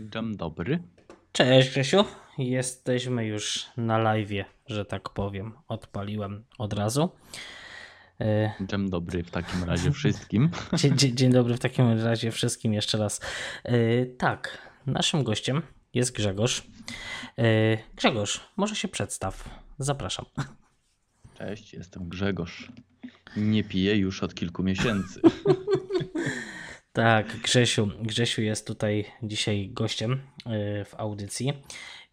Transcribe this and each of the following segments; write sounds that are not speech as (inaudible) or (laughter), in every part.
Dzień dobry. Cześć Grzesiu, jesteśmy już na live, że tak powiem. Odpaliłem od razu. E, dzień dobry w takim razie wszystkim. (laughs) Dzień, dzień, dzień dobry w takim razie wszystkim jeszcze raz. E, tak, naszym gościem jest Grzegorz. E, Grzegorz, może się przedstaw. Zapraszam. Cześć, jestem Grzegorz. Nie piję już od kilku miesięcy. (laughs) Tak, Grzesiu, Grzesiu jest tutaj dzisiaj gościem y, w audycji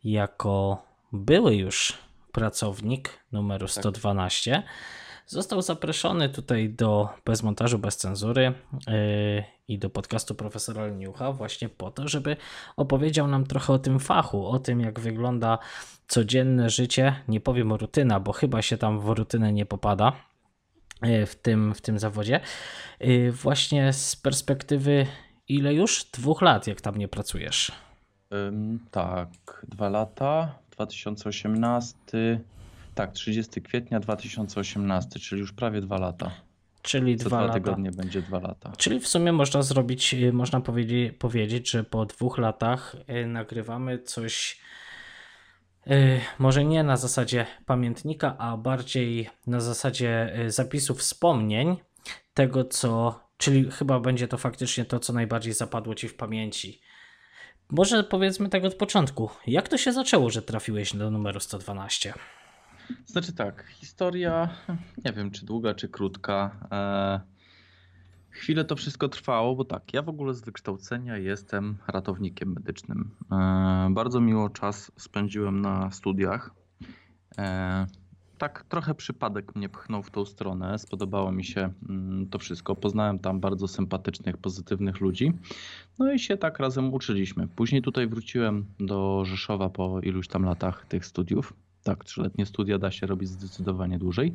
jako były już pracownik numeru 112. Tak. Został zaproszony tutaj do Bez Montażu, Bez Cenzury yy, i do podcastu profesora Leniucha właśnie po to, żeby opowiedział nam trochę o tym fachu, o tym jak wygląda codzienne życie, nie powiem rutyna, bo chyba się tam w rutynę nie popada, w tym, w tym zawodzie. E, właśnie z perspektywy ile już? Dwóch lat, jak tam nie pracujesz? Tak, dwa lata, 2018, tak, 30 kwietnia 2018, czyli już prawie dwa lata. Czyli Co dwa, dwa lata. tygodnie będzie dwa lata. Czyli w sumie można zrobić, e, można powiedzieć, powiedzieć że po dwóch latach nagrywamy coś E, może nie na zasadzie pamiętnika, a bardziej na zasadzie e, zapisu wspomnień tego, co, czyli chyba będzie to faktycznie to, co najbardziej zapadło ci w pamięci. Może powiedzmy tak od początku. Jak to się zaczęło, że trafiłeś do numeru 112? Znaczy tak, historia, nie wiem czy długa, czy krótka. E, Chwilę to wszystko trwało, bo tak, ja w ogóle z wykształcenia jestem ratownikiem medycznym. E, bardzo miło czas spędziłem na studiach. E, tak, trochę przypadek mnie pchnął w tą stronę. Spodobało mi się mm, to wszystko. Poznałem tam bardzo sympatycznych, pozytywnych ludzi. No i się tak razem uczyliśmy. Później tutaj wróciłem do Rzeszowa po iluś tam latach tych studiów. Tak, trzyletnie studia da się robić zdecydowanie dłużej.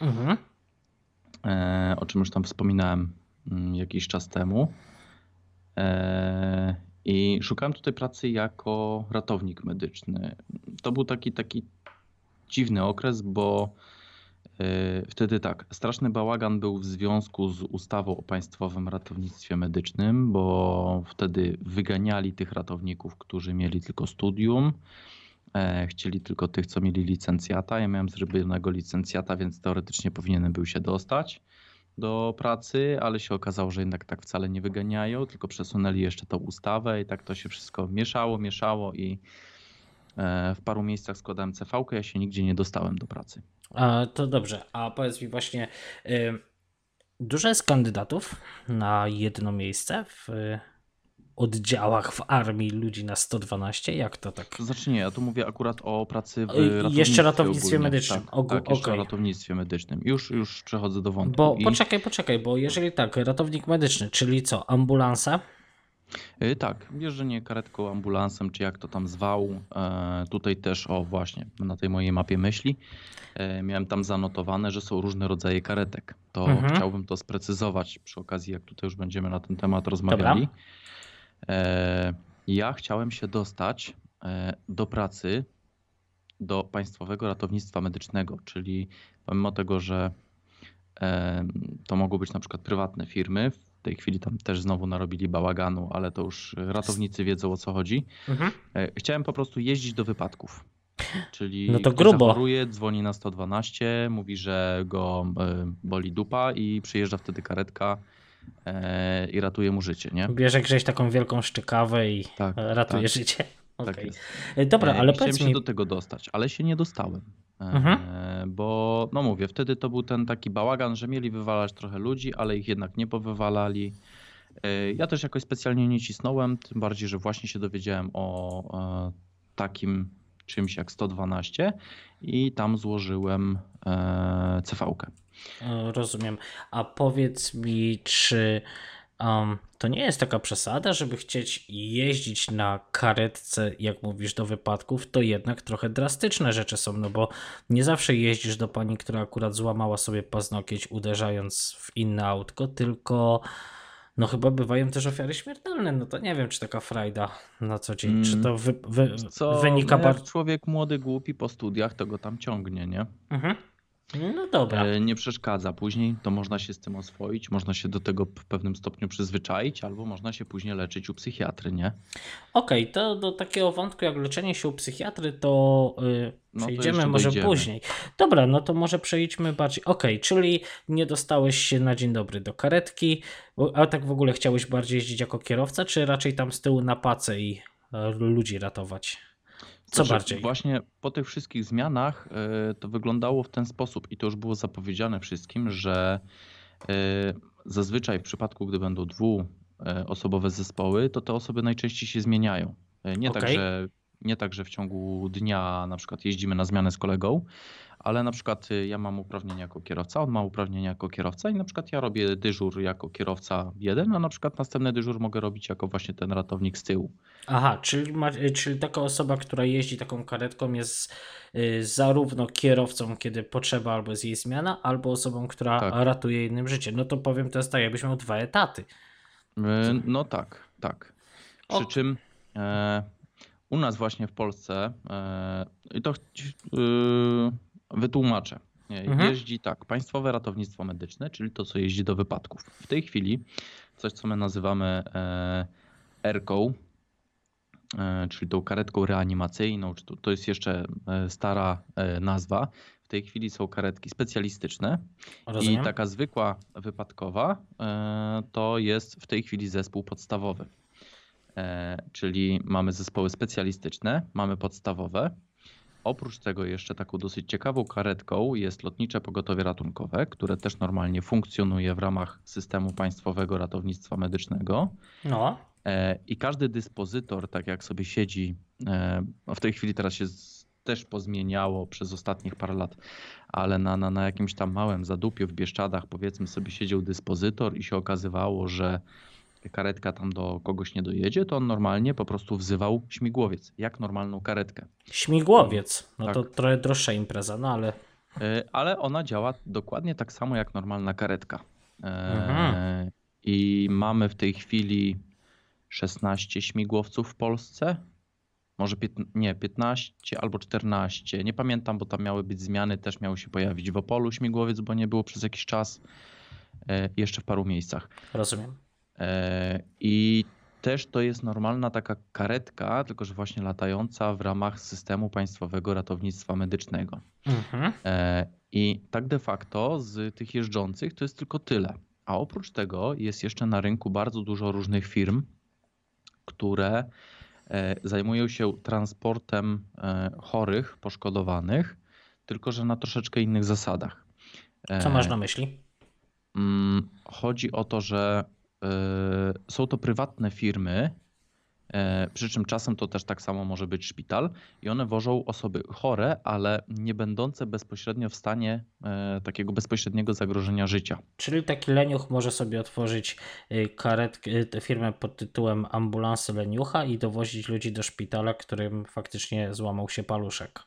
Mhm. E, o czym już tam wspominałem jakiś czas temu. E, I szukałem tutaj pracy jako ratownik medyczny. To był taki, taki dziwny okres, bo e, wtedy tak, straszny bałagan był w związku z ustawą o Państwowym Ratownictwie Medycznym, bo wtedy wyganiali tych ratowników, którzy mieli tylko studium. E, chcieli tylko tych, co mieli licencjata. Ja miałem zrobionego licencjata, więc teoretycznie powinienem był się dostać do pracy, ale się okazało, że jednak tak wcale nie wyganiają, tylko przesunęli jeszcze tą ustawę i tak to się wszystko mieszało, mieszało i e, w paru miejscach składałem CV, ja się nigdzie nie dostałem do pracy. A, to dobrze, a powiedz mi właśnie, y, dużo jest kandydatów na jedno miejsce w oddziałach w armii ludzi na 112? Jak to tak? Znaczy nie, ja tu mówię akurat o pracy w ratownictwie Jeszcze ratownictwie ogólnie. medycznym. Tak, tak jeszcze ratownictwie medycznym. Już, już przechodzę do wątku. Bo I... poczekaj, poczekaj, bo jeżeli tak, ratownik medyczny, czyli co, ambulansa? Yy, tak, jeżdżenie karetką, ambulansem, czy jak to tam zwał. Yy, tutaj też, o właśnie, na tej mojej mapie myśli, yy, miałem tam zanotowane, że są różne rodzaje karetek. To mhm. chciałbym to sprecyzować przy okazji, jak tutaj już będziemy na ten temat rozmawiali. Dobra. E, ja chciałem się dostać e, do pracy do Państwowego Ratownictwa Medycznego, czyli pomimo tego, że e, to mogły być na przykład prywatne firmy, w tej chwili tam też znowu narobili bałaganu, ale to już ratownicy wiedzą o co chodzi. Mhm. Chciałem po prostu jeździć do wypadków. Czyli no to grubo. zachoruje, dzwoni na 112, mówi, że go boli dupa i przyjeżdża wtedy karetka i ratuje mu życie, nie? Bierze gdzieś taką wielką szczykawę i tak, ratuje tak. życie. Tak okay. jest. Dobra, ale Chciałem się mi... do tego dostać, ale się nie dostałem. E, mhm. Bo, no mówię, wtedy to był ten taki bałagan, że mieli wywalać trochę ludzi, ale ich jednak nie powywalali. E, ja też jakoś specjalnie nie cisnąłem, tym bardziej, że właśnie się dowiedziałem o e, takim czymś jak 112 i tam złożyłem CV-kę. E, rozumiem. A powiedz mi, czy um, to nie jest taka przesada, żeby chcieć jeździć na karetce, jak mówisz, do wypadków, to jednak trochę drastyczne rzeczy są, no bo nie zawsze jeździsz do pani, która akurat złamała sobie paznokieć uderzając w inne autko, tylko no chyba bywają też ofiary śmiertelne, no to nie wiem, czy taka frajda na co dzień, mm. czy to wy, wy, Co, wynika... No jak człowiek młody, głupi po studiach, to go tam ciągnie, nie? Mhm. No dobra. e, nie przeszkadza. Później to można się z tym oswoić, można się do tego w pewnym stopniu przyzwyczaić, albo można się później leczyć u psychiatry, nie? Okej, to do takiego wątku jak leczenie się u psychiatry, to yy, No to przejdziemy jeszcze może dojdziemy. później. Dobra, no to może przejdźmy bardziej. Okej, czyli nie dostałeś się na dzień dobry do karetki, bo- a tak w ogóle chciałeś bardziej jeździć jako kierowca, czy raczej tam z tyłu na pacę i e, ludzi ratować? Co Znaczy, bardziej? Właśnie po tych wszystkich zmianach e, to wyglądało w ten sposób i to już było zapowiedziane wszystkim, że e, zazwyczaj w przypadku, gdy będą dwuosobowe zespoły, to te osoby najczęściej się zmieniają. E, Nie, tak, Okej. że, nie tak, że w ciągu dnia na przykład jeździmy na zmianę z kolegą, ale na przykład e, ja mam uprawnienia jako kierowca, on ma uprawnienia jako kierowca i na przykład ja robię dyżur jako kierowca jeden, a na przykład następny dyżur mogę robić jako właśnie ten ratownik z tyłu. Aha, czyli, ma, y, czyli taka osoba, która jeździ taką karetką jest y, zarówno kierowcą, kiedy potrzeba albo jest jej zmiana, albo osobą, która Tak. ratuje innym życie. No to powiem, to jest tak, jakbyś miał dwa etaty. No tak, tak. Przy Ok. czym e, u nas właśnie w Polsce, e, i to e, wytłumaczę. Mhm. Jeździ tak, Państwowe Ratownictwo Medyczne, czyli to, co jeździ do wypadków. W tej chwili coś, co my nazywamy ERKą, e, czyli tą karetką reanimacyjną, to, to jest jeszcze e, stara e, nazwa. W tej chwili są karetki specjalistyczne, Rozumiem? i taka zwykła wypadkowa to jest w tej chwili zespół podstawowy. Czyli mamy zespoły specjalistyczne, mamy podstawowe. Oprócz tego jeszcze taką dosyć ciekawą karetką jest lotnicze pogotowie ratunkowe, które też normalnie funkcjonuje w ramach systemu państwowego ratownictwa medycznego. No, E, I każdy dyspozytor, tak jak sobie siedzi, e, no w tej chwili teraz się też pozmieniało przez ostatnich parę lat, ale na, na, na jakimś tam małym zadupiu w Bieszczadach powiedzmy sobie siedział dyspozytor i się okazywało, że karetka tam do kogoś nie dojedzie, to on normalnie po prostu wzywał śmigłowiec, jak normalną karetkę. śmigłowiec. No Tak. to trochę droższa impreza, no ale E, Ale ona działa dokładnie tak samo jak normalna karetka. E, Mhm. I mamy w tej chwili 16 śmigłowców w Polsce. Może nie, 15 albo 14. Nie pamiętam, bo tam miały być zmiany, też miały się pojawić w Opolu śmigłowiec, bo nie było przez jakiś czas. E, Jeszcze w paru miejscach. rozumiem. E, I też to jest normalna taka karetka, tylko że właśnie latająca w ramach systemu państwowego ratownictwa medycznego. Mhm. E, I tak de facto z tych jeżdżących to jest tylko tyle. A oprócz tego jest jeszcze na rynku bardzo dużo różnych firm, które e, zajmują się transportem chorych, poszkodowanych, tylko że na troszeczkę innych zasadach. Co masz na myśli? Mm, Chodzi o to, że są to prywatne firmy, e, przy czym czasem to też tak samo może być szpital i one wożą osoby chore, ale nie będące bezpośrednio w stanie e, takiego bezpośredniego zagrożenia życia. Czyli taki leniuch może sobie otworzyć karetkę, firmę pod tytułem Ambulansy Leniucha i dowozić ludzi do szpitala, którym faktycznie złamał się paluszek.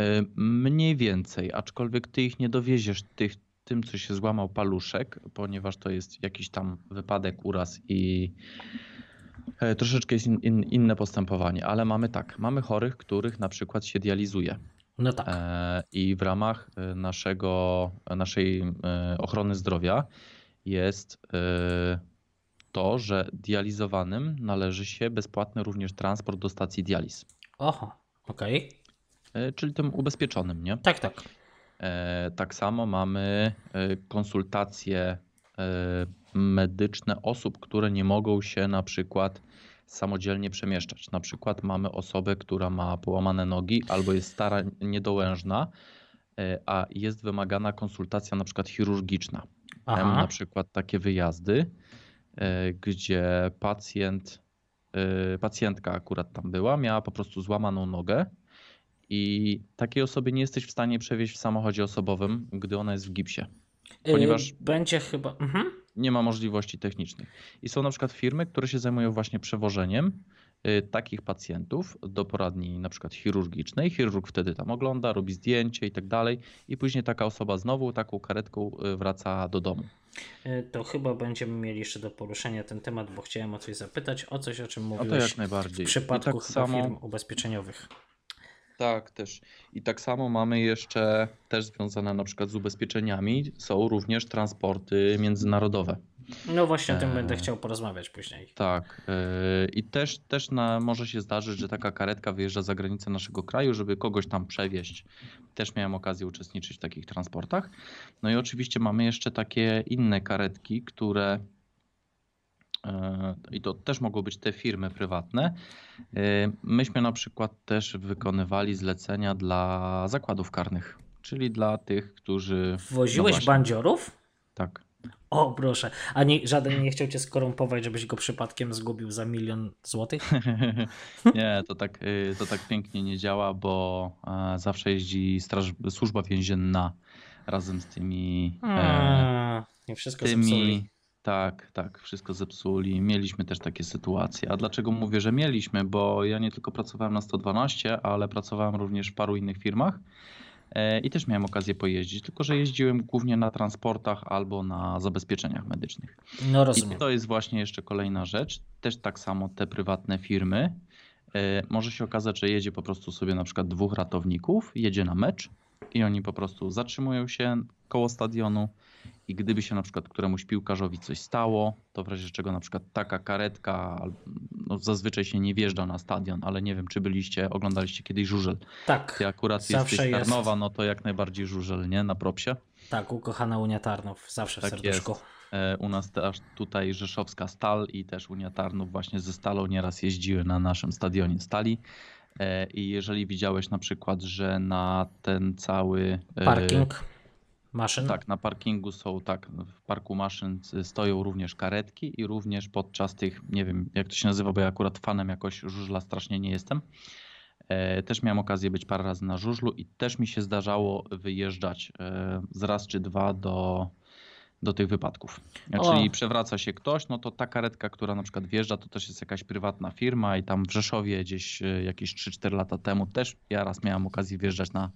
E, Mniej więcej, aczkolwiek ty ich nie dowieziesz tych, tym, co się złamał paluszek, ponieważ to jest jakiś tam wypadek, uraz i e, troszeczkę jest in, in, inne postępowanie, ale mamy tak, mamy chorych, których na przykład się dializuje. No tak. E, I w ramach e, naszego, naszej ochrony zdrowia jest to, że dializowanym należy się bezpłatny również transport do stacji dializ, Oho, okej. E, czyli tym ubezpieczonym, nie? Tak, tak. E, Tak samo mamy e, konsultacje e, medyczne osób, które nie mogą się na przykład samodzielnie przemieszczać. Na przykład mamy osobę, która ma połamane nogi albo jest stara, niedołężna, a jest wymagana konsultacja na przykład chirurgiczna. Aha. na przykład takie wyjazdy, gdzie pacjent, pacjentka akurat tam była, miała po prostu złamaną nogę i takiej osoby nie jesteś w stanie przewieźć w samochodzie osobowym, gdy ona jest w gipsie. Y, ponieważ- Będzie chyba. Mhm. Nie ma możliwości technicznych. I są na przykład firmy, które się zajmują właśnie przewożeniem y, takich pacjentów do poradni na przykład chirurgicznej. Chirurg wtedy tam ogląda, robi zdjęcie i tak dalej i później taka osoba znowu taką karetką y, wraca do domu. Y, To chyba będziemy mieli jeszcze do poruszenia ten temat, bo chciałem o coś zapytać, o coś, o czym No to mówiłeś jak najbardziej. w I przypadku tak samo, firm ubezpieczeniowych. Tak, też. I tak samo mamy jeszcze też związane na przykład z ubezpieczeniami, są również transporty międzynarodowe. No właśnie o tym Eee. będę chciał porozmawiać później. Tak. yy, I też, też na, może się zdarzyć, że taka karetka wyjeżdża za granicę naszego kraju, żeby kogoś tam przewieźć. Też miałem okazję uczestniczyć w takich transportach. No i oczywiście mamy jeszcze takie inne karetki, które i to też mogą być te firmy prywatne. Yy, Myśmy na przykład też wykonywali zlecenia dla zakładów karnych, czyli dla tych, którzy. Woziłeś właśnie. bandziorów? Tak. O, proszę. A nie, żaden nie chciał cię skorumpować, żebyś go przypadkiem zgubił za milion złotych? (laughs) Nie, to tak, y, to tak pięknie nie działa, bo e, zawsze jeździ straż, służba więzienna razem z tymi. e, Mm, I wszystko tymi tak, tak, wszystko zepsuli. Mieliśmy też takie sytuacje. A dlaczego mówię, że mieliśmy? Bo ja nie tylko pracowałem na 112, ale pracowałem również w paru innych firmach e, i też miałem okazję pojeździć, tylko że jeździłem głównie na transportach albo na zabezpieczeniach medycznych. No I rozumiem. to jest właśnie jeszcze kolejna rzecz. Też tak samo te prywatne firmy. e, Może się okazać, że jedzie po prostu sobie na przykład dwóch ratowników, jedzie na mecz i oni po prostu zatrzymują się koło stadionu i gdyby się na przykład któremuś piłkarzowi coś stało, to w razie czego na przykład taka karetka, no zazwyczaj się nie wjeżdża na stadion, ale nie wiem czy byliście, oglądaliście kiedyś żużel. Tak, Ty akurat jesteś jest. Tarnowa, no to jak najbardziej żużel, nie? Na propsie. tak, ukochana Unia Tarnów, zawsze w Tak serduszku. E, U nas też tutaj Rzeszowska Stal i też Unia Tarnów właśnie ze Stalą nieraz jeździły na naszym stadionie Stali. E, I jeżeli widziałeś na przykład, że na ten cały e, Parking maszyn. Tak, na parkingu są tak, w parku maszyn stoją również karetki i również podczas tych, nie wiem jak to się nazywa, bo ja akurat fanem jakoś żużla strasznie nie jestem. E, Też miałem okazję być parę razy na żużlu i też mi się zdarzało wyjeżdżać e, z raz czy dwa do, do tych wypadków. O. Czyli przewraca się ktoś, no to ta karetka, która na przykład wjeżdża, to też jest jakaś prywatna firma i tam w Rzeszowie gdzieś e, jakieś 3-4 lata temu też ja raz miałem okazję wjeżdżać na,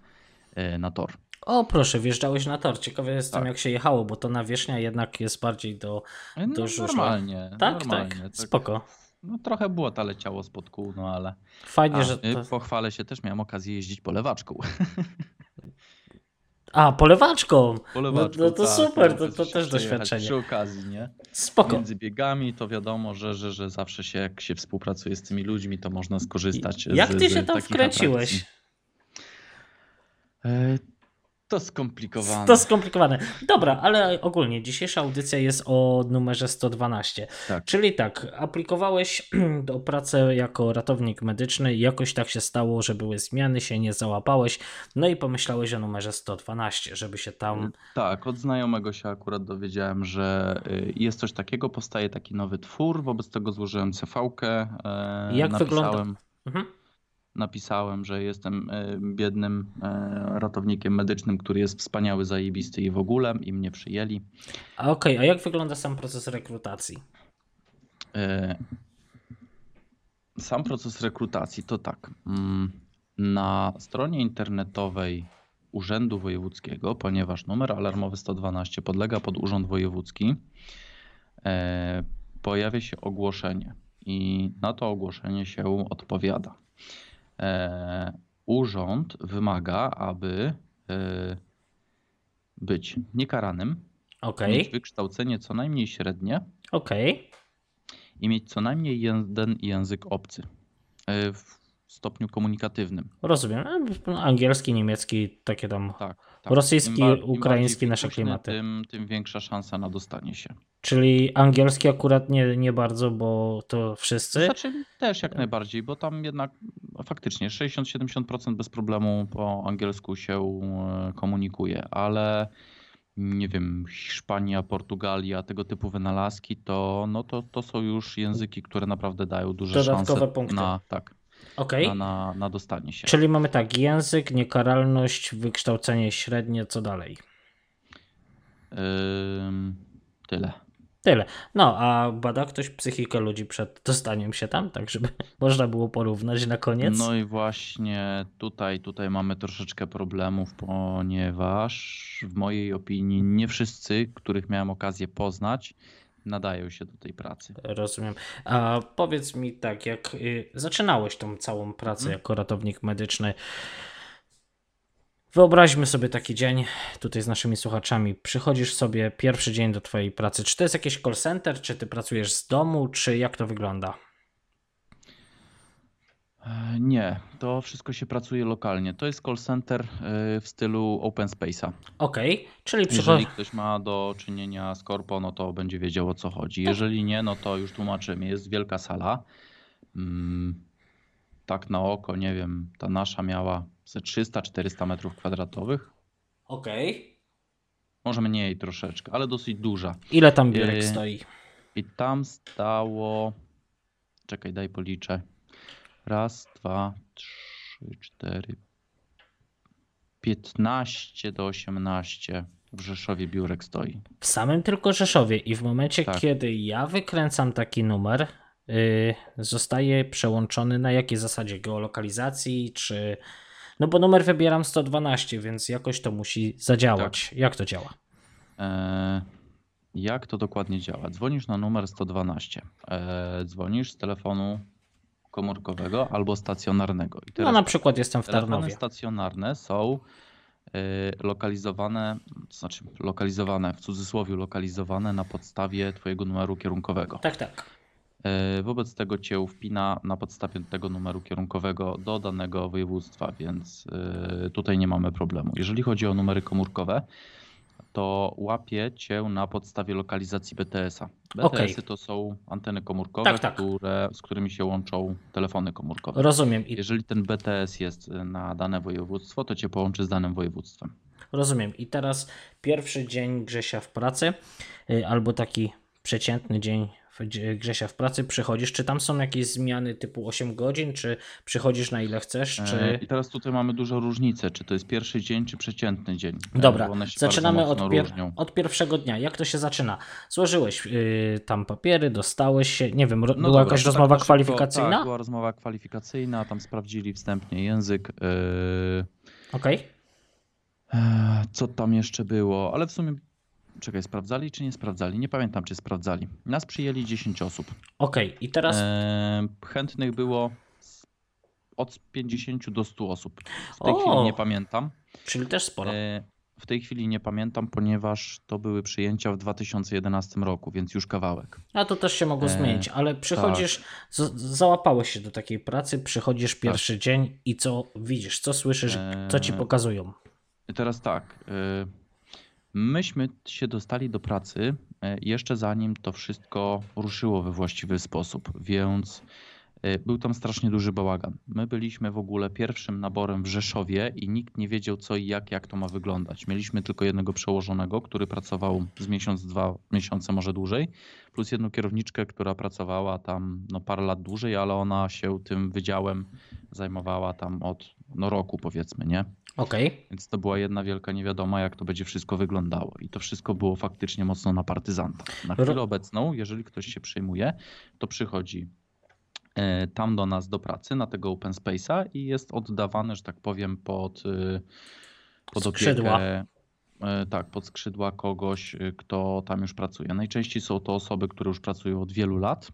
na tor. O, proszę, wjeżdżałeś na tor. Ciekawy jestem, Tak. jak się jechało, bo to nawierzchnia jednak jest bardziej do. No, Do żużla. normalnie. Tak, normalnie, tak. Spoko. No trochę błota leciało spod kół, no ale. Fajnie, A, że. y, To... Pochwalę się, też miałem okazję jeździć polewaczką. A, polewaczką. polewaczką no to tak, super, no, to- to też doświadczenie. Przy okazji, nie? Spoko. Między biegami to wiadomo, że, że, że zawsze się, jak się współpracuje z tymi ludźmi, to można skorzystać. Jak z, ty się tam wkręciłeś? atrakcji. E, To skomplikowane. To skomplikowane. Dobra, ale ogólnie dzisiejsza audycja jest o numerze 112. Tak. Czyli tak, aplikowałeś (clears throat) do pracy jako ratownik medyczny i jakoś tak się stało, że były zmiany, się nie załapałeś, no i pomyślałeś o numerze 112, żeby się tam... Tak, od znajomego się akurat dowiedziałem, że y, jest coś takiego, powstaje taki nowy twór, wobec tego złożyłem CV-kę, e, Jak wygląda- napisałem, Mhm. Napisałem, że jestem e, biednym e, ratownikiem medycznym, który jest wspaniały, zajebisty i w ogóle i mnie przyjęli. A Okej, a jak wygląda sam proces rekrutacji? E, Sam proces rekrutacji to tak. mm, Na stronie internetowej Urzędu Wojewódzkiego, ponieważ numer alarmowy 112 podlega pod Urząd Wojewódzki, pojawia się ogłoszenie i na to ogłoszenie się odpowiada. E, Urząd wymaga, aby e, być niekaranym, Okej, mieć wykształcenie co najmniej średnie, okej, i mieć co najmniej jeden język obcy e, w stopniu komunikatywnym. rozumiem. Angielski, niemiecki, takie tam... Tak, tak. Rosyjski, Im ba- im ukraiński, bardziej nasze klimaty. Tym, tym większa szansa na dostanie się. Czyli angielski akurat nie, nie bardzo, bo to wszyscy. Znaczy też jak najbardziej, bo tam jednak faktycznie 60-70% bez problemu po angielsku się e, komunikuje, ale nie wiem, Hiszpania, Portugalia, tego typu wynalazki, to, no to, to są już języki, które naprawdę dają duże Dodatkowe szanse punkty. na, tak, Okej. na, na, na dostanie się. Czyli mamy tak, język, niekaralność, wykształcenie średnie, co dalej? Tyle. Tyle. No, a bada ktoś psychikę ludzi przed dostaniem się tam, tak żeby (laughs) można było porównać na koniec? No i właśnie tutaj, tutaj mamy troszeczkę problemów, ponieważ w mojej opinii nie wszyscy, których miałem okazję poznać, nadają się do tej pracy. Rozumiem. A powiedz mi tak, jak y, zaczynałeś tą całą pracę Mhm. jako ratownik medyczny, wyobraźmy sobie taki dzień tutaj z naszymi słuchaczami. Przychodzisz sobie pierwszy dzień do twojej pracy. Czy to jest jakiś call center, czy ty pracujesz z domu, czy jak to wygląda? E, Nie, to wszystko się pracuje lokalnie. To jest call center e, w stylu open space'a. Okej, czyli Jeżeli przychodzi. ktoś ma do czynienia z korpo, no to będzie wiedział o co chodzi. Jeżeli nie, no to już tłumaczymy. Jest wielka sala. Mm, tak na oko, nie wiem, ta nasza miała ze 300-400 metrów kwadratowych. Okej. Może mniej troszeczkę, ale dosyć duża. Ile tam biurek Yy, stoi? I tam stało. Czekaj, daj policzę. Raz, dwa, trzy, cztery. 15 do 18 w Rzeszowie biurek stoi. W samym tylko Rzeszowie i w momencie, Tak. kiedy ja wykręcam taki numer, yy, zostaje przełączony na jakiej zasadzie geolokalizacji, czy... No bo numer wybieram 112, więc jakoś to musi zadziałać. Tak. Jak to działa? E, jak to dokładnie działa? Dzwonisz na numer 112. E, dzwonisz z telefonu komórkowego albo stacjonarnego. I No teraz na przykład jestem w Tarnowie. stacjonarne są y, lokalizowane, to znaczy lokalizowane, w cudzysłowie lokalizowane na podstawie twojego numeru kierunkowego. Tak, tak. Y, Wobec tego cię wpina na podstawie tego numeru kierunkowego do danego województwa, więc y, tutaj nie mamy problemu. Jeżeli chodzi o numery komórkowe, to łapie cię na podstawie lokalizacji BTS-a. BTS-y to są anteny komórkowe, Tak, tak. Które, z którymi się łączą telefony komórkowe. Rozumiem. Jeżeli ten BTS jest y, na dane województwo, to cię połączy z danym województwem. rozumiem. I teraz pierwszy dzień Grzesia w pracy, yy, albo taki przeciętny dzień Grzesia w pracy, przychodzisz, czy tam są jakieś zmiany typu 8 godzin, czy przychodzisz na ile chcesz, E, czy... I teraz tutaj mamy dużą różnicę, czy to jest pierwszy dzień, czy przeciętny dzień. E, Dobra, zaczynamy od, pier- od pierwszego dnia. Jak to się zaczyna? Złożyłeś yy, tam papiery, dostałeś się, nie wiem, No była dobra, jakaś to rozmowa tak kwalifikacyjna? Tak, była rozmowa kwalifikacyjna, tam sprawdzili wstępnie język. e, Okej. e, Co tam jeszcze było? Ale w sumie, czekaj, sprawdzali czy nie sprawdzali? Nie pamiętam, czy sprawdzali. Nas przyjęli 10 osób. Okej, i teraz E, chętnych było od 50 do 100 osób. W tej O! chwili nie pamiętam. Czyli też sporo. E, W tej chwili nie pamiętam, ponieważ to były przyjęcia w 2011 roku, więc już kawałek. A to też się mogło e, zmienić, ale przychodzisz, z- załapałeś się do takiej pracy, przychodzisz pierwszy dzień i co widzisz, co słyszysz, co ci E, pokazują? Teraz tak. e, Myśmy się dostali do pracy e, jeszcze zanim to wszystko ruszyło we właściwy sposób, więc e, był tam strasznie duży bałagan. My byliśmy w ogóle pierwszym naborem w Rzeszowie i nikt nie wiedział co i jak, jak to ma wyglądać. Mieliśmy tylko jednego przełożonego, który pracował z miesiąc, dwa miesiące, może dłużej, plus jedną kierowniczkę, która pracowała tam no, parę lat dłużej, ale ona się tym wydziałem zajmowała tam od no, roku powiedzmy, nie? Okej, Więc to była jedna wielka niewiadoma, jak to będzie wszystko wyglądało. I to wszystko było faktycznie mocno na partyzanta. Na chwilę obecną, jeżeli ktoś się przejmuje, to przychodzi e, tam do nas do pracy, na tego open space'a i jest oddawany, że tak powiem, pod, e, pod Skrzydła. opiekę. Tak, pod skrzydła kogoś, e, kto tam już pracuje. Najczęściej są to osoby, które już pracują od wielu lat.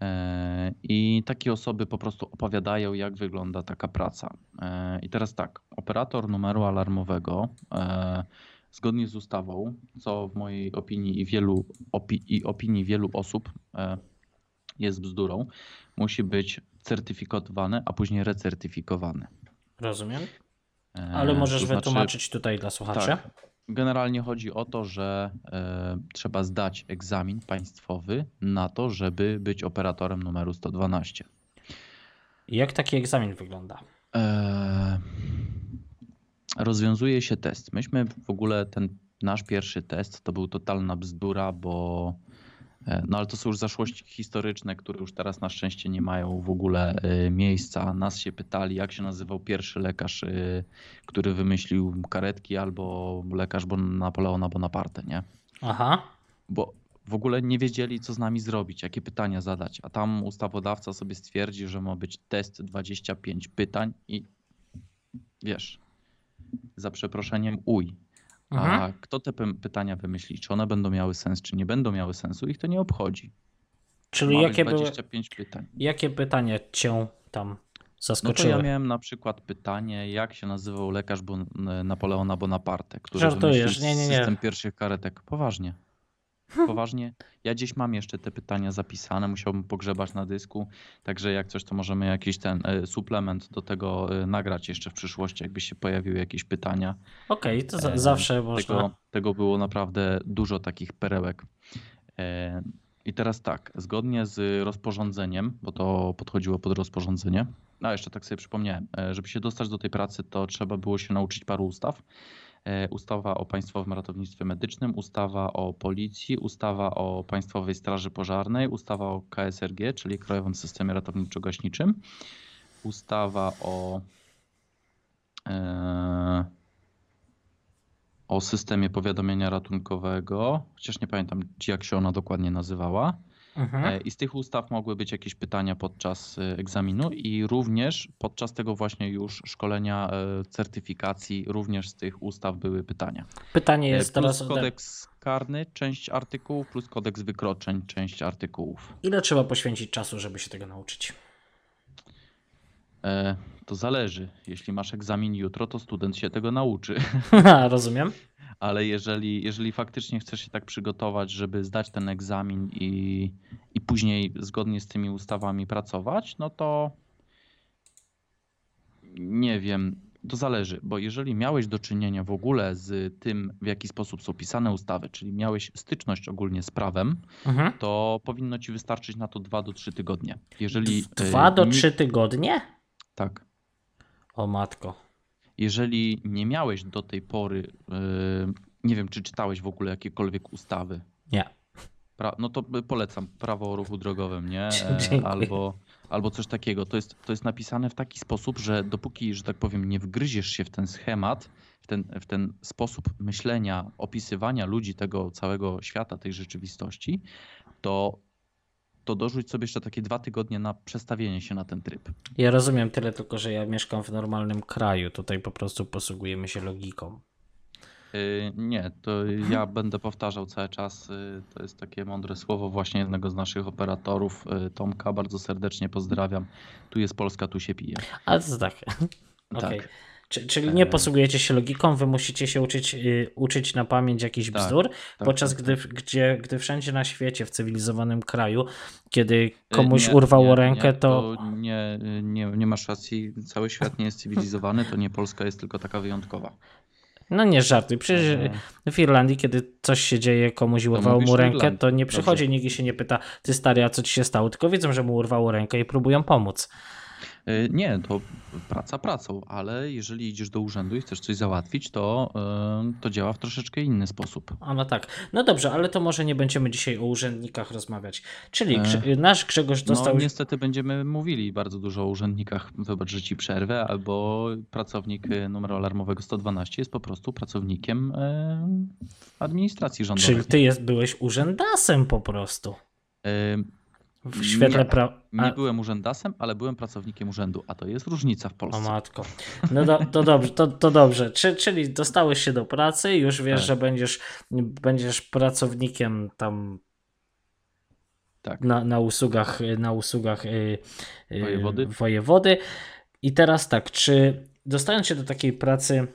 E, I takie osoby po prostu opowiadają, jak wygląda taka praca. E, I teraz tak, operator numeru alarmowego, e, zgodnie z ustawą, co w mojej opinii i, wielu, opi- i opinii wielu osób jest bzdurą, musi być certyfikowany, a później recertyfikowany. rozumiem. Ale możesz to znaczy- wytłumaczyć tutaj dla słuchaczy? tak. Generalnie chodzi o to, że e, trzeba zdać egzamin państwowy na to, żeby być operatorem numeru 112. Jak taki egzamin wygląda? E, rozwiązuje się test. Myśmy w ogóle ten nasz pierwszy test to był totalna bzdura, bo no ale to są już zaszłości historyczne, które już teraz na szczęście nie mają w ogóle e, miejsca. Nas się pytali, jak się nazywał pierwszy lekarz, e, który wymyślił karetki, albo lekarz Napoleona Bonaparte, nie? Aha, bo w ogóle nie wiedzieli, co z nami zrobić, jakie pytania zadać. A tam ustawodawca sobie stwierdzi, że ma być test 25 pytań i wiesz, za przeproszeniem uj. A Mhm. kto te py- pytania wymyśli, czy one będą miały sens, czy nie będą miały sensu, ich to nie obchodzi. Czyli jakie, były, 25 pytań. jakie pytania cię tam No to zaskoczyły? ja miałem na przykład pytanie, jak się nazywał lekarz Napoleona Bonaparte, który Żartujesz, wymyślił nie, nie, nie. system pierwszych karetek. Poważnie. (laughs) Poważnie. Ja gdzieś mam jeszcze te pytania zapisane, musiałbym pogrzebać na dysku, także jak coś, to możemy jakiś ten e, suplement do tego e, nagrać jeszcze w przyszłości, jakby się pojawiły jakieś pytania. Okej, to za, E, zawsze można. Tego, tego było naprawdę dużo takich perełek. E, I teraz tak, zgodnie z rozporządzeniem, bo to podchodziło pod rozporządzenie, a jeszcze tak sobie przypomniałem, e, żeby się dostać do tej pracy, to trzeba było się nauczyć paru ustaw. E, Ustawa o Państwowym Ratownictwie Medycznym, ustawa o Policji, ustawa o Państwowej Straży Pożarnej, ustawa o KSRG, czyli Krajowym Systemie Ratowniczo-Gaśniczym, ustawa o e, o systemie powiadomienia ratunkowego, chociaż nie pamiętam jak się ona dokładnie nazywała. Mhm. E, I z tych ustaw mogły być jakieś pytania podczas e, egzaminu i również podczas tego właśnie już szkolenia e, certyfikacji również z tych ustaw były pytania. Pytanie jest Plus teraz, ode- kodeks karny, część artykułów, plus kodeks wykroczeń, część artykułów. ile trzeba poświęcić czasu, żeby się tego nauczyć? E, To zależy. Jeśli masz egzamin jutro, to student się tego nauczy. (laughs) Rozumiem. Ale jeżeli, jeżeli faktycznie chcesz się tak przygotować, żeby zdać ten egzamin i, i później zgodnie z tymi ustawami pracować, no to nie wiem, to zależy, bo jeżeli miałeś do czynienia w ogóle z tym, w jaki sposób są pisane ustawy, czyli miałeś styczność ogólnie z prawem, Mhm. to powinno ci wystarczyć na to 2 do 3 tygodnie. Jeżeli Dwa e, do ni- trzy tygodnie? Tak. O matko. Jeżeli nie miałeś do tej pory, e, nie wiem, czy czytałeś w ogóle jakiekolwiek ustawy Nie. Pra, no to polecam prawo o ruchu drogowym, nie? (laughs) Albo, albo coś takiego. To jest, to jest napisane w taki sposób, że dopóki, że tak powiem, nie wgryziesz się w ten schemat, w ten, w ten sposób myślenia, opisywania ludzi tego całego świata, tej rzeczywistości, to, to dorzuć sobie jeszcze takie dwa tygodnie na przestawienie się na ten tryb. Ja rozumiem tyle tylko, że ja mieszkam w normalnym kraju. Tutaj po prostu posługujemy się logiką. Yy, Nie, to ja (laughs) będę powtarzał cały czas. yy, To jest takie mądre słowo właśnie jednego z naszych operatorów, yy, Tomka. Bardzo serdecznie pozdrawiam. Tu jest Polska, tu się pije. Ale to tak. Tak. Czyli nie E. posługujecie się logiką, wy musicie się uczyć, y, uczyć na pamięć jakichś Tak, bzdur, tak, podczas tak, gdy, tak. Gdzie, gdy wszędzie na świecie, w cywilizowanym kraju, kiedy Yy, komuś nie, urwało nie, rękę, nie, to... Nie, nie, nie masz racji. Cały świat nie jest cywilizowany, to nie Polska jest tylko taka wyjątkowa. No nie żartuj, przecież E, w Irlandii, kiedy coś się dzieje, komuś urwało mu rękę, to nie przychodzi Dobrze. nikt się nie pyta, ty stary, a co ci się stało? Tylko wiedzą, że mu urwało rękę i próbują pomóc. Yy, Nie, to praca pracą, ale jeżeli idziesz do urzędu i chcesz coś załatwić, to, yy, to działa w troszeczkę inny sposób. A no tak. No dobrze, ale to może nie będziemy dzisiaj o urzędnikach rozmawiać. Czyli E, nasz Grzegorz dostał... No niestety będziemy mówili bardzo dużo o urzędnikach, wybacz, że ci przerwę, albo pracownik numeru alarmowego 112 jest po prostu pracownikiem administracji rządowej. Czyli ty jest, byłeś urzędasem po prostu. W świetle Nie, byłem urzędasem, ale byłem pracownikiem urzędu, a to jest różnica w o Polsce. matko. No do, to dobrze, to, to dobrze. Czy, czyli dostałeś się do pracy, już wiesz, Tak. że będziesz, będziesz pracownikiem tam Tak. na, na usługach, na usługach y, y, Wojewody. wojewody. I teraz tak, czy dostając się do takiej pracy,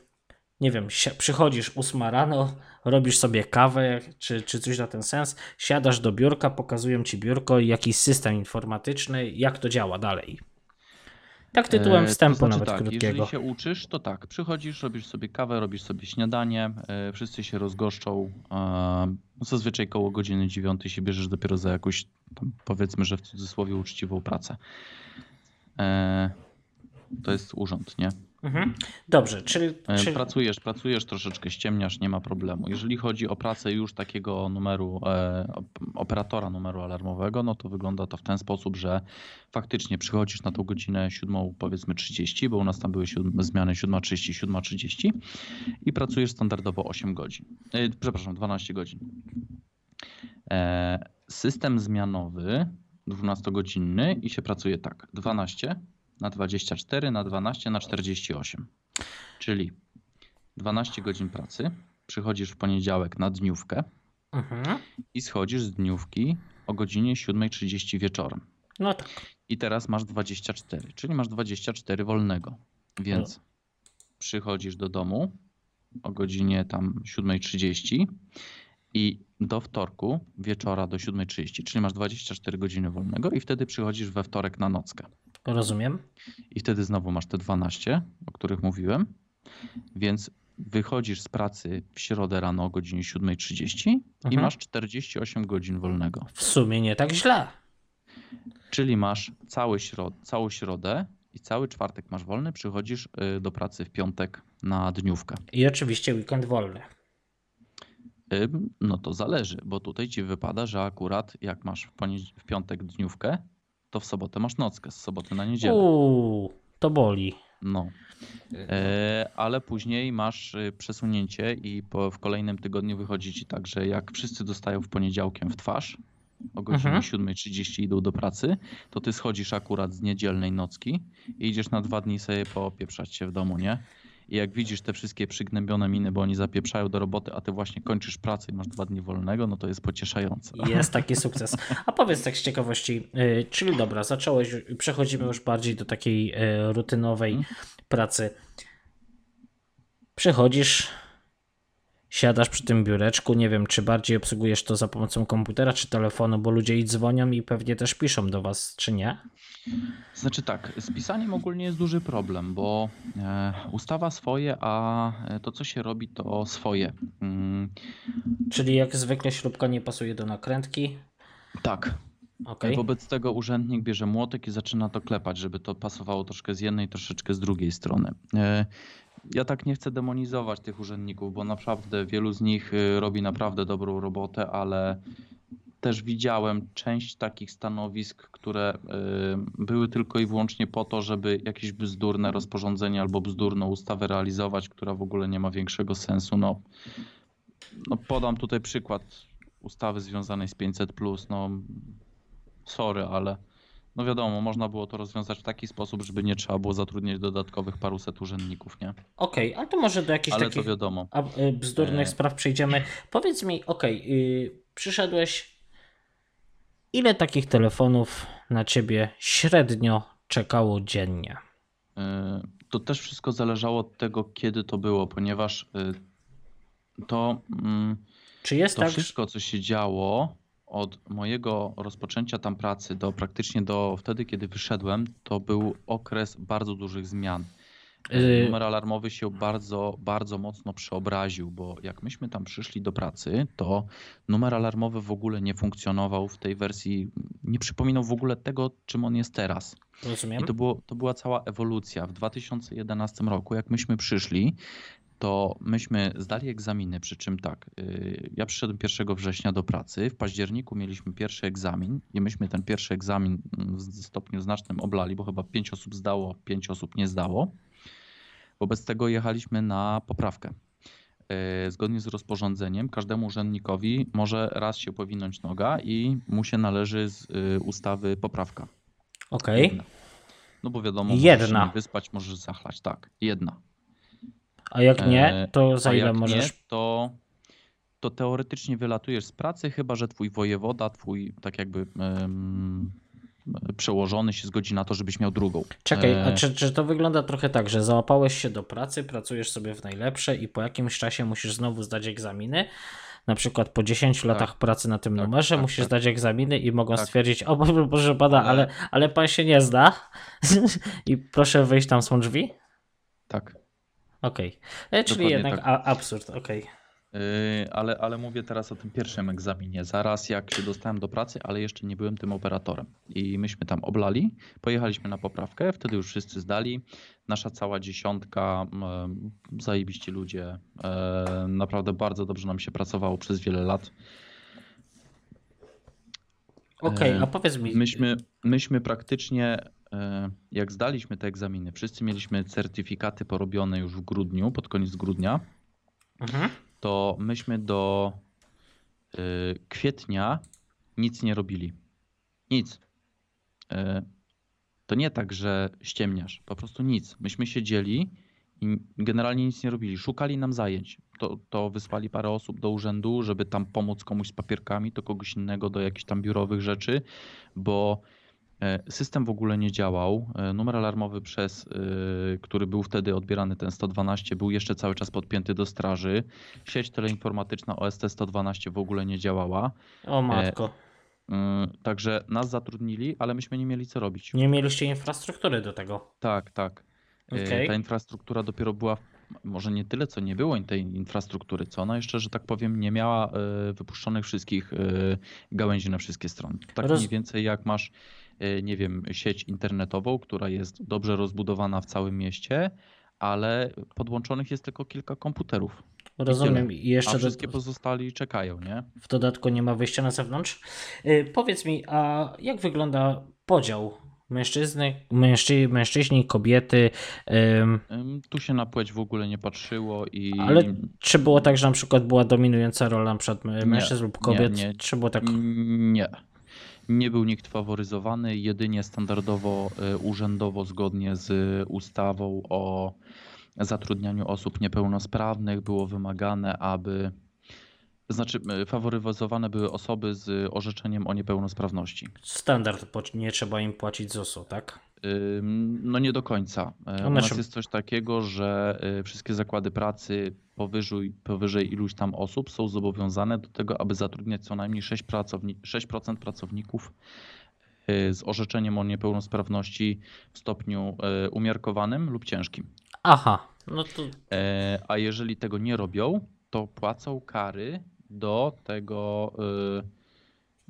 nie wiem, przychodzisz 8 rano, robisz sobie kawę, czy, czy coś na ten sens, siadasz do biurka, pokazują ci biurko i jakiś system informatyczny, jak to działa dalej. Tak tytułem E, wstępu to znaczy nawet tak, krótkiego. Jeżeli się uczysz, to tak, przychodzisz, robisz sobie kawę, robisz sobie śniadanie, e, wszyscy się rozgoszczą. Zazwyczaj koło godziny dziewiątej się bierzesz dopiero za jakąś, tam, powiedzmy, że w cudzysłowie uczciwą pracę. E, To jest urząd, nie? Mhm. Dobrze, czyli, E, czyli Pracujesz, pracujesz, troszeczkę ściemniasz, nie ma problemu. Jeżeli chodzi o pracę już takiego numeru, e, op- operatora numeru alarmowego, no to wygląda to w ten sposób, że faktycznie przychodzisz na tą godzinę 7, powiedzmy 30, bo u nas tam były siódm, zmiany 7.30, 7.30 i pracujesz standardowo 8 godzin. E, przepraszam, 12 godzin. E, system zmianowy 12-godzinny i się pracuje tak, 12 na 24 na 12 na 48. Czyli 12 godzin pracy przychodzisz w poniedziałek na dniówkę Mhm. i schodzisz z dniówki o godzinie 7.30 wieczorem. No tak. I teraz masz 24, czyli masz 24 wolnego. Więc przychodzisz do domu o godzinie tam 7.30 i do wtorku wieczora do 7.30, czyli masz 24 godziny wolnego i wtedy przychodzisz we wtorek na nockę. Rozumiem. I wtedy znowu masz te 12, o których mówiłem. Więc wychodzisz z pracy w środę rano o godzinie 7.30 i Mhm. masz 48 godzin wolnego. W sumie nie tak źle. Czyli masz cały środ całą środę i cały czwartek masz wolny, przychodzisz y, do pracy w piątek na dniówkę. I oczywiście weekend wolny. Ym, No to zależy, bo tutaj ci wypada, że akurat jak masz w, w piątek dniówkę, to w sobotę masz nockę, z soboty na niedzielę. Uuu, to boli. No. E, ale później masz y, przesunięcie i po, w kolejnym tygodniu wychodzi ci tak, że jak wszyscy dostają w poniedziałkiem w twarz, o godzinie Mhm. 7.30 idą do pracy, to ty schodzisz akurat z niedzielnej nocki i idziesz na dwa dni sobie popieprzać się w domu, nie? I jak widzisz te wszystkie przygnębione miny, bo oni zapieprzają do roboty, a ty właśnie kończysz pracę i masz dwa dni wolnego, no to jest pocieszające. Jest taki sukces. A powiedz tak z ciekawości, y, czyli dobra, zacząłeś, przechodzimy już bardziej do takiej y, rutynowej Mhm. pracy. Przychodzisz, siadasz przy tym biureczku, nie wiem, czy bardziej obsługujesz to za pomocą komputera czy telefonu, bo ludzie i dzwonią i pewnie też piszą do was, czy nie? Znaczy tak, z pisaniem ogólnie jest duży problem, bo e, ustawa swoje, a e, to co się robi to swoje. Mm, Czyli jak zwykle śrubka nie pasuje do nakrętki. tak, Okej. Wobec tego urzędnik bierze młotek i zaczyna to klepać, żeby to pasowało troszkę z jednej, troszeczkę z drugiej strony. Ja tak nie chcę demonizować tych urzędników, bo naprawdę wielu z nich y, robi naprawdę dobrą robotę, ale też widziałem część takich stanowisk, które y, były tylko i wyłącznie po to, żeby jakieś bzdurne rozporządzenie albo bzdurną ustawę realizować, która w ogóle nie ma większego sensu. No, no podam tutaj przykład ustawy związanej z 500. No, sorry, ale no wiadomo, można było to rozwiązać w taki sposób, żeby nie trzeba było zatrudniać dodatkowych paruset urzędników, nie? Okej, ale to może do jakichś Ale takich to wiadomo. y, bzdurnych E. spraw przejdziemy. Powiedz mi, okej, y, przyszedłeś, ile takich telefonów na ciebie średnio czekało dziennie? Y, To też wszystko zależało od tego, kiedy to było, ponieważ y, to, mm, Czy jest to tak, wszystko, co się działo od mojego rozpoczęcia tam pracy do praktycznie do wtedy, kiedy wyszedłem, to był okres bardzo dużych zmian. Yy. Numer alarmowy się bardzo, bardzo mocno przeobraził, bo jak myśmy tam przyszli do pracy, to numer alarmowy w ogóle nie funkcjonował w tej wersji, nie przypominał w ogóle tego, czym on jest teraz. rozumiem, I to, było, to była cała ewolucja. W 2011 roku, jak myśmy przyszli, to myśmy zdali egzaminy, przy czym tak, yy, ja przyszedłem 1 września do pracy, w październiku mieliśmy pierwszy egzamin i myśmy ten pierwszy egzamin w stopniu znacznym oblali, bo chyba 5 osób zdało, 5 osób nie zdało. Wobec tego jechaliśmy na poprawkę. Yy, Zgodnie z rozporządzeniem każdemu urzędnikowi może raz się powinąć noga i mu się należy z yy, ustawy poprawka. okej, Jedna. No bo wiadomo, możesz Jedna. się nie wyspać, możesz zachlać. Tak, jedna. A jak nie, E, to za ile możesz? nie, to, to teoretycznie wylatujesz z pracy, chyba że twój wojewoda, twój tak jakby em, przełożony się zgodzi na to, żebyś miał drugą. Czekaj, a E, czy, czy to wygląda trochę tak, że załapałeś się do pracy, pracujesz sobie w najlepsze i po jakimś czasie musisz znowu zdać egzaminy? Na przykład po 10 latach pracy na tym Tak, numerze tak, musisz tak. zdać egzaminy i mogą Tak. stwierdzić, o Boże, pana, ale, Ale- ale pan się nie zda (laughs) i proszę wyjść, tam są drzwi? Tak. Okej, E, czyli jednak tak. a, absurd, okej. Yy, ale, ale mówię teraz o tym pierwszym egzaminie. Zaraz jak się dostałem do pracy, ale jeszcze nie byłem tym operatorem. I myśmy tam oblali, pojechaliśmy na poprawkę, wtedy już wszyscy zdali. Nasza cała dziesiątka, em, zajebiści ludzie. e, Naprawdę bardzo dobrze nam się pracowało przez wiele lat. Okej, E, a powiedz mi, Myśmy, myśmy praktycznie, e, jak zdaliśmy te egzaminy, wszyscy mieliśmy certyfikaty porobione już w grudniu, pod koniec grudnia, mhm. to myśmy do y, kwietnia nic nie robili. Nic. Y, to nie tak, że ściemniasz, po prostu nic. Myśmy siedzieli i generalnie nic nie robili. Szukali nam zajęć. To, to wysłali parę osób do urzędu, żeby tam pomóc komuś z papierkami, to kogoś innego do jakichś tam biurowych rzeczy, bo e, system w ogóle nie działał. E, numer alarmowy przez, e, który był wtedy odbierany, ten 112, był jeszcze cały czas podpięty do straży. Sieć teleinformatyczna OST 112 w ogóle nie działała. O matko. Także nas zatrudnili, ale myśmy nie mieli co robić. Nie mieliście infrastruktury do tego. Tak, tak. Okay. Ta infrastruktura dopiero była, może nie tyle, co nie było tej infrastruktury, co ona jeszcze, że tak powiem, nie miała e, wypuszczonych wszystkich e, gałęzi na wszystkie strony. Tak Roz... mniej więcej jak masz, e, nie wiem, sieć internetową, która jest dobrze rozbudowana w całym mieście, ale podłączonych jest tylko kilka komputerów. Rozumiem. I jeszcze a wszystkie do... pozostali czekają, nie? W dodatku nie ma wyjścia na zewnątrz. Powiedz mi, a jak wygląda podział Mężczyzny, mężczy, mężczyźni, kobiety. Tu się na płeć w ogóle nie patrzyło i. Ale czy było tak, że na przykład była dominująca rola przed mężczyzn lub kobiet? Nie, nie. Czy było tak? Nie. Nie był nikt faworyzowany, jedynie standardowo, y, urzędowo, zgodnie z ustawą o zatrudnianiu osób niepełnosprawnych, było wymagane, aby znaczy, e, faworyzowane były osoby z orzeczeniem o niepełnosprawności. Standard, nie trzeba im płacić ZUS-u, tak? No nie do końca. E, u nas jest coś takiego, że e, wszystkie zakłady pracy powyżej, powyżej iluś tam osób są zobowiązane do tego, aby zatrudniać co najmniej 6%, pracowni 6% pracowników z orzeczeniem o niepełnosprawności w stopniu umiarkowanym lub ciężkim. Aha, no to. A jeżeli tego nie robią, to płacą kary do tego,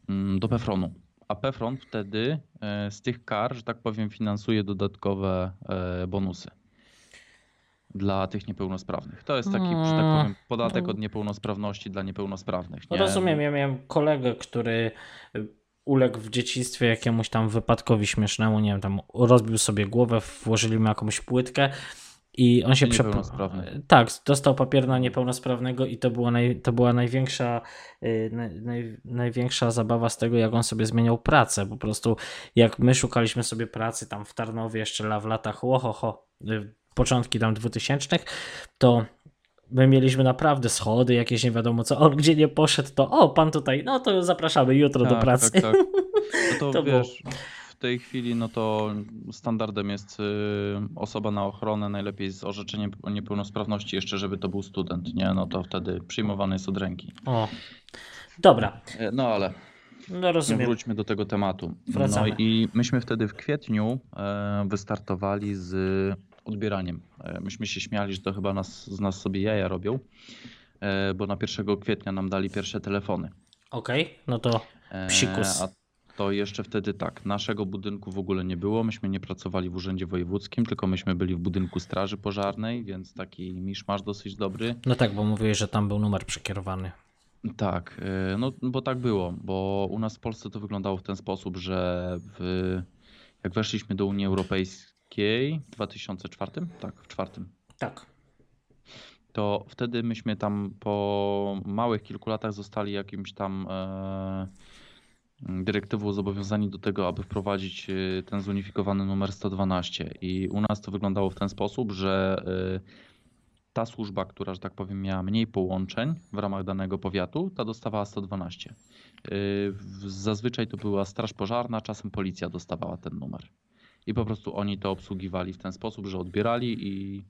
y, mm, do Pefronu. A Pefron wtedy y, z tych kar, że tak powiem, finansuje dodatkowe y, bonusy dla tych niepełnosprawnych. To jest taki, że tak powiem, podatek od niepełnosprawności dla niepełnosprawnych. Nie? Rozumiem, ja miałem kolegę, który uległ w dzieciństwie jakiemuś tam wypadkowi śmiesznemu, nie wiem, tam rozbił sobie głowę, włożyli mu jakąś płytkę i on się niepełnosprawny. Tak, dostał papier na niepełnosprawnego i to była, naj... to była największa, y, naj... największa zabawa z tego, jak on sobie zmieniał pracę. Po prostu jak my szukaliśmy sobie pracy tam w Tarnowie jeszcze w latach łohoho, y, początki tam dwutysięcznych, to my mieliśmy naprawdę schody, jakieś nie wiadomo co. On gdzie nie poszedł, to o, pan tutaj, no to zapraszamy jutro tak, do pracy. Tak, tak. (laughs) No to, to wiesz, było tej chwili no to standardem jest y, osoba na ochronę, najlepiej z orzeczeniem o niepełnosprawności, jeszcze żeby to był student, nie? No to wtedy przyjmowany jest od ręki. O, dobra. E, no ale no rozumiem. wróćmy do tego tematu. Wracamy. No i myśmy wtedy w kwietniu e, wystartowali z odbieraniem. E, myśmy się śmiali, że to chyba nas, z nas sobie jaja robią, bo na 1 kwietnia nam dali pierwsze telefony. Okej, okay, no to psikus. A to jeszcze wtedy tak, naszego budynku w ogóle nie było. Myśmy nie pracowali w urzędzie wojewódzkim, tylko myśmy byli w budynku straży pożarnej, więc taki miszmasz dosyć dobry. No tak, bo mówiłeś, że tam był numer przekierowany. Tak, y, no bo tak było, bo u nas w Polsce to wyglądało w ten sposób, że w, jak weszliśmy do Unii Europejskiej w 2004, tak, w czwartym. Tak. To wtedy myśmy tam po małych kilku latach zostali jakimś tam e, dyrektywą zobowiązani do tego, aby wprowadzić y, ten zunifikowany numer 112. I u nas to wyglądało w ten sposób, że y, ta służba, która, że tak powiem, miała mniej połączeń w ramach danego powiatu, ta dostawała 112. Y, zazwyczaj to była straż pożarna, czasem policja dostawała ten numer. I po prostu oni to obsługiwali w ten sposób, że odbierali i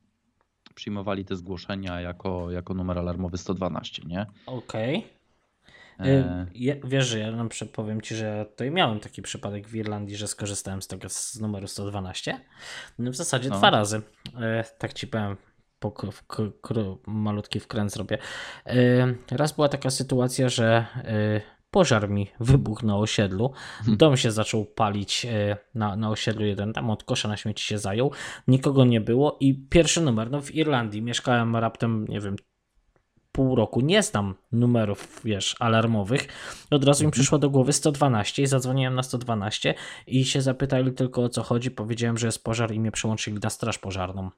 przyjmowali te zgłoszenia jako, jako numer alarmowy 112, nie? Okej. Okay. E... Ja, wiesz, że ja powiem Ci, że ja tutaj miałem taki przypadek w Irlandii, że skorzystałem z tego z numeru 112. No w zasadzie no. dwa razy. E, tak Ci powiem, po, malutki wkręt zrobię. E, raz była taka sytuacja, że pożar mi wybuchł na osiedlu. Hmm. Dom się zaczął palić na, na osiedlu jeden, tam od kosza na śmieci się zajął. Nikogo nie było i pierwszy numer, no w Irlandii mieszkałem raptem, nie wiem, pół roku nie znam numerów, wiesz, alarmowych, od razu mi mhm. przyszło do głowy 112 i zadzwoniłem na 112 i się zapytali tylko o co chodzi. Powiedziałem, że jest pożar i mnie przełączyli na straż pożarną.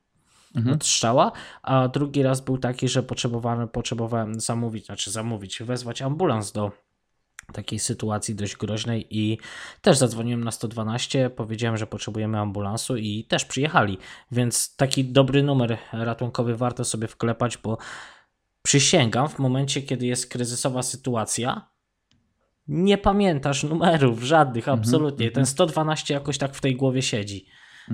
Mhm. Od strzała, a drugi raz był taki, że potrzebowałem, potrzebowałem zamówić, znaczy zamówić, wezwać ambulans do takiej sytuacji dość groźnej i też zadzwoniłem na 112, powiedziałem, że potrzebujemy ambulansu i też przyjechali, więc taki dobry numer ratunkowy warto sobie wklepać, bo przysięgam, w momencie, kiedy jest kryzysowa sytuacja, nie pamiętasz numerów żadnych, absolutnie. Ten 112 jakoś tak w tej głowie siedzi.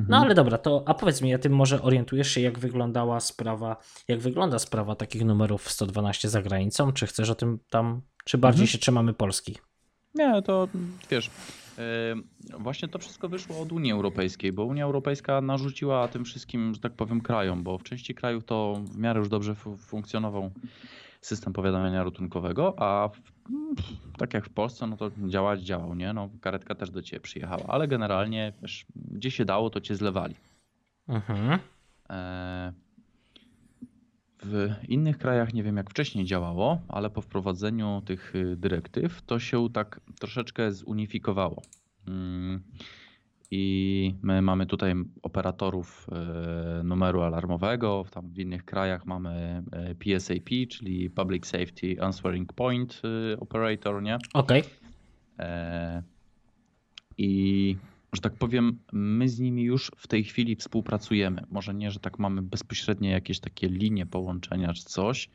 No ale dobra, to a powiedz mi, a ty może orientujesz się, jak wyglądała sprawa, jak wygląda sprawa takich numerów 112 za granicą? Czy chcesz o tym tam, czy bardziej się trzymamy Polski? Nie, to wiesz, yy, właśnie to wszystko wyszło od Unii Europejskiej, bo Unia Europejska narzuciła tym wszystkim, że tak powiem, krajom, bo w części krajów to w miarę już dobrze fu- funkcjonował system powiadamiania ratunkowego, a w, tak jak w Polsce, no to działać działał, nie? No, karetka też do ciebie przyjechała, ale generalnie, wiesz, gdzie się dało, to cię zlewali. Mhm. E, W innych krajach nie wiem jak wcześniej działało, ale po wprowadzeniu tych y, dyrektyw to się tak troszeczkę zunifikowało. Mm, I my mamy tutaj operatorów e, numeru alarmowego, tam w innych krajach mamy PSAP, czyli Public Safety Answering Point y, Operator, nie? Okej. E, I że tak powiem, my z nimi już w tej chwili współpracujemy. Może nie, że tak mamy bezpośrednie jakieś takie linie połączenia czy coś,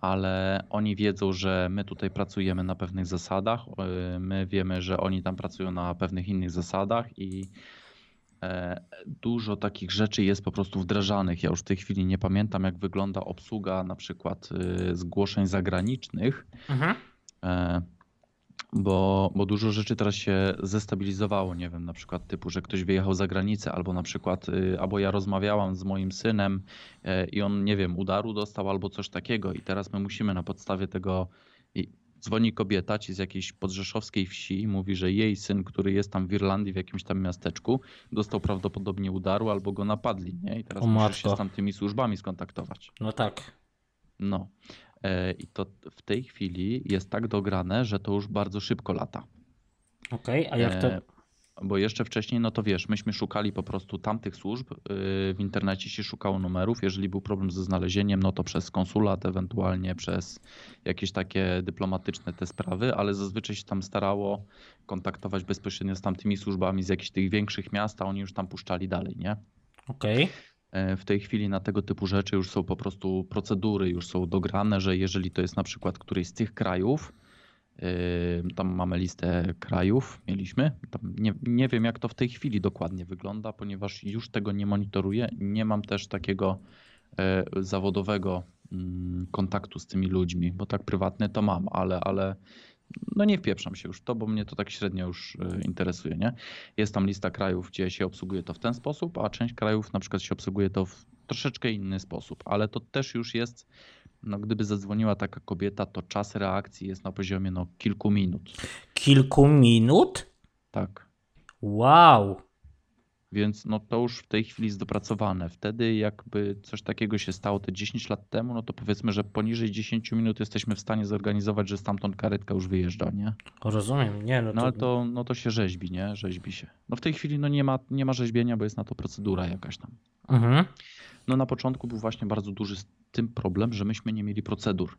ale oni wiedzą, że my tutaj pracujemy na pewnych zasadach. e, My wiemy, że oni tam pracują na pewnych innych zasadach i e, dużo takich rzeczy jest po prostu wdrażanych. Ja już w tej chwili nie pamiętam, jak wygląda obsługa na przykład e, zgłoszeń zagranicznych. Mhm. Bo, bo dużo rzeczy teraz się zestabilizowało, nie wiem, na przykład typu, że ktoś wyjechał za granicę, albo na przykład, y, albo ja rozmawiałam z moim synem e, i on, nie wiem, udaru dostał albo coś takiego i teraz my musimy na podstawie tego, dzwoni kobieta ci z jakiejś podrzeszowskiej wsi i mówi, że jej syn, który jest tam w Irlandii w jakimś tam miasteczku, dostał prawdopodobnie udaru albo go napadli, nie? I teraz musisz się z tamtymi służbami skontaktować. No tak. No. E, I to w tej chwili jest tak dograne, że to już bardzo szybko lata. Okej, a jak to. E, Bo jeszcze wcześniej, no to wiesz, myśmy szukali po prostu tamtych służb. y, W internecie się szukało numerów. Jeżeli był problem ze znalezieniem, no to przez konsulat, ewentualnie przez jakieś takie dyplomatyczne te sprawy, ale zazwyczaj się tam starało kontaktować bezpośrednio z tamtymi służbami z jakichś tych większych miast, a oni już tam puszczali dalej, nie? Okej. E, W tej chwili na tego typu rzeczy już są po prostu procedury, już są dograne, że jeżeli to jest na przykład któryś z tych krajów, yy, tam mamy listę krajów, mieliśmy, nie, nie wiem jak to w tej chwili dokładnie wygląda, ponieważ już tego nie monitoruję, nie mam też takiego e, zawodowego mm, kontaktu z tymi ludźmi, bo tak prywatny to mam, ale, ale no nie wpieprzam się już w to, bo mnie to tak średnio już e, interesuje, nie? Jest tam lista krajów, gdzie się obsługuje to w ten sposób, a część krajów na przykład się obsługuje to w troszeczkę inny sposób, ale to też już jest, no gdyby zadzwoniła taka kobieta, to czas reakcji jest na poziomie no kilku minut, Kilku minut? tak. Wow. Więc no to już w tej chwili jest dopracowane. Wtedy jakby coś takiego się stało te 10 lat temu, no to powiedzmy, że poniżej 10 minut jesteśmy w stanie zorganizować, że stamtąd karetka już wyjeżdża, nie? Rozumiem. Nie, no No to. ale to, no to się rzeźbi, nie? Rzeźbi się. No w tej chwili no nie ma, nie ma rzeźbienia, bo jest na to procedura jakaś tam. Mhm. No na początku był właśnie bardzo duży z tym problem, że myśmy nie mieli procedur.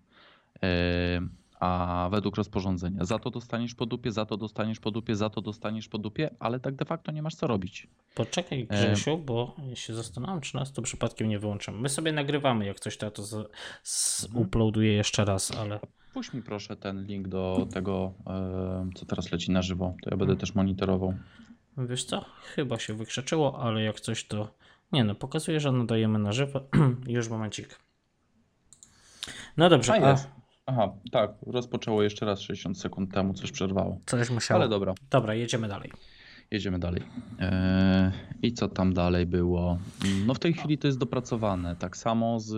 E, A według rozporządzenia, za to dostaniesz po dupie, za to dostaniesz po dupie, za to dostaniesz po dupie, ale tak de facto nie masz co robić. Poczekaj, Grzesiu, bo ja się zastanawiam, czy nas to przypadkiem nie wyłączymy. My sobie nagrywamy, jak coś to, ja to z, z Mhm. uploaduję jeszcze raz, ale. Puść mi proszę ten link do tego, e, co teraz leci na żywo. To ja będę też monitorował. Wiesz co? Chyba się wykrzeczyło, ale jak coś to. Nie no, pokazuje, że nadajemy na żywo. (clears throat) Już momencik. No dobrze, A a. Aha, tak, rozpoczęło jeszcze raz 60 sekund temu, coś przerwało. coś musiało. Ale dobra, Dobra, jedziemy dalej. jedziemy dalej. E, I co tam dalej było? No w tej chwili to jest dopracowane. Tak samo z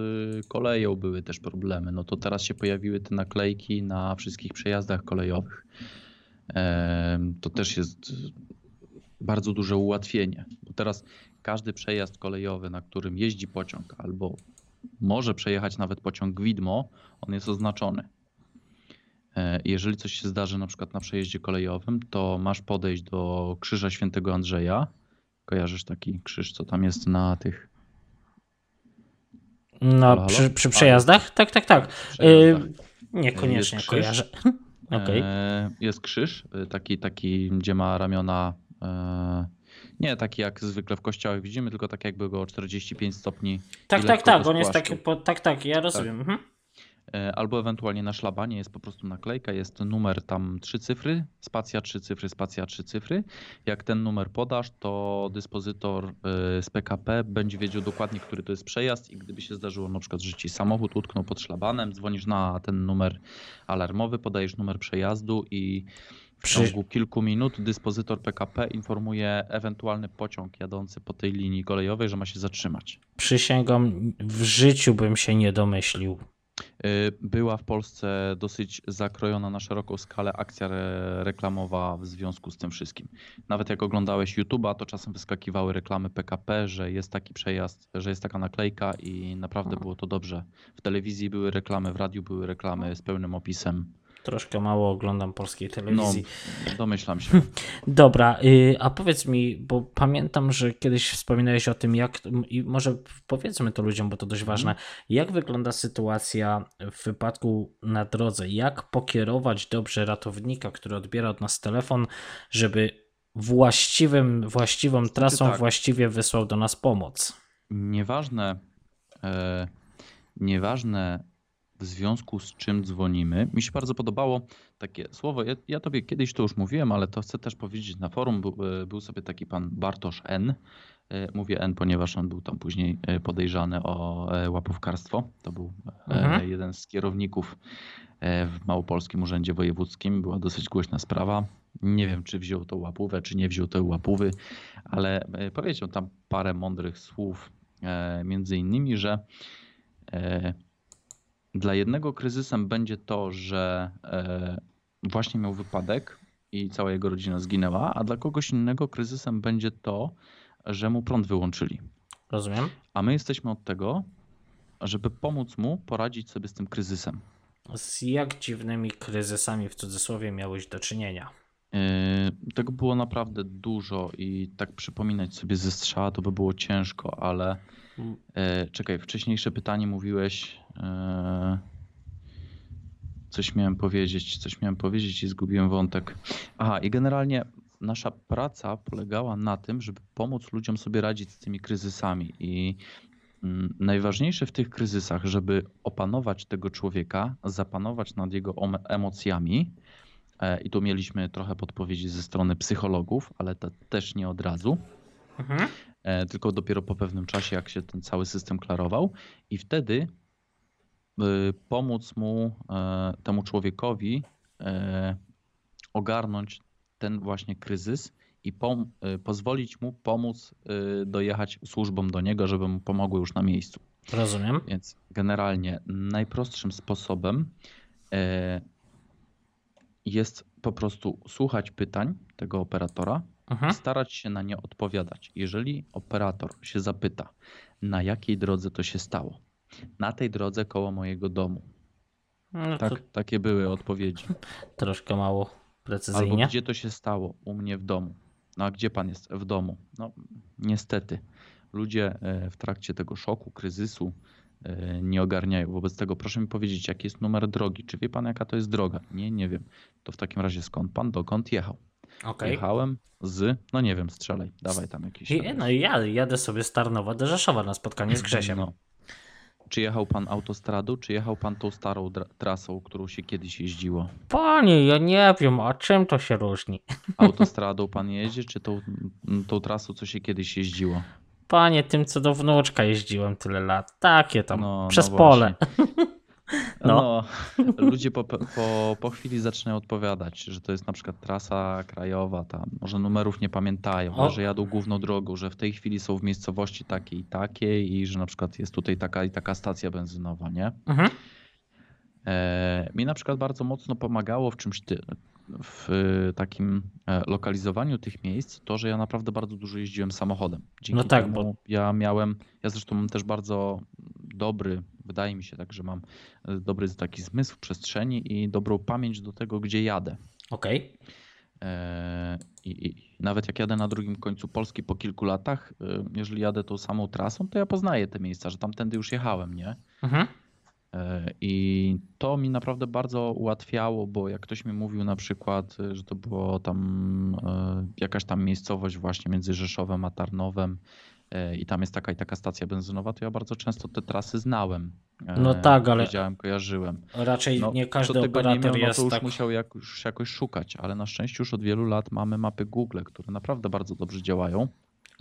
koleją były też problemy. No to teraz się pojawiły te naklejki na wszystkich przejazdach kolejowych. E, To też jest bardzo duże ułatwienie, bo teraz każdy przejazd kolejowy, na którym jeździ pociąg albo może przejechać nawet pociąg widmo, on jest oznaczony. E, Jeżeli coś się zdarzy na przykład na przejeździe kolejowym, to masz podejść do Krzyża Świętego Andrzeja. Kojarzysz taki krzyż, co tam jest na tych No, Halo, halo? przy, przy A, przejazdach? Tak, tak, tak. przejazdach? Yy, niekoniecznie Jest kojarzę. (laughs) E, jest krzyż, e, taki, taki, gdzie ma ramiona. Nie taki jak zwykle w kościołach widzimy, tylko tak jakby go o 45 stopni. Tak, tak, tak, on jest taki, po, tak, tak, ja rozumiem. Mhm. E, Albo ewentualnie na szlabanie jest po prostu naklejka, jest numer tam trzy cyfry, spacja trzy cyfry, spacja trzy cyfry. Jak ten numer podasz, to dyspozytor e, z PKP będzie wiedział dokładnie, który to jest przejazd i gdyby się zdarzyło na przykład, że ci samochód utknął pod szlabanem, dzwonisz na ten numer alarmowy, podajesz numer przejazdu i w Przy- ciągu kilku minut dyspozytor PKP informuje ewentualny pociąg jadący po tej linii kolejowej, że ma się zatrzymać. Przysięgam, w życiu bym się nie domyślił. Y, Była w Polsce dosyć zakrojona na szeroką skalę akcja re- reklamowa w związku z tym wszystkim. Nawet jak oglądałeś YouTube'a, to czasem wyskakiwały reklamy PKP, że jest taki przejazd, że jest taka naklejka i naprawdę było to dobrze. W telewizji były reklamy, w radiu były reklamy z pełnym opisem. Troszkę mało oglądam polskiej telewizji. No, domyślam się. (laughs) Dobra, y, a powiedz mi, bo pamiętam, że kiedyś wspominałeś o tym, jak, i może powiedzmy to ludziom, bo to dość ważne, jak wygląda sytuacja w wypadku na drodze, jak pokierować dobrze ratownika, który odbiera od nas telefon, żeby właściwym, właściwą trasą tak. właściwie wysłał do nas pomoc. Nieważne, e, nieważne w związku z czym dzwonimy. Mi się bardzo podobało takie słowo. Ja, ja tobie kiedyś to już mówiłem, ale to chcę też powiedzieć na forum. Był, e, był sobie taki pan Bartosz N. E, Mówię N, ponieważ on był tam później e, podejrzany o łapówkarstwo. To był Mhm. jeden z kierowników w Małopolskim Urzędzie Wojewódzkim. Była dosyć głośna sprawa. Nie wiem, czy wziął tą łapówę, czy nie wziął tej łapówy, ale powiedział tam parę mądrych słów, między innymi, że dla jednego kryzysem będzie to, że e, właśnie miał wypadek i cała jego rodzina zginęła, a dla kogoś innego kryzysem będzie to, że mu prąd wyłączyli. Rozumiem? A my jesteśmy od tego, żeby pomóc mu poradzić sobie z tym kryzysem. Z jak dziwnymi kryzysami w cudzysłowie miałeś do czynienia? Yy, Tego było naprawdę dużo i tak przypominać sobie ze strzała to by było ciężko, ale e, czekaj, wcześniejsze pytanie mówiłeś. E, Coś miałem powiedzieć, coś miałem powiedzieć i zgubiłem wątek. Aha, i generalnie nasza praca polegała na tym, żeby pomóc ludziom sobie radzić z tymi kryzysami. I mm, najważniejsze w tych kryzysach, żeby opanować tego człowieka, zapanować nad jego emocjami. E, I tu mieliśmy trochę podpowiedzi ze strony psychologów, ale to też nie od razu, Mhm. e, tylko dopiero po pewnym czasie, jak się ten cały system klarował. I wtedy pomóc mu, e, temu człowiekowi e, ogarnąć ten właśnie kryzys i pom- y, pozwolić mu pomóc y, dojechać służbom do niego, żeby mu pomogły już na miejscu. Rozumiem. Więc generalnie najprostszym sposobem e, jest po prostu słuchać pytań tego operatora Mhm. i starać się na nie odpowiadać. Jeżeli operator się zapyta, na jakiej drodze to się stało, na tej drodze koło mojego domu. No to Tak, takie były odpowiedzi. (laughs) troszkę mało Albo precyzyjnie. gdzie to się stało? U mnie w domu. No a gdzie pan jest? W domu. No niestety. Ludzie e, w trakcie tego szoku, kryzysu e, nie ogarniają. Wobec tego proszę mi powiedzieć, jaki jest numer drogi. Czy wie pan, jaka to jest droga? Nie, nie wiem. To w takim razie skąd pan, dokąd jechał? Okej. Jechałem z, no nie wiem, strzelaj. Dawaj tam jakieś. I- No i ja jadę sobie z Tarnowa do Rzeszowa na spotkanie z Grzesiem. No. Czy jechał pan autostradą, czy jechał pan tą starą trasą, którą się kiedyś jeździło? Panie, ja nie wiem, a czym to się różni? (laughs) Autostradą pan jeździ, czy tą, tą trasą, co się kiedyś jeździło? Panie, tym co do wnuczka jeździłem tyle lat. Takie tam, No, przez no pole. (laughs) No. (laughs) ludzie po, po, po chwili zaczynają odpowiadać, że to jest na przykład trasa krajowa, tam może numerów nie pamiętają, O. że jadą główną drogą, że w tej chwili są w miejscowości takiej i takiej i że na przykład jest tutaj taka i taka stacja benzynowa, nie? Mhm. E, mi na przykład bardzo mocno pomagało w czymś ty, w takim e, lokalizowaniu tych miejsc to, że ja naprawdę bardzo dużo jeździłem samochodem. Dzięki No tak, bo- ja miałem, ja zresztą mam też bardzo dobry, wydaje mi się tak, że mam e, dobry taki zmysł przestrzeni i dobrą pamięć do tego, gdzie jadę. Okej. E, I, I nawet jak jadę na drugim końcu Polski po kilku latach, e, jeżeli jadę tą samą trasą, to ja poznaję te miejsca, że tamtędy już jechałem, nie? Mhm. E, I to mi naprawdę bardzo ułatwiało, bo jak ktoś mi mówił na przykład, e, że to było tam e, jakaś tam miejscowość właśnie między Rzeszowem a Tarnowem e, i tam jest taka i taka stacja benzynowa, to ja bardzo często te trasy znałem. E, No tak, ale- Wiedziałem, kojarzyłem. Raczej No, nie każdy tego nie operator miał, no to już tak. musiał jakoś, jakoś szukać, ale na szczęście już od wielu lat mamy mapy Google, które naprawdę bardzo dobrze działają.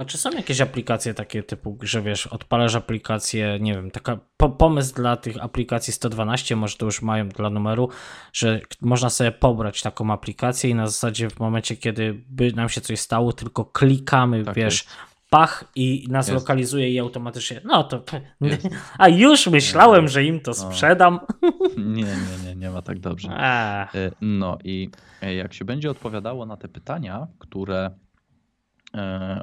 A czy są jakieś aplikacje takie typu, że wiesz, odpalasz aplikację, nie wiem, taka po, pomysł dla tych aplikacji 112, może to już mają dla numeru, że można sobie pobrać taką aplikację i na zasadzie w momencie, kiedy by nam się coś stało, tylko klikamy, Tak wiesz, jest. pach i nas Jest. lokalizuje i automatycznie, no to, (laughs) Jest. a już myślałem, że im to No. sprzedam. (laughs) Nie, nie, nie, nie ma tak dobrze. A, E, No i e, jak się będzie odpowiadało na te pytania, które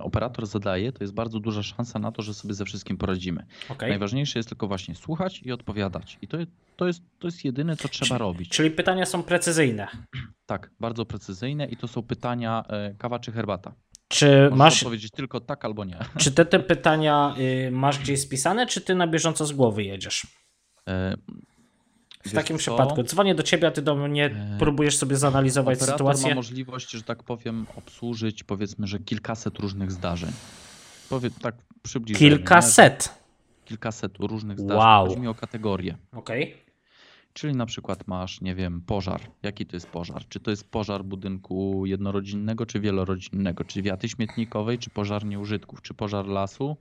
operator zadaje, to jest bardzo duża szansa na to, że sobie ze wszystkim poradzimy. okej. Najważniejsze jest tylko właśnie słuchać i odpowiadać. I to, to, jest, to jest jedyne, co trzeba Czyli- robić. Czyli pytania są precyzyjne. Tak, bardzo precyzyjne i to są pytania e, kawa czy herbata. Czy Możesz masz, odpowiedzieć tylko tak albo nie. (laughs) czy te, te pytania y, masz gdzieś spisane, czy ty na bieżąco z głowy jedziesz? W wiesz takim co? przypadku dzwonię do ciebie, a ty do mnie E, próbujesz sobie zanalizować Operator sytuację. ma możliwość, że tak powiem, obsłużyć powiedzmy, że kilkaset różnych zdarzeń. Powie, tak przybliżenie. nie? Kilkaset. Kilkaset różnych zdarzeń. Wow. Chodzi mi o kategorię. Okej. Czyli na przykład masz, nie wiem, pożar. Jaki to jest pożar? Czy to jest pożar budynku jednorodzinnego, czy wielorodzinnego? Czy wiaty śmietnikowej, czy pożar nieużytków? Czy pożar lasu?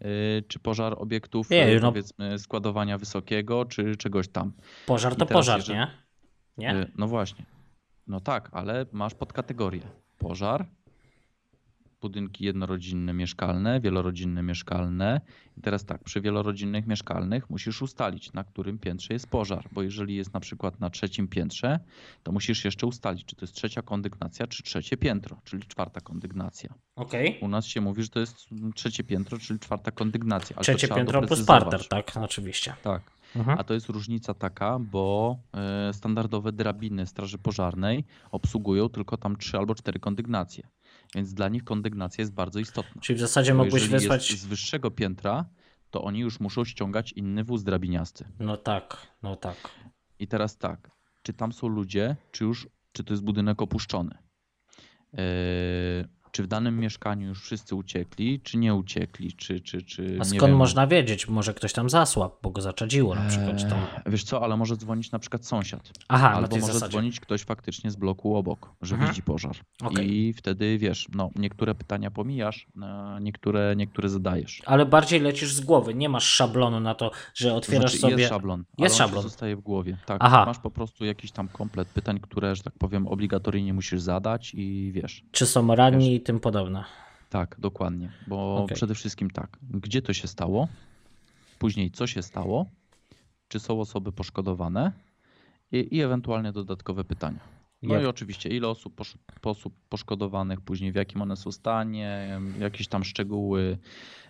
Yy, Czy pożar obiektów, Jeju, yy, no. powiedzmy, składowania wysokiego, czy czegoś tam? Pożar to pożar, jeżeli- nie? Nie? Yy, No właśnie. No tak, ale masz podkategorię. Pożar, budynki jednorodzinne mieszkalne, wielorodzinne mieszkalne. I teraz tak, przy wielorodzinnych mieszkalnych musisz ustalić, na którym piętrze jest pożar, bo jeżeli jest na przykład na trzecim piętrze, to musisz jeszcze ustalić, czy to jest trzecia kondygnacja, czy trzecie piętro, czyli czwarta kondygnacja. Okej. U nas się mówi, że to jest trzecie piętro, czyli czwarta kondygnacja. Ale Trzecie piętro plus parter, tak? Oczywiście. Tak. Mhm. A to jest różnica taka, bo e, standardowe drabiny Straży Pożarnej obsługują tylko tam trzy albo cztery kondygnacje. Więc dla nich kondygnacja jest bardzo istotna. Czyli w zasadzie Bo mógłbyś wysłać... z wyższego piętra, to oni już muszą ściągać inny wóz drabiniasty. No tak, no tak. I teraz tak, czy tam są ludzie, czy już, czy to jest budynek opuszczony? E, czy w danym mieszkaniu już wszyscy uciekli, czy nie uciekli, czy, czy, czy A skąd wiem, można wiedzieć? Może ktoś tam zasłabł, bo go zaczadziło na przykład. Eee, Wiesz co, ale może dzwonić na przykład sąsiad. Aha, Albo może zasadzie. dzwonić ktoś faktycznie z bloku obok, że Mhm. widzi pożar. Okej. I wtedy wiesz, no niektóre pytania pomijasz, a niektóre, niektóre zadajesz. Ale bardziej lecisz z głowy, nie masz szablonu na to, że otwierasz znaczy, sobie... Jest szablon. Jest szablon. zostaje w głowie. Tak, Aha. masz po prostu jakiś tam komplet pytań, które, że tak powiem, obligatoryjnie musisz zadać i wiesz. Czy są ranni i tym podobne. Tak, dokładnie. Bo Okej. przede wszystkim tak, gdzie to się stało, później co się stało, czy są osoby poszkodowane i, i ewentualnie dodatkowe pytania. No i oczywiście, ile osób, posz, osób poszkodowanych, później w jakim one są stanie, jakieś tam szczegóły,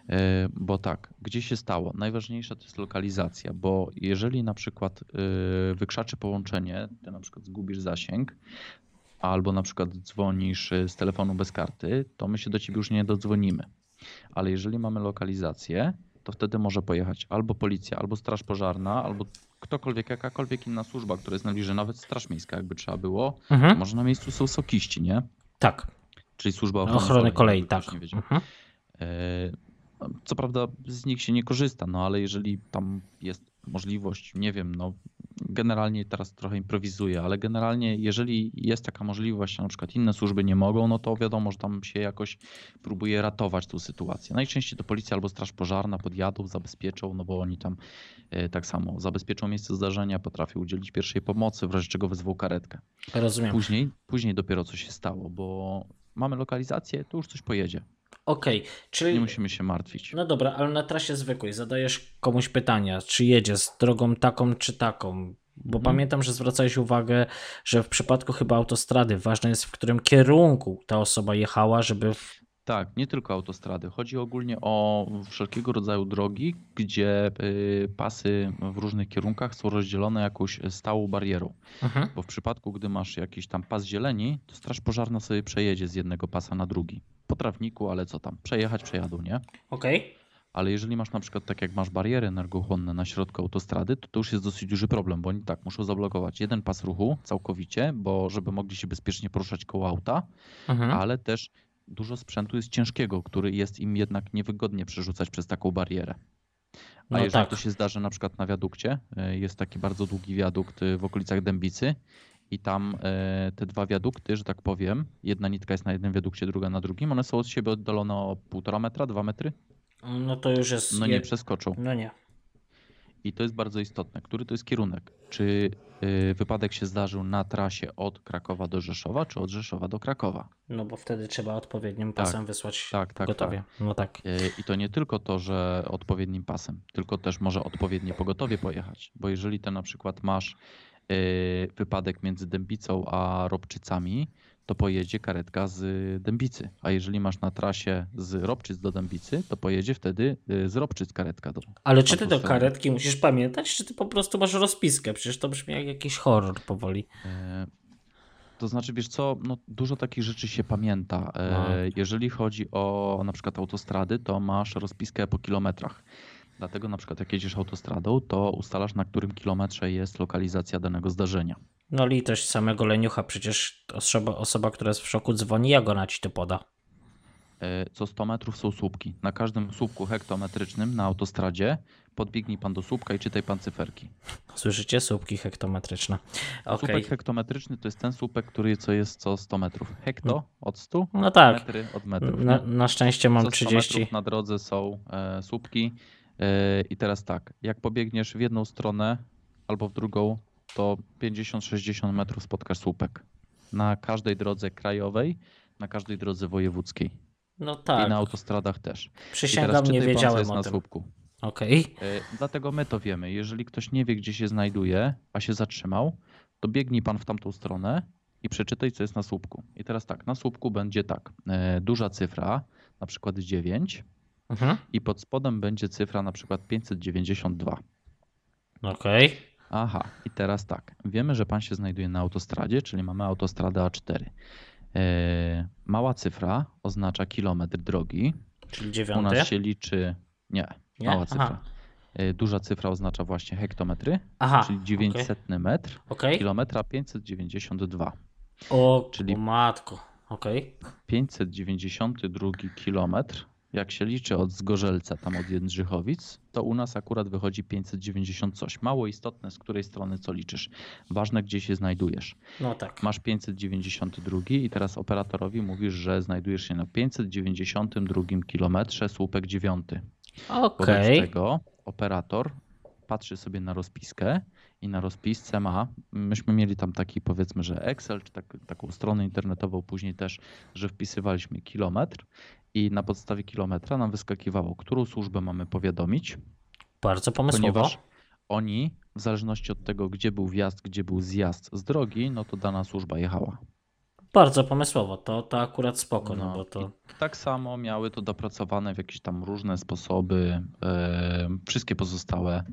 e, bo tak, gdzie się stało? Najważniejsza to jest lokalizacja, bo jeżeli na przykład e, wykrzaczy połączenie, ty na przykład zgubisz zasięg, albo na przykład dzwonisz e, z telefonu bez karty, to my się do ciebie już nie dodzwonimy. Ale jeżeli mamy lokalizację, to wtedy może pojechać albo policja, albo straż pożarna, albo ktokolwiek, jakakolwiek inna służba, która jest najbliżej, nawet straż miejska jakby trzeba było. Mhm. Może na miejscu są sokiści, nie? Tak, Czyli służba ochrony, ochrony kolei, tak. Mhm. E, no, Co prawda z nich się nie korzysta, no ale jeżeli tam jest możliwość, nie wiem, no generalnie teraz trochę improwizuję, ale generalnie jeżeli jest taka możliwość, a na przykład inne służby nie mogą, no to wiadomo, że tam się jakoś próbuje ratować tą sytuację. Najczęściej to policja albo straż pożarna podjadą, zabezpieczą, no bo oni tam e, tak samo zabezpieczą miejsce zdarzenia, potrafią udzielić pierwszej pomocy, w razie czego wezwą karetkę. Rozumiem. Później, później dopiero co się stało, bo mamy lokalizację, to już coś pojedzie. Okej, czyli... Nie musimy się martwić. No dobra, ale na trasie zwykłej zadajesz komuś pytania, czy jedzie z drogą taką czy taką. Bo Mhm. pamiętam, że zwracałeś uwagę, że w przypadku chyba autostrady ważne jest, w którym kierunku ta osoba jechała, żeby. w- Tak, nie tylko autostrady. Chodzi ogólnie o wszelkiego rodzaju drogi, gdzie y, pasy w różnych kierunkach są rozdzielone jakąś stałą barierą. Mhm. Bo w przypadku, gdy masz jakiś tam pas zieleni, to straż pożarna sobie przejedzie z jednego pasa na drugi. Po trawniku, ale co tam, przejechać przejadą, nie? Okej. Ale jeżeli masz na przykład tak jak masz bariery energochłonne na środku autostrady, to to już jest dosyć duży problem, bo oni tak muszą zablokować jeden pas ruchu całkowicie, bo żeby mogli się bezpiecznie poruszać koło auta, Mhm. ale też dużo sprzętu jest ciężkiego, który jest im jednak niewygodnie przerzucać przez taką barierę. A No jeżeli tak. to się zdarzy na przykład na wiadukcie, y, jest taki bardzo długi wiadukt y, w okolicach Dębicy i tam y, te dwa wiadukty, że tak powiem, jedna nitka jest na jednym wiadukcie, druga na drugim, one są od siebie oddalone o półtora metra, dwa metry, No to już jest. no nie przeskoczą. No nie. I to jest bardzo istotne. Który to jest kierunek? Czy wypadek się zdarzył na trasie od Krakowa do Rzeszowa, czy od Rzeszowa do Krakowa? No bo wtedy trzeba odpowiednim Tak, pasem wysłać tak, tak, gotowie. No tak. Y, I to nie tylko to, że odpowiednim pasem, tylko też może odpowiednie pogotowie pojechać. Bo jeżeli ty na przykład masz y, wypadek między Dębicą a Robczycami, to pojedzie karetka z Dębicy. A jeżeli masz na trasie z Robczyc do Dębicy, to pojedzie wtedy y, z Robczyc karetka do. Ale czy ty do karetki musisz pamiętać, czy ty po prostu masz rozpiskę? Przecież to brzmi jak jakiś horror powoli. E, To znaczy, wiesz co, no, dużo takich rzeczy się pamięta. E, No. Jeżeli chodzi o na przykład autostrady, to masz rozpiskę po kilometrach. Dlatego na przykład jak jedziesz autostradą, to ustalasz na którym kilometrze jest lokalizacja danego zdarzenia. No litość samego leniucha, przecież osoba, osoba, która jest w szoku dzwoni, jak ona ci to poda? E, Co 100 metrów są słupki. Na każdym słupku hektometrycznym na autostradzie podbiegnij pan do słupka i czytaj pan cyferki. Słyszycie? Słupki hektometryczne. Okej. Słupek hektometryczny to jest ten słupek, który co jest co 100 metrów. Hekto od 100, No tak. metry od metrów. Na, na szczęście mam Co 100 30. metrów na drodze są e, słupki. I teraz tak, jak pobiegniesz w jedną stronę albo w drugą, to 50-60 metrów spotkasz słupek. Na każdej drodze krajowej, na każdej drodze wojewódzkiej. No I tak. na autostradach też. I Przysięgam, teraz nie wiedziałem jest o na tym. słupku. Okej. E, Dlatego my to wiemy. Jeżeli ktoś nie wie, gdzie się znajduje, a się zatrzymał, to biegnij pan w tamtą stronę i przeczytaj, co jest na słupku. I teraz tak, na słupku będzie tak, e, duża cyfra, na przykład 9, Mhm. i pod spodem będzie cyfra na przykład 592. Okej. Aha, i teraz tak. Wiemy, że pan się znajduje na autostradzie, czyli mamy autostradę A4. E, mała cyfra oznacza kilometr drogi. Czyli U dziewiąty. nas się liczy. Nie, Nie? mała Aha. cyfra. E, duża cyfra oznacza właśnie hektometry, Aha. czyli 900 metr, Okej. kilometra 592. O, czyli- o matko. Okej. 592 kilometr, jak się liczy od Zgorzelca, tam od Jędrzychowic, to u nas akurat wychodzi 590 coś. Mało istotne, z której strony co liczysz. Ważne, gdzie się znajdujesz. No tak. Masz 592 i teraz operatorowi mówisz, że znajdujesz się na 592 kilometrze, słupek 9. Wobec Okej. tego operator patrzy sobie na rozpiskę i na rozpisce ma, myśmy mieli tam taki powiedzmy, że Excel, czy tak, taką stronę internetową później też, że wpisywaliśmy kilometr i na podstawie kilometra nam wyskakiwało, którą służbę mamy powiadomić, Bardzo pomysłowo. ponieważ oni, w zależności od tego, gdzie był wjazd, gdzie był zjazd z drogi, no to dana służba jechała. Bardzo pomysłowo. To, to akurat spoko, no, No bo to. Tak samo miały to dopracowane w jakieś tam różne sposoby. e, wszystkie pozostałe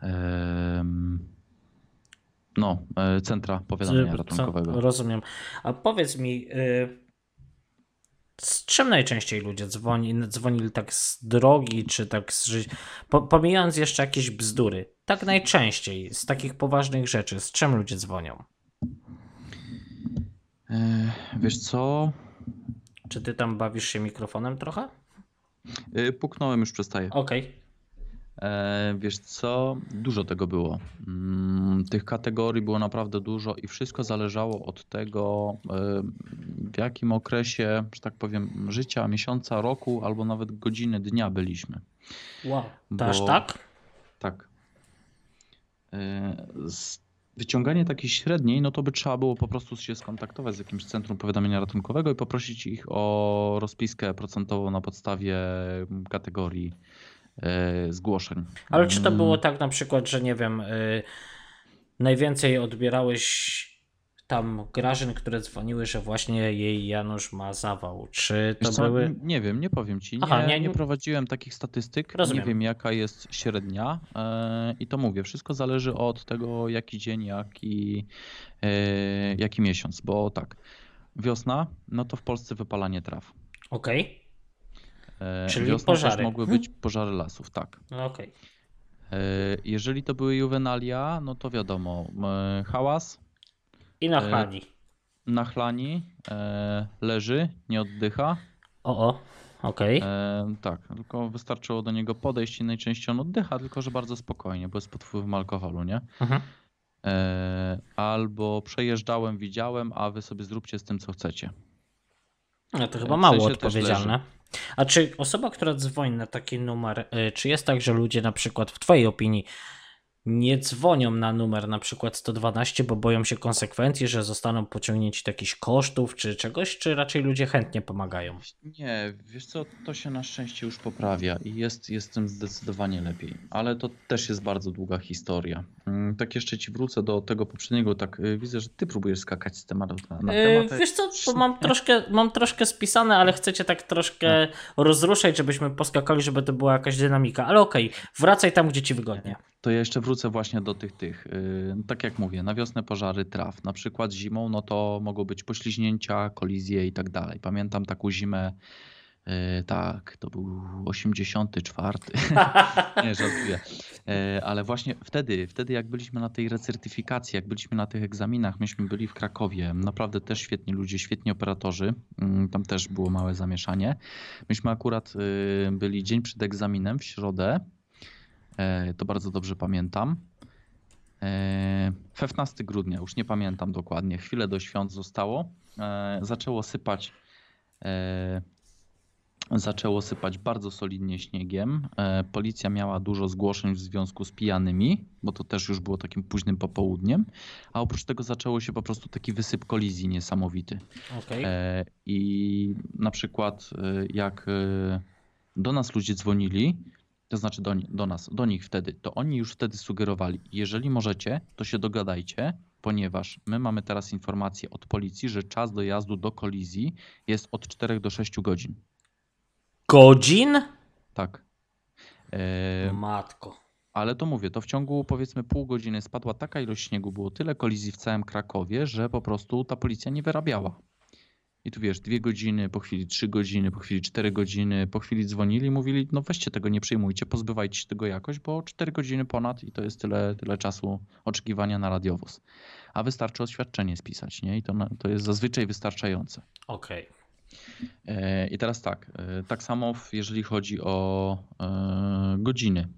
em, no, e, centra powiadamiania Co- ratunkowego. Rozumiem. A powiedz mi, y, z czym najczęściej ludzie dzwoni, dzwonili tak z drogi, czy tak z? Po, pomijając jeszcze jakieś bzdury, tak najczęściej z takich poważnych rzeczy, z czym ludzie dzwonią? E, Wiesz co? Czy ty tam bawisz się mikrofonem trochę? E, Puknąłem, już przestaję. Okej. E, Wiesz co? Dużo tego było. Mm, Tych kategorii było naprawdę dużo i wszystko zależało od tego, e, w jakim okresie, że tak powiem, życia, miesiąca, roku albo nawet godziny, dnia byliśmy. Wow. To aż Bo- tak? Tak. E, Wyciąganie takiej średniej, no to by trzeba było po prostu się skontaktować z jakimś centrum powiadamiania ratunkowego i poprosić ich o rozpiskę procentową na podstawie kategorii e, zgłoszeń. Ale czy to było tak na przykład, że nie wiem, y, najwięcej odbierałeś tam grażyn, które dzwoniły, że właśnie jej Janusz ma zawał? Czy to co, były... Nie wiem, nie powiem ci. Aha, nie, nie- nie, prowadziłem takich statystyk. Rozumiem. Nie wiem, jaka jest średnia. e, I to mówię, wszystko zależy od tego, jaki dzień, jaki, e, jaki miesiąc. Bo tak, wiosna, no to w Polsce wypalanie traw. Okej. E, Czyli Wiosną pożary. też mogły być pożary lasów, tak. No okej. E, Jeżeli to były juwenalia, no to wiadomo, e, hałas, I chlani. nachlani, e, leży, nie oddycha. O, o, okej. E, tak, tylko wystarczyło do niego podejść i najczęściej on oddycha, tylko że bardzo spokojnie, bo jest pod wpływem alkoholu, nie? Mhm. E, albo przejeżdżałem, widziałem, a wy sobie zróbcie z tym, co chcecie. No to chyba mało odpowiedzialne. A czy osoba, która dzwoni na taki numer, y, czy jest tak, że ludzie na przykład w Twojej opinii nie dzwonią na numer na przykład 112, bo boją się konsekwencji, że zostaną pociągnięci do jakichś kosztów czy czegoś, czy raczej ludzie chętnie pomagają? Nie, wiesz co, to się na szczęście już poprawia i jest, jest tym zdecydowanie lepiej, ale to też jest bardzo długa historia. Mm, Tak jeszcze ci wrócę do tego poprzedniego, tak y, widzę, że ty próbujesz skakać z tematu na, na Yy, temat. wiesz co, bo mam troszkę, mam troszkę spisane, ale chcecie tak troszkę rozruszać, żebyśmy poskakali, żeby to była jakaś dynamika. Ale okej, wracaj tam, gdzie ci wygodnie. To ja jeszcze wrócę właśnie do tych, tych. y, Tak jak mówię, na wiosnę pożary traw. Na przykład zimą, no to mogą być pośliźnięcia, kolizje i tak dalej. Pamiętam taką zimę, y, tak, to był 84. (laughs) Nie, żartuję. E, Ale właśnie wtedy, wtedy jak byliśmy na tej recertyfikacji, jak byliśmy na tych egzaminach, myśmy byli w Krakowie, naprawdę też świetni ludzie, świetni operatorzy, Mm, tam też było małe zamieszanie. Myśmy akurat y, byli dzień przed egzaminem w środę, to bardzo dobrze pamiętam. E, 15 grudnia, już nie pamiętam dokładnie, chwilę do świąt zostało. E, Zaczęło sypać e, zaczęło sypać bardzo solidnie śniegiem. E, Policja miała dużo zgłoszeń w związku z pijanymi, bo to też już było takim późnym popołudniem. A oprócz tego zaczęło się po prostu taki wysyp kolizji niesamowity. E, I na przykład e, jak e, do nas ludzie dzwonili, to znaczy do, do nas, do nich wtedy, to oni już wtedy sugerowali, jeżeli możecie, to się dogadajcie, ponieważ my mamy teraz informację od policji, że czas dojazdu do kolizji jest od 4 do 6 godzin. Godzin? Tak. E, Matko. ale to mówię, to w ciągu powiedzmy pół godziny spadła taka ilość śniegu, było tyle kolizji w całym Krakowie, że po prostu ta policja nie wyrabiała. I tu wiesz, dwie godziny, po chwili trzy godziny, po chwili cztery godziny, po chwili dzwonili i mówili, no weźcie tego, nie przyjmujcie, pozbywajcie się tego jakoś, bo cztery godziny ponad i to jest tyle, tyle czasu oczekiwania na radiowóz. A wystarczy oświadczenie spisać, nie? I to, to jest zazwyczaj wystarczające. Okej. E, I teraz tak, e, tak samo w- jeżeli chodzi o e, godziny.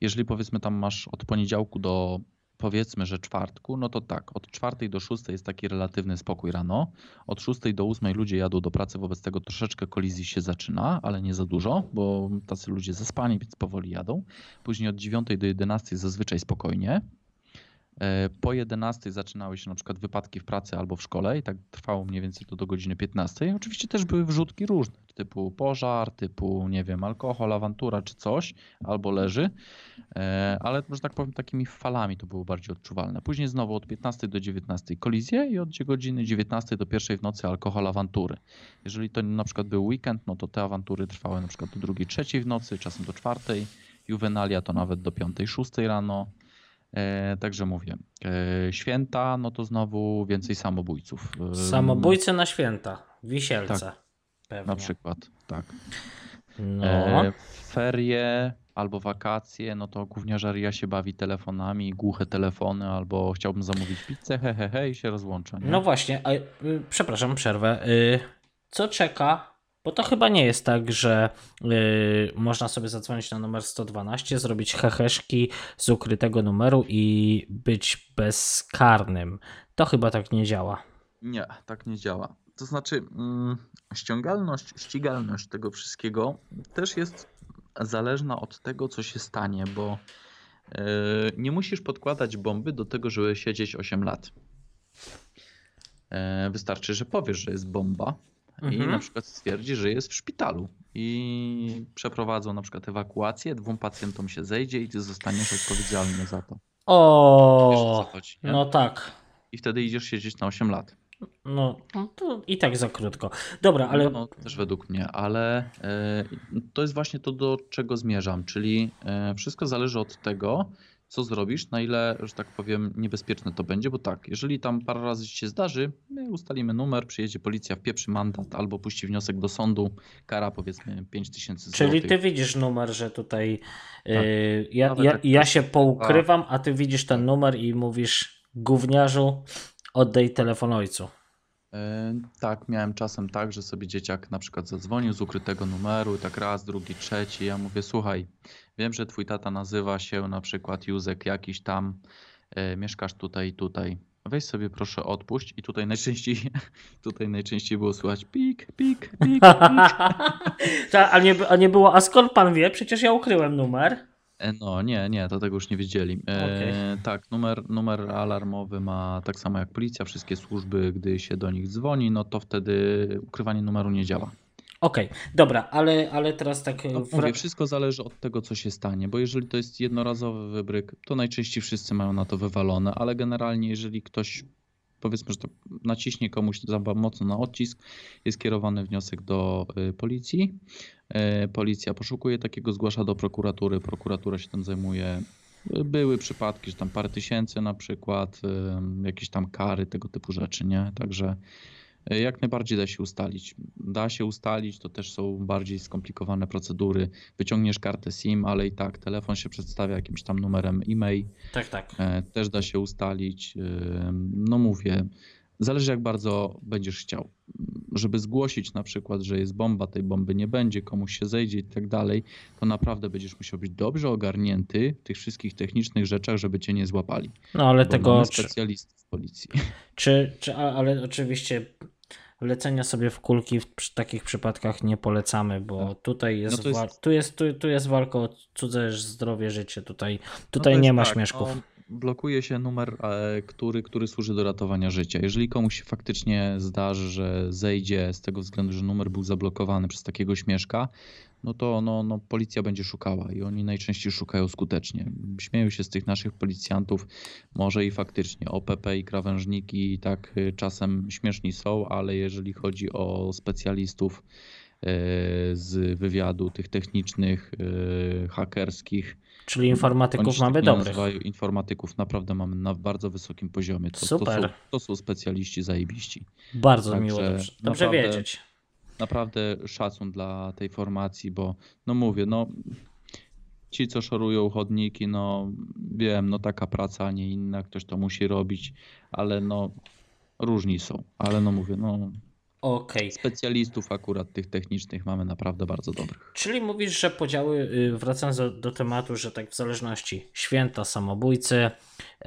Jeżeli powiedzmy tam masz od poniedziałku do powiedzmy, że czwartku, no to tak, od czwartej do szóstej jest taki relatywny spokój rano. Od szóstej do ósmej ludzie jadą do pracy, wobec tego troszeczkę kolizji się zaczyna, ale nie za dużo, bo tacy ludzie zaspani, więc powoli jadą. Później od dziewiątej do jedenastej zazwyczaj spokojnie. E, Po 11 zaczynały się na przykład wypadki w pracy albo w szkole i tak trwało mniej więcej to do godziny 15. Oczywiście też były wrzutki różne, typu pożar, typu nie wiem, alkohol, awantura czy coś, albo leży, E, ale że tak powiem takimi falami to było bardziej odczuwalne. Później znowu od 15 do 19 kolizje i od godziny 19 do pierwszej w nocy alkohol, awantury. Jeżeli to na przykład był weekend, no to te awantury trwały na przykład do drugiej, trzeciej w nocy, czasem do czwartej. Juvenalia to nawet do piątej, szóstej rano. E, także mówię, e, święta, no to znowu więcej samobójców. E, Samobójcy na święta. Wisielce. Tak. Pewnie. Na przykład, tak. No. Ferie albo wakacje, no to gówniarzaria się bawi telefonami, głuche telefony, albo chciałbym zamówić pizzę, he, he, he i się rozłącza. Nie? No właśnie, a, y, przepraszam, przerwę. Y, co czeka? Bo to chyba nie jest tak, że y, można sobie zadzwonić na numer 112, zrobić heheszki z ukrytego numeru i być bezkarnym. To chyba tak nie działa. Nie, tak nie działa. To znaczy, mm, ściągalność, ścigalność tego wszystkiego też jest zależna od tego, co się stanie, bo e, nie musisz podkładać bomby do tego, żeby siedzieć 8 lat. E, Wystarczy, że powiesz, że jest bomba i Mhm. na przykład stwierdzi, że jest w szpitalu i przeprowadzą na przykład ewakuację, dwóm pacjentom się zejdzie i ty zostaniesz odpowiedzialny za to. O chodzi, no tak. I wtedy idziesz siedzieć na 8 lat. No, to i tak za krótko. Dobra, ale No, no, też według mnie, ale e, to jest właśnie to, do czego zmierzam, czyli e, wszystko zależy od tego, co zrobisz, na ile, że tak powiem, niebezpieczne to będzie, bo tak, jeżeli tam parę razy się zdarzy, my ustalimy numer, przyjedzie policja, wpieprzy mandat albo puści wniosek do sądu, kara powiedzmy 5000 zł. Czyli ty widzisz numer, że tutaj Tak. yy, ja, ja, ja się poukrywam, a ty widzisz ten numer i mówisz gówniarzu, oddaj telefon ojcu. E, Tak, miałem czasem tak, że sobie dzieciak na przykład zadzwonił z ukrytego numeru tak raz, drugi, trzeci. Ja mówię, słuchaj, wiem, że twój tata nazywa się na przykład Józek jakiś tam, e, mieszkasz tutaj i tutaj. Weź sobie proszę odpuść i tutaj najczęściej, (laughs) tutaj najczęściej było słychać pik, pik, pik, pik. (laughs) Ta, a, nie, a nie było, a skąd pan wie? Przecież ja ukryłem numer. E, No nie, nie, to tego już nie wiedzieli. E, Okej. Tak, numer, numer alarmowy ma tak samo jak policja, wszystkie służby, gdy się do nich dzwoni, no to wtedy ukrywanie numeru nie działa. Okej, dobra, ale, ale teraz tak. No, wra- mówię, wszystko zależy od tego, co się stanie, bo jeżeli to jest jednorazowy wybryk, to najczęściej wszyscy mają na to wywalone, ale generalnie jeżeli ktoś, powiedzmy, że to naciśnie komuś za mocno na odcisk, jest kierowany wniosek do y, policji, Y, policja poszukuje takiego, zgłasza do prokuratury, prokuratura się tym zajmuje. Y, Były przypadki, że tam parę tysięcy na przykład, jakieś tam kary, tego typu rzeczy, nie? Także jak najbardziej da się ustalić. Da się ustalić, to też są bardziej skomplikowane procedury. Wyciągniesz kartę SIM, ale i tak telefon się przedstawia jakimś tam numerem e-mail. Tak, tak. E, Też da się ustalić. Ym, No mówię, zależy jak bardzo będziesz chciał. Żeby zgłosić na przykład, że jest bomba, tej bomby nie będzie, komuś się zejdzie i tak dalej, to naprawdę będziesz musiał być dobrze ogarnięty w tych wszystkich technicznych rzeczach, żeby cię nie złapali. No ale Bo tego. specjalistów w policji. czy, czy, ale oczywiście lecenia sobie w kulki w takich przypadkach nie polecamy, bo tutaj jest, No jest- tu, jest tu, tu jest walka o cudze zdrowie, życie. Tutaj, No tutaj to nie ma tak, śmieszków. no, blokuje się numer, e, który, który służy do ratowania życia. Jeżeli komuś się faktycznie zdarzy, że zejdzie z tego względu, że numer był zablokowany przez takiego śmieszka, no to no, no, policja będzie szukała i oni najczęściej szukają skutecznie. Śmieją się z tych naszych policjantów, może i faktycznie OPP i krawężniki tak y, czasem śmieszni są, ale jeżeli chodzi o specjalistów e, z wywiadu, tych technicznych, e, hakerskich, Czyli informatyków mamy tak dobrych. nazywają, informatyków naprawdę mamy na bardzo wysokim poziomie. To, To, Super. są, to są specjaliści zajebiści. Bardzo Także miło, dobrze, dobrze wiedzieć. Naprawdę szacun dla tej formacji, bo no mówię, no ci co szorują chodniki, no wiem, no taka praca, a nie inna, ktoś to musi robić, ale no różni są. Ale no mówię, no Okej. specjalistów akurat tych technicznych mamy naprawdę bardzo dobrych. Czyli mówisz, że podziały, y, wracając do, do tematu, że tak w zależności święta samobójcy,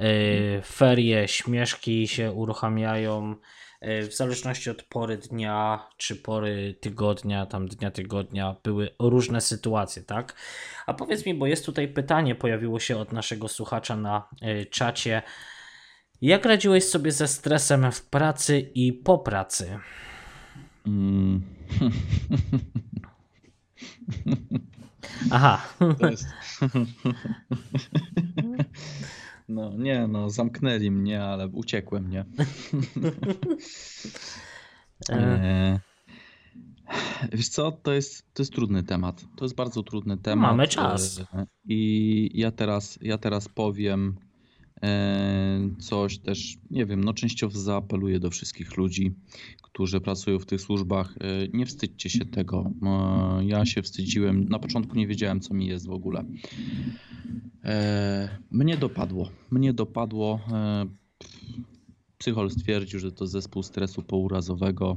y, ferie, śmieszki się uruchamiają, w zależności od pory dnia czy pory tygodnia, tam dnia tygodnia, były różne sytuacje, tak? A powiedz mi, bo jest tutaj pytanie, pojawiło się od naszego słuchacza na y, czacie. Jak radziłeś sobie ze stresem w pracy i po pracy? Mm. Aha, To jest... (laughs) No nie, no zamknęli mnie, ale uciekłem, nie? (laughs) E, Eee, Wiesz co, to jest, to jest trudny temat. To jest bardzo trudny temat. Mamy czas. e, I ja teraz, ja teraz powiem e, coś też, nie wiem, no częściowo zaapeluję do wszystkich ludzi, którzy pracują w tych służbach. E, Nie wstydźcie się tego. E, Ja się wstydziłem. Na początku nie wiedziałem, co mi jest w ogóle. E, Mnie dopadło. Mnie dopadło. e, Psychol stwierdził, że to zespół stresu pourazowego.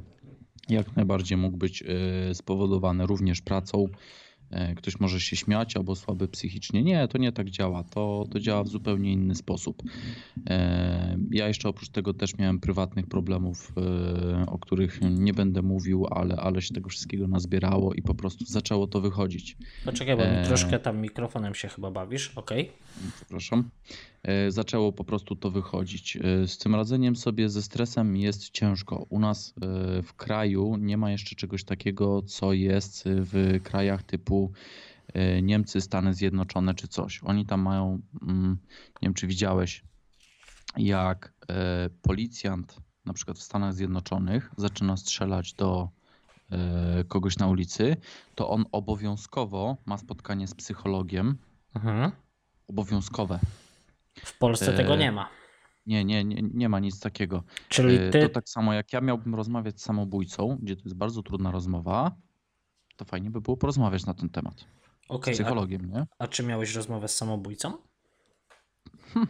Jak najbardziej mógł być e, spowodowany również pracą. E, Ktoś może się śmiać albo słaby psychicznie. Nie, to nie tak działa. To, to działa w zupełnie inny sposób. E, Ja jeszcze oprócz tego też miałem prywatnych problemów, e, o których nie będę mówił, ale, ale się tego wszystkiego nazbierało i po prostu zaczęło to wychodzić. Poczekaj, bo Eee. troszkę tam mikrofonem się chyba bawisz, okej? przepraszam, e, zaczęło po prostu to wychodzić. E, Z tym radzeniem sobie ze stresem jest ciężko. U nas e, w kraju nie ma jeszcze czegoś takiego, co jest w krajach typu e, Niemcy, Stany Zjednoczone czy coś. Oni tam mają, mm, nie wiem czy widziałeś, jak e, policjant na przykład w Stanach Zjednoczonych, zaczyna strzelać do e, kogoś na ulicy, to on obowiązkowo ma spotkanie z psychologiem. Mhm. Obowiązkowe. W Polsce E, tego nie ma. Nie, nie, nie, nie ma nic takiego. Czyli E, ty. To tak samo jak ja miałbym rozmawiać z samobójcą, gdzie to jest bardzo trudna rozmowa, to fajnie by było porozmawiać na ten temat. Z Okej, a, psychologiem, nie? a czy miałeś rozmowę z samobójcą? (laughs)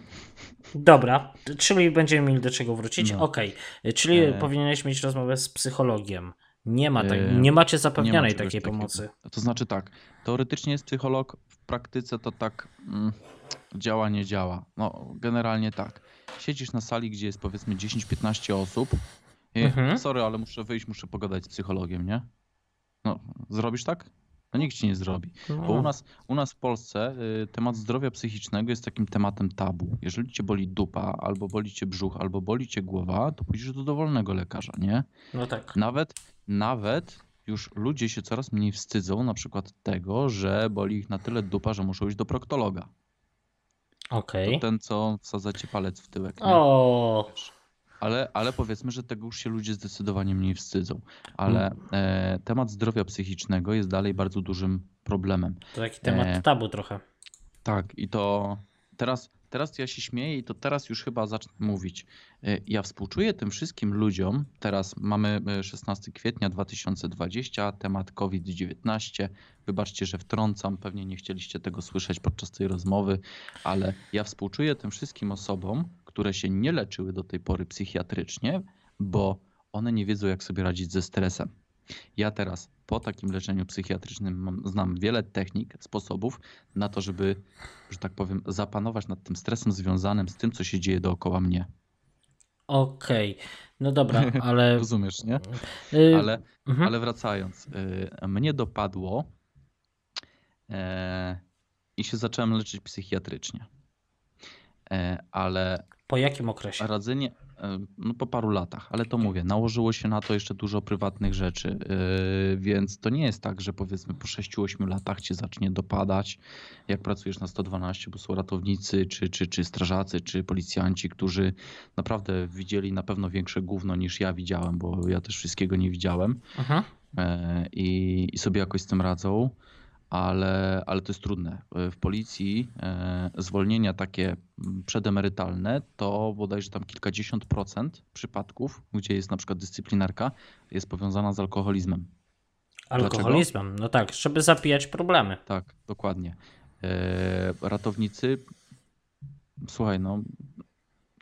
Dobra, czyli będziemy mieli do czego wrócić. No. Okej, czyli E. powinieneś mieć rozmowę z psychologiem. Nie ma tak, E, nie macie Nie ma zapewnionej takiej takiego. pomocy. To znaczy tak, teoretycznie jest psycholog, praktyce to tak mm, działa, nie działa. No, generalnie tak. Siedzisz na sali, gdzie jest powiedzmy 10-15 osób. I, Mhm. Sorry, ale muszę wyjść, muszę pogadać z psychologiem, nie? No, zrobisz tak? No nikt ci nie zrobi. Bo No. u nas, u nas w Polsce y, temat zdrowia psychicznego jest takim tematem tabu. Jeżeli cię boli dupa, albo boli cię brzuch, albo boli cię głowa, to pójdziesz do dowolnego lekarza, nie? No tak. Nawet, nawet już ludzie się coraz mniej wstydzą na przykład tego, że boli ich na tyle dupa, że muszą iść do proktologa. Okej. To ten, co wsadza ci palec w tyłek. Nie? O, Ale, ale powiedzmy, że tego już się ludzie zdecydowanie mniej wstydzą. Ale e, temat zdrowia psychicznego jest dalej bardzo dużym problemem. to taki temat E. tabu trochę. Tak, i to teraz, teraz ja się śmieję i to teraz już chyba zacznę mówić. E, Ja współczuję tym wszystkim ludziom. Teraz mamy e, 16 kwietnia 2020, temat COVID-19. Wybaczcie, że wtrącam, pewnie nie chcieliście tego słyszeć podczas tej rozmowy, ale ja współczuję tym wszystkim osobom, które się nie leczyły do tej pory psychiatrycznie, bo one nie wiedzą, jak sobie radzić ze stresem. Ja teraz po takim leczeniu psychiatrycznym mam, znam wiele technik, sposobów na to, żeby, że tak powiem, zapanować nad tym stresem związanym z tym, co się dzieje dookoła mnie. Okej, no dobra, (laughs) ale. Rozumiesz, nie? y, Ale, mhm. ale wracając, y, mnie dopadło e, i się zacząłem leczyć psychiatrycznie. E, ale Po jakim okresie? radzenie, no po paru latach, ale to mówię, nałożyło się na to jeszcze dużo prywatnych rzeczy, yy, więc to nie jest tak, że powiedzmy po 6-8 latach cię zacznie dopadać, jak pracujesz na 112, bo są ratownicy, czy, czy, czy strażacy, czy policjanci, którzy naprawdę widzieli na pewno większe gówno niż ja widziałem, bo ja też wszystkiego nie widziałem. E, i, i sobie jakoś z tym radzą, ale, ale to jest trudne. W policji e, zwolnienia takie mm, przedemerytalne to bodajże tam kilkadziesiąt procent przypadków, gdzie jest na przykład dyscyplinarka, jest powiązana z alkoholizmem. Alkoholizmem, no tak, żeby zapijać problemy. Tak, dokładnie. E, ratownicy, słuchaj, no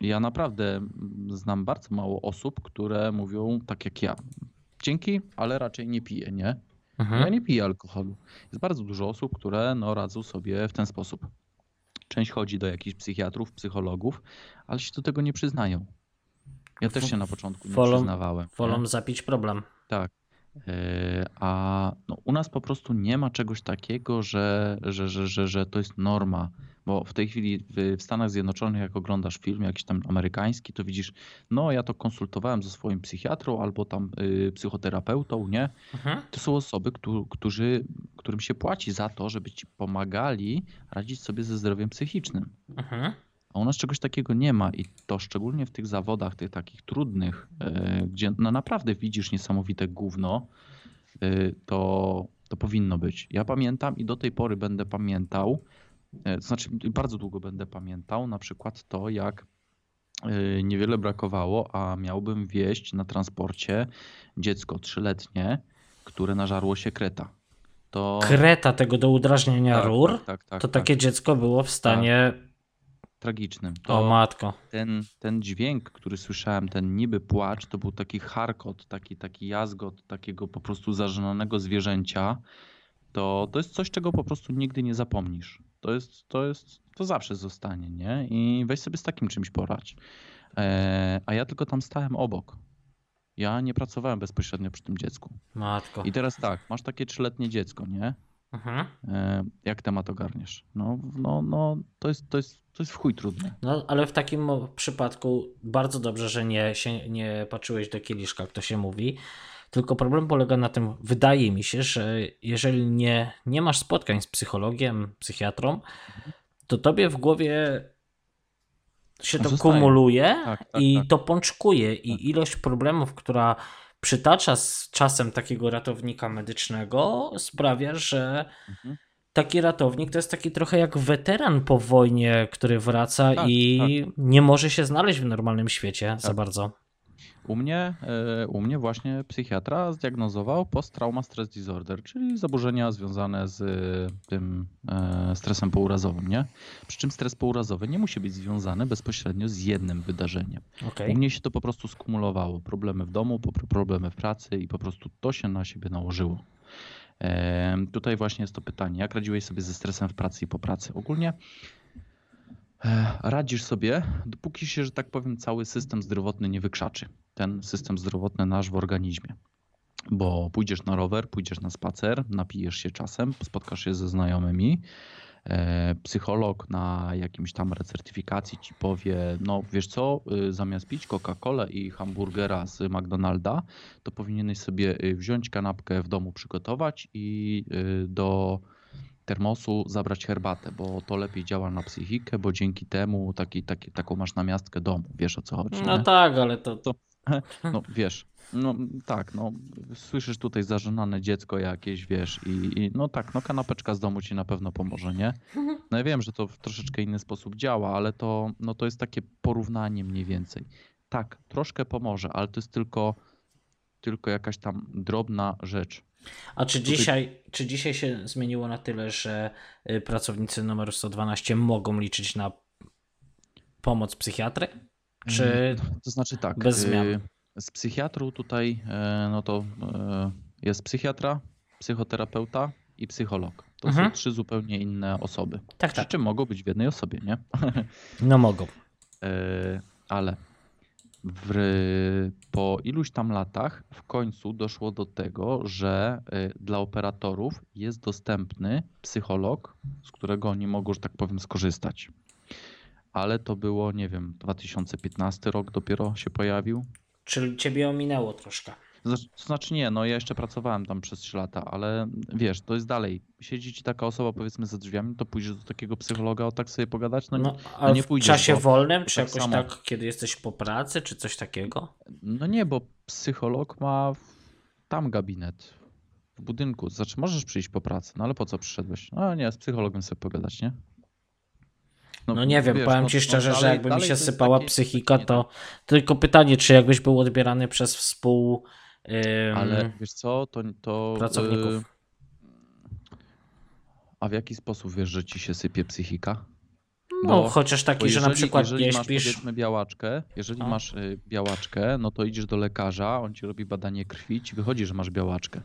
ja naprawdę znam bardzo mało osób, które mówią tak jak ja. Dzięki, ale raczej nie piję, nie? Ja Mhm. nie piję alkoholu. Jest bardzo dużo osób, które no, radzą sobie w ten sposób. Część chodzi do jakichś psychiatrów, psychologów, ale się do tego nie przyznają. Ja też się na początku nie Wolą- przyznawałem. nie? Wolą zapić problem. Tak. Yy, A no, u nas po prostu nie ma czegoś takiego, że, że, że, że, że to jest norma. Bo w tej chwili w w Stanach Zjednoczonych, jak oglądasz film jakiś tam amerykański, to widzisz, no ja to konsultowałem ze swoim psychiatrą albo tam y, psychoterapeutą, nie? Mhm. To są osoby, któ- którzy, którym się płaci za to, żeby ci pomagali radzić sobie ze zdrowiem psychicznym. Mhm. A u nas czegoś takiego nie ma i to szczególnie w tych zawodach, tych takich trudnych, e, gdzie no naprawdę widzisz niesamowite gówno, e, to, to powinno być. Ja pamiętam i do tej pory będę pamiętał, e, to znaczy bardzo długo będę pamiętał na przykład to, jak niewiele brakowało, a miałbym wieść na transporcie dziecko trzyletnie, które nażarło się kreta. To Kreta tego do udrażniania tak, rur, tak, tak, tak, to tak, takie dziecko było w stanie. Tragicznym. O To, matko. ten, ten dźwięk, który słyszałem, ten niby płacz, to był taki charkot, taki, taki jazgot takiego po prostu zażenonego zwierzęcia. To, to jest coś, czego po prostu nigdy nie zapomnisz. To jest, to jest, to zawsze zostanie, nie? I weź sobie z takim czymś poradź. E, a ja tylko tam stałem obok. Ja nie pracowałem bezpośrednio przy tym dziecku. Matko. I teraz tak, masz takie trzyletnie dziecko, nie? Mhm. E, jak temat ogarniesz? No, no, no to, jest, to, jest, to jest w chuj trudne. No, ale w takim przypadku bardzo dobrze, że nie, się, nie patrzyłeś do kieliszka, jak to się mówi. Tylko problem polega na tym, wydaje mi się, że jeżeli nie, nie masz spotkań z psychologiem, psychiatrą, to tobie w głowie się to Zostaje. kumuluje Tak, tak, i tak. to pączkuje Tak. i ilość problemów, która przytacza z czasem takiego ratownika medycznego sprawia, że Mhm. taki ratownik to jest taki trochę jak weteran po wojnie, który wraca Tak, i nie może się znaleźć w normalnym świecie za Tak. bardzo. U mnie, e, u mnie właśnie psychiatra zdiagnozował post-trauma stress disorder, czyli zaburzenia związane z e, tym e, stresem pourazowym, nie? Przy czym stres pourazowy nie musi być związany bezpośrednio z jednym wydarzeniem. Okej. U mnie się to po prostu skumulowało. Problemy w domu, problemy w pracy i po prostu to się na siebie nałożyło. Tutaj właśnie jest to pytanie, jak radziłeś sobie ze stresem w pracy i po pracy? Ogólnie radzisz sobie, dopóki się, że tak powiem, cały system zdrowotny nie wykrzaczy. Ten system zdrowotny nasz w organizmie. Bo pójdziesz na rower, pójdziesz na spacer, napijesz się czasem, spotkasz się ze znajomymi, e, psycholog na jakimś tam recertyfikacji ci powie, no wiesz co, y, zamiast pić Coca-Colę i hamburgera z McDonalda, to powinieneś sobie y, wziąć kanapkę w domu przygotować i y, do termosu zabrać herbatę, bo to lepiej działa na psychikę, bo dzięki temu taki, taki, taką masz namiastkę domu. Wiesz o co chodzi? No nie? tak, ale to, To- (laughs) No wiesz, no tak, no słyszysz tutaj zażenane dziecko jakieś, wiesz i, i no tak, no kanapeczka z domu ci na pewno pomoże, nie? (laughs) No ja wiem, że to w troszeczkę inny sposób działa, ale to, no to jest takie porównanie mniej więcej. Tak, troszkę pomoże, ale to jest tylko, tylko jakaś tam drobna rzecz. A czy Tutaj- dzisiaj, czy dzisiaj się zmieniło na tyle, że y, pracownicy numeru 112 mogą liczyć na pomoc psychiatry? Czy To znaczy tak, Bez zmian. y, z psychiatrą tutaj, e, no to e, jest psychiatra, psychoterapeuta i psycholog. To Mhm. są trzy zupełnie inne osoby. tak, Przy tak, czym mogą być w jednej osobie, nie? (laughs) no mogą. E, Ale w, po iluś tam latach w końcu doszło do tego, że e, dla operatorów jest dostępny psycholog, z którego oni mogą, że tak powiem, skorzystać. Ale to było, nie wiem, 2015 rok dopiero się pojawił. Czyli ciebie ominęło troszkę. Znaczy, to znaczy nie, no ja jeszcze pracowałem tam przez 3 lata, ale wiesz, to jest dalej. Siedzi ci taka osoba powiedzmy za drzwiami, to pójdziesz do takiego psychologa o tak sobie pogadać? No, No, no, a nie w pójdziesz, czasie bo wolnym, czy tak jakoś samo. tak, kiedy jesteś po pracy, czy coś takiego? no nie, bo psycholog ma w- tam gabinet w budynku. Znaczy możesz przyjść po pracy, no ale po co przyszedłeś? No nie, z psychologiem sobie pogadać, nie? No nie wiem, wiesz, powiem no- ci no szczerze, że dalej- jakby mi się sypała psychika, to tylko pytanie, czy jakbyś był odbierany przez współ... ym, Ale wiesz co, to... to pracowników. y, A w jaki sposób wiesz, że ci się sypie psychika? No, bo- chociaż taki, Bo że na przykład jeżeli nie masz śpisz... powiedzmy białaczkę, jeżeli No. masz y, białaczkę, no to idziesz do lekarza, on ci robi badanie krwi, ci wychodzi, że masz białaczkę.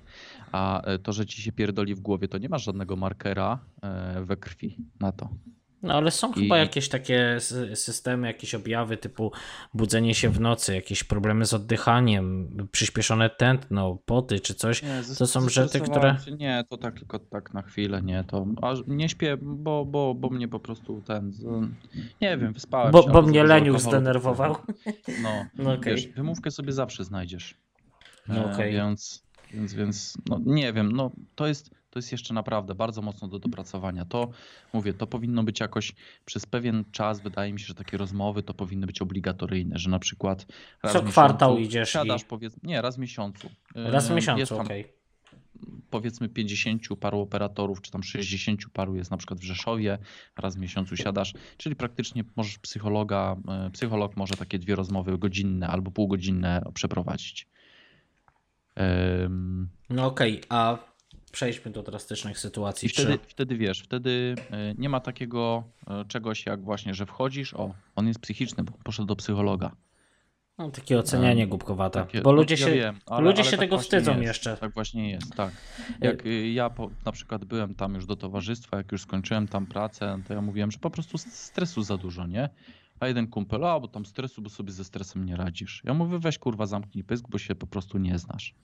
A y, to, że ci się pierdoli w głowie, to nie masz żadnego markera we krwi na to. No ale są I- chyba jakieś takie systemy, jakieś objawy typu budzenie się w nocy, jakieś problemy z oddychaniem, przyspieszone tętno, poty czy coś. Nie, To są rzeczy, które-. Nie, to tak tylko tak na chwilę, nie, to aż nie śpię, bo, bo, bo mnie po prostu ten, nie wiem, wyspałem Bo, się. bo mnie Leniuch zdenerwował. (laughs) No, No okej. wiesz, wymówkę sobie zawsze znajdziesz. No E, okej. Więc, więc, więc no, nie wiem, no, to, jest, to jest jeszcze naprawdę bardzo mocno do dopracowania. To mówię, to powinno być jakoś przez pewien czas, wydaje mi się, że takie rozmowy to powinny być obligatoryjne, że na przykład raz Co kwartał idziesz siadasz, i- powiedz, nie, raz w miesiącu. Raz w miesiącu, okej. powiedzmy 50 paru operatorów, czy tam 60 paru jest na przykład w Rzeszowie, raz w miesiącu siadasz, czyli praktycznie możesz psychologa, e, psycholog może takie dwie rozmowy godzinne albo półgodzinne przeprowadzić. No okej, a przejdźmy do drastycznych sytuacji. I wtedy, Czy... wtedy wiesz, wtedy e, nie ma takiego e, czegoś jak właśnie, że wchodzisz, o, on jest psychiczny, bo poszedł do psychologa. No, takie ocenianie głupkowate. Takie- Bo no, ludzie ja się, wiem, ale- ludzie ale się tak tego wstydzą jest, jeszcze. Tak właśnie jest, tak. Jak y, ja po, na przykład byłem tam już do towarzystwa, jak już skończyłem tam pracę, to ja mówiłem, że po prostu stresu za dużo, nie? A jeden kumpel, a bo tam stresu, bo sobie ze stresem nie radzisz. Ja mówię, weź kurwa zamknij pysk, bo się po prostu nie znasz.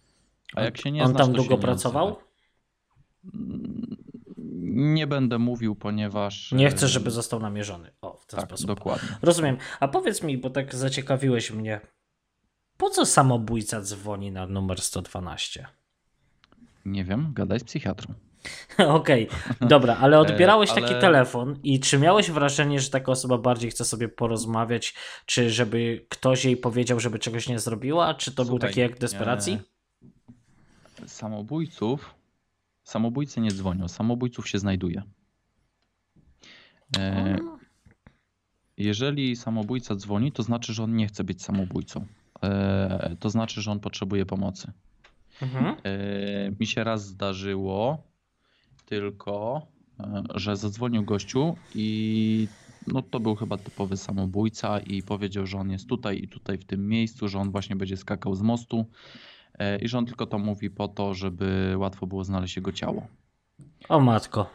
A jak się nie On znasz, tam to długo pracował? odzywaj. Nie będę mówił, ponieważ... Nie e, chcę, żeby został namierzony. O, w ten Tak, sposób. dokładnie. Rozumiem. A powiedz mi, bo tak zaciekawiłeś mnie, po co samobójca dzwoni na numer 112? Nie wiem, gadaj z psychiatrą. (laughs) Okej, dobra, ale (laughs) odbierałeś E, ale- taki telefon i czy miałeś wrażenie, że taka osoba bardziej chce sobie porozmawiać, czy żeby ktoś jej powiedział, żeby czegoś nie zrobiła, czy to był Słuchaj, taki jak desperacji? e, Samobójców, samobójcy nie dzwonią, samobójców się znajduje. E, Jeżeli samobójca dzwoni, to znaczy, że on nie chce być samobójcą. E, To znaczy, że on potrzebuje pomocy. Mhm. E, Mi się raz zdarzyło tylko, e, że zadzwonił gościu i no to był chyba typowy samobójca i powiedział, że on jest tutaj i tutaj w tym miejscu, że on właśnie będzie skakał z mostu i że on tylko to mówi po to, żeby łatwo było znaleźć jego ciało. O matko.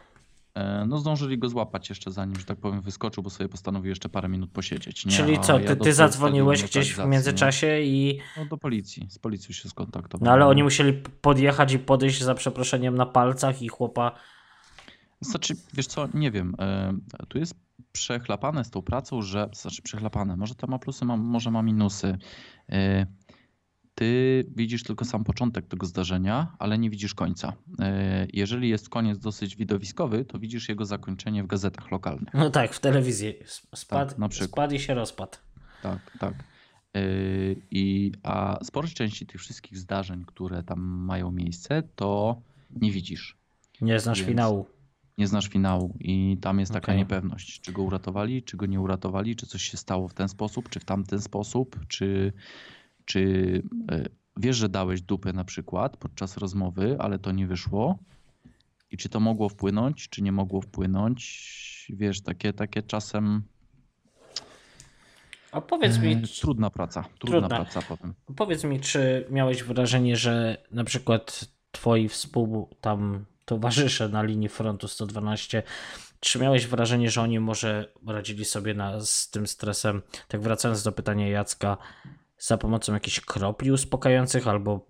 E, No zdążyli go złapać jeszcze zanim, że tak powiem, wyskoczył, bo sobie postanowił jeszcze parę minut posiedzieć. Nie? Czyli co, ja ty, dostałem ty zadzwoniłeś gdzieś w międzyczasie i... No do policji, z policją się skontaktowałem. No ale oni musieli podjechać i podejść za przeproszeniem na palcach i chłopa... Znaczy, wiesz co, nie wiem. e, Tu jest przechlapane z tą pracą, że. Znaczy, przechlapane. Może to ma plusy, ma, może ma minusy. Ty widzisz tylko sam początek tego zdarzenia, ale nie widzisz końca. E, Jeżeli jest koniec dosyć widowiskowy, to widzisz jego zakończenie w gazetach lokalnych. No tak, w telewizji. Spadł, Tak, spadł i się rozpadł. Tak, tak. E, I, a sporej części tych wszystkich zdarzeń, które tam mają miejsce, to nie widzisz. Nie znasz Więc- finału. nie znasz finału i tam jest taka Okej. niepewność, czy go uratowali, czy go nie uratowali, czy coś się stało w ten sposób, czy w tamten sposób, czy, czy e, wiesz, że dałeś dupę na przykład podczas rozmowy, ale to nie wyszło i czy to mogło wpłynąć, czy nie mogło wpłynąć, wiesz, takie, takie czasem A powiedz mi, e, trudna praca, trudna, Trudna. praca powiem. Powiedz mi, czy miałeś wrażenie, że na przykład twoi współ tam towarzysze na linii frontu 112, czy miałeś wrażenie, że oni może radzili sobie na, z tym stresem, tak wracając do pytania Jacka, za pomocą jakichś kropli uspokajających albo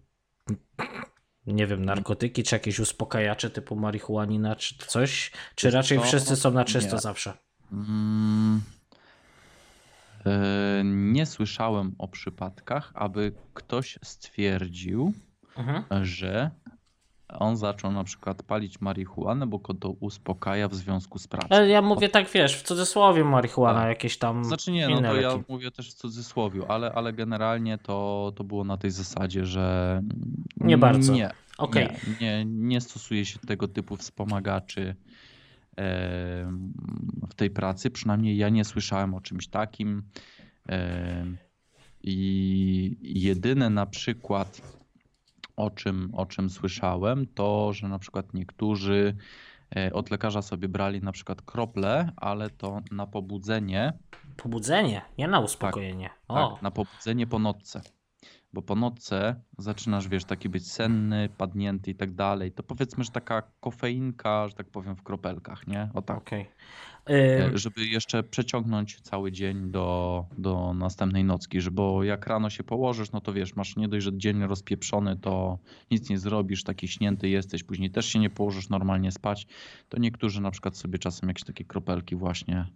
nie wiem, narkotyki, czy jakieś uspokajacze typu marihuanina, czy coś? Czy Wiesz raczej co? wszyscy są na czysto Nie. zawsze? Mm, e, nie słyszałem o przypadkach, aby ktoś stwierdził, Mhm. że on zaczął na przykład palić marihuanę, bo go to uspokaja w związku z pracą. Ale ja mówię tak, wiesz, w cudzysłowie marihuana, Tak. jakieś tam Znaczy nie, no to ja leki. mówię też w cudzysłowiu, ale, ale generalnie to, to było na tej zasadzie, że Nie bardzo. Nie, Okej. nie, nie, nie stosuje się tego typu wspomagaczy w tej pracy. Przynajmniej ja nie słyszałem o czymś takim. I jedyne na przykład, o czym, o czym słyszałem, to, że na przykład niektórzy e, od lekarza sobie brali na przykład krople, ale to na pobudzenie, Pobudzenie, nie na uspokojenie. o, tak, na pobudzenie po nocce. Bo po nocce zaczynasz, wiesz, taki być senny, padnięty i tak dalej. To powiedzmy, że taka kofeinka, że tak powiem, w kropelkach, nie? O tak. okej. E, Żeby jeszcze przeciągnąć cały dzień do, do następnej nocki, że bo jak rano się położysz, no to wiesz, masz nie dość, że dzień rozpieprzony, to nic nie zrobisz, taki śnięty jesteś, później też się nie położysz normalnie spać, to niektórzy na przykład sobie czasem jakieś takie kropelki właśnie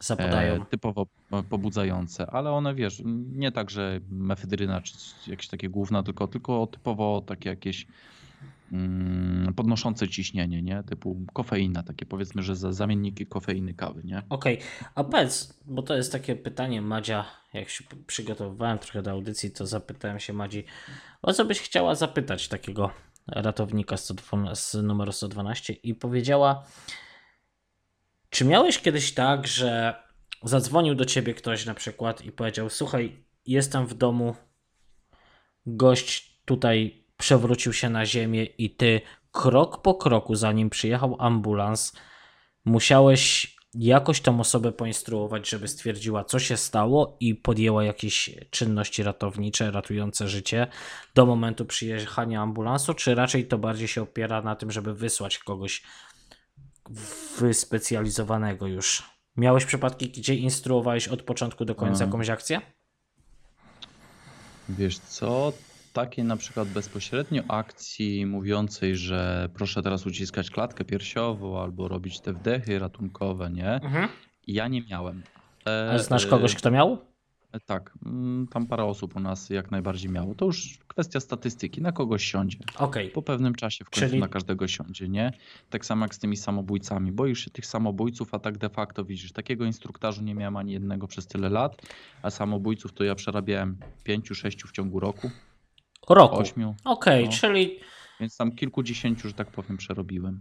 Zapadają. e, typowo pobudzające, ale one wiesz, nie tak, że mefedryna czy jakieś takie główna, tylko, tylko typowo takie jakieś mm, podnoszące ciśnienie, nie? Typu kofeina, takie powiedzmy, że za zamienniki kofeiny kawy, nie? Okej, a powiedz, bo to jest takie pytanie Madzia, jak się przygotowywałem trochę do audycji, to zapytałem się Madzi, o co byś chciała zapytać takiego ratownika 112, z numeru 112 i powiedziała, czy miałeś kiedyś tak, że zadzwonił do ciebie ktoś na przykład i powiedział, słuchaj, jestem w domu, gość tutaj przewrócił się na ziemię i ty krok po kroku, zanim przyjechał ambulans, musiałeś jakoś tą osobę poinstruować, żeby stwierdziła, co się stało i podjęła jakieś czynności ratownicze, ratujące życie do momentu przyjechania ambulansu, czy raczej to bardziej się opiera na tym, żeby wysłać kogoś wyspecjalizowanego już? Miałeś przypadki, gdzie instruowałeś od początku do końca Mm. jakąś akcję? Wiesz co, takiej na przykład bezpośrednio akcji mówiącej, że proszę teraz uciskać klatkę piersiową albo robić te wdechy ratunkowe, nie? Mhm. Ja nie miałem. E, A znasz kogoś, kto miał? E, Tak, mm, tam parę osób u nas jak najbardziej miało. To już kwestia statystyki, na kogoś siądzie. Okej. Po pewnym czasie w końcu Czyli- na każdego siądzie, nie? Tak samo jak z tymi samobójcami. Boisz się tych samobójców, a tak de facto widzisz, takiego instruktażu nie miałem ani jednego przez tyle lat, a samobójców to ja przerabiałem pięciu, sześciu w ciągu roku, Roku. ośmiu, Okej, No. czyli więc tam kilkudziesięciu, że tak powiem, przerobiłem.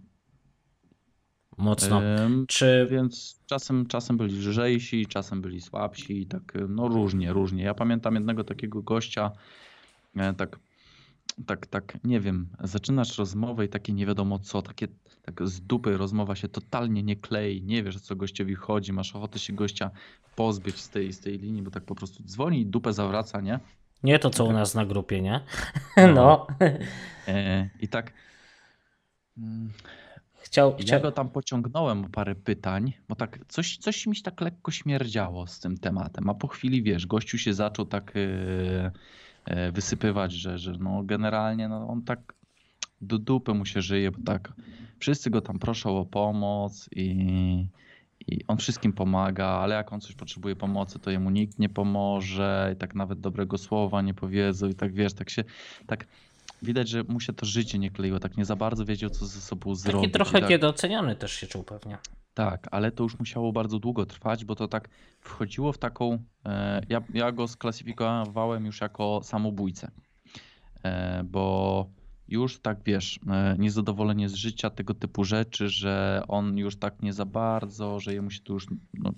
Mocno. Ym, Czy Więc czasem, czasem byli lżejsi, czasem byli słabsi, i tak no różnie, różnie. Ja pamiętam jednego takiego gościa, e, tak, tak, tak, nie wiem, zaczynasz rozmowę i takie nie wiadomo co, takie tak z dupy rozmowa się totalnie nie klei, nie wiesz o co gościowi chodzi, masz ochotę się gościa pozbyć z tej, z tej linii, bo tak po prostu dzwoni i dupę zawraca, nie? nie to, co u nas na grupie, nie? (laughs) No. No. E, I tak... mm, Chciał, Ja chciał... go tam pociągnąłem o parę pytań, bo tak coś, coś mi się tak lekko śmierdziało z tym tematem, a po chwili, wiesz, gościu się zaczął tak e, e, wysypywać, że, że no generalnie no on tak do dupy mu się żyje, bo tak wszyscy go tam proszą o pomoc i, i on wszystkim pomaga, ale jak on coś potrzebuje pomocy, to jemu nikt nie pomoże i tak nawet dobrego słowa nie powiedzą i tak wiesz, tak się, tak widać, że mu się to życie nie kleiło, tak nie za bardzo wiedział, co ze sobą zrobić. Taki trochę tak, niedoceniony też się czuł pewnie. tak, ale to już musiało bardzo długo trwać, bo to tak wchodziło w taką. E, ja, ja go sklasyfikowałem już jako samobójcę, e, bo już tak wiesz, e, niezadowolenie z życia, tego typu rzeczy, że on już tak nie za bardzo, że jemu się tu już no,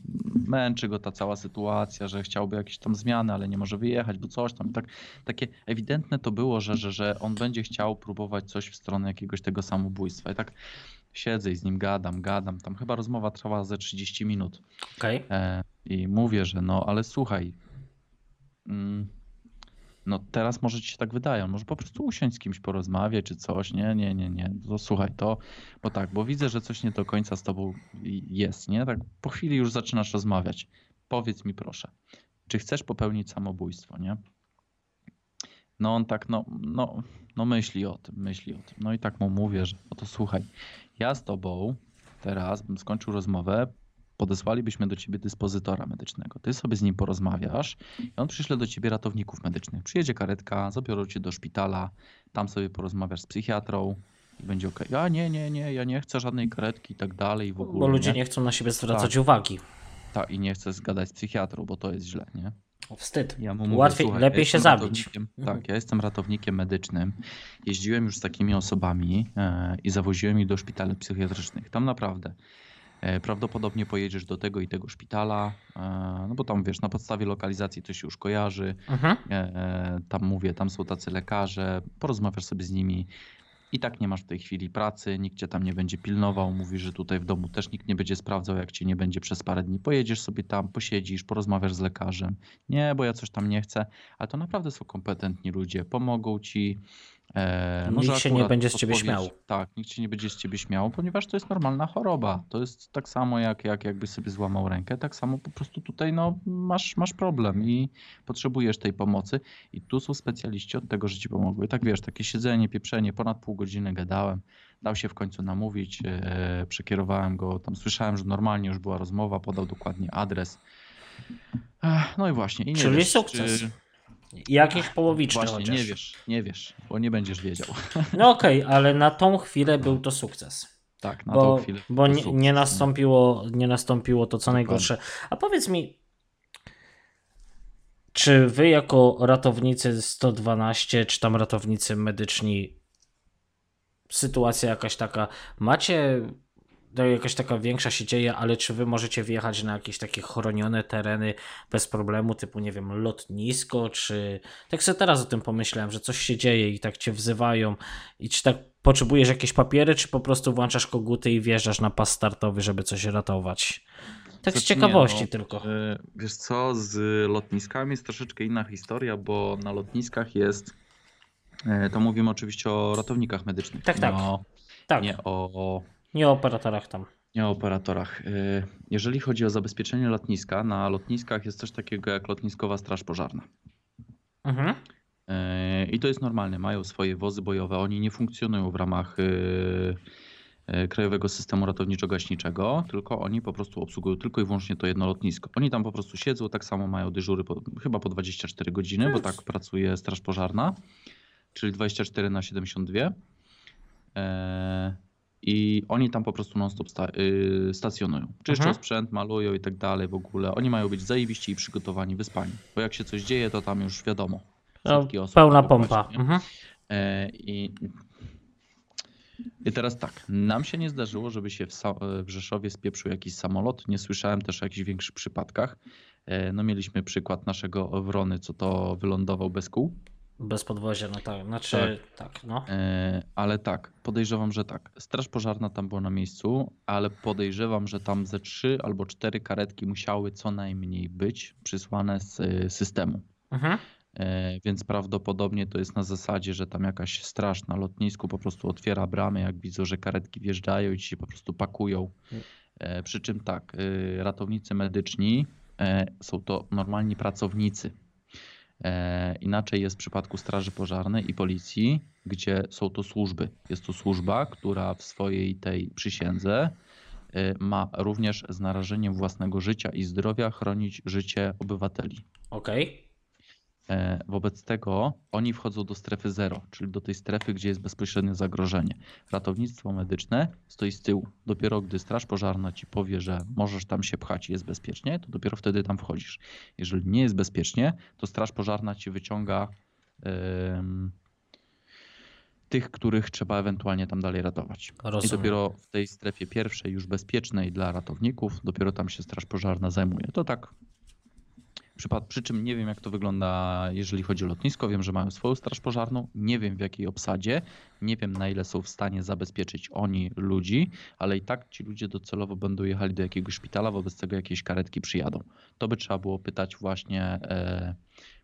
męczy go ta cała sytuacja, że chciałby jakieś tam zmiany, ale nie może wyjechać, bo coś tam. I Tak, takie ewidentne to było, że, że, że on będzie chciał próbować coś w stronę jakiegoś tego samobójstwa. I tak siedzę i z nim gadam, gadam. Tam chyba rozmowa trwała ze 30 minut. Okej. E, I mówię, że no, ale słuchaj, mm, no teraz może ci się tak wydaje, może po prostu usiąść z kimś porozmawiać czy coś, nie, nie, nie, nie, to słuchaj, to, bo tak, bo widzę, że coś nie do końca z tobą jest, nie, tak po chwili już zaczynasz rozmawiać. Powiedz mi proszę, czy chcesz popełnić samobójstwo, nie? No on tak, no, no, no myśli o tym, myśli o tym. No i tak mu mówię, że no to słuchaj, ja z tobą teraz bym skończył rozmowę, podesłalibyśmy do ciebie dyspozytora medycznego. Ty sobie z nim porozmawiasz i on przyśle do ciebie ratowników medycznych. Przyjedzie karetka, zabiorą cię do szpitala, tam sobie porozmawiasz z psychiatrą i będzie ok. Ja nie, nie, nie, ja nie chcę żadnej karetki i tak dalej w ogóle. Bo ludzie nie? nie chcą na siebie zwracać Tak. uwagi. Tak, i nie chcę zgadać z psychiatrą, bo to jest źle, nie? Wstyd. Ja mówię, Łatwiej, słuchaj, lepiej ja się zabić. Tak, ja jestem ratownikiem medycznym. Jeździłem już z takimi osobami e, i zawoziłem ich do szpitali psychiatrycznych. Tam naprawdę prawdopodobnie pojedziesz do tego i tego szpitala, e, no bo tam wiesz, na podstawie lokalizacji to się już kojarzy. Mhm. E, tam mówię, tam są tacy lekarze, porozmawiasz sobie z nimi. I tak nie masz w tej chwili pracy, nikt cię tam nie będzie pilnował. Mówi, że tutaj w domu też nikt nie będzie sprawdzał, jak cię nie będzie przez parę dni. Pojedziesz sobie tam, posiedzisz, porozmawiasz z lekarzem. Nie, bo ja coś tam nie chcę, ale to naprawdę są kompetentni ludzie, pomogą ci. E, Nikt się nie będzie z ciebie śmiał. Tak, nikt się nie będzie z ciebie śmiał, ponieważ to jest normalna choroba. To jest tak samo jak, jak jakbyś sobie złamał rękę, tak samo po prostu tutaj no, masz, masz problem i potrzebujesz tej pomocy. I tu są specjaliści od tego, że ci pomogły. I tak wiesz, takie siedzenie, pieprzenie, ponad pół godziny gadałem. Dał się w końcu namówić, e, przekierowałem go, tam słyszałem, że normalnie już była rozmowa, podał dokładnie adres. Ech, No i właśnie. I nie Czyli wiesz, sukces. Czy... Jakiś połowiczny Właśnie, chociaż. nie wiesz, nie wiesz, bo nie będziesz wiedział. (laughs) No okej, ale na tą chwilę był to sukces. Tak, na bo tą chwilę. bo nie, nie, nastąpiło, nie nastąpiło to co najgorsze. A powiedz mi, czy wy jako ratownicy 112, czy tam ratownicy medyczni, sytuacja jakaś taka, macie, no jakaś taka większa się dzieje, ale czy wy możecie wjechać na jakieś takie chronione tereny bez problemu, typu nie wiem, lotnisko, czy tak sobie teraz o tym pomyślałem, że coś się dzieje i tak cię wzywają i czy tak potrzebujesz jakieś papiery, czy po prostu włączasz koguty i wjeżdżasz na pas startowy, żeby coś ratować? Tak z Znaczy ciekawości no, tylko. e, Wiesz co, z lotniskami jest troszeczkę inna historia, bo na lotniskach jest, e, to mówimy oczywiście o ratownikach medycznych, Tak, tak. O, Tak, nie, o, nie o operatorach tam. nie o operatorach. E, Jeżeli chodzi o zabezpieczenie lotniska, na lotniskach jest coś takiego jak lotniskowa straż pożarna. Mhm. E, I to jest normalne, mają swoje wozy bojowe, oni nie funkcjonują w ramach e, Krajowego Systemu Ratowniczo-Gaśniczego, tylko oni po prostu obsługują tylko i wyłącznie to jedno lotnisko. Oni tam po prostu siedzą, tak samo mają dyżury po, chyba po 24 godziny, bo tak pracuje Straż Pożarna, czyli 24 na 72. E, I oni tam po prostu non-stop sta, y, stacjonują. Czyszczą Mhm. sprzęt, malują i tak dalej w ogóle. Oni mają być zajebiści i przygotowani, wyspani. Bo jak się coś dzieje, to tam już wiadomo. No, pełna pompa. Mhm. E, I, I teraz tak, nam się nie zdarzyło, żeby się w, Sa- w Rzeszowie spieprzył jakiś samolot. Nie słyszałem też o jakichś większych przypadkach. E, No mieliśmy przykład naszego Wrony, co to wylądował bez kół. Bez podwozia, no tak. Znaczy, tak, no. E, Ale tak, podejrzewam, że tak. Straż pożarna tam była na miejscu, ale podejrzewam, że tam ze trzy albo cztery karetki musiały co najmniej być przysłane z e, systemu. Mhm. E, Więc prawdopodobnie to jest na zasadzie, że tam jakaś straż na lotnisku po prostu otwiera bramy, jak widzą, że karetki wjeżdżają i ci się po prostu pakują. E, Przy czym tak, y, ratownicy medyczni e, są to normalni pracownicy. E, Inaczej jest w przypadku Straży Pożarnej i Policji, gdzie są to służby. Jest to służba, która w swojej tej przysiędze e, ma również z narażeniem własnego życia i zdrowia chronić życie obywateli. Okej. E, Wobec tego oni wchodzą do strefy zero, czyli do tej strefy, gdzie jest bezpośrednie zagrożenie. Ratownictwo medyczne stoi z tyłu. Dopiero gdy straż pożarna ci powie, że możesz tam się pchać i jest bezpiecznie, to dopiero wtedy tam wchodzisz. Jeżeli nie jest bezpiecznie, to straż pożarna ci wyciąga em, tych, których trzeba ewentualnie tam dalej ratować. I Rozumiem. dopiero w tej strefie pierwszej, już bezpiecznej dla ratowników, dopiero tam się straż pożarna zajmuje. To tak przy czym nie wiem, jak to wygląda, jeżeli chodzi o lotnisko. Wiem, że mają swoją straż pożarną. Nie wiem, w jakiej obsadzie. Nie wiem, na ile są w stanie zabezpieczyć oni ludzi, ale i tak ci ludzie docelowo będą jechali do jakiegoś szpitala, wobec tego jakieś karetki przyjadą. To by trzeba było pytać właśnie e,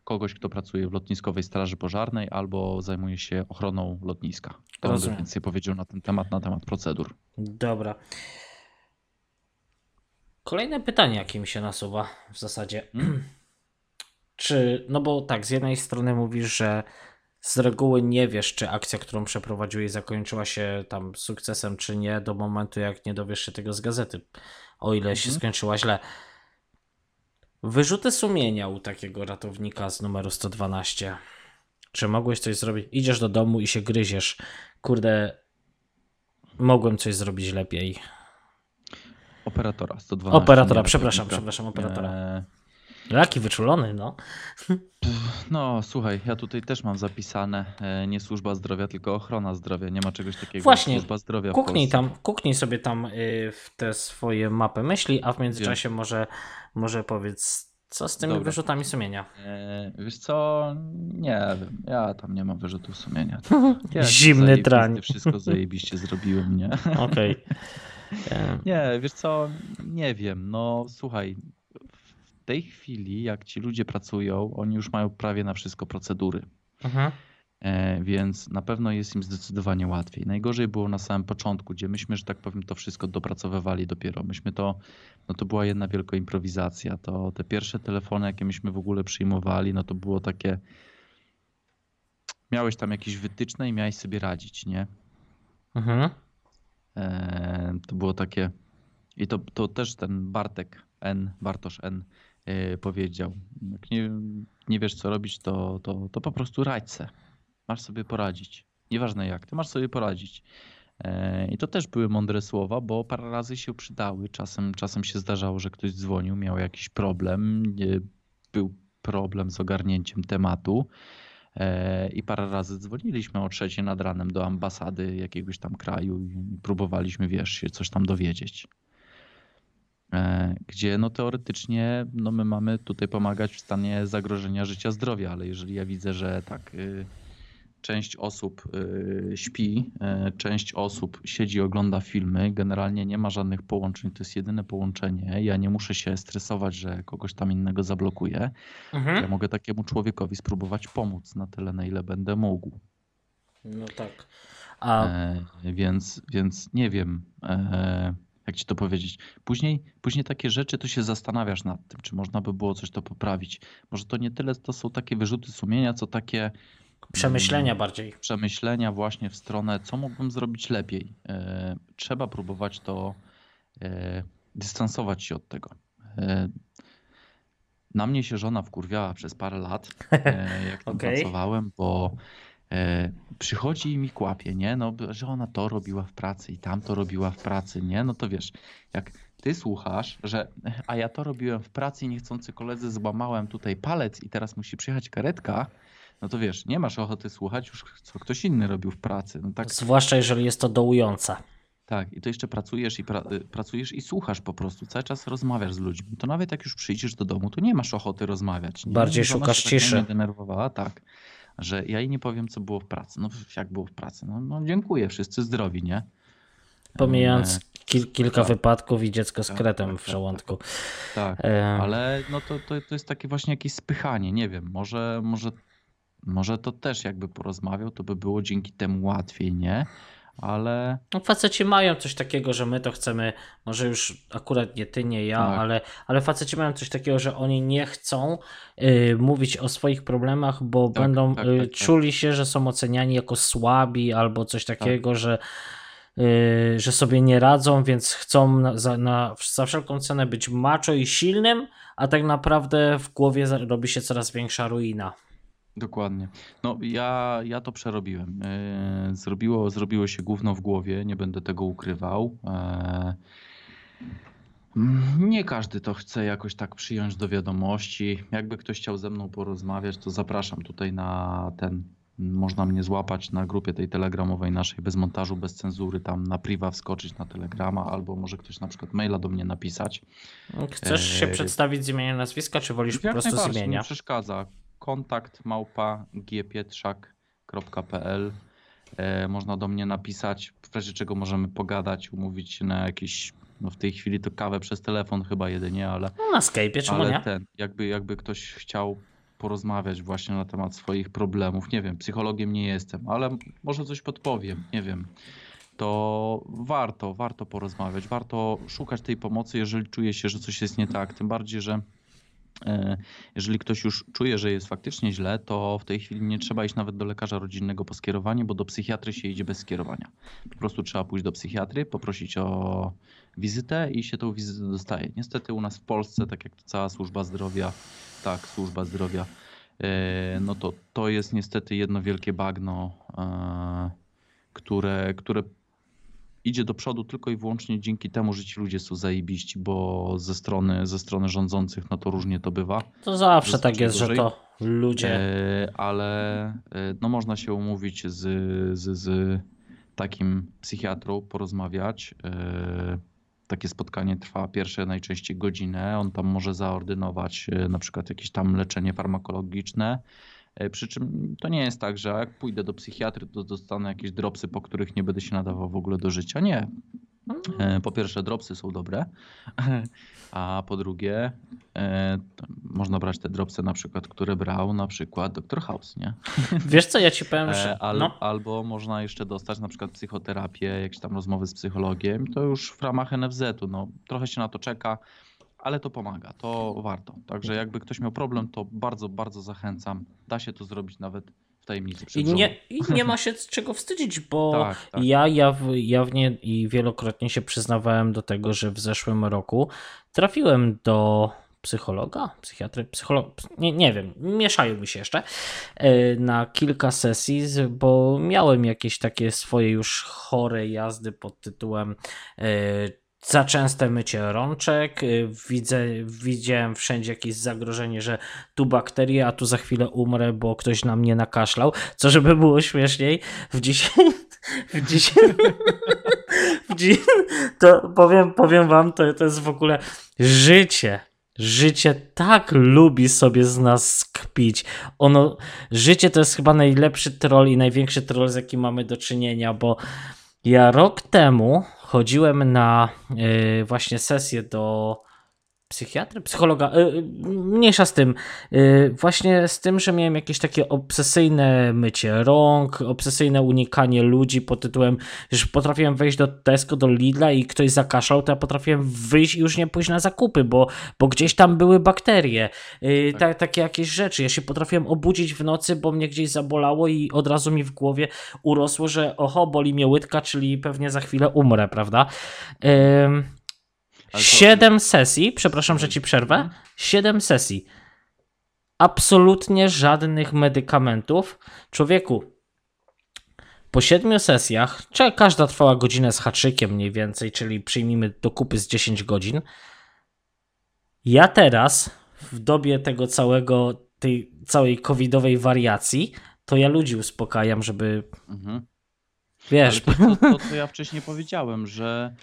kogoś, kto pracuje w lotniskowej straży pożarnej albo zajmuje się ochroną lotniska. To Rozumiem. więcej powiedział na ten temat, na temat procedur. Dobra. Kolejne pytanie, jakie mi się nasuwa w zasadzie. Mm. Czy, no bo tak, z jednej strony mówisz, że z reguły nie wiesz, czy akcja, którą przeprowadziłeś, zakończyła się tam sukcesem, czy nie, do momentu, jak nie dowiesz się tego z gazety, o ile się Mhm. skończyła źle. Wyrzuty sumienia u takiego ratownika z numeru 112. Czy mogłeś coś zrobić? Idziesz do domu i się gryziesz. Kurde, mogłem coś zrobić lepiej. Operatora 112. Operatora, przepraszam, przepraszam, operatora. E, Jaki wyczulony, no. No, słuchaj, ja tutaj też mam zapisane e, nie służba zdrowia, tylko ochrona zdrowia. Nie ma czegoś takiego Właśnie, jak służba zdrowia Kuknij tam, kuknij sobie tam y, w te swoje mapy myśli, a w międzyczasie może, może powiedz, co z tymi Dobra. wyrzutami sumienia. E, wiesz co, nie wiem, ja tam nie mam wyrzutów sumienia. (laughs) Ja Zimny drań. Wszystko zajebiście zrobiłem, nie? (laughs) Okej. E, (laughs) Nie, wiesz co, nie wiem, no słuchaj, tej chwili jak ci ludzie pracują, oni już mają prawie na wszystko procedury. mhm. E, więc na pewno jest im zdecydowanie łatwiej. Najgorzej było na samym początku, gdzie myśmy, że tak powiem, to wszystko dopracowywali dopiero. Myśmy to, no to była jedna wielka improwizacja. To te pierwsze telefony, jakie myśmy w ogóle przyjmowali, no to było takie. Miałeś tam jakieś wytyczne i miałeś sobie radzić, nie? Mhm. E, to było takie. I to, to też ten Bartek N, Bartosz N powiedział. Jak nie, nie wiesz, co robić, to, to, to po prostu radź se. Masz sobie poradzić. Nieważne jak, ty masz sobie poradzić. E, I to też były mądre słowa, bo parę razy się przydały. Czasem, czasem się zdarzało, że ktoś dzwonił, miał jakiś problem, był problem z ogarnięciem tematu. E, I parę razy dzwoniliśmy o trzeciej nad ranem do ambasady jakiegoś tam kraju i próbowaliśmy, wiesz, się coś tam dowiedzieć. E, Gdzie no teoretycznie no my mamy tutaj pomagać w stanie zagrożenia życia, zdrowia, ale jeżeli ja widzę, że tak y, część osób y, śpi, y, część osób siedzi, ogląda filmy, generalnie nie ma żadnych połączeń, to jest jedyne połączenie. Ja nie muszę się stresować, że kogoś tam innego zablokuję. Ja Mhm. mogę takiemu człowiekowi spróbować pomóc na tyle, na ile będę mógł. No tak. A E, więc, więc nie wiem, e, jak ci to powiedzieć. Później, później takie rzeczy to się zastanawiasz nad tym, czy można by było coś to poprawić. Może to nie tyle to są takie wyrzuty sumienia, co takie Przemyślenia bardziej. Przemyślenia właśnie w stronę, co mógłbym zrobić lepiej. E, trzeba próbować to e, dystansować się od tego. E, na mnie się żona wkurwiała przez parę lat, jak tam (laughs) Okej. pracowałem, bo przychodzi i mi kłapie, nie? No, że ona to robiła w pracy i tam to robiła w pracy, nie? No to wiesz, jak ty słuchasz, że a ja to robiłem w pracy i niechcący koledzy złamałem tutaj palec i teraz musi przyjechać karetka, no to wiesz, nie masz ochoty słuchać już co ktoś inny robił w pracy. No tak, Zwłaszcza jeżeli jest to dołujące. tak. I to jeszcze pracujesz i pra, y, pracujesz i słuchasz po prostu, cały czas rozmawiasz z ludźmi. To nawet jak już przyjdziesz do domu, to nie masz ochoty rozmawiać. Nie? Bardziej Żona szukasz tak ciszy. mnie denerwowała, tak, że ja jej nie powiem, co było w pracy. No jak było w pracy? No, no dziękuję, wszyscy zdrowi, nie? Pomijając E, kil, kilka tak. wypadków i dziecko z Tak, kretem tak, w tak, żołądku. Tak, E, ale no to, to, to jest takie właśnie jakieś spychanie, nie wiem, może, może, może to też jakby porozmawiał, to by było dzięki temu łatwiej, nie? Ale No faceci mają coś takiego, że my to chcemy, może już akurat nie ty, nie ja, Tak. ale, ale faceci mają coś takiego, że oni nie chcą y, mówić o swoich problemach, bo Tak, będą tak, y, tak, tak. czuli się, że są oceniani jako słabi albo coś takiego, że, y, że sobie nie radzą, więc chcą na, za, na, za wszelką cenę być macho i silnym, a tak naprawdę w głowie robi się coraz większa ruina. Dokładnie. No ja, ja to przerobiłem. Yy, Zrobiło, zrobiło się gówno w głowie, nie będę tego ukrywał. E, mm, Nie każdy to chce jakoś tak przyjąć do wiadomości. Jakby ktoś chciał ze mną porozmawiać, to zapraszam tutaj na ten. Można mnie złapać na grupie tej telegramowej naszej bez montażu, bez cenzury, tam na priwa wskoczyć na telegrama, albo może ktoś na przykład maila do mnie napisać. Chcesz się Eee, przedstawić z imienia nazwiska, czy wolisz po Jak prostu z imienia? Nie przeszkadza. Kontakt małpa gpietrzak.pl e, Można do mnie napisać, w razie czego możemy pogadać, umówić się na jakieś, no w tej chwili to kawę przez telefon chyba jedynie, ale, No, na Skype'ie, czemu ale nie? ten, jakby, jakby ktoś chciał porozmawiać właśnie na temat swoich problemów, nie wiem, psychologiem nie jestem, ale może coś podpowiem, nie wiem. To warto, warto porozmawiać, warto szukać tej pomocy, jeżeli czuje się, że coś jest nie tak. Tym bardziej, że Jeżeli ktoś już czuje, że jest faktycznie źle, to w tej chwili nie trzeba iść nawet do lekarza rodzinnego po skierowanie, bo do psychiatry się idzie bez skierowania. Po prostu trzeba pójść do psychiatry, poprosić o wizytę i się tą wizytę dostaje. Niestety u nas w Polsce, tak jak cała służba zdrowia, tak, służba zdrowia, e, no to to jest niestety jedno wielkie bagno, e, które, które idzie do przodu tylko i wyłącznie dzięki temu, że ci ludzie są zajebiści, bo ze strony, ze strony rządzących no to różnie to bywa. To zawsze tak jest, że gorzej. to ludzie. E, ale e, no można się umówić z, z, z takim psychiatrą, porozmawiać. E, Takie spotkanie trwa pierwsze najczęściej godzinę. On tam może zaordynować na przykład jakieś tam leczenie farmakologiczne. E, Przy czym to nie jest tak, że jak pójdę do psychiatry, to dostanę jakieś dropsy, po których nie będę się nadawał w ogóle do życia. Nie. E, Po pierwsze, dropsy są dobre, (laughs) a po drugie, e, można brać te dropsy na przykład, które brał na przykład Dr. House, nie? (laughs) Wiesz co, ja ci powiem, że... Al, no, Albo można jeszcze dostać na przykład psychoterapię, jakieś tam rozmowy z psychologiem, to już w ramach NFZ-u, no trochę się na to czeka, ale to pomaga, to warto. Także jakby ktoś miał problem, to bardzo, bardzo zachęcam. Da się to zrobić nawet w tajemnicy I nie, I nie ma się z czego wstydzić, bo (laughs) Tak, tak. ja jaw, jawnie i wielokrotnie się przyznawałem do tego, że w zeszłym roku trafiłem do psychologa, psychiatry, psycholog, nie, nie wiem, mieszają mi się jeszcze, e, na kilka sesji, bo miałem jakieś takie swoje już chore jazdy pod tytułem e, za częste mycie rączek, y, widzę, widziałem wszędzie jakieś zagrożenie, że tu bakterie, a tu za chwilę umrę, bo ktoś na mnie nakaszlał. Co żeby było śmieszniej, w dzisiaj, w dzisiaj, w dzi- to powiem, powiem wam, to, to jest w ogóle życie. Życie tak lubi sobie z nas skpić. Ono, życie to jest chyba najlepszy troll i największy troll, z jakim mamy do czynienia, bo ja rok temu chodziłem na y, właśnie sesję do psychiatry, psychologa, y, mniejsza z tym. Y, właśnie z tym, że miałem jakieś takie obsesyjne mycie rąk, obsesyjne unikanie ludzi pod tytułem, że potrafiłem wejść do Tesco, do Lidla i ktoś zakaszlał, to ja potrafiłem wyjść i już nie pójść na zakupy, bo, bo gdzieś tam były bakterie, y, tak. takie jakieś rzeczy. Ja się potrafiłem obudzić w nocy, bo mnie gdzieś zabolało i od razu mi w głowie urosło, że oho, boli mnie łydka, czyli pewnie za chwilę umrę, prawda? Siedem sesji, przepraszam, że ci przerwę. Siedem sesji. Absolutnie żadnych medykamentów. Człowieku, po siedmiu sesjach, czy każda trwała godzinę z haczykiem mniej więcej, czyli przyjmijmy do kupy z 10 godzin. Ja teraz, w dobie tego całego, tej całej covidowej wariacji, to ja ludzi uspokajam, żeby. Mhm. Wiesz. To, to, to, co ja (laughs) wcześniej powiedziałem, że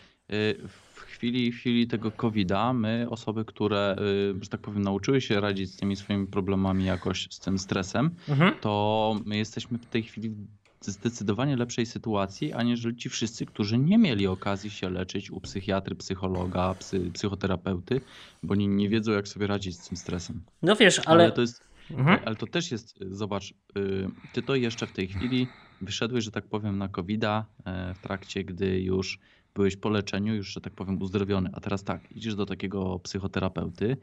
y, chwili, chwili tego COVID-a my, osoby, które, y, że tak powiem, nauczyły się radzić z tymi swoimi problemami jakoś, z tym stresem, mhm. to my jesteśmy w tej chwili w zdecydowanie lepszej sytuacji, aniżeli ci wszyscy, którzy nie mieli okazji się leczyć u psychiatry, psychologa, psy, psychoterapeuty, bo oni nie wiedzą, jak sobie radzić z tym stresem. No wiesz, ale... ale to jest, mhm. Ale to też jest, zobacz, y, ty to jeszcze w tej chwili wyszedłeś, że tak powiem, na COVID-a e, w trakcie, gdy już byłeś po leczeniu, już, że tak powiem, uzdrowiony, a teraz tak, idziesz do takiego psychoterapeuty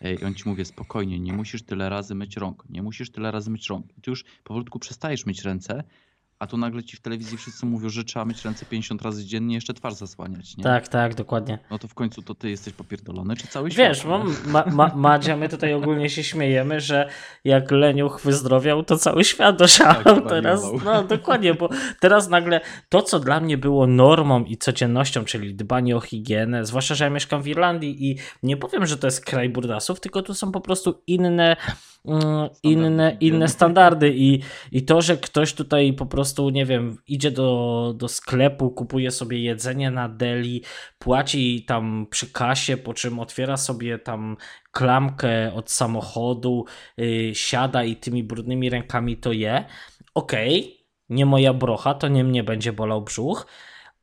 e, i on ci mówi spokojnie, nie musisz tyle razy myć rąk, nie musisz tyle razy myć rąk. I ty już powolutku przestajesz myć ręce, a tu nagle ci w telewizji wszyscy mówią, że trzeba myć ręce 50 razy dziennie, jeszcze twarz zasłaniać, nie? Tak, tak, dokładnie. No to w końcu to ty jesteś popierdolony, czy cały świat? Wiesz, ma, ma, Madzia, my tutaj ogólnie się śmiejemy, że jak Leniuch wyzdrowiał, to cały świat doszalał tak, teraz. No dokładnie, bo teraz nagle to, co dla mnie było normą i codziennością, czyli dbanie o higienę, zwłaszcza, że ja mieszkam w Irlandii i nie powiem, że to jest kraj burdasów, tylko tu są po prostu inne Mm, inne, inne standardy i, i to, że ktoś tutaj po prostu, nie wiem, idzie do, do sklepu, kupuje sobie jedzenie na deli, płaci tam przy kasie, po czym otwiera sobie tam klamkę od samochodu, yy, siada i tymi brudnymi rękami to je. Okej, okay, nie moja brocha, to nie mnie będzie bolał brzuch,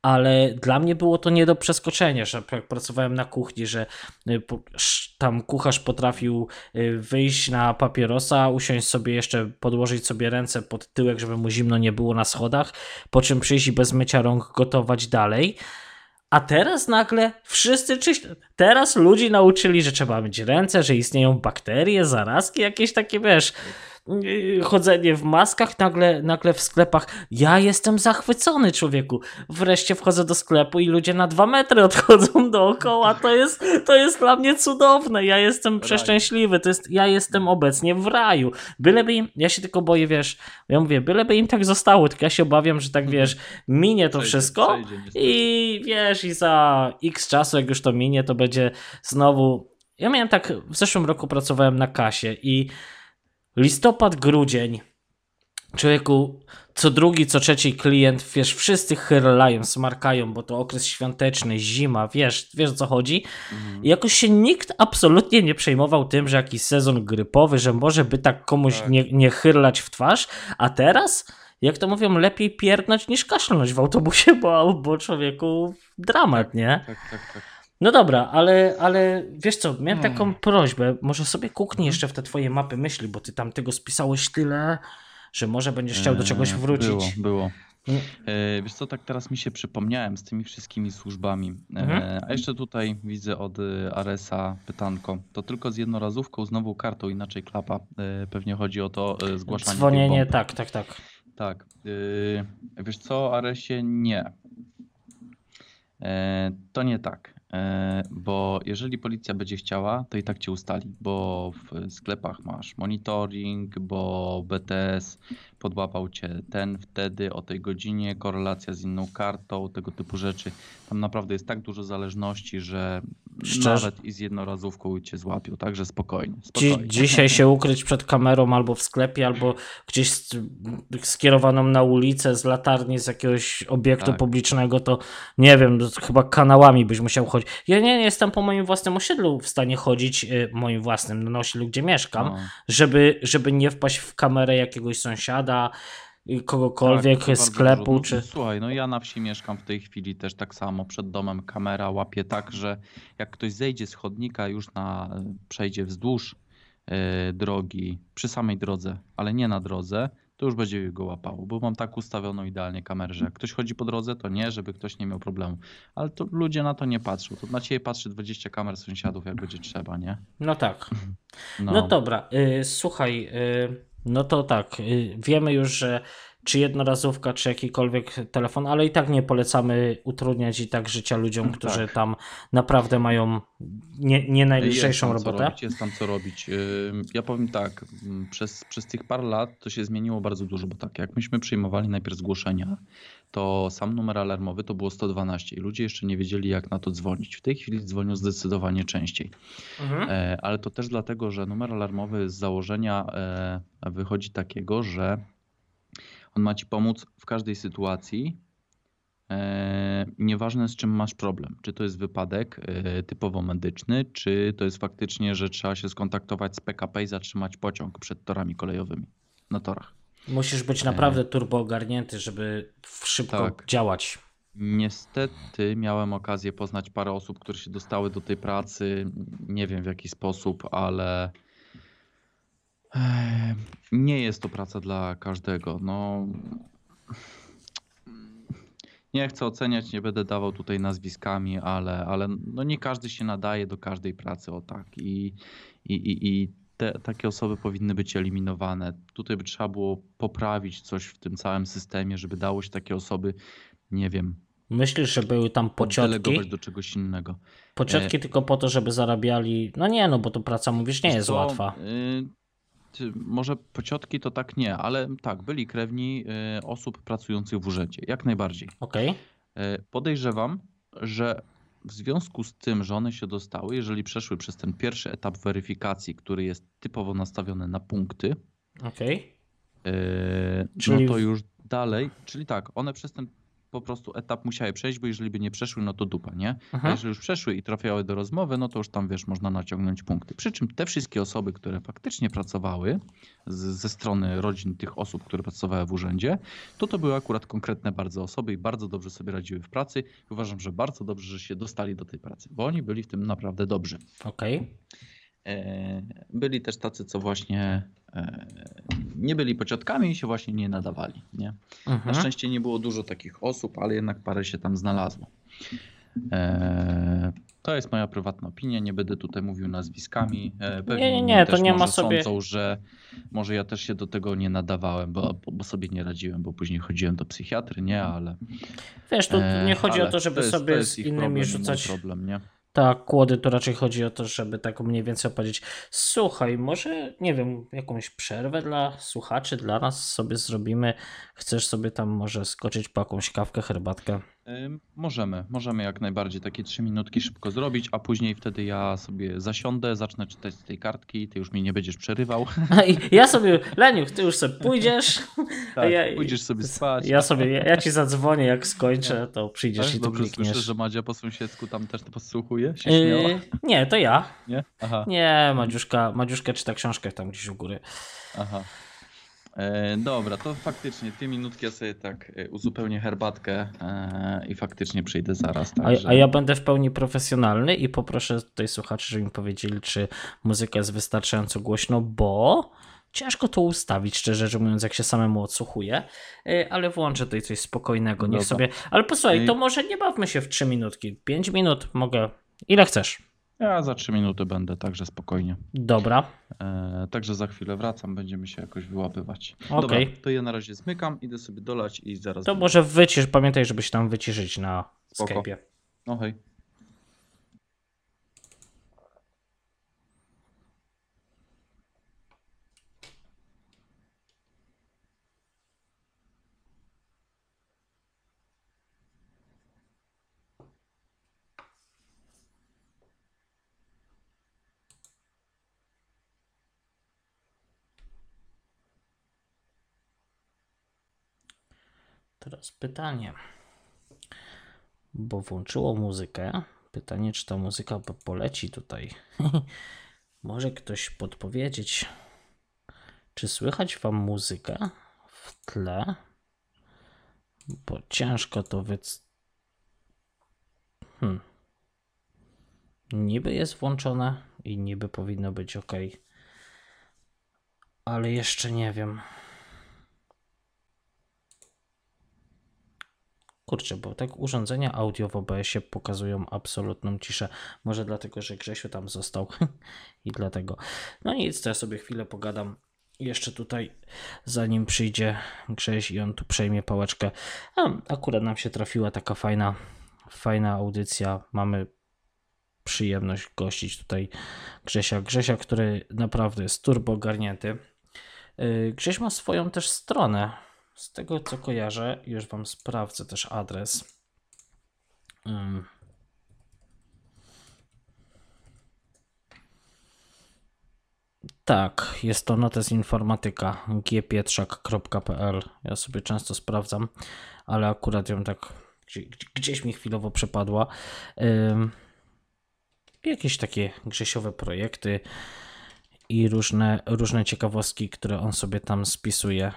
ale dla mnie było to nie do przeskoczenia, że jak pracowałem na kuchni, że y, tam kucharz potrafił y, wyjść na papierosa, usiąść sobie jeszcze, podłożyć sobie ręce pod tyłek, żeby mu zimno nie było na schodach, po czym przyjść i bez mycia rąk gotować dalej. A teraz nagle wszyscy czyś... Teraz ludzi nauczyli, że trzeba myć ręce, że istnieją bakterie, zarazki, jakieś takie, wiesz chodzenie w maskach, nagle, nagle w sklepach. Ja jestem zachwycony, człowieku. Wreszcie wchodzę do sklepu i ludzie na dwa metry odchodzą dookoła. To jest, to jest dla mnie cudowne. Ja jestem przeszczęśliwy. To jest, ja jestem obecnie w raju. Byleby im, ja się tylko boję, wiesz, ja mówię, byleby im tak zostało, tylko ja się obawiam, że tak, wiesz, minie to przejdzie, wszystko przejdzie, i wiesz, i za x czasu, jak już to minie, to będzie znowu... Ja miałem tak, w zeszłym roku pracowałem na kasie i Listopad, grudzień. Człowieku, co drugi, co trzeci klient, wiesz, wszyscy chyrlają, smarkają, bo to okres świąteczny, zima, wiesz, wiesz o co chodzi. Mhm. I jakoś się nikt absolutnie nie przejmował tym, że jakiś sezon grypowy, że może by tak komuś tak. Nie, nie chyrlać w twarz, a teraz, jak to mówią, lepiej pierdnąć niż kaszlnąć w autobusie, bo, bo człowieku dramat, nie? Tak, tak, tak. No dobra, ale, ale wiesz co, miałem hmm. taką prośbę, może sobie kuknij jeszcze w te twoje mapy myśli, bo ty tam tego spisałeś tyle, że może będziesz chciał do czegoś eee, wrócić. Było, było. E, wiesz co, tak teraz mi się przypomniałem z tymi wszystkimi służbami. E, mhm. A jeszcze tutaj widzę od e, Aresa pytanko. To tylko z jednorazówką, znowu kartą, inaczej klapa. Pewnie chodzi o to e, zgłaszanie. Dzwonienie, tak, tak, tak. Tak. Wiesz co, Aresie, nie. To nie tak. E, bo jeżeli policja będzie chciała, to i tak cię ustali, bo w sklepach masz monitoring, bo BTS podłapał cię ten, wtedy, o tej godzinie, korelacja z inną kartą, tego typu rzeczy. Tam naprawdę jest tak dużo zależności, że Szczerze? nawet i z jednorazówką cię złapią, także spokojnie. spokojnie. dzisiaj się ukryć przed kamerą albo w sklepie, albo gdzieś skierowaną na ulicę z latarni z jakiegoś obiektu tak. publicznego, to nie wiem, chyba kanałami byś musiał chodzić. Ja nie jestem po moim własnym osiedlu w stanie chodzić, y, moim własnym, na osiedlu, gdzie mieszkam, no. żeby, żeby nie wpaść w kamerę jakiegoś sąsiada, kogokolwiek, Tak, sklepu. No, czy... Słuchaj, no ja na wsi mieszkam w tej chwili też tak samo. Przed domem kamera łapie tak, że jak ktoś zejdzie z chodnika już na, przejdzie wzdłuż e, drogi, przy samej drodze, ale nie na drodze, to już będzie go łapało, bo mam tak ustawioną idealnie kamerę, że jak ktoś chodzi po drodze, to nie, żeby ktoś nie miał problemu. Ale to ludzie na to nie patrzą. To na ciebie patrzy 20 kamer sąsiadów, jak będzie trzeba, nie? No tak. (laughs) No, dobra, y, słuchaj, y, no to tak, y, wiemy już, że czy jednorazówka, czy jakikolwiek telefon, ale i tak nie polecamy utrudniać i tak życia ludziom, Tak. którzy tam naprawdę mają nie, nie najlżejszą robotę. robić, jest tam co robić. Ja powiem tak, ym, przez, przez tych parę lat to się zmieniło bardzo dużo, bo tak, jak myśmy przyjmowali najpierw zgłoszenia, to sam numer alarmowy to było 112 i ludzie jeszcze nie wiedzieli jak na to dzwonić. W tej chwili dzwonią zdecydowanie częściej. Mhm. E, Ale to też dlatego, że numer alarmowy z założenia e, wychodzi takiego, że on ma ci pomóc w każdej sytuacji. E, Nieważne z czym masz problem. Czy to jest wypadek e, typowo medyczny, czy to jest faktycznie, że trzeba się skontaktować z PKP i zatrzymać pociąg przed torami kolejowymi na torach. Musisz być naprawdę turbo ogarnięty, żeby szybko Tak. działać. Niestety miałem okazję poznać parę osób, które się dostały do tej pracy. Nie wiem w jaki sposób, ale e, nie jest to praca dla każdego. No, nie chcę oceniać, nie będę dawał tutaj nazwiskami, ale, ale no nie każdy się nadaje do każdej pracy, o tak. I, i, i, i te, takie osoby powinny być eliminowane. Tutaj by trzeba było poprawić coś w tym całym systemie, żeby dało się takie osoby, nie wiem, Myślisz, że były tam pociotki? do czegoś innego. Pociotki tylko po to, żeby zarabiali. No nie, no bo to praca, mówisz, nie Wiesz jest co, łatwa. y, może pociotki to tak nie, ale tak, byli krewni y, osób pracujących w urzędzie, jak najbardziej. Okej. Y, Podejrzewam, że w związku z tym, że one się dostały, jeżeli przeszły przez ten pierwszy etap weryfikacji, który jest typowo nastawiony na punkty, Okej. Yy, Czyli- No to już dalej, czyli tak, one przez ten po prostu etap musiały przejść, bo jeżeli by nie przeszły, no to dupa, nie? A Mhm. jeżeli już przeszły i trafiały do rozmowy, no to już tam, wiesz, można naciągnąć punkty. Przy czym te wszystkie osoby, które faktycznie pracowały z, ze strony rodzin tych osób, które pracowały w urzędzie, to to były akurat konkretne bardzo osoby i bardzo dobrze sobie radziły w pracy. Uważam, że bardzo dobrze, że się dostali do tej pracy, bo oni byli w tym naprawdę dobrzy. Okej. E, Byli też tacy, co właśnie nie byli pociotkami i się właśnie nie nadawali. Nie? Na Mhm. szczęście nie było dużo takich osób, ale jednak parę się tam znalazło. E, To jest moja prywatna opinia, nie będę tutaj mówił nazwiskami. E, pewnie Nie, nie, nie, to nie ma sobie- Sądzą, że może ja też się do tego nie nadawałem, bo, bo sobie nie radziłem, bo później chodziłem do psychiatry, nie, ale... Wiesz, tu e, nie chodzi o to, żeby jest- sobie jest z innymi problem, rzucać problem, nie? Tak kłody, to raczej chodzi o to, żeby tak mniej więcej powiedzieć. Słuchaj, może, nie wiem, jakąś przerwę dla słuchaczy, dla nas sobie zrobimy. Chcesz sobie tam może skoczyć po jakąś kawkę, herbatkę? Możemy, możemy jak najbardziej takie trzy minutki szybko zrobić, a później wtedy ja sobie zasiądę, zacznę czytać z tej kartki, ty już mnie nie będziesz przerywał. (laughs) Ja sobie, Leniuch, ty już sobie pójdziesz. (laughs) Tak, ja- pójdziesz sobie spać. Ja sobie, ja, ci zadzwonię, jak skończę, to przyjdziesz Tak, i tu dobrze klikniesz. słyszę, że Madzia po sąsiedzku tam też to podsłuchuje, się Yy, nie, to ja. nie? Aha, Nie, Madziuszka, Madziuszka czyta książkę tam gdzieś u góry. aha. E, dobra, to faktycznie dwie minutki ja sobie tak e, uzupełnię herbatkę e, i faktycznie przyjdę zaraz. A, Także... a ja będę w pełni profesjonalny i poproszę tutaj słuchaczy, żeby mi powiedzieli, czy muzyka jest wystarczająco głośno, bo ciężko to ustawić, szczerze rzecz mówiąc, jak się samemu odsłuchuję, Yy, ale włączę tutaj coś spokojnego, niech Dobra. sobie... Ale posłuchaj, to może nie bawmy się w 3 minutki, 5 minut mogę, ile chcesz. Ja za trzy minuty będę, także spokojnie. Dobra, E, także za chwilę wracam, będziemy się jakoś wyłapywać. Okej. Dobra, to ja na razie zmykam, idę sobie dolać i zaraz... to będę. może wycisz, pamiętaj, żeby się tam wyciszyć na Spoko. Skype'ie. No hej. Teraz pytanie. Bo włączyło muzykę. Pytanie, czy ta muzyka po- poleci tutaj. (laughs) Może ktoś podpowiedzieć, czy słychać wam muzykę w tle, bo ciężko to wyc... Hmm. Niby jest włączone i niby powinno być ok. Ale jeszcze nie wiem. Kurczę, bo tak urządzenia audio w OBS-ie pokazują absolutną ciszę. Może dlatego, że Grzesiu tam został (laughs) i dlatego. No nic, to ja sobie chwilę pogadam jeszcze tutaj, zanim przyjdzie Grześ i on tu przejmie pałeczkę. A, akurat nam się trafiła taka fajna, fajna audycja. Mamy przyjemność gościć tutaj Grzesia. Grzesia, który naprawdę jest turbo ogarnięty. Yy, Grześ ma swoją też stronę. Z tego co kojarzę, już Wam sprawdzę też adres. Ym. Tak, jest to notes informatyka gpietrzak.pl. Ja sobie często sprawdzam, ale akurat ją tak gdzie- gdzieś mi chwilowo przepadła. Ym, jakieś takie grzesiowe projekty i różne, różne ciekawostki, które on sobie tam spisuje.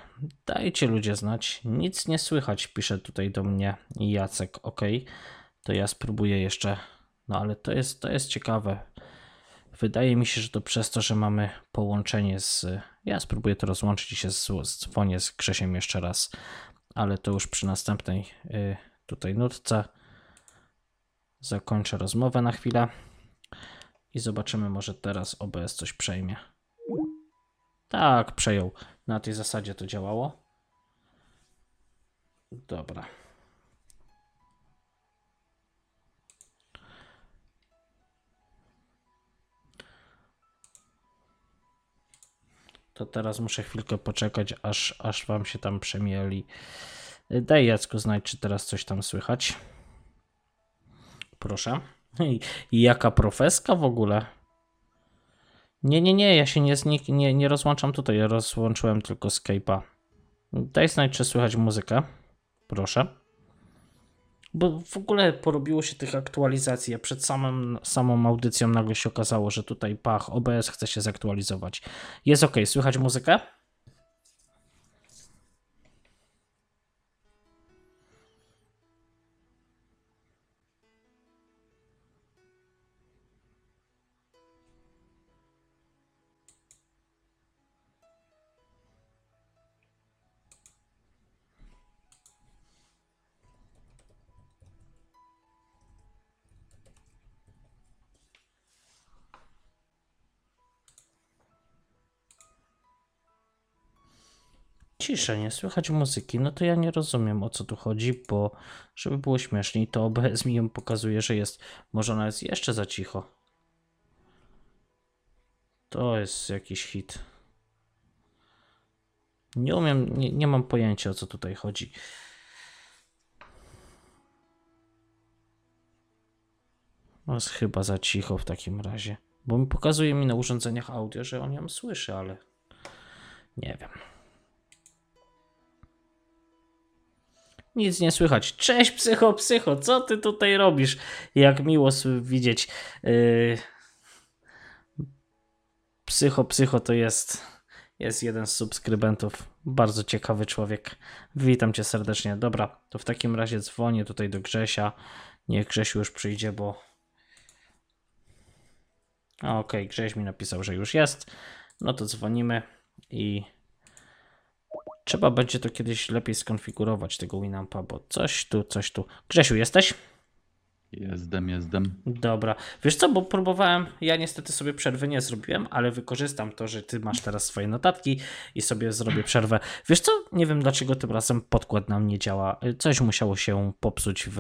Dajcie ludzie znać. Nic nie słychać, pisze tutaj do mnie Jacek. Ok, to ja spróbuję jeszcze. No ale to jest, to jest ciekawe. Wydaje mi się, że to przez to, że mamy połączenie z. Ja spróbuję to rozłączyć i się dzwonię z Grzesiem jeszcze raz, ale to już przy następnej y, tutaj nutce. Zakończę rozmowę na chwilę i zobaczymy, może teraz OBS coś przejmie. Tak, przejął. Na tej zasadzie to działało. Dobra. To teraz muszę chwilkę poczekać, aż, aż wam się tam przemieli. Daj Jacku znać, czy teraz coś tam słychać. Proszę. I, jaka profeska w ogóle? Nie, nie, nie, ja się nie, nie, nie rozłączam tutaj, ja rozłączyłem tylko Skype'a. Daj znać, czy słychać muzykę. Proszę. Bo w ogóle porobiło się tych aktualizacji, a przed samym, samą audycją nagle się okazało, że tutaj pach, OBS chce się zaktualizować. Jest ok, słychać muzykę? Cisza, nie słychać muzyki. No to ja nie rozumiem o co tu chodzi, bo żeby było śmieszniej, to OBS mi ją pokazuje, że jest. Może ona jest jeszcze za cicho. To jest jakiś hit. Nie umiem, nie, nie mam pojęcia o co tutaj chodzi. No jest chyba za cicho w takim razie. Bo mi pokazuje mi na urządzeniach audio, że on ją słyszy, ale nie wiem. Nic nie słychać. Cześć psycho, psycho, co ty tutaj robisz? Jak miło widzieć. Yy... Psycho, psycho to jest, jest jeden z subskrybentów. Bardzo ciekawy człowiek. Witam cię serdecznie. Dobra, to w takim razie dzwonię tutaj do Grzesia. Niech Grzesiu już przyjdzie, bo... Okej, Grześ mi napisał, że już jest. No to dzwonimy i Trzeba będzie to kiedyś lepiej skonfigurować tego Winampa, bo coś tu, coś tu. Grzesiu, jesteś? Jestem, jestem. Dobra. Wiesz co, bo próbowałem, ja niestety sobie przerwy nie zrobiłem, ale wykorzystam to, że ty masz teraz swoje notatki i sobie zrobię przerwę. Wiesz co, nie wiem dlaczego tym razem podkład nam nie działa. Coś musiało się popsuć w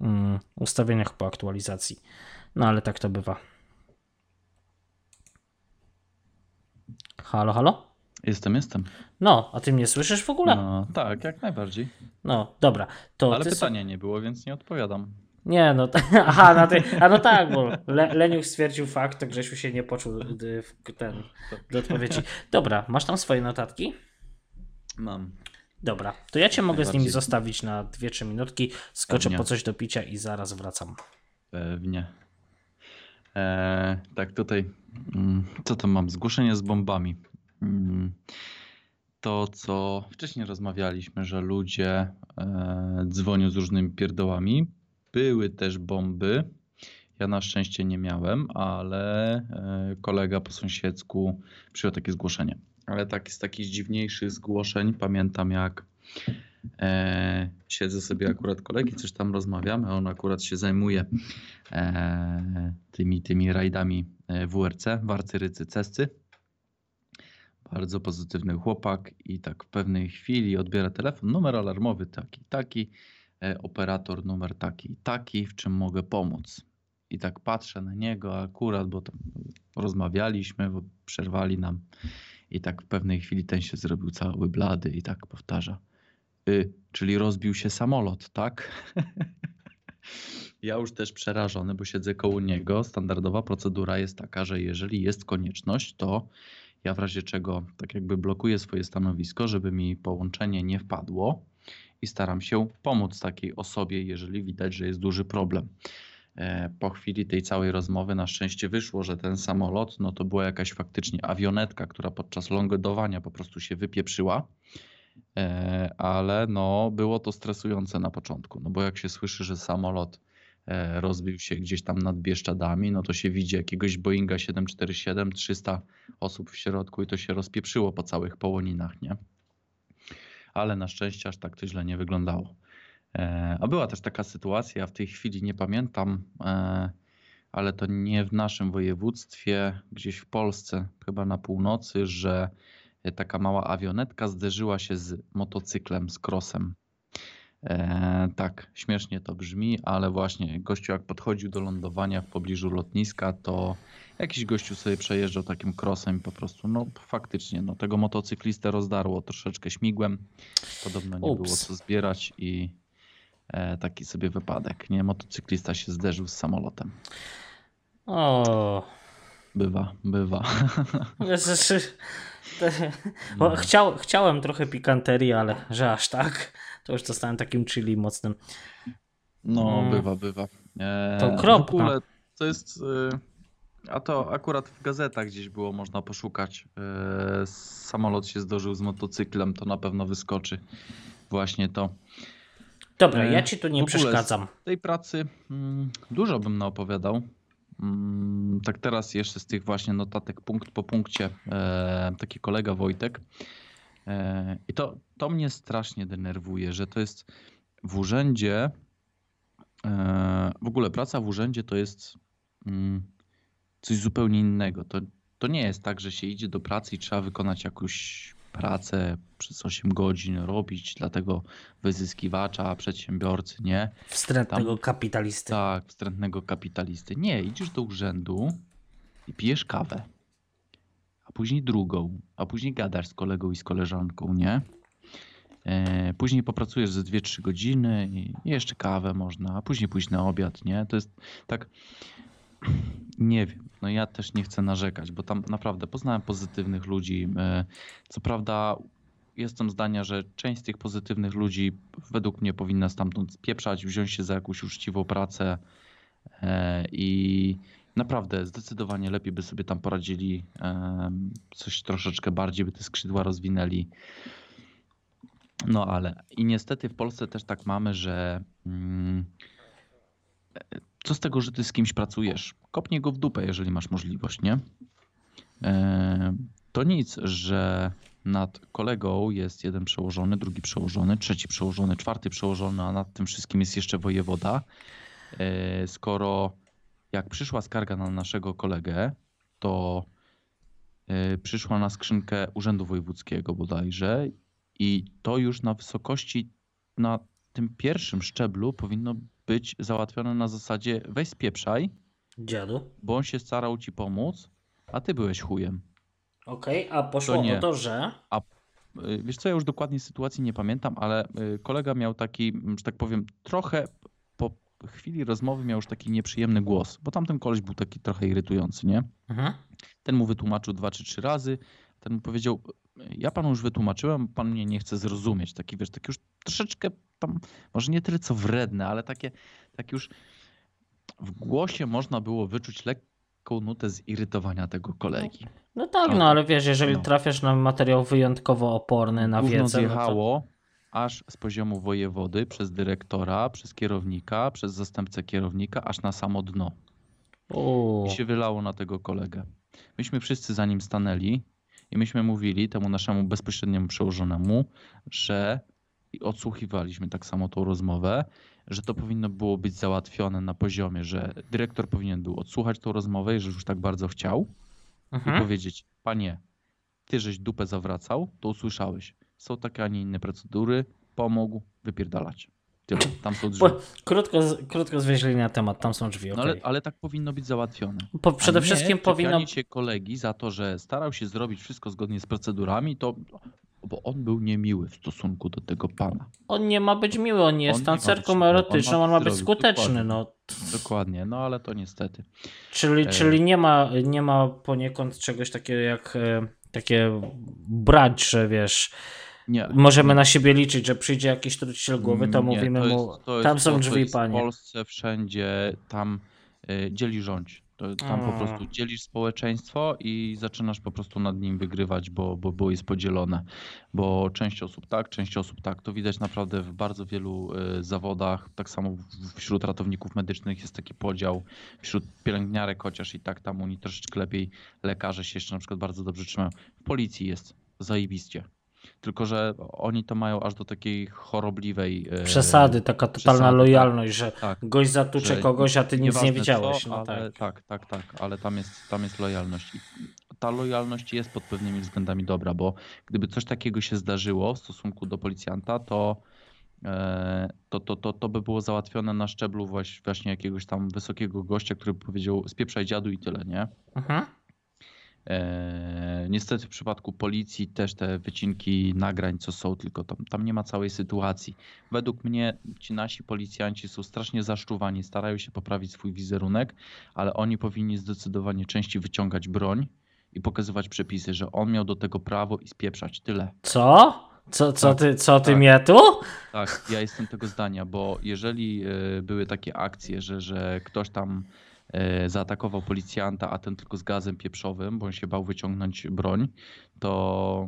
mm, ustawieniach po aktualizacji. No ale tak to bywa. Halo, halo? Jestem, jestem. No, a ty mnie słyszysz w ogóle? No, tak, jak najbardziej. No, dobra. To Ale pytania nie było, więc nie odpowiadam. Nie, no, t- (laughs) aha, na ty, a no tak, bo Le, Leniuch stwierdził fakt, to Grzesiu się nie poczuł w ten, do odpowiedzi. Dobra, masz tam swoje notatki? Mam. Dobra, to ja cię mogę z nimi zostawić na 2-3 minutki, skoczę Pewnie. po coś do picia i zaraz wracam. Pewnie. E, tak, tutaj. Mm, co to mam? Zgłoszenie z bombami. Mm, to, co wcześniej rozmawialiśmy, że ludzie e, dzwonią z różnymi pierdołami. Były też bomby. Ja na szczęście nie miałem, ale e, kolega po sąsiedzku przyjął takie zgłoszenie. Ale tak z takich dziwniejszych zgłoszeń pamiętam jak e, siedzę sobie akurat kolegi, coś tam rozmawiamy, on akurat się zajmuje e, tymi, tymi rajdami WRC, Warcy, Rycy, Cescy. Bardzo pozytywny chłopak i tak w pewnej chwili odbiera telefon, numer alarmowy taki, taki, e, operator numer taki, taki, w czym mogę pomóc. I tak patrzę na niego akurat, bo tam rozmawialiśmy, bo przerwali nam i tak w pewnej chwili ten się zrobił cały blady i tak powtarza. Y, czyli rozbił się samolot, tak? (laughs) ja już też przerażony, bo siedzę koło niego. Standardowa procedura jest taka, że jeżeli jest konieczność, to ja w razie czego tak jakby blokuję swoje stanowisko, żeby mi połączenie nie wpadło i staram się pomóc takiej osobie, jeżeli widać, że jest duży problem. E, po chwili tej całej rozmowy na szczęście wyszło, że ten samolot no to była jakaś faktycznie awionetka, która podczas lądowania po prostu się wypieprzyła. E, ale no było to stresujące na początku, no bo jak się słyszy, że samolot rozbił się gdzieś tam nad Bieszczadami, no to się widzi jakiegoś Boeinga 747, 300 osób w środku i to się rozpieprzyło po całych połoninach, nie? Ale na szczęście aż tak to źle nie wyglądało. E, a była też taka sytuacja, ja w tej chwili nie pamiętam, e, ale to nie w naszym województwie, gdzieś w Polsce, chyba na północy, że taka mała awionetka zderzyła się z motocyklem, z krosem. E, tak, śmiesznie to brzmi, ale właśnie gościu jak podchodził do lądowania w pobliżu lotniska, to jakiś gościu sobie przejeżdżał takim krosem i po prostu, no faktycznie, no tego motocyklistę rozdarło troszeczkę śmigłem. Podobno nie Ups. było co zbierać i e, taki sobie wypadek, nie? Motocyklista się zderzył z samolotem. O, Bywa, bywa. (laughs) znaczy, (laughs) bo chciał, chciałem trochę pikanterii, ale że aż tak, to już dostałem takim chili mocnym. No, Mm. bywa, bywa. E, To okropne. W ogóle to jest. e, A to akurat w gazetach gdzieś było można poszukać. E, Samolot się zdarzył z motocyklem, to na pewno wyskoczy. Właśnie to. Dobra, E, ja ci tu nie przeszkadzam. Tej pracy mm, dużo bym naopowiadał. Mm, Tak teraz jeszcze z tych właśnie notatek punkt po punkcie. E, taki kolega Wojtek. E, I to, to mnie strasznie denerwuje, że to jest w urzędzie. e, W ogóle praca w urzędzie to jest mm, coś zupełnie innego. To, to nie jest tak, że się idzie do pracy i trzeba wykonać jakąś pracę przez 8 godzin, robić dla tego wyzyskiwacza, przedsiębiorcy, nie? Wstrętnego kapitalisty. Tak, wstrętnego kapitalisty. Nie, idziesz do urzędu i pijesz kawę, a później drugą, a później gadasz z kolegą i z koleżanką, nie? E, później popracujesz ze 2-3 godziny i jeszcze kawę można, a później pójść na obiad, nie? To jest tak, nie wiem, no ja też nie chcę narzekać, bo tam naprawdę poznałem pozytywnych ludzi. E, co prawda jestem zdania, że część z tych pozytywnych ludzi według mnie powinna stamtąd spieprzać, wziąć się za jakąś uczciwą pracę e, i naprawdę zdecydowanie lepiej by sobie tam poradzili, em, coś troszeczkę bardziej by te skrzydła rozwinęli. No ale i niestety w Polsce też tak mamy, że mm, e, co z tego, że ty z kimś pracujesz? Kopnij go w dupę, jeżeli masz możliwość, nie? E, To nic, że nad kolegą jest jeden przełożony, drugi przełożony, trzeci przełożony, czwarty przełożony, a nad tym wszystkim jest jeszcze wojewoda. E, Skoro jak przyszła skarga na naszego kolegę, to e, przyszła na skrzynkę Urzędu Wojewódzkiego bodajże i to już na wysokości, na tym pierwszym szczeblu powinno być załatwione na zasadzie weź spieprzaj, Dziadu. bo on się starał ci pomóc, a ty byłeś chujem. Okej, a poszło To nie. o to, że. Y, Wiesz co, ja już dokładnie sytuacji nie pamiętam, ale y, kolega miał taki, że tak powiem, trochę po chwili rozmowy miał już taki nieprzyjemny głos, bo tamten koleś był taki trochę irytujący, nie? Mhm. Ten mu wytłumaczył dwa czy trzy razy, ten mu powiedział, ja panu już wytłumaczyłem, pan mnie nie chce zrozumieć. Taki, wiesz, taki już troszeczkę tam, może nie tyle co wredne, ale takie, takie już w głosie można było wyczuć lekką nutę zirytowania tego kolegi. No tak, O, no ale wiesz, jeżeli no. trafiasz na materiał wyjątkowo oporny na Gówno wiedzę, no to... zjechało aż z poziomu wojewody, przez dyrektora, przez kierownika, przez zastępcę kierownika, aż na samo dno. Uuu. I się wylało na tego kolegę. Myśmy wszyscy za nim stanęli i myśmy mówili temu naszemu bezpośredniemu przełożonemu, że i odsłuchiwaliśmy tak samo tą rozmowę, że to powinno było być załatwione na poziomie, że dyrektor powinien był odsłuchać tą rozmowę, jeżeli już tak bardzo chciał, i Mhm. powiedzieć, panie, ty żeś dupę zawracał, to usłyszałeś. Są takie, a nie inne procedury, pomógł, wypierdalać. Tyle, tam są drzwi. Krótko, krótko zwieźli na temat, tam są drzwi, No ale, ale tak powinno być załatwione. Po, przede nie wszystkim powinno... się kolegi za to, że starał się zrobić wszystko zgodnie z procedurami, to bo on był niemiły w stosunku do tego pana. On nie ma być miły, on nie jest On nie tancerką miły, on ma erotyczną, on ma być skuteczny, dokładnie. no. Dokładnie, no ale to niestety. Czyli, E. czyli nie, ma, nie ma poniekąd czegoś takiego jak e, takie brać, że wiesz, Nie. możemy na siebie liczyć, że przyjdzie jakiś truciciel głowy, to Nie, mówimy to mu, jest- jest tam są drzwi, panie. W Polsce wszędzie tam y, dzieli rządź. To, tam po A. prostu dzielisz społeczeństwo i zaczynasz po prostu nad nim wygrywać, bo, bo, bo jest podzielone. Bo część osób tak, część osób tak. To widać naprawdę w bardzo wielu y, zawodach. Tak samo wśród ratowników medycznych jest taki podział. Wśród pielęgniarek chociaż i tak tam oni troszeczkę lepiej lekarze się jeszcze na przykład bardzo dobrze trzymają. W policji jest zajebiście. Tylko, że oni to mają aż do takiej chorobliwej y, Przesady, taka totalna przesady, lojalność, że tak. gość zatucze że kogoś, a ty nic nie wiedziałeś. Co, no ale, tak. tak, tak, tak, ale tam jest, tam jest lojalność. I ta lojalność jest pod pewnymi względami dobra, bo gdyby coś takiego się zdarzyło w stosunku do policjanta, to, e, to, to, to, to by było załatwione na szczeblu właśnie, jakiegoś tam wysokiego gościa, który by powiedział spieprzaj dziadu i tyle, nie? Mhm. E, niestety w przypadku policji też te wycinki nagrań, co są, tylko tam, tam nie ma całej sytuacji. Według mnie ci nasi policjanci są strasznie zaszczuwani, starają się poprawić swój wizerunek, ale oni powinni zdecydowanie częściej wyciągać broń i pokazywać przepisy, że on miał do tego prawo i spieprzać. Tyle. Co? Co, co Tak, ty, co ty tak. mnie tu? Tak, ja jestem tego zdania, bo jeżeli e, były takie akcje, że, że ktoś tam zaatakował policjanta, a ten tylko z gazem pieprzowym, bo on się bał wyciągnąć broń, to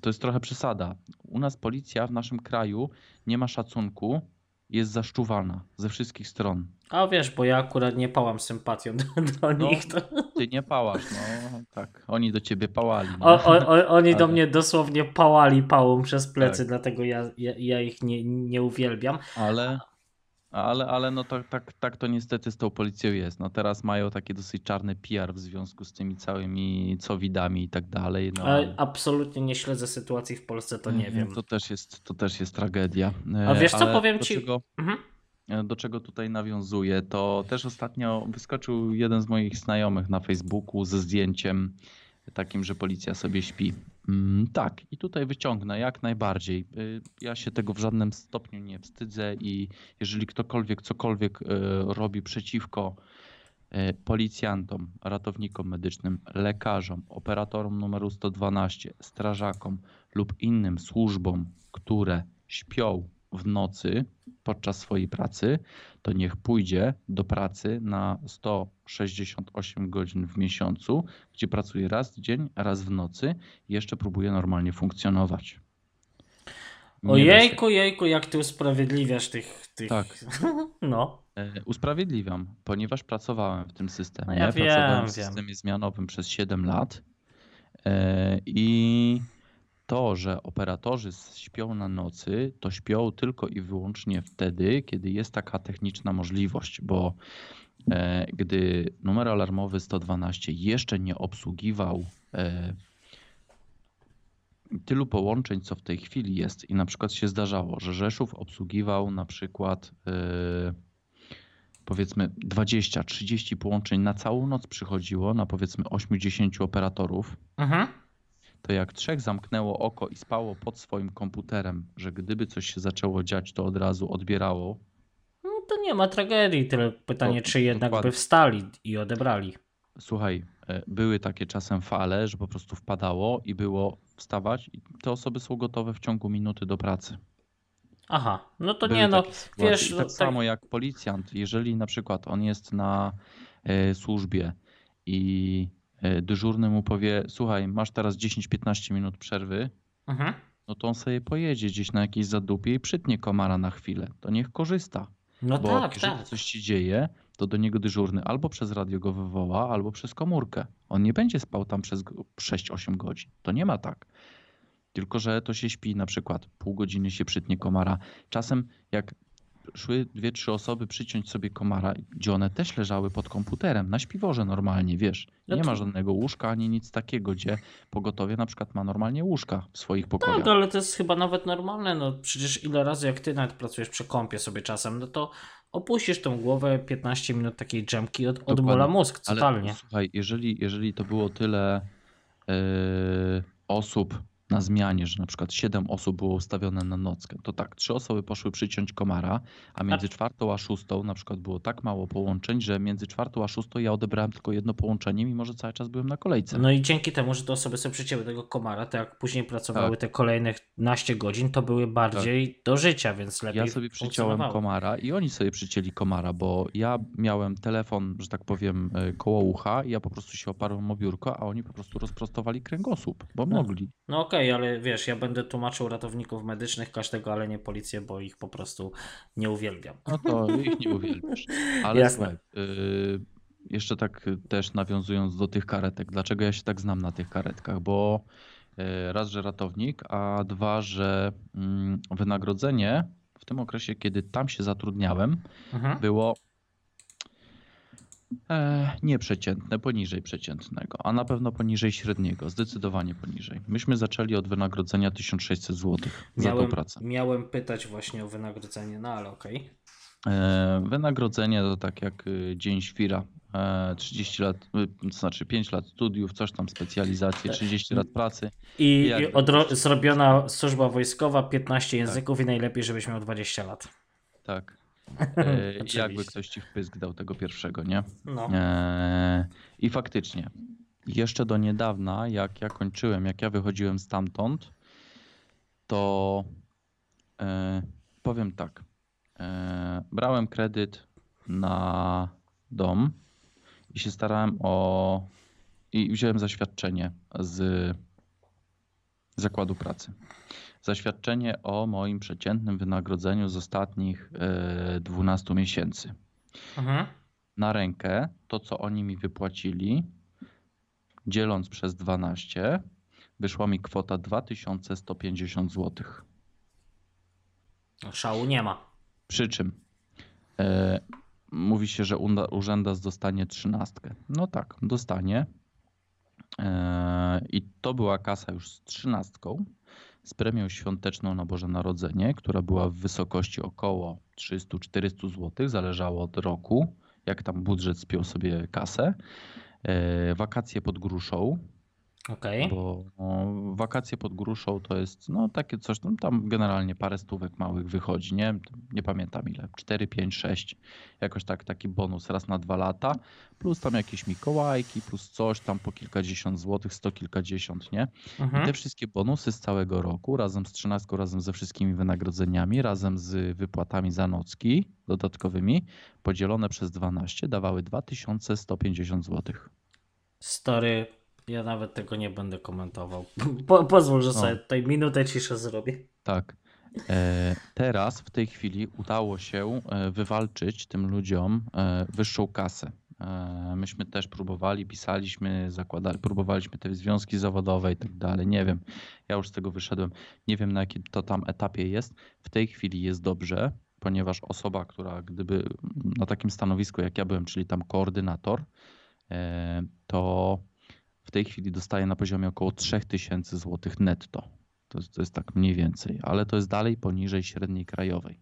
to jest trochę przesada. U nas policja w naszym kraju nie ma szacunku, jest zaszczuwana ze wszystkich stron. A wiesz, bo ja akurat nie pałam sympatią do, do No. nich. To... Ty nie pałasz, no tak. Oni do ciebie pałali. No. O, o, o, oni do Ale- mnie dosłownie pałali pałą przez plecy, Tak. dlatego ja, ja, ja ich nie, nie uwielbiam. Ale, ale, ale no tak, tak, tak to niestety z tą policją jest. No teraz mają taki dosyć czarny PR w związku z tymi całymi cowidami i tak dalej. No, Ale absolutnie nie śledzę sytuacji w Polsce, to nie wiem. To też jest, to też jest tragedia. E, A wiesz co, ale powiem do ci- Czego, Mhm. e, do czego tutaj nawiązuję, to też ostatnio wyskoczył jeden z moich znajomych na Facebooku ze zdjęciem takim, że policja sobie śpi. Mm, tak, i tutaj wyciągnę jak najbardziej. Y, Ja się tego w żadnym stopniu nie wstydzę i jeżeli ktokolwiek cokolwiek y, robi przeciwko y, policjantom, ratownikom medycznym, lekarzom, operatorom numeru 112, strażakom lub innym służbom, które śpią w nocy podczas swojej pracy, to niech pójdzie do pracy na 168 godzin w miesiącu, gdzie pracuje raz w dzień, raz w nocy i jeszcze próbuje normalnie funkcjonować. Nie. Ojejku, jejku, jak ty usprawiedliwiasz tych... tych... Tak. (laughs) No. E, Usprawiedliwiam, ponieważ pracowałem w tym systemie. No ja wiem, pracowałem w wiem. systemie zmianowym przez 7 lat E, i to, że operatorzy śpią na nocy, to śpią tylko i wyłącznie wtedy, kiedy jest taka techniczna możliwość, bo e, gdy numer alarmowy 112 jeszcze nie obsługiwał e, tylu połączeń, co w tej chwili jest i na przykład się zdarzało, że Rzeszów obsługiwał na przykład e, powiedzmy 20-30 połączeń na całą noc przychodziło na powiedzmy 8-10 operatorów, Mhm. To jak trzech zamknęło oko i spało pod swoim komputerem, że gdyby coś się zaczęło dziać, to od razu odbierało. No to nie ma tragedii, tyle pytanie, To- czy jednak dokładnie. by wstali i odebrali. Słuchaj, e, były takie czasem fale, że po prostu wpadało i było wstawać i te osoby są gotowe w ciągu minuty do pracy. Aha, no to Były nie no, wiesz, I no, tak tak- samo jak policjant, jeżeli na przykład on jest na e, służbie i dyżurny mu powie, słuchaj, masz teraz 10-15 minut przerwy, Mhm. no to on sobie pojedzie gdzieś na jakieś zadupie i przytnie komara na chwilę. To niech korzysta. No Bo tak, jeżeli tak. coś się dzieje, to do niego dyżurny albo przez radio go wywoła, albo przez komórkę. On nie będzie spał tam przez go- 6-8 godzin. To nie ma tak. Tylko, że to się śpi na przykład pół godziny się przytnie komara. Czasem jak szły dwie, trzy osoby przyciąć sobie komara, gdzie one też leżały pod komputerem, na śpiworze normalnie, wiesz. No Nie to- ma żadnego łóżka ani nic takiego, gdzie pogotowie na przykład ma normalnie łóżka w swoich pokojach. Tak, ale to jest chyba nawet normalne. No przecież ile razy jak ty nawet pracujesz przy kąpie sobie czasem, no to opuścisz tą głowę 15 minut takiej dżemki, od, Dokładnie. mózg Ale totalnie. słuchaj, jeżeli, jeżeli to było tyle yy, osób na zmianie, że na przykład 7 osób było ustawione na nockę, to tak, trzy osoby poszły przyciąć komara, a między czwartą a szóstą na przykład było tak mało połączeń, że między czwartą a szóstą ja odebrałem tylko jedno połączenie, mimo że cały czas byłem na kolejce. No i dzięki temu, że te osoby sobie przycięły tego komara, to jak później pracowały Tak. te kolejnych naście godzin, to były bardziej do życia, więc lepiej Ja sobie przyciąłem komara i oni sobie przycięli komara, bo ja miałem telefon, że tak powiem, y, koło ucha i ja po prostu się oparłem o biurko, a oni po prostu rozprostowali kręgosłup, bo No. mogli. No okej, ale wiesz, ja będę tłumaczył ratowników medycznych każdego, ale nie policję, bo ich po prostu nie uwielbiam. No to ich nie uwielbiasz. Ale Jasne. y, jeszcze tak też nawiązując do tych karetek, dlaczego ja się tak znam na tych karetkach? Bo y, raz, że ratownik, a dwa, że mm, wynagrodzenie w tym okresie, kiedy tam się zatrudniałem, Mhm. było e, nieprzeciętne, poniżej przeciętnego, a na pewno poniżej średniego, zdecydowanie poniżej. Myśmy zaczęli od wynagrodzenia 1600 zł za tą pracę. miałem pytać właśnie o wynagrodzenie, no ale okej. E, Wynagrodzenie to tak jak y, dzień świra. E, 30 lat, y, to znaczy 5 lat studiów, coś tam specjalizacje, Tak. 30 lat pracy. I, i odro- zrobiona służba wojskowa, 15 Tak. języków i najlepiej, żebyś miał 20 lat. Tak. E, (laughs) Oczywiście. jakby ktoś ci wpysk dał tego pierwszego, nie? No. E, I faktycznie, jeszcze do niedawna, jak ja kończyłem, jak ja wychodziłem stamtąd, to e, powiem tak. E, brałem kredyt na dom i się starałem o. I wziąłem zaświadczenie z zakładu pracy. Zaświadczenie o moim przeciętnym wynagrodzeniu z ostatnich e, 12 miesięcy Mhm. na rękę to, co oni mi wypłacili, dzieląc przez 12, wyszła mi kwota 2150 zł. No, Szału nie ma. Przy czym e, mówi się, że unda- urzędas dostanie trzynastkę. No tak, dostanie. E, I to była kasa już z trzynastką, z premią świąteczną na Boże Narodzenie, która była w wysokości około 300-400 zł, zależało od roku, jak tam budżet spiął sobie kasę. E, wakacje pod gruszą, Okej. bo no, wakacje pod gruszą to jest no takie coś, no, tam generalnie parę stówek małych wychodzi, nie? Nie pamiętam ile, 4, 5, 6, jakoś tak taki bonus raz na dwa lata, plus tam jakieś mikołajki, plus coś tam po kilkadziesiąt złotych, sto kilkadziesiąt, nie? I Mhm. te wszystkie bonusy z całego roku, razem z trzynastką, razem ze wszystkimi wynagrodzeniami, razem z wypłatami za nocki dodatkowymi, podzielone przez 12 dawały 2150 złotych. Story, ja nawet tego nie będę komentował. (laughs) Po, pozwól, że sobie No. tutaj minutę ciszy zrobię. Tak. E, teraz w tej chwili udało się e, wywalczyć tym ludziom e, wyższą kasę. E, myśmy też próbowali, pisaliśmy, zakładali, próbowaliśmy te związki zawodowe i tak dalej. Nie wiem, ja już z tego wyszedłem. Nie wiem na jakim to tam etapie jest. W tej chwili jest dobrze, ponieważ osoba, która gdyby na takim stanowisku jak ja byłem, czyli tam koordynator, to w tej chwili dostaje na poziomie około 3000 zł netto. To jest, to jest tak mniej więcej, ale to jest dalej poniżej średniej krajowej.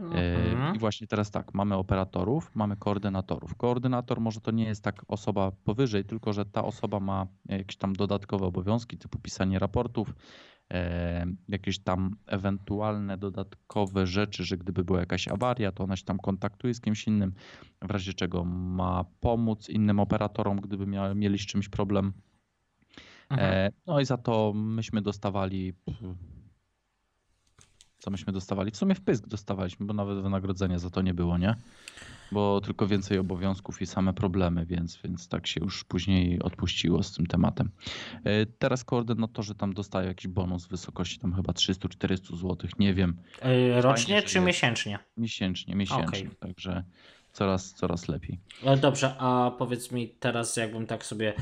E, Mhm. I właśnie teraz tak, mamy operatorów, mamy koordynatorów. Koordynator może to nie jest tak osoba powyżej, tylko że ta osoba ma jakieś tam dodatkowe obowiązki, typu pisanie raportów, jakieś tam ewentualne dodatkowe rzeczy, że gdyby była jakaś awaria, to ona się tam kontaktuje z kimś innym, w razie czego ma pomóc innym operatorom, gdyby mia, mieli z czymś problem. Mhm. E, no i za to myśmy dostawali. Co myśmy dostawali? W sumie wpysk dostawaliśmy, bo nawet wynagrodzenia za to nie było, nie? Bo tylko więcej obowiązków i same problemy, więc, więc tak się już później odpuściło z tym tematem. E, Teraz koordynatorzy tam dostają jakiś bonus w wysokości tam chyba 300-400 zł, nie wiem, Y, Rocznie czy miesięcznie? miesięcznie, miesięcznie, Okej. także coraz, coraz lepiej. Ale dobrze, a powiedz mi teraz, jakbym tak sobie.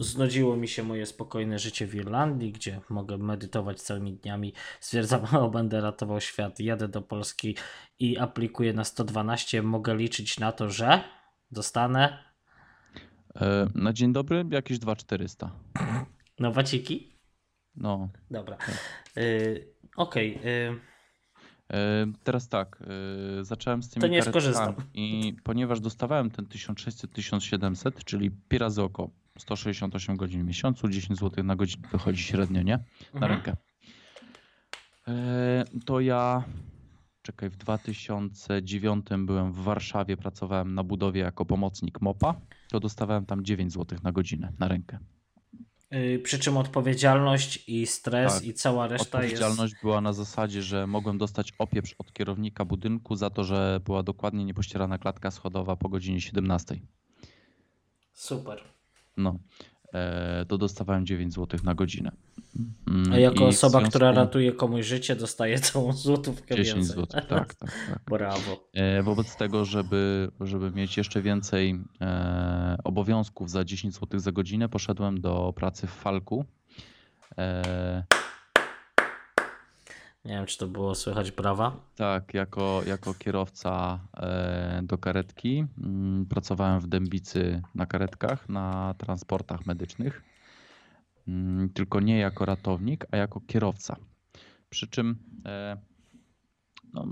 Znudziło mi się moje spokojne życie w Irlandii, gdzie mogę medytować całymi dniami. Stwierdzam, (laughs) o, będę ratował świat, jadę do Polski i aplikuję na 112. Mogę liczyć na to, że dostanę E, Na dzień dobry jakieś 2400. nowaciki. No, Dobra. Y, Okej. y, E, Teraz tak, zacząłem z tymi To nie skorzystam. i ponieważ dostawałem ten 1600-1700, czyli pi razy oko, 168 godzin w miesiącu, 10 zł na godzinę wychodzi średnio, nie? Na Mhm. rękę. E, To ja, czekaj, w 2009 byłem w Warszawie, pracowałem na budowie jako pomocnik MOPA, to dostawałem tam 9 zł na godzinę, na rękę. y, Przy czym odpowiedzialność i stres Tak. i cała reszta jest. Odpowiedzialność była na zasadzie, że mogłem dostać opieprz od kierownika budynku za to, że była dokładnie niepościerana klatka schodowa po godzinie 17. Super. No, e, to dostawałem 9 zł na godzinę. Mm, A jako i w osoba, związku- która ratuje komuś życie, dostaje całą (laughs) złotówkę 10 więcej. zł, tak, tak, tak. (laughs) Brawo. E, Wobec tego, żeby, żeby mieć jeszcze więcej e, obowiązków za 10 zł za godzinę, poszedłem do pracy w Falku. Nie wiem, czy to było słychać brawa. Tak, jako, jako kierowca e, do karetki. Mm, Pracowałem w Dębicy na karetkach, na transportach medycznych. Mm, Tylko nie jako ratownik, a jako kierowca. Przy czym e, no,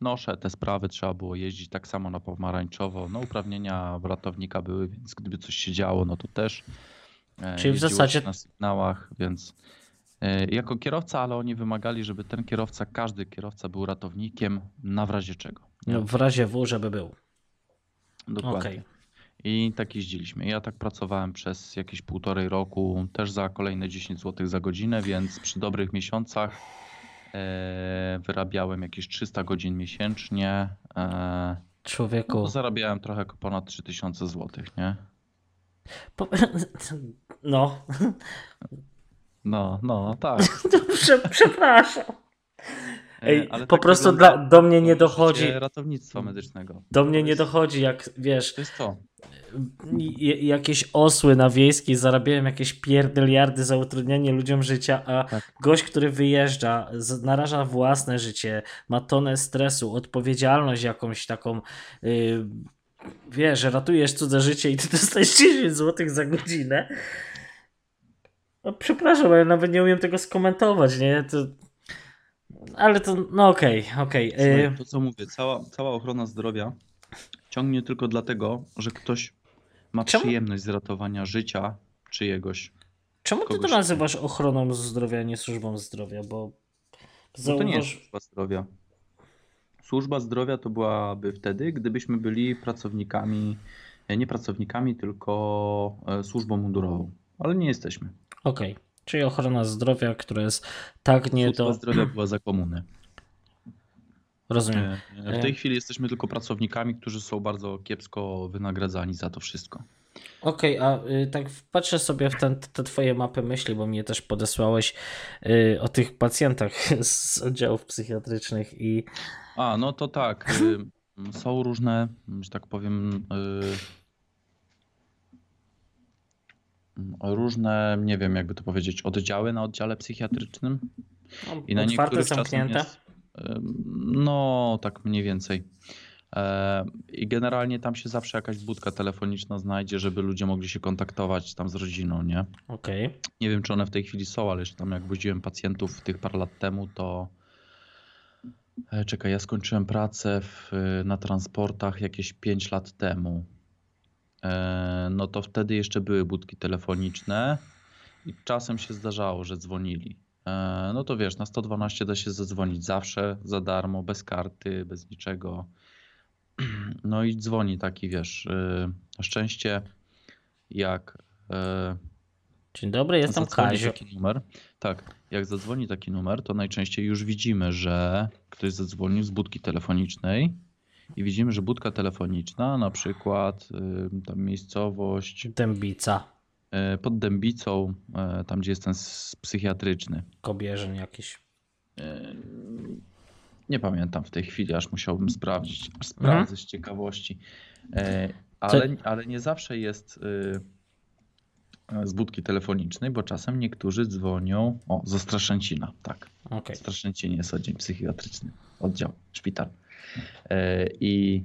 noszę te sprawy, trzeba było jeździć tak samo na pomarańczowo. No, uprawnienia ratownika były, więc gdyby coś się działo, no to też. e, Czyli w zasadzie- na sygnałach, więc jako kierowca, ale oni wymagali, żeby ten kierowca, każdy kierowca był ratownikiem na w razie czego. No, w razie W, żeby był. Dokładnie. Okej. I tak jeździliśmy. Ja tak pracowałem przez jakieś półtorej roku, też za kolejne 10 zł za godzinę, więc przy dobrych miesiącach e, wyrabiałem jakieś 300 godzin miesięcznie. E, no Człowieku. to zarabiałem trochę ponad 3000 zł, nie? Po... (laughs) No, No, no, tak. (laughs) Prze- przepraszam. E, Ej, ale po tak prostu dla- do mnie nie dochodzi. ratownictwa medycznego. Do mnie nie dochodzi, jak wiesz, To jest to. jakieś osły na wiejskiej zarabiają jakieś pierdyliardy za utrudnianie ludziom życia, a Tak. gość, który wyjeżdża, z- naraża własne życie, ma tonę stresu, odpowiedzialność jakąś taką, yy, wiesz, że ratujesz cudze życie i ty (laughs) dostajesz 10 zł za godzinę. No, przepraszam, ale nawet nie umiem tego skomentować, nie? To... Ale to, no okej, okej. Słuchaj, yy, to co mówię, cała, cała ochrona zdrowia ciągnie tylko dlatego, że ktoś ma Czemu? przyjemność z ratowania życia czyjegoś. Czemu ty to nazywasz ochroną zdrowia, a nie służbą zdrowia? Bo No to nie jest zauważ... służba zdrowia. Służba zdrowia to byłaby wtedy, gdybyśmy byli pracownikami, e, nie pracownikami, tylko e, służbą mundurową. Ale nie jesteśmy. Okej, czyli ochrona zdrowia, która jest tak nie do... zdrowia była za komuny. Rozumiem. E, W tej chwili jesteśmy tylko pracownikami, którzy są bardzo kiepsko wynagradzani za to wszystko. Okej, a y, tak patrzę sobie w ten, te twoje mapy myśli, bo mnie też podesłałeś y, o tych pacjentach (laughs) z oddziałów psychiatrycznych i A, no to tak. y, Są różne, że tak powiem, y, różne, nie wiem jakby to powiedzieć, oddziały na oddziale psychiatrycznym. no, I na otwarte, zamknięte. jest, no, tak mniej więcej. E, I generalnie tam się zawsze jakaś budka telefoniczna znajdzie, żeby ludzie mogli się kontaktować tam z rodziną, nie? Okej, Nie wiem, czy one w tej chwili są, ale jeszcze tam jak woziłem pacjentów tych parę lat temu, to E, czekaj, ja skończyłem pracę w, na transportach jakieś 5 lat temu. E, No to wtedy jeszcze były budki telefoniczne i czasem się zdarzało, że dzwonili. E, No to wiesz, na 112 da się zadzwonić zawsze za darmo, bez karty, bez niczego. (clears throat) No i dzwoni taki, wiesz, e, na szczęście jak dzień dobry, jestem Kazio. taki numer. Tak, jak zadzwoni taki numer, to najczęściej już widzimy, że ktoś zadzwonił z budki telefonicznej i widzimy, że budka telefoniczna, na przykład y, tam miejscowość Dębica, y, pod Dębicą, y, tam gdzie jest ten psychiatryczny. Kobierzyn jakiś. Nie pamiętam w tej chwili, aż musiałbym sprawdzić. Aż sprawdzę z ciekawości. Ale, ale nie zawsze jest z budki telefonicznej, bo czasem niektórzy dzwonią. O, z Ostraszęcina, tak. Okej. W Straszęcinie jest oddział psychiatryczny, oddział, szpital. E, I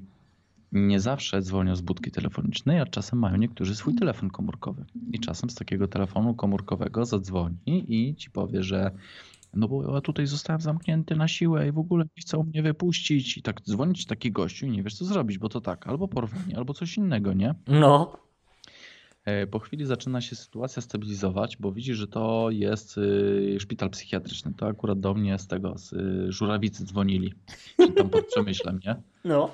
nie zawsze dzwonią z budki telefonicznej, a czasem mają niektórzy swój telefon komórkowy. I czasem z takiego telefonu komórkowego zadzwoni i ci powie, że no bo ja tutaj zostałem zamknięty na siłę i w ogóle nie chcą mnie wypuścić. I tak dzwonić taki gościu i nie wiesz co zrobić, bo to tak, albo porwanie, albo coś innego, nie? No, Po chwili zaczyna się sytuacja stabilizować, bo widzi, że to jest y, szpital psychiatryczny. To akurat do mnie z tego, z y, Żurawicy dzwonili, czyli tam pod Przemyślem, nie? no.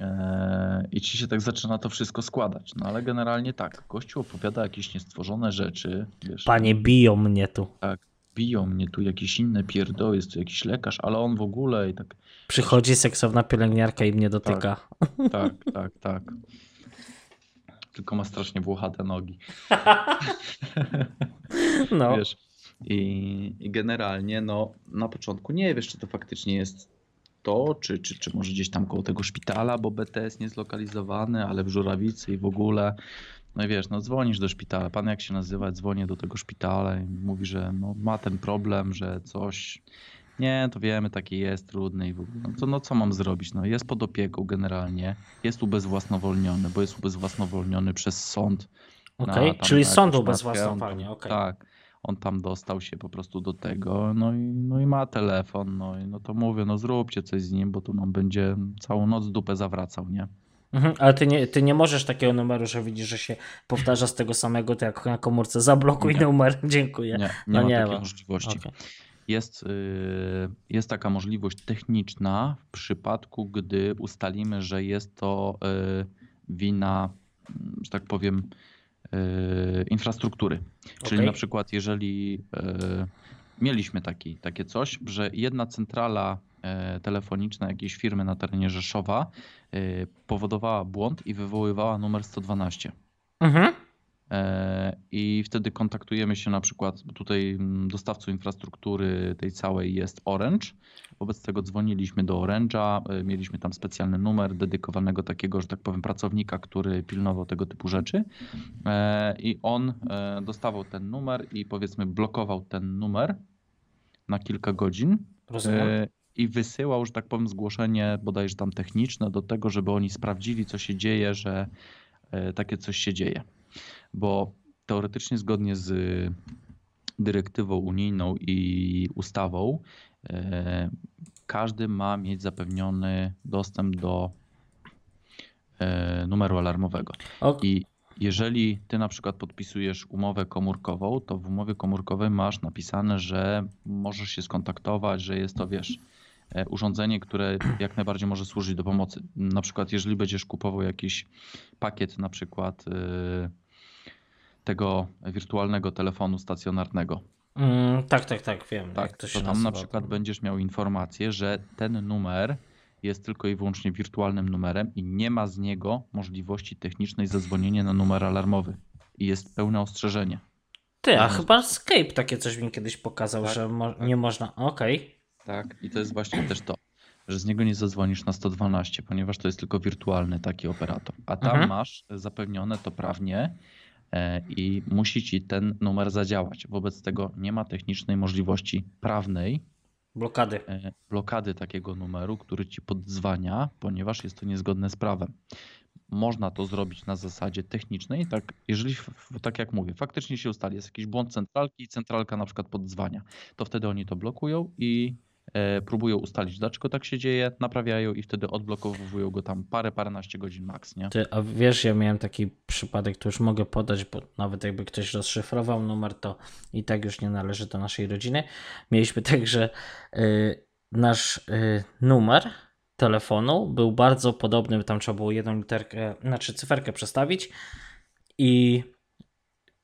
E, I ci się tak zaczyna to wszystko składać. No ale generalnie tak, gościu opowiada jakieś niestworzone rzeczy, wiesz, Panie biją mnie tu. biją mnie tu jakieś inne pierdoły, jest tu jakiś lekarz, ale on w ogóle i tak, Przychodzi seksowna pielęgniarka i mnie dotyka. tak, tak, tak. Tylko ma strasznie włochate nogi. (laughs) No. Wiesz, i, i generalnie no, na początku nie wiesz, czy to faktycznie jest to, czy, czy, czy może gdzieś tam koło tego szpitala, bo BTS nie zlokalizowany, ale w Żurawicy i w ogóle. No i wiesz, no dzwonisz do szpitala, pan jak się nazywa, dzwonię do tego szpitala i mówi, że no, ma ten problem, że coś, nie, to wiemy, taki jest, trudny i w ogóle. No to no co mam zrobić? No jest pod opieką generalnie, jest ubezwłasnowolniony, bo jest ubezwłasnowolniony przez sąd. Okej, tam czyli bezwłasnowolnie, on- okej. Tak, on tam dostał się po prostu do tego, no i, no i ma telefon, no i no to mówię, no zróbcie coś z nim, bo to on będzie całą noc dupę zawracał, nie? Mhm, ale ty nie, ty nie możesz takiego numeru, że widzisz, że się powtarza z tego samego, to jak na komórce zablokuj Nie. numer, (laughs) dziękuję. Nie, nie No ma nie takiej ma. możliwości. Okej. Jest, y, jest taka możliwość techniczna w przypadku, gdy ustalimy, że jest to y, wina, że tak powiem, y, infrastruktury. Czyli Okej. na przykład, jeżeli mieliśmy taki, takie coś, że jedna centrala telefoniczna jakiejś firmy na terenie Rzeszowa powodowała błąd i wywoływała numer 112. Mhm. E, I wtedy kontaktujemy się na przykład, tutaj mm, dostawcą infrastruktury tej całej jest Orange. Wobec tego dzwoniliśmy do Orange'a, e, mieliśmy tam specjalny numer dedykowanego takiego, że tak powiem, pracownika, który pilnował tego typu rzeczy. E, I on dostawał ten numer i powiedzmy blokował ten numer na kilka godzin. Rozumiem. I wysyłał, że tak powiem, zgłoszenie bodajże tam techniczne do tego, żeby oni sprawdzili, co się dzieje, że takie coś się dzieje. Bo teoretycznie zgodnie z dyrektywą unijną i ustawą e, każdy ma mieć zapewniony dostęp do e, numeru alarmowego. Ok, I jeżeli ty na przykład podpisujesz umowę komórkową, to w umowie komórkowej masz napisane, że możesz się skontaktować, że jest to, wiesz, e, urządzenie, które jak najbardziej może służyć do pomocy. Na przykład, jeżeli będziesz kupował jakiś pakiet, na przykład e, tego wirtualnego telefonu stacjonarnego, mm, tak, tak, tak, wiem. tak, to to tam nazywa. na przykład będziesz miał informację, że ten numer jest tylko i wyłącznie wirtualnym numerem i nie ma z niego możliwości technicznej zadzwonienia na numer alarmowy. I jest pełne ostrzeżenie. Ty, a Mhm. chyba Skype takie coś mi kiedyś pokazał, Tak, że mo- nie można. Okej. Tak. I to jest właśnie też to, że z niego nie zadzwonisz na 112, ponieważ to jest tylko wirtualny taki operator. A tam Mhm. masz zapewnione to prawnie i musi ci ten numer zadziałać. Wobec tego nie ma technicznej możliwości prawnej Blokady. e, blokady takiego numeru, który ci podzwania, ponieważ jest to niezgodne z prawem. Można to zrobić na zasadzie technicznej, tak, jeżeli, tak jak mówię, faktycznie się ustali, jest jakiś błąd centralki i centralka na przykład podzwania, to wtedy oni to blokują i e, próbują ustalić, dlaczego tak się dzieje, naprawiają i wtedy odblokowują go tam parę, paręnaście godzin max, nie? Ty, a wiesz, ja miałem taki przypadek, to już mogę podać, bo nawet jakby ktoś rozszyfrował numer, to i tak już nie należy do naszej rodziny. Mieliśmy (laughs) tak, że y, nasz y, numer telefonu był bardzo podobny, tam trzeba było jedną literkę, znaczy cyferkę przestawić i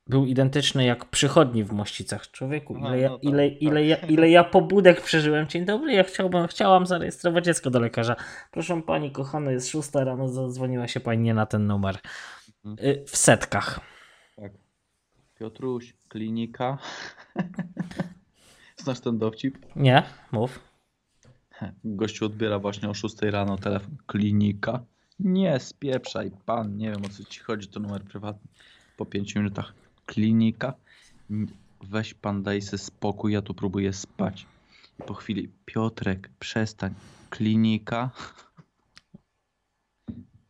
był identyczny jak przychodni w Mościcach. Człowieku, Aha, ile ja, no tak, ile, tak. ile, ja, ile ja pobudek przeżyłem. Dzień dobry, ja chciałbym, chciałam zarejestrować dziecko do lekarza. Proszę pani, kochany, jest szósta rano, zadzwoniła się pani nie na ten numer. Mhm. Y, W setkach. Tak. Piotruś, klinika. (laughs) Znasz ten dowcip? Nie, mów. Gościu odbiera właśnie o 6 rano telefon. Klinika. Nie, spieprzaj pan, nie wiem o co ci chodzi, to numer prywatny. Po 5 minutach. Klinika. Weź pan, daj sobie spokój, ja tu próbuję spać. I po chwili, Piotrek, przestań. Klinika. (laughs)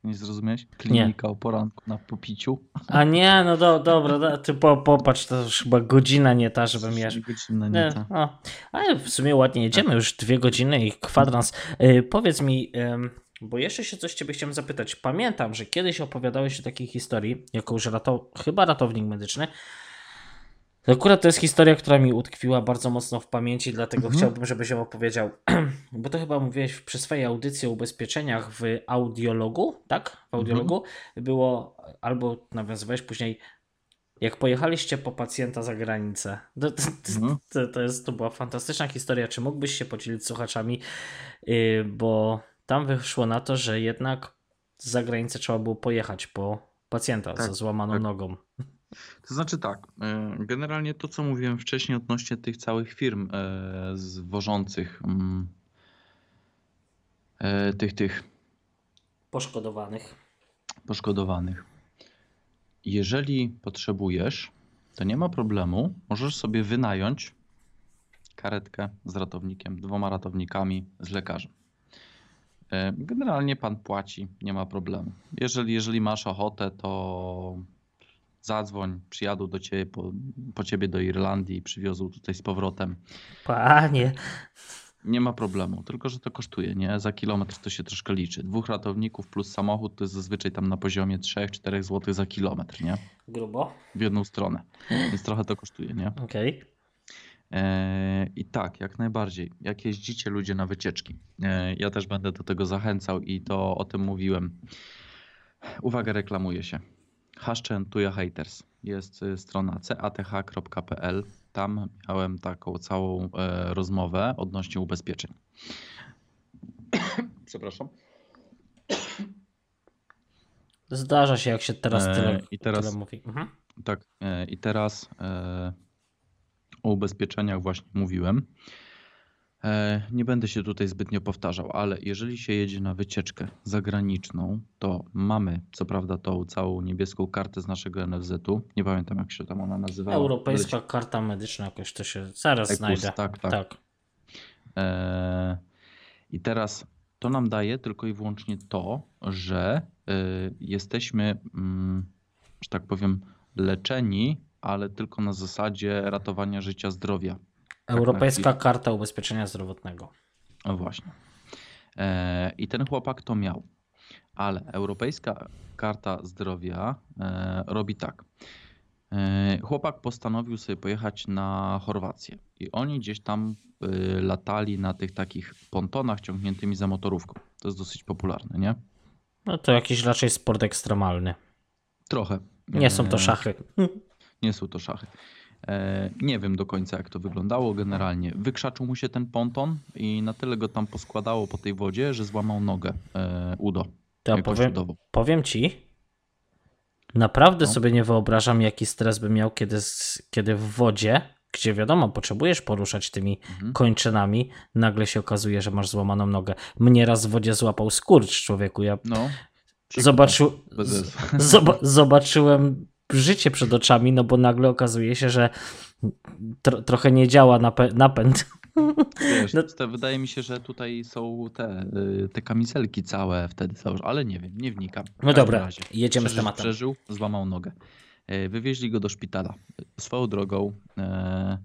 Nie zrozumiałeś? Klinika o poranku na popiciu. (laughs) A nie, no do, dobra, do, ty po, popatrz, to już chyba godzina nie ta, żebym ja... Godzina Nie, nie ta. o, ale w sumie ładnie jedziemy, już dwie godziny i kwadrans. Y, powiedz mi, ym, bo jeszcze się coś ciebie chciałem zapytać. Pamiętam, że kiedyś opowiadałeś o takiej historii, jako już rato, chyba ratownik medyczny. To Akurat to jest historia, która mi utkwiła bardzo mocno w pamięci, dlatego Mhm. chciałbym, żebyś ją opowiedział. (clears throat) Bo to chyba mówiłeś przy swojej audycji o ubezpieczeniach w audiologu, tak? W audiologu było, albo nawiązywałeś później, jak pojechaliście po pacjenta za granicę. To, to, Mhm. to, to, jest, to była fantastyczna historia. Czy mógłbyś się podzielić z słuchaczami? Yy, bo tam wyszło na to, że jednak za granicę trzeba było pojechać po pacjenta Tak, ze złamaną tak. nogą. (laughs) To znaczy tak, e, generalnie to co mówiłem wcześniej odnośnie tych całych firm e, zwożących mm, e, tych, tych Poszkodowanych. poszkodowanych. Jeżeli potrzebujesz, to nie ma problemu, możesz sobie wynająć karetkę z ratownikiem, dwoma ratownikami, z lekarzem. E, Generalnie pan płaci, nie ma problemu. Jeżeli, jeżeli masz ochotę, to zadzwoń, przyjadą do ciebie, po, po ciebie do Irlandii i przywiozą tutaj z powrotem. Panie, Nie ma problemu, tylko że to kosztuje, nie? Za kilometr to się troszkę liczy. Dwóch ratowników plus samochód to jest zazwyczaj tam na poziomie 3-4 zł za kilometr, nie? grubo. W jedną stronę. Więc trochę to kosztuje, nie? Okej. Eee, I tak, jak najbardziej. Jak jeździcie ludzie na wycieczki, eee, ja też będę do tego zachęcał i to o tym mówiłem. Uwaga, reklamuje się. Haszczen Tuja Haters. Jest y, strona cath.pl. Tam miałem taką całą e, rozmowę odnośnie ubezpieczeń. (coughs) Przepraszam. Zdarza się, jak się teraz E, tyle, i teraz- tyle mówi. Mhm. Tak, e, i teraz e, o ubezpieczeniach właśnie mówiłem. E, Nie będę się tutaj zbytnio powtarzał, ale jeżeli się jedzie na wycieczkę zagraniczną, to mamy co prawda tą całą niebieską kartę z naszego NFZ-u. Nie pamiętam jak się tam ona nazywała. Europejska karta medyczna, jakoś to się zaraz EKUS, znajdę. tak, tak. tak. E, I teraz to nam daje tylko i wyłącznie to, że e, jesteśmy, mm, że tak powiem, leczeni, ale tylko na zasadzie ratowania życia, zdrowia. na Europejska chwilę. karta ubezpieczenia zdrowotnego. O właśnie. E, I ten chłopak to miał. Ale Europejska Karta Zdrowia e, robi tak. E, chłopak postanowił sobie pojechać na Chorwację. I oni gdzieś tam latali na tych takich pontonach ciągniętymi za motorówką. To jest dosyć popularne, nie? No to jakiś raczej sport ekstremalny. Trochę. Nie są to szachy. Nie są to szachy. E, nie wiem do końca, jak to wyglądało generalnie. Wykrzaczył mu się ten ponton i na tyle go tam poskładało po tej wodzie, że złamał nogę e, udo. To powiem, powiem ci, naprawdę No. sobie nie wyobrażam, jaki stres bym miał, kiedy, kiedy w wodzie, gdzie wiadomo, potrzebujesz poruszać tymi Mhm. kończynami, nagle się okazuje, że masz złamaną nogę. Mnie raz w wodzie złapał skurcz, człowieku. Ja No. zobaczył, Bez z- sensu. zoba- zobaczyłem życie przed oczami, no bo nagle okazuje się, że tro, trochę nie działa napę- napęd. Wiesz, No- te, wydaje mi się, że tutaj są te, y, te kamizelki całe wtedy założone, ale nie wiem, nie wnikam. No dobra, razie. jedziemy z Przeżył, tematem. przeżył, złamał nogę. E, Wywieźli go do szpitala. Swoją drogą, e,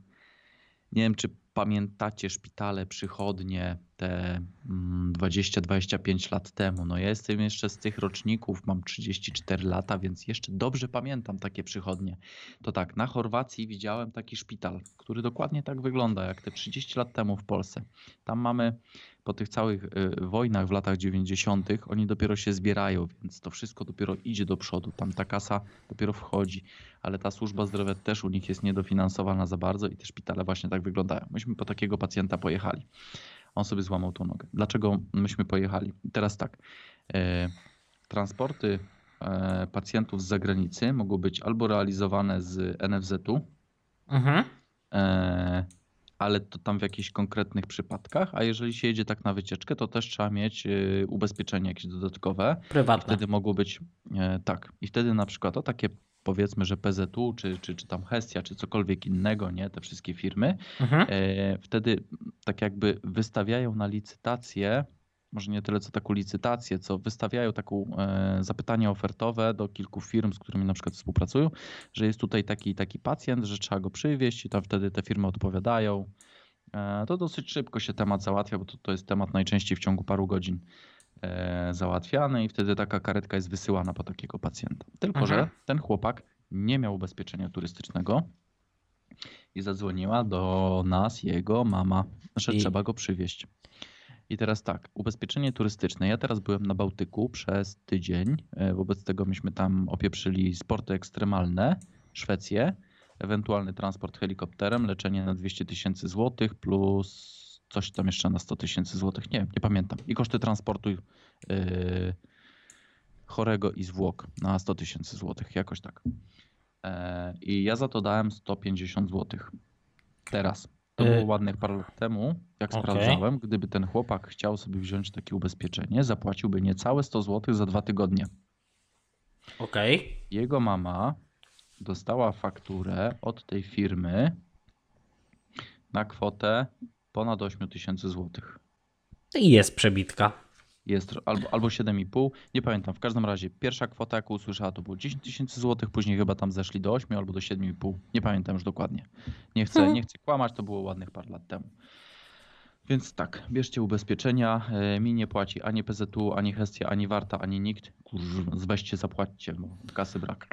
nie wiem czy pamiętacie szpitale, przychodnie, te mm, 20-25 lat temu. No ja jestem jeszcze z tych roczników, mam 34 lata, więc jeszcze dobrze pamiętam takie przychodnie. To tak, na Chorwacji widziałem taki szpital, który dokładnie tak wygląda jak te 30 lat temu w Polsce. Tam mamy po tych całych y, wojnach w latach 90. oni dopiero się zbierają, więc to wszystko dopiero idzie do przodu. Tam ta kasa dopiero wchodzi, ale ta służba zdrowia też u nich jest niedofinansowana za bardzo i te szpitale właśnie tak wyglądają. Myśmy po takiego pacjenta pojechali. On sobie złamał tą nogę. Dlaczego myśmy pojechali? Teraz tak. E, transporty e, pacjentów z zagranicy mogą być albo realizowane z NFZ-u, Mhm. Ale to tam w jakichś konkretnych przypadkach, a jeżeli się jedzie tak na wycieczkę, to też trzeba mieć e, ubezpieczenie jakieś dodatkowe. I Prywatne. wtedy mogło być e, tak. I wtedy na przykład o takie powiedzmy, że PZU, czy, czy, czy tam Hestia, czy cokolwiek innego, nie, te wszystkie firmy, Mhm. e, wtedy tak jakby wystawiają na licytację, może nie tyle co taką licytację, co wystawiają taką e, zapytanie ofertowe do kilku firm, z którymi na przykład współpracują, że jest tutaj taki taki pacjent, że trzeba go przywieźć i tam wtedy te firmy odpowiadają. E, to dosyć szybko się temat załatwia, bo to, to jest temat najczęściej w ciągu paru godzin e, załatwiany i wtedy taka karetka jest wysyłana po takiego pacjenta. Tylko, Mhm. że ten chłopak nie miał ubezpieczenia turystycznego i zadzwoniła do nas jego mama, że I- trzeba go przywieźć. I teraz tak, ubezpieczenie turystyczne. Ja teraz byłem na Bałtyku przez tydzień. e, Wobec tego myśmy tam opieprzyli sporty ekstremalne, Szwecję, ewentualny transport helikopterem, leczenie na 200 tysięcy złotych plus coś tam jeszcze na 100 tysięcy złotych. Nie, nie pamiętam. I koszty transportu yy, chorego i zwłok na 100 tysięcy złotych, jakoś tak. E, I ja za to dałem 150 złotych. Teraz. To Y- było ładnych parę lat temu, jak Okej. sprawdzałem. Gdyby ten chłopak chciał sobie wziąć takie ubezpieczenie, zapłaciłby niecałe 100 złotych za dwa tygodnie. Okej. Jego mama dostała fakturę od tej firmy na kwotę ponad 8 tysięcy złotych. I jest przebitka. Jest albo, albo 7,5, nie pamiętam. W każdym razie pierwsza kwota, jaką usłyszała, to było 10 tysięcy złotych, później chyba tam zeszli do 8 albo do 7,5. Nie pamiętam już dokładnie. Nie chcę, Hmm. nie chcę kłamać, to było ładnych parę lat temu. Więc tak, bierzcie ubezpieczenia. e, Mi nie płaci ani PZU, ani Hestia, ani Warta, ani nikt. Kurwa, weźcie, zapłaćcie, bo kasy brak.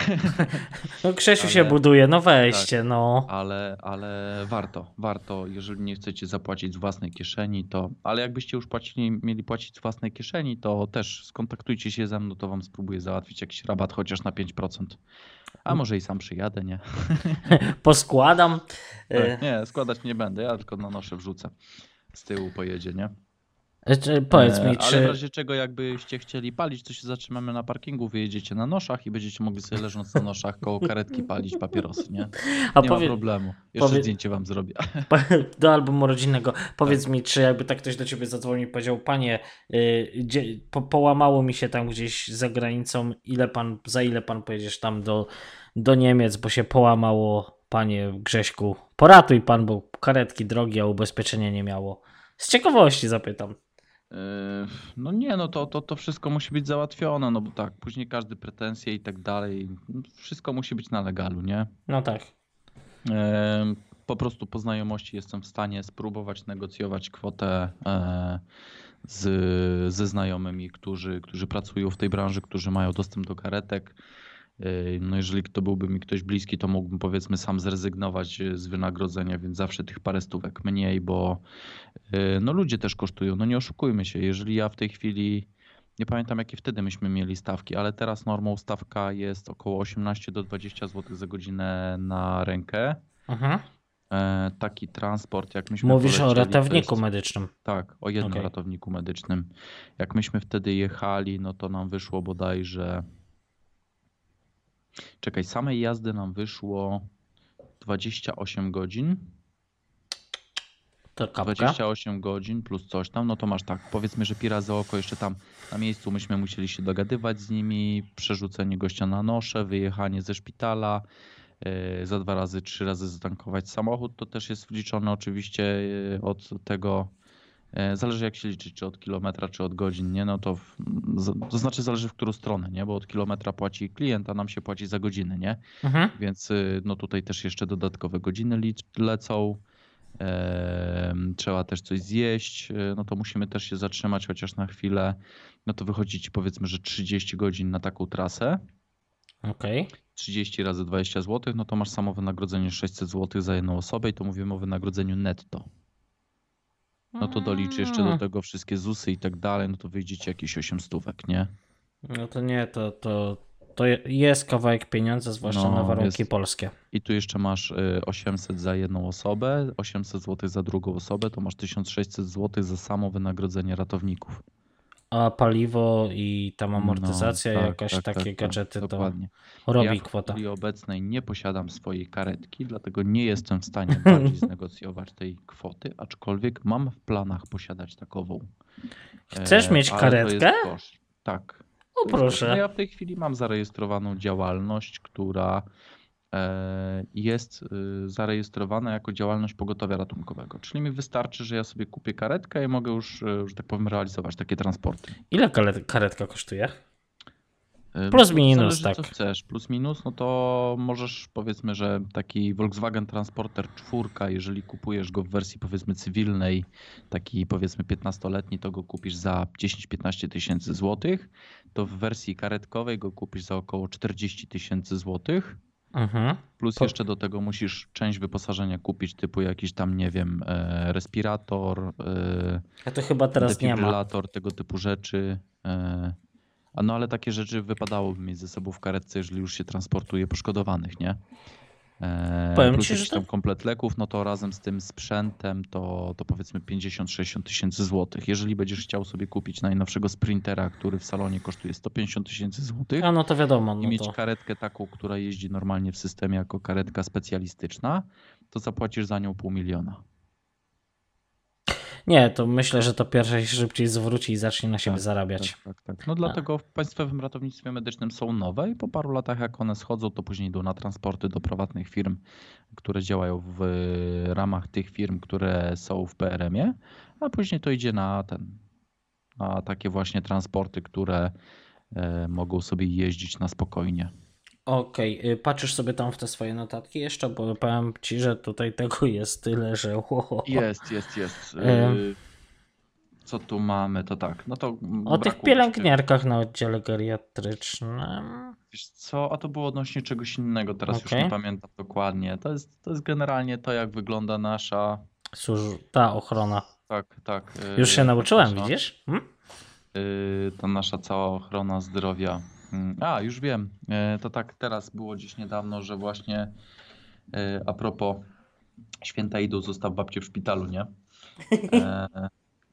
(laughs) No Grzesiu się Ale- buduje, no weźcie, no. ale, ale warto, warto, jeżeli nie chcecie zapłacić z własnej kieszeni, to, ale jakbyście już płacili, mieli płacić z własnej kieszeni, to też skontaktujcie się ze mną, to wam spróbuję załatwić jakiś rabat chociaż na 5%. A może i sam przyjadę, nie? (laughs) Poskładam. Tak, E, nie, składać nie będę, ja tylko na noszę wrzucę. Z tyłu pojedzie, nie? e, czy- Powiedz E, mi, Ale w czy... razie czego jakbyście chcieli palić, to się zatrzymamy na parkingu, wyjedziecie na noszach i będziecie mogli sobie leżąc na noszach koło karetki palić papierosy, nie? A Nie ma powie... problemu. Jeszcze powie- zdjęcie wam zrobię. (laughs) do albumu rodzinnego. Powiedz mi, czy jakby tak ktoś do ciebie zadzwonił i powiedział, panie, y, gdzie, po, połamało mi się tam gdzieś za granicą, ile pan, za ile pan pojedziesz tam do, do Niemiec, bo się połamało, panie Grześku, poratuj pan, bo karetki drogie, a ubezpieczenia nie miało. Z ciekawości zapytam. Yy, No nie, no to, to, to wszystko musi być załatwione, no bo tak, później każdy pretensje i tak dalej, no wszystko musi być na legalu, nie? No tak. Yy, Po prostu po znajomości jestem w stanie spróbować negocjować kwotę e, z, ze znajomymi, którzy, którzy pracują w tej branży, którzy mają dostęp do karetek. No jeżeli to byłby mi ktoś bliski, to mógłbym powiedzmy sam zrezygnować z wynagrodzenia, więc zawsze tych parę stówek mniej, bo yy, no ludzie też kosztują. No nie oszukujmy się, jeżeli ja w tej chwili nie pamiętam jakie wtedy myśmy mieli stawki, ale teraz normą stawka jest około 18 do 20 zł za godzinę na rękę. Mhm. E, Taki transport, jak myśmy Mówisz o ratowniku jest- medycznym. tak, o jednym Okej. ratowniku medycznym. Jak myśmy wtedy jechali, no to nam wyszło bodajże. Czekaj, samej jazdy nam wyszło 28 godzin. To kapka. 28 godzin plus coś tam, no to masz tak, powiedzmy, że pira za oko jeszcze tam na miejscu myśmy musieli się dogadywać z nimi, przerzucenie gościa na nosze, wyjechanie ze szpitala, yy, za dwa razy, trzy razy zatankować samochód, to też jest wliczone oczywiście yy, od tego, zależy jak się liczy, czy od kilometra, czy od godzin, nie, no to, w, to znaczy zależy w którą stronę, nie, bo od kilometra płaci klient, a nam się płaci za godziny, nie, Mhm. więc y, no tutaj też jeszcze dodatkowe godziny lecą. trzeba też coś zjeść, e, no to musimy też się zatrzymać chociaż na chwilę. No to wychodzi ci powiedzmy, że 30 godzin na taką trasę. Okej. 30 razy 20 zł, no to masz samo wynagrodzenie 600 zł za jedną osobę i to mówimy o wynagrodzeniu netto. No to doliczy jeszcze do Mm. tego wszystkie ZUSy i tak dalej, no to wyjdzie ci jakieś 8 stówek, nie? No to nie, to, to, to jest kawałek pieniądza, zwłaszcza No, na warunki jest. polskie. I tu jeszcze masz y, 800 za jedną osobę, 800 zł za drugą osobę, to masz 1600 zł za samo wynagrodzenie ratowników. A paliwo i tam amortyzacja, No, tak, jakaś tak, takie tak, tak, gadżety, to Dokładnie. robi ja w kwota. chwili obecnej nie posiadam swojej karetki, dlatego nie jestem w stanie (laughs) bardziej znegocjować tej kwoty, aczkolwiek mam w planach posiadać takową. Chcesz E, mieć to karetkę? Tak. O To koszt. No proszę. ja w tej chwili mam zarejestrowaną działalność, która jest y, zarejestrowana jako działalność pogotowia ratunkowego. Czyli mi wystarczy, że ja sobie kupię karetkę i mogę już, e, że tak powiem, realizować takie transporty. Ile karet- karetka kosztuje? E, Plus to minus, zależy, Co tak. chcesz, plus minus, no to możesz powiedzmy, że taki Volkswagen Transporter 4, jeżeli kupujesz go w wersji powiedzmy cywilnej, taki powiedzmy 15-letni, to go kupisz za 10-15 tysięcy złotych, to w wersji karetkowej go kupisz za około 40 tysięcy złotych. Mhm. Plus Po- jeszcze do tego musisz część wyposażenia kupić, typu jakiś tam, nie wiem, e, respirator, e, A to chyba teraz nie ma. tego typu rzeczy. e, no ale takie rzeczy wypadałoby mieć ze sobą w karetce, jeżeli już się transportuje poszkodowanych, nie? E, Powiem Plus ci, że tam komplet leków, no to razem z tym sprzętem to, to powiedzmy 50-60 tysięcy złotych. Jeżeli będziesz chciał sobie kupić najnowszego sprintera, który w salonie kosztuje 150 tysięcy złotych, A no to wiadomo, i no mieć to... karetkę taką, która jeździ normalnie w systemie jako karetka specjalistyczna, to zapłacisz za nią pół miliona. Nie, to myślę, że to pierwsze się szybciej zwróci i zacznie na siebie Tak, zarabiać. Tak, tak, tak. No dlatego w państwowym ratownictwie medycznym są nowe i po paru latach jak one schodzą, to później idą na transporty do prywatnych firm, które działają w ramach tych firm, które są w PRM-ie, a później to idzie na ten, na takie właśnie transporty, które e, mogą sobie jeździć na spokojnie. Okej, y, patrzysz sobie tam w te swoje notatki jeszcze, bo powiem ci, że tutaj tego jest tyle, że Jest, jest, jest. Em. Y, Co tu mamy, to tak. No to O tych pielęgniarkach na oddziale geriatrycznym. Wiesz co, a to było odnośnie czegoś innego, teraz już Okej. nie pamiętam dokładnie. To jest, to jest generalnie to, jak wygląda nasza. Służ- ta ochrona. Tak, tak. Już y, się nauczyłem, nasza, widzisz? Hmm? y, Ta nasza cała ochrona zdrowia. Mm, A, już wiem. Y, To tak, teraz było gdzieś niedawno, że właśnie y, a propos święta idą, zostaw babcie w szpitalu, nie? E,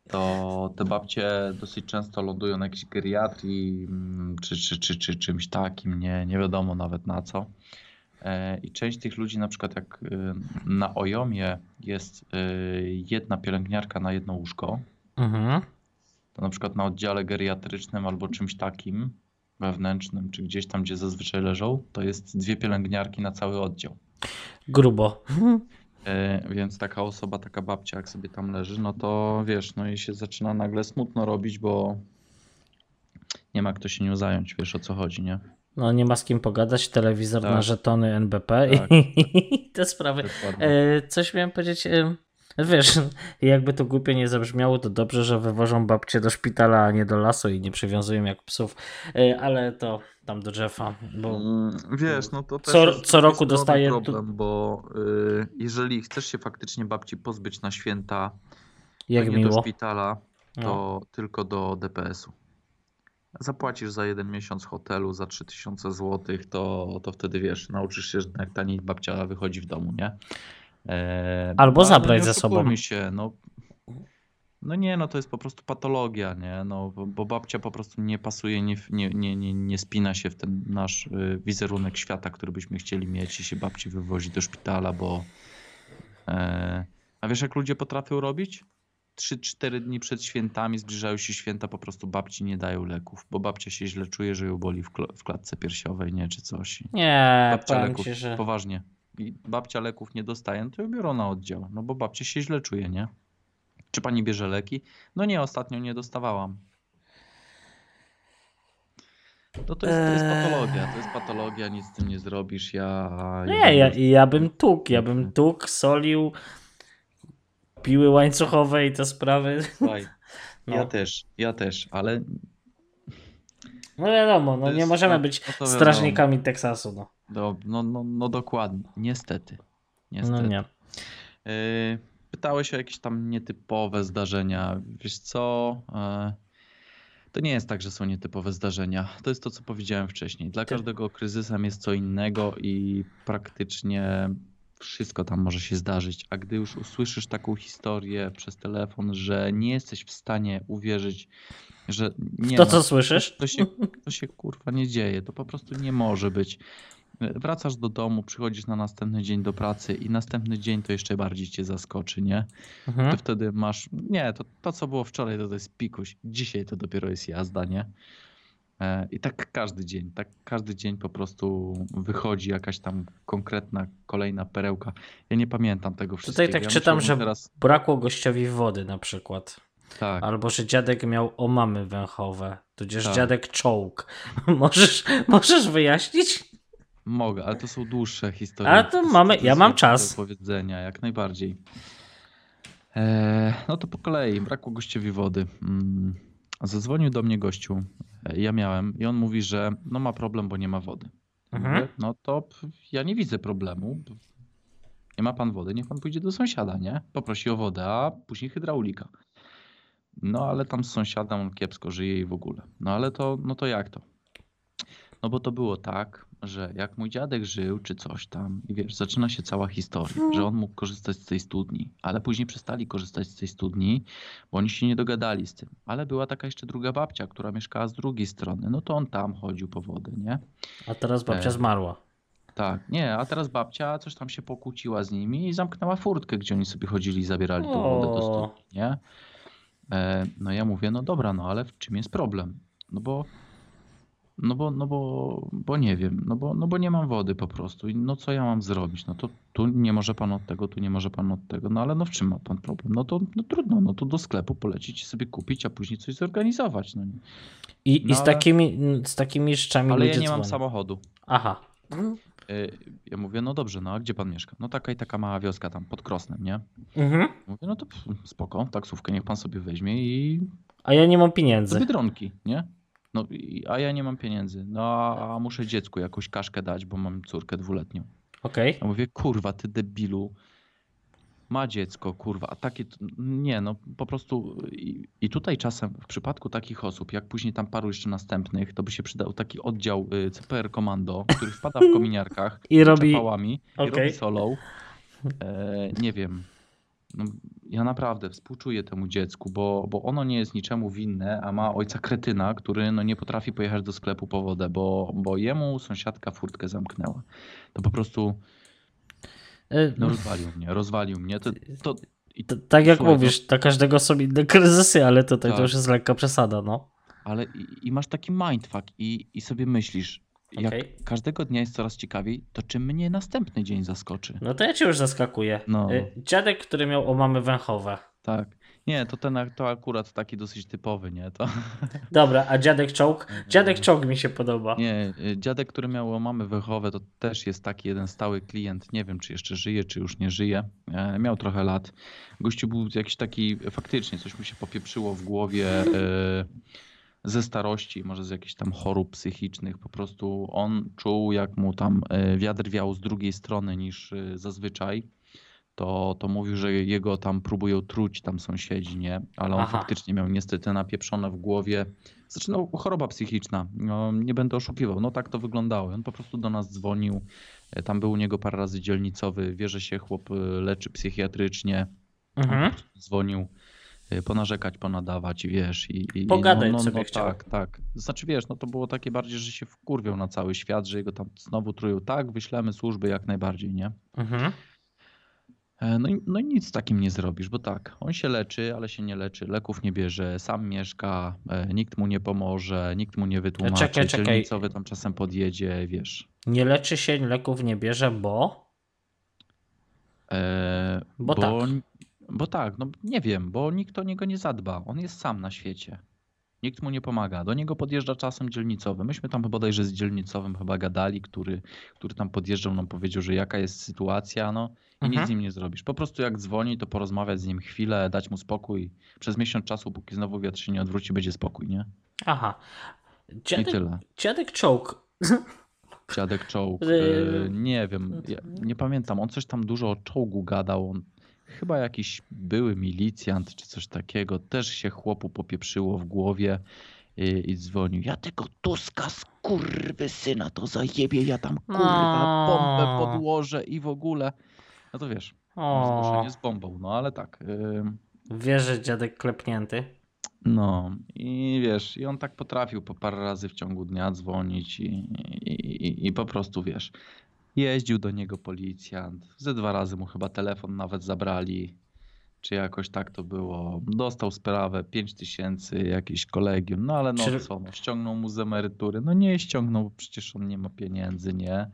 To te babcie dosyć często lądują na jakiejś geriatrii, mm, czy, czy, czy, czy czymś takim, nie, nie wiadomo nawet na co. E, I część tych ludzi, na przykład jak y, na Ojomie jest y, jedna pielęgniarka na jedno łóżko, Mhm. to na przykład na oddziale geriatrycznym albo czymś takim wewnętrznym, czy gdzieś tam, gdzie zazwyczaj leżą, to jest dwie pielęgniarki na cały oddział. Grubo. E, Więc taka osoba, taka babcia, jak sobie tam leży, no to wiesz, no i się zaczyna nagle smutno robić, bo nie ma kto się nią zająć, wiesz o co chodzi, nie? No nie ma z kim pogadać, telewizor Tak. na żetony NBP Tak. i (laughs) te sprawy. Dokładnie. E, coś miałem powiedzieć. E, wiesz, jakby to głupio nie zabrzmiało, to dobrze, że wywożą babcie do szpitala, a nie do lasu i nie przywiązują jak psów. E, ale to tam do drzewa, bo Mm, Wiesz, no to też Co- jest co roku tu- problem, bo y, jeżeli chcesz się faktycznie babci pozbyć na święta, jak nie miło. do szpitala, to No. tylko do DPS-u. Zapłacisz za jeden miesiąc hotelu za 3000 zł, to, to wtedy wiesz, nauczysz się, że jak taniej babcia wychodzi w domu, nie? E, Albo ale zabrać ze sobą. się, no, no nie, no to jest po prostu patologia, nie? No, bo, babcia po prostu nie pasuje, nie, nie, nie, nie, spina się w ten nasz y, wizerunek świata, który byśmy chcieli mieć i się babci wywozi do szpitala, bo... E, a wiesz, jak ludzie potrafią robić? 3-4 dni przed świętami, zbliżają się święta, po prostu babci nie dają leków, bo babcia się źle czuje, że ją boli w, kl- w klatce piersiowej, nie, czy coś. Nie, babcia leków, ci, że poważnie. I babcia leków nie dostaje, no to ją biorą na oddział, no bo babcia się źle czuje, nie? Czy pani bierze leki? No nie, ostatnio nie dostawałam. No to jest, to jest Eee. patologia, to jest patologia, nic z tym nie zrobisz, ja... nie, ja, ja bym tuk, ja bym tuk, solił, piły łańcuchowe i te sprawy. Słuchaj, (laughs) No. ja też, ja też, ale No wiadomo, no nie jest- możemy być strażnikami Teksasu, no. No, no, no, no dokładnie, niestety. niestety. No nie. Yy, Pytałeś o jakieś tam nietypowe zdarzenia. Wiesz co? Yy, To nie jest tak, że są nietypowe zdarzenia. To jest to, co powiedziałem wcześniej. Dla każdego kryzysem jest co innego i praktycznie wszystko tam może się zdarzyć. A gdy już usłyszysz taką historię przez telefon, że nie jesteś w stanie uwierzyć, że nie To no, co słyszysz? to się, to się kurwa nie dzieje. To po prostu nie może być. Wracasz do domu, przychodzisz na następny dzień do pracy i następny dzień to jeszcze bardziej cię zaskoczy, nie? Mhm. To wtedy masz. Nie, to, to co było wczoraj, to, to jest pikuś. Dzisiaj to dopiero jest jazda, nie? E, I tak każdy dzień, tak każdy dzień po prostu wychodzi jakaś tam konkretna, kolejna perełka. Ja nie pamiętam tego wszystkiego. tak ja czytam, że- Teraz... Brakło gościowi wody na przykład. Tak, Albo że dziadek miał omamy węchowe, tudzież Tak. dziadek czołg. (laughs) możesz, możesz wyjaśnić? Mogę, ale to są dłuższe historie. A to mamy- ja mam czas. Do powiedzenia, jak najbardziej. E, no to po kolei, brakło gościowi wody. Mm, Zadzwonił do mnie gościu, e, ja miałem, i on mówi, że no ma problem, bo nie ma wody. Mhm. Mówię, No to ja nie widzę problemu. Nie ma pan wody, niech pan pójdzie do sąsiada, nie? Poprosi o wodę, a później hydraulika. No ale tam z sąsiadem on kiepsko żyje i w ogóle. No ale to, no to jak to? No bo to było tak, że jak mój dziadek żył czy coś tam i wiesz, zaczyna się cała historia, że on mógł korzystać z tej studni, ale później przestali korzystać z tej studni, bo oni się nie dogadali z tym. Ale była taka jeszcze druga babcia, która mieszkała z drugiej strony, no to on tam chodził po wodę, nie? A teraz babcia E. zmarła. Tak, nie, a teraz babcia coś tam się pokłóciła z nimi i zamknęła furtkę, gdzie oni sobie chodzili i zabierali tą wodę do studni, nie? E, no ja mówię, no dobra, no ale w czym jest problem? No bo, no bo, no bo, bo nie wiem, no bo, no bo nie mam wody po prostu i no co ja mam zrobić? No to tu nie może pan od tego, tu nie może pan od tego, no ale no w czym ma pan problem? No to no trudno, no to do sklepu polecić i sobie kupić, a później coś zorganizować, no nie? I, no i z, ale- takimi, z takimi rzeczami Ale ja nie mam samochodu. Aha. Y, Ja mówię, no dobrze, no a gdzie pan mieszka? No taka i taka mała wioska tam pod Krosnem, nie? Mhm. Mówię, no to pff, spoko, taksówkę niech pan sobie weźmie i A ja nie mam do pieniędzy. Biedronki, nie? No, i- a ja nie mam pieniędzy. No, a muszę dziecku jakąś kaszkę dać, bo mam córkę dwuletnią. Okej. Ja mówię, kurwa, ty debilu, ma dziecko, kurwa, a takie, nie no, po prostu i, i tutaj czasem w przypadku takich osób, jak później tam paru jeszcze następnych, to by się przydał taki oddział y, CPR Komando, który wpada w (laughs) kominiarkach I robi- pałami i Okej. robi solą. E, nie wiem. No, ja naprawdę współczuję temu dziecku, bo, bo ono nie jest niczemu winne, a ma ojca kretyna, który no, nie potrafi pojechać do sklepu po wodę, bo, bo jemu sąsiadka furtkę zamknęła. To po prostu Y, no, rozwalił mnie, rozwalił mnie. To, to, i, t- Tak jak Słuchaj, mówisz, dla każdego są inne kryzysy, ale tutaj to Tak. już jest lekka przesada, no. ale i, i masz taki mindfuck i, i sobie myślisz, jak każdego dnia jest coraz ciekawiej, to czy mnie następny dzień zaskoczy? No to ja cię już zaskakuję. No. Y, Dziadek, który miał omamy węchowe. Tak. Nie, to ten to akurat taki dosyć typowy, nie? To... (laughs) Dobra, a dziadek czołg? Dziadek czołg mi się podoba. Nie, y, dziadek, który miał mamy wechowe, to też jest taki jeden stały klient. Nie wiem, czy jeszcze żyje, czy już nie żyje. E, Miał trochę lat. Gościu był jakiś taki, faktycznie coś mu się popieprzyło w głowie e, ze starości, może z jakichś tam chorób psychicznych. Po prostu on czuł, jak mu tam e, wiatr wiał z drugiej strony niż e, zazwyczaj. To, to mówił, że jego tam próbują truć tam sąsiedzi, nie? Ale on Aha. faktycznie miał niestety napieprzone w głowie znaczy, no, choroba psychiczna. No, nie będę oszukiwał. No tak to wyglądało. On po prostu do nas dzwonił. E, Tam był u niego parę razy dzielnicowy. Wie, że się chłop leczy psychiatrycznie. Mhm. Dzwonił ponarzekać, ponadawać, wiesz. I, i, Pogadać no, no, sobie no, chciał. Tak, tak. Znaczy, wiesz, no to było takie bardziej, że się wkurwiał na cały świat, że jego tam znowu trują. Tak, wyślemy służby jak najbardziej, nie? Mhm. E, No i, no i nic z takim nie zrobisz, bo tak, on się leczy, ale się nie leczy, leków nie bierze, sam mieszka, e, nikt mu nie pomoże, nikt mu nie wytłumaczy, Czekaj, czekaj. dzielnicowy tam czasem podjedzie, wiesz. Nie leczy się, leków nie bierze, bo... E, Bo tak. Bo tak, no nie wiem, bo nikt o niego nie zadba, on jest sam na świecie. Nikt mu nie pomaga. Do niego podjeżdża czasem dzielnicowy. Myśmy tam bodajże z dzielnicowym chyba gadali, który, który tam podjeżdżał, nam powiedział, że jaka jest sytuacja, no i Mhm. nic z nim nie zrobisz. Po prostu jak dzwoni, to porozmawiać z nim chwilę, dać mu spokój. Przez miesiąc czasu, póki znowu wiatr się nie odwróci, będzie spokój, nie? Aha. I Dziadek, tyle. dziadek czołg. Dziadek czołg. (laughs) E, nie wiem, ja nie pamiętam. On coś tam dużo o czołgu gadał. On, chyba jakiś były milicjant czy coś takiego. Też się chłopu popieprzyło w głowie i, i dzwonił. Ja tego Tuska syna to zajebie, ja tam kurwa bombę podłożę i w ogóle. No to wiesz, O, zgłoszenie z bombą, no ale tak. ym, wiesz, że dziadek klepnięty. No i wiesz, i on tak potrafił po parę razy w ciągu dnia dzwonić i, i, i, i po prostu wiesz, jeździł do niego policjant, ze dwa razy mu chyba telefon nawet zabrali, czy jakoś tak to było. Dostał sprawę 5 tysięcy, jakieś kolegium, no ale no co, no, ściągnął mu z emerytury, no nie ściągnął, bo przecież on nie ma pieniędzy, nie?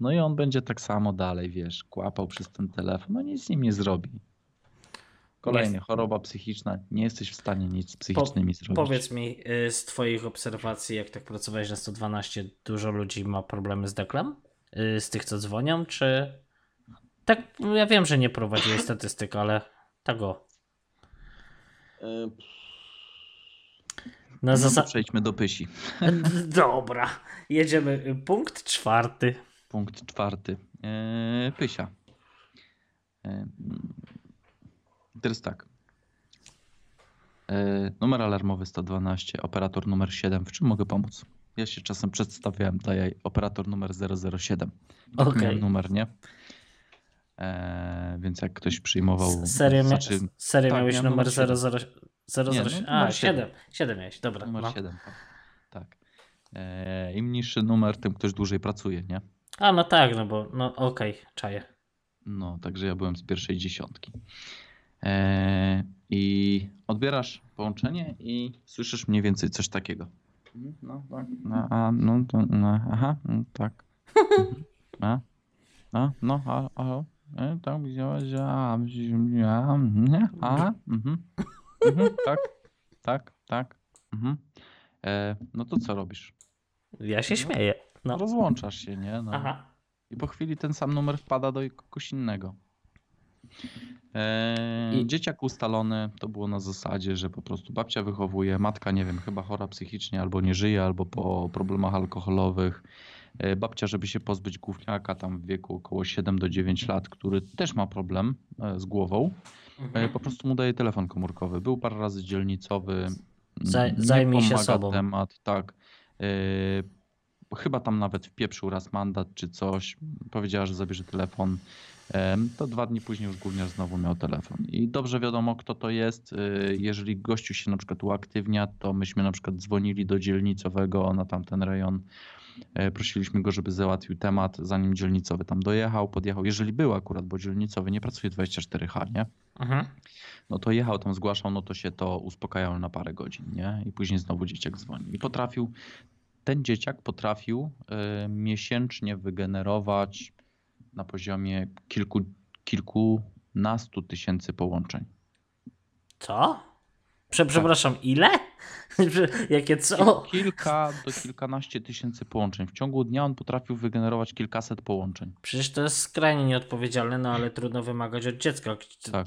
No i on będzie tak samo dalej, wiesz, kłapał przez ten telefon, no nic z nim nie zrobi. Kolejny, Jest- choroba psychiczna, nie jesteś w stanie nic z psychicznymi zrobić. Powiedz mi y, z Twoich obserwacji, jak tak pracowałeś na 112, dużo ludzi ma problemy z deklem? Y, Z tych, co dzwonią, czy. Tak, ja wiem, że nie prowadziłeś statystyk, ale tego. E, Na No przejdźmy do pysi. (laughs) Dobra, jedziemy. Punkt czwarty. Punkt czwarty. Eee, pysia. Eee, teraz tak. Eee, numer alarmowy 112, operator numer 7. W czym mogę pomóc? Ja się czasem przedstawiałem, daję operator numer 007. Tak Okej. miałem numer, nie? Eee, więc jak ktoś przyjmował... S- Serio, mia... znaczy, tak, miałeś numer numer 00... 00... Nie, no, A, numer 7. siedem. 7 miałeś, dobra. numer no. 7. Tak. tak. Eee, Im niższy numer, tym ktoś dłużej pracuje, nie? A, no tak, no bo, no okej, czaję. No, także ja byłem z pierwszej dziesiątki. Eee, I odbierasz połączenie i słyszysz mniej więcej coś takiego. No, tak. No, a, no, to, no, aha, no, tak. (laughs) A, a, no, a, a, e, tak, widziałeś, że, a, a, nie, a, mhm, mhm, tak, tak, tak, mhm. E, no to co robisz? Ja się śmieję. No. Rozłączasz się, nie? No. Aha. I po chwili ten sam numer wpada do kogoś innego. Eee, I- Dzieciak ustalony to było na zasadzie, że po prostu babcia wychowuje, matka nie wiem, chyba chora psychicznie, albo nie żyje, albo po problemach alkoholowych. E, Babcia, żeby się pozbyć gówniaka tam w wieku około 7 do 9 lat, który też ma problem e, z głową, e, Mhm. po prostu mu daje telefon komórkowy. Był parę razy dzielnicowy. Zaj- zajmij się sobą. temat, tak. E, Chyba tam nawet wpieprzył raz mandat czy coś. Powiedziała, że zabierze telefon. To dwa dni później już gówniarz znowu miał telefon. I dobrze wiadomo, kto to jest. Y, Jeżeli gościu się na przykład uaktywnia, to myśmy na przykład dzwonili do dzielnicowego na tamten rejon. E, Prosiliśmy go, żeby załatwił temat, zanim dzielnicowy tam dojechał, podjechał. Jeżeli był akurat, bo dzielnicowy nie pracuje 24H, nie? Mhm. No to jechał tam, zgłaszał, no to się to uspokajało na parę godzin, nie? I później znowu dzieciak dzwoni. I potrafił, ten dzieciak potrafił y, miesięcznie wygenerować na poziomie kilku, kilkunastu tysięcy połączeń. Co? Prze przepraszam, ile? (laughs) Jakie co? Kilka do kilkanaście tysięcy połączeń. W ciągu dnia on potrafił wygenerować kilkaset połączeń. Przecież to jest skrajnie nieodpowiedzialne, no ale trudno wymagać od dziecka. Tak.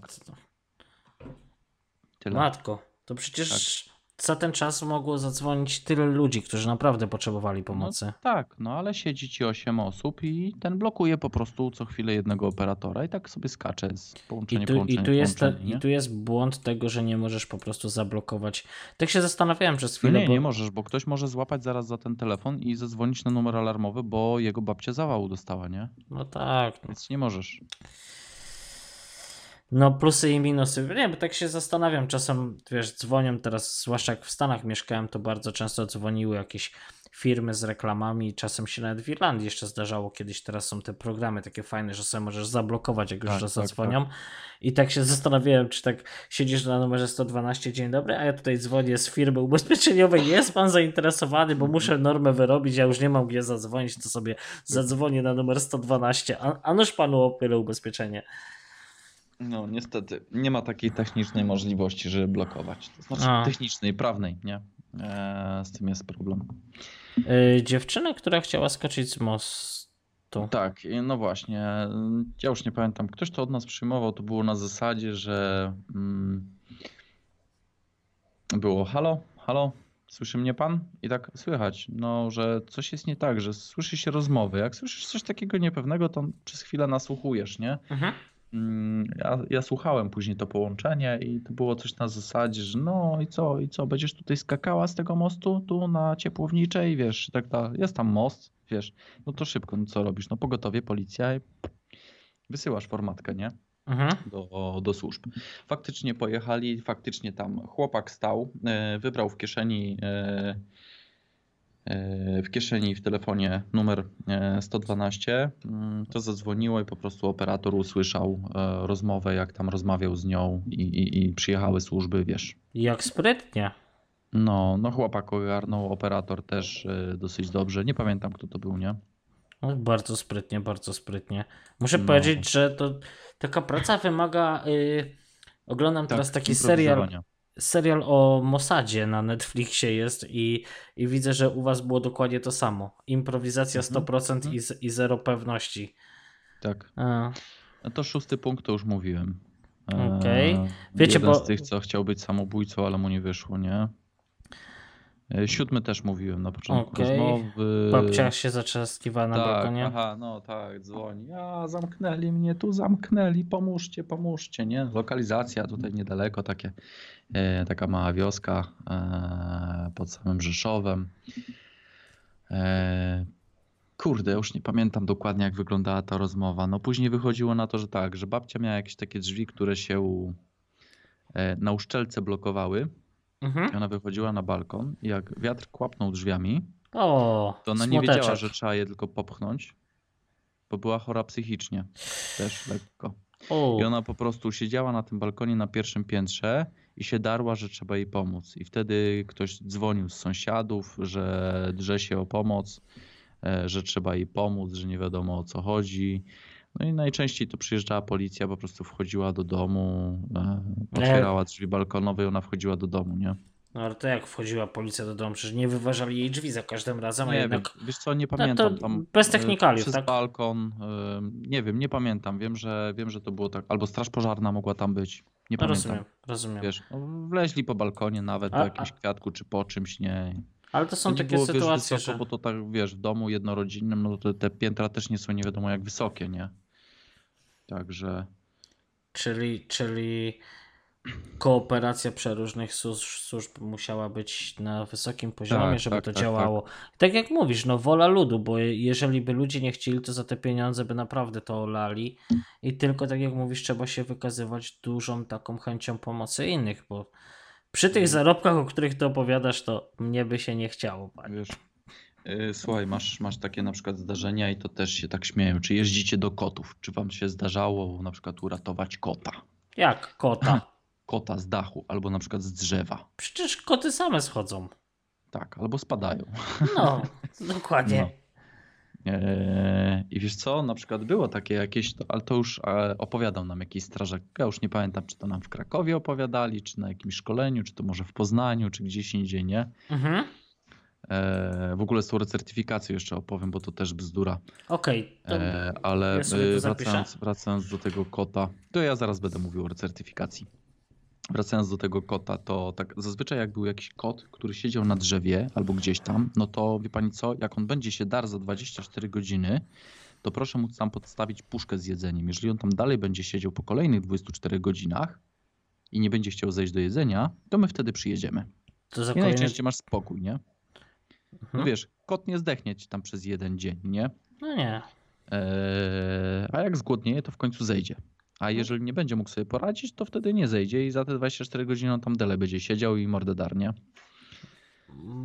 Tyle. Matko, to przecież za ten czas mogło zadzwonić tyle ludzi, którzy naprawdę potrzebowali pomocy. Tak, no ale siedzi ci 8 osób i ten blokuje po prostu co chwilę jednego operatora i tak sobie skacze z I połączenia tu, połączenia, i, tu jest I tu jest błąd tego, że nie możesz po prostu zablokować. Tak się zastanawiałem przez No chwilę, nie, bo nie możesz, bo ktoś może złapać zaraz za ten telefon i zadzwonić na numer alarmowy, bo jego babcia zawału dostała, nie? no tak. No. Więc nie możesz. No plusy i minusy. Nie, bo tak się zastanawiam. Czasem, wiesz, dzwonią teraz, zwłaszcza jak w Stanach mieszkałem, to bardzo często dzwoniły jakieś firmy z reklamami. Czasem się nawet w Irlandii jeszcze zdarzało kiedyś. Teraz są te programy takie fajne, że sobie możesz zablokować, jak już Tak, raz tak, zadzwonią. I tak się zastanawiałem, czy tak siedzisz na numerze 112, dzień dobry, a ja tutaj dzwonię z firmy ubezpieczeniowej. Jest pan zainteresowany, bo muszę normę wyrobić, ja już nie mam gdzie zadzwonić, to sobie zadzwonię na numer 112. A, a noż panu opylę ubezpieczenie. No niestety, nie ma takiej technicznej możliwości, żeby blokować. To znaczy A. technicznej, prawnej, nie? E, z tym jest problem. Yy, dziewczyna, która chciała skoczyć z mostu. Tak, no właśnie. Ja już nie pamiętam. Ktoś to od nas przyjmował. To było na zasadzie, że mm, było halo, halo, słyszy mnie pan? I tak słychać, no, że coś jest nie tak, że słyszy się rozmowy. Jak słyszysz coś takiego niepewnego, to przez chwilę nasłuchujesz, nie? Mhm. Mm, Ja, ja słuchałem później to połączenie i to było coś na zasadzie, że no i co, i co, będziesz tutaj skakała z tego mostu tu na Ciepłowniczej, wiesz, tak dalej. Jest tam most, wiesz, no to szybko, no co robisz? No pogotowie, policja i wysyłasz formatkę, nie? Mhm. do, do służb. Faktycznie pojechali, faktycznie tam chłopak stał, e, wybrał w kieszeni e, w kieszeni w telefonie numer e, 112, mm, to zadzwoniło i po prostu operator usłyszał e, rozmowę, jak tam rozmawiał z nią i, i, i przyjechały służby, wiesz. Jak sprytnie. No, no chłopak ogarnął, operator też e, dosyć dobrze, nie pamiętam kto to był, nie? No, bardzo sprytnie, bardzo sprytnie. Muszę No. powiedzieć, że to taka praca wymaga. Yy, oglądam teraz taki serial. Serial o Mossadzie na Netflixie jest i, i widzę, że u was było dokładnie to samo. Improwizacja Mhm, 100% mhm. i, z- i zero pewności. Tak. A, No to szósty punkt to już mówiłem. Okej. Eee, Wiecie, jeden bo- z tych, co chciał być samobójcą, ale mu nie wyszło, nie? Eee, Siódmy też mówiłem na początku Okej. rozmowy. babcia się zaczaskiwała na tak, balkonie. aha, no tak, dzwoni. A, zamknęli mnie, tu zamknęli, pomóżcie, pomóżcie, nie? Lokalizacja tutaj niedaleko, takie, e, taka mała wioska e, pod samym Rzeszowem. E, kurde, już nie pamiętam dokładnie, jak wyglądała ta rozmowa. No później wychodziło na to, że tak, że babcia miała jakieś takie drzwi, które się e, na uszczelce blokowały. Mhm. I ona wychodziła na balkon i jak wiatr kłapnął drzwiami, O, to ona nie wiedziała, smuteczek. że trzeba je tylko popchnąć, bo była chora psychicznie. Też lekko. O, I ona po prostu siedziała na tym balkonie na pierwszym piętrze i się darła, że trzeba jej pomóc. I wtedy ktoś dzwonił z sąsiadów, że drze się o pomoc, e, że trzeba jej pomóc, że nie wiadomo o co chodzi. No i najczęściej to przyjeżdżała policja, po prostu wchodziła do domu, e, otwierała drzwi balkonowe i ona wchodziła do domu, nie? No ale to jak wchodziła policja do domu? Przecież nie wyważali jej drzwi za każdym razem, a Nie jednak. wiem, wiesz co, nie to pamiętam tam. bez e, technikaliów, Przez tak? balkon, e, nie wiem, nie pamiętam. Wiem, że wiem, że to było tak. Albo straż pożarna mogła tam być. Nie No, pamiętam. rozumiem, rozumiem. Wiesz, no, wleźli po balkonie nawet A- po jakimś a- kwiatku czy po czymś, nie. Ale to są To takie było, wiesz, sytuacje, wysoko, że. bo to tak, wiesz, w domu jednorodzinnym, no to te piętra też nie są nie wiadomo jak wysokie, nie? Także Czyli, czyli kooperacja przeróżnych służb, musiała być na wysokim poziomie, Tak, żeby tak, to tak, działało. Tak. jak mówisz, no wola ludu, bo je- jeżeli by ludzie nie chcieli, to za te pieniądze by naprawdę to olali i tylko tak jak mówisz, trzeba się wykazywać dużą taką chęcią pomocy innych, bo przy tych zarobkach, o których ty opowiadasz, to mnie by się nie chciało, panie. wiesz. Yy, Słuchaj, masz, masz takie na przykład zdarzenia i to też się tak śmieją. Czy jeździcie do kotów? Czy wam się zdarzało na przykład uratować kota? Jak kota? (laughs) Kota z dachu albo na przykład z drzewa. Przecież koty same schodzą. Tak, albo spadają. No, (laughs) dokładnie. No. Eee, I wiesz co, na przykład było takie jakieś, ale to już e, opowiadał nam jakiś strażak. Ja już nie pamiętam, czy to nam w Krakowie opowiadali, czy na jakimś szkoleniu, czy to może w Poznaniu, czy gdzieś indziej, nie? Mhm. Eee, w ogóle z tą recertyfikacją jeszcze opowiem, bo to też bzdura. Okej, to Eee, ale ja e, wracając, wracając do tego kota, to ja zaraz będę mówił o recertyfikacji. Wracając do tego kota, to tak zazwyczaj jak był jakiś kot, który siedział na drzewie albo gdzieś tam, no to wie pani co, jak on będzie się dar za 24 godziny, to proszę móc tam podstawić puszkę z jedzeniem. Jeżeli on tam dalej będzie siedział po kolejnych 24 godzinach i nie będzie chciał zejść do jedzenia, to my wtedy przyjedziemy. to za I kolejny... najczęściej masz spokój, nie? No Mhm. wiesz, kot nie zdechnie ci tam przez jeden dzień, nie? No nie. Eee, a jak zgłodnieje, to w końcu zejdzie. A jeżeli nie będzie mógł sobie poradzić, to wtedy nie zejdzie i za te 24 godziny on tam dele będzie siedział i mordę darnie.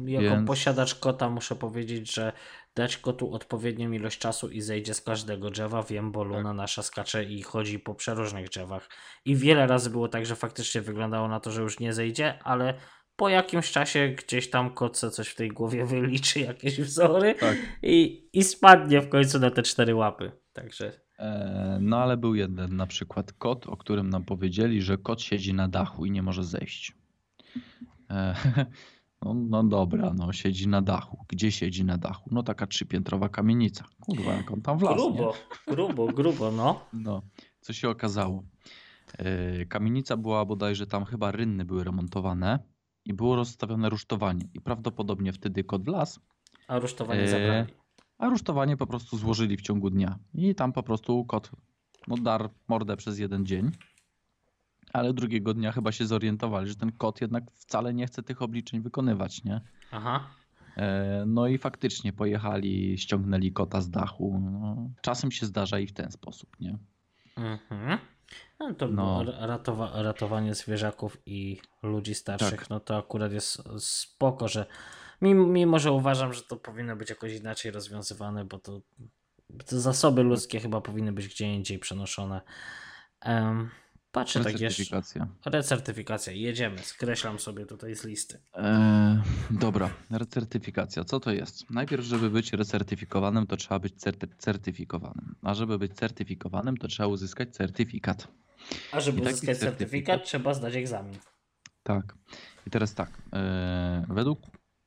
Jako Więc- posiadacz kota muszę powiedzieć, że dać kotu odpowiednią ilość czasu i zejdzie z każdego drzewa. Wiem, bo Tak. Luna nasza skacze i chodzi po przeróżnych drzewach. I wiele razy było tak, że faktycznie wyglądało na to, że już nie zejdzie, ale po jakimś czasie gdzieś tam kot se coś w tej głowie wyliczy, (laughs) jakieś wzory Tak. i, i spadnie w końcu na te cztery łapy. Także Eee, no ale był jeden na przykład kot, o którym nam powiedzieli, że kot siedzi na dachu i nie może zejść. Eee, (laughs) No, no dobra, no siedzi na dachu. Gdzie siedzi na dachu? No taka trzypiętrowa kamienica. Kurwa, jak on tam wlazł, nie? Grubo, grubo, grubo, no. No, co się okazało? Yy, Kamienica była bodajże tam chyba rynny były remontowane i było rozstawione rusztowanie. I prawdopodobnie wtedy kot wlazł, A rusztowanie Eee, zabrali. a rusztowanie po prostu złożyli w ciągu dnia. I tam po prostu kot no, darł mordę przez jeden dzień. Ale drugiego dnia chyba się zorientowali, że ten kot jednak wcale nie chce tych obliczeń wykonywać, nie? Aha. E, No i faktycznie pojechali, ściągnęli kota z dachu. No, czasem się zdarza i w ten sposób, nie? Mhm. No to No. Ratowa ratowanie zwierzaków i ludzi starszych, Tak. no to akurat jest spoko, że mimo, że uważam, że to powinno być jakoś inaczej rozwiązywane, bo to, te zasoby ludzkie chyba powinny być gdzie indziej przenoszone. Um, patrzę tak jeszcze. Recertyfikacja. Jedziemy, skreślam sobie tutaj z listy. E, dobra, recertyfikacja. Co to jest? Najpierw, żeby być recertyfikowanym, to trzeba być certy- certyfikowanym. A żeby być certyfikowanym, to trzeba uzyskać certyfikat. A żeby uzyskać certyfikat, certyfikat? trzeba zdać egzamin. Tak. I teraz tak. E, według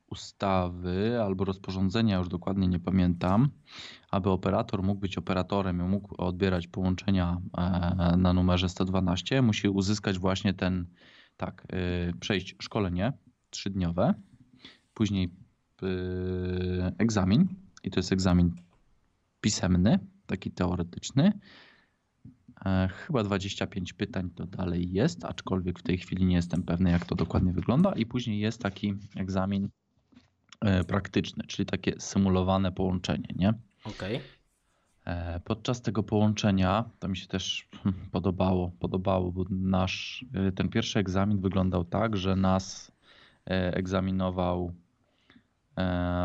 ustawy albo rozporządzenia, już dokładnie nie pamiętam, aby operator mógł być operatorem i mógł odbierać połączenia e, na numerze 112, musi uzyskać właśnie ten, tak, e, przejść szkolenie trzydniowe, później e, egzamin i to jest egzamin pisemny, taki teoretyczny. Chyba 25 pytań to dalej jest, aczkolwiek w tej chwili nie jestem pewny, jak to dokładnie wygląda. I później jest taki egzamin praktyczny, czyli takie symulowane połączenie, nie? Okej. E, Podczas tego połączenia to mi się też hmm, podobało, podobało, bo nasz e, ten pierwszy egzamin wyglądał tak, że nas e, egzaminował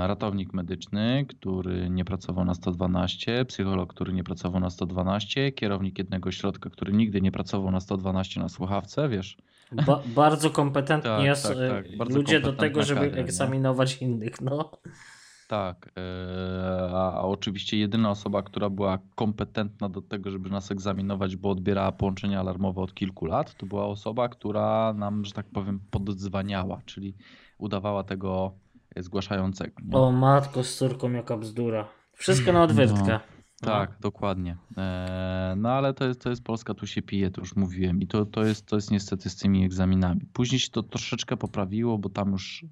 ratownik medyczny, który nie pracował na 112, psycholog, który nie pracował na 112, kierownik jednego ośrodka, który nigdy nie pracował na 112 na słuchawce, wiesz. Ba bardzo kompetentni Tak, tak, tak. Ludzie do tego, żeby kadra, nie? egzaminować innych, no. Tak, e, a, a oczywiście jedyna osoba, która była kompetentna do tego, żeby nas egzaminować, bo odbierała połączenia alarmowe od kilku lat, to była osoba, która nam, że tak powiem, poddzwaniała, czyli udawała tego zgłaszającego. nie? O matko z córką jaka bzdura. Wszystko na odwyrtkę. No. Tak, dokładnie. E, No ale to jest, to jest Polska, tu się pije, to już mówiłem. I to, to, jest, to jest niestety z tymi egzaminami. Później się to troszeczkę poprawiło, bo tam już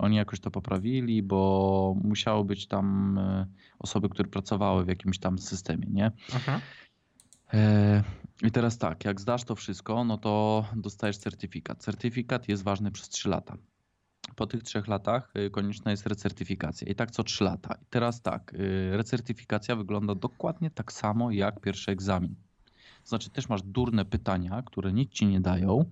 oni jakoś to poprawili, bo musiało być tam e, osoby, które pracowały w jakimś tam systemie, nie? Mhm. E, I teraz tak, jak zdasz to wszystko, no to dostajesz certyfikat. Certyfikat jest ważny przez 3 lata. Po tych trzech latach konieczna jest recertyfikacja. I tak co 3 lata. I teraz tak, recertyfikacja wygląda dokładnie tak samo jak pierwszy egzamin. Znaczy też masz durne pytania, które nic ci nie dają.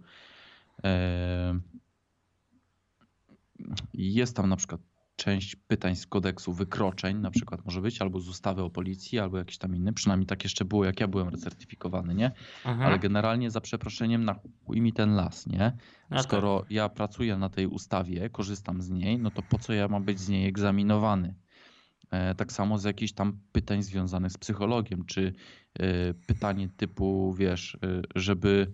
Jest tam na przykład część pytań z kodeksu wykroczeń, na przykład może być, albo z ustawy o policji, albo jakiś tam inny. Przynajmniej tak jeszcze było, jak ja byłem recertyfikowany, nie? Mhm. Ale generalnie za przeproszeniem na mi ten las, nie? No tak. Skoro ja pracuję na tej ustawie, korzystam z niej, no to po co ja mam być z niej egzaminowany? E, Tak samo z jakichś tam pytań związanych z psychologiem, czy e, pytanie typu, wiesz, e, żeby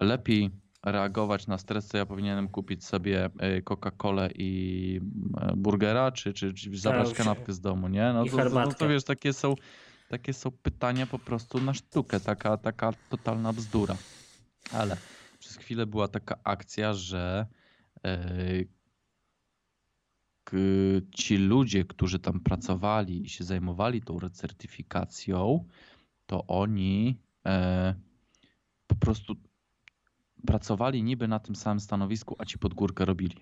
lepiej reagować na stres, to ja powinienem kupić sobie e, Coca-Colę i e, burgera, czy, czy, czy zabrać już- kanapkę z domu, nie? No to, to, to, to wiesz, takie są, takie są pytania po prostu na sztukę, taka, taka totalna bzdura. Ale przez chwilę była taka akcja, że k- ci ludzie, którzy tam pracowali i się zajmowali tą recertyfikacją, to oni e, po prostu pracowali niby na tym samym stanowisku, a ci pod górkę robili.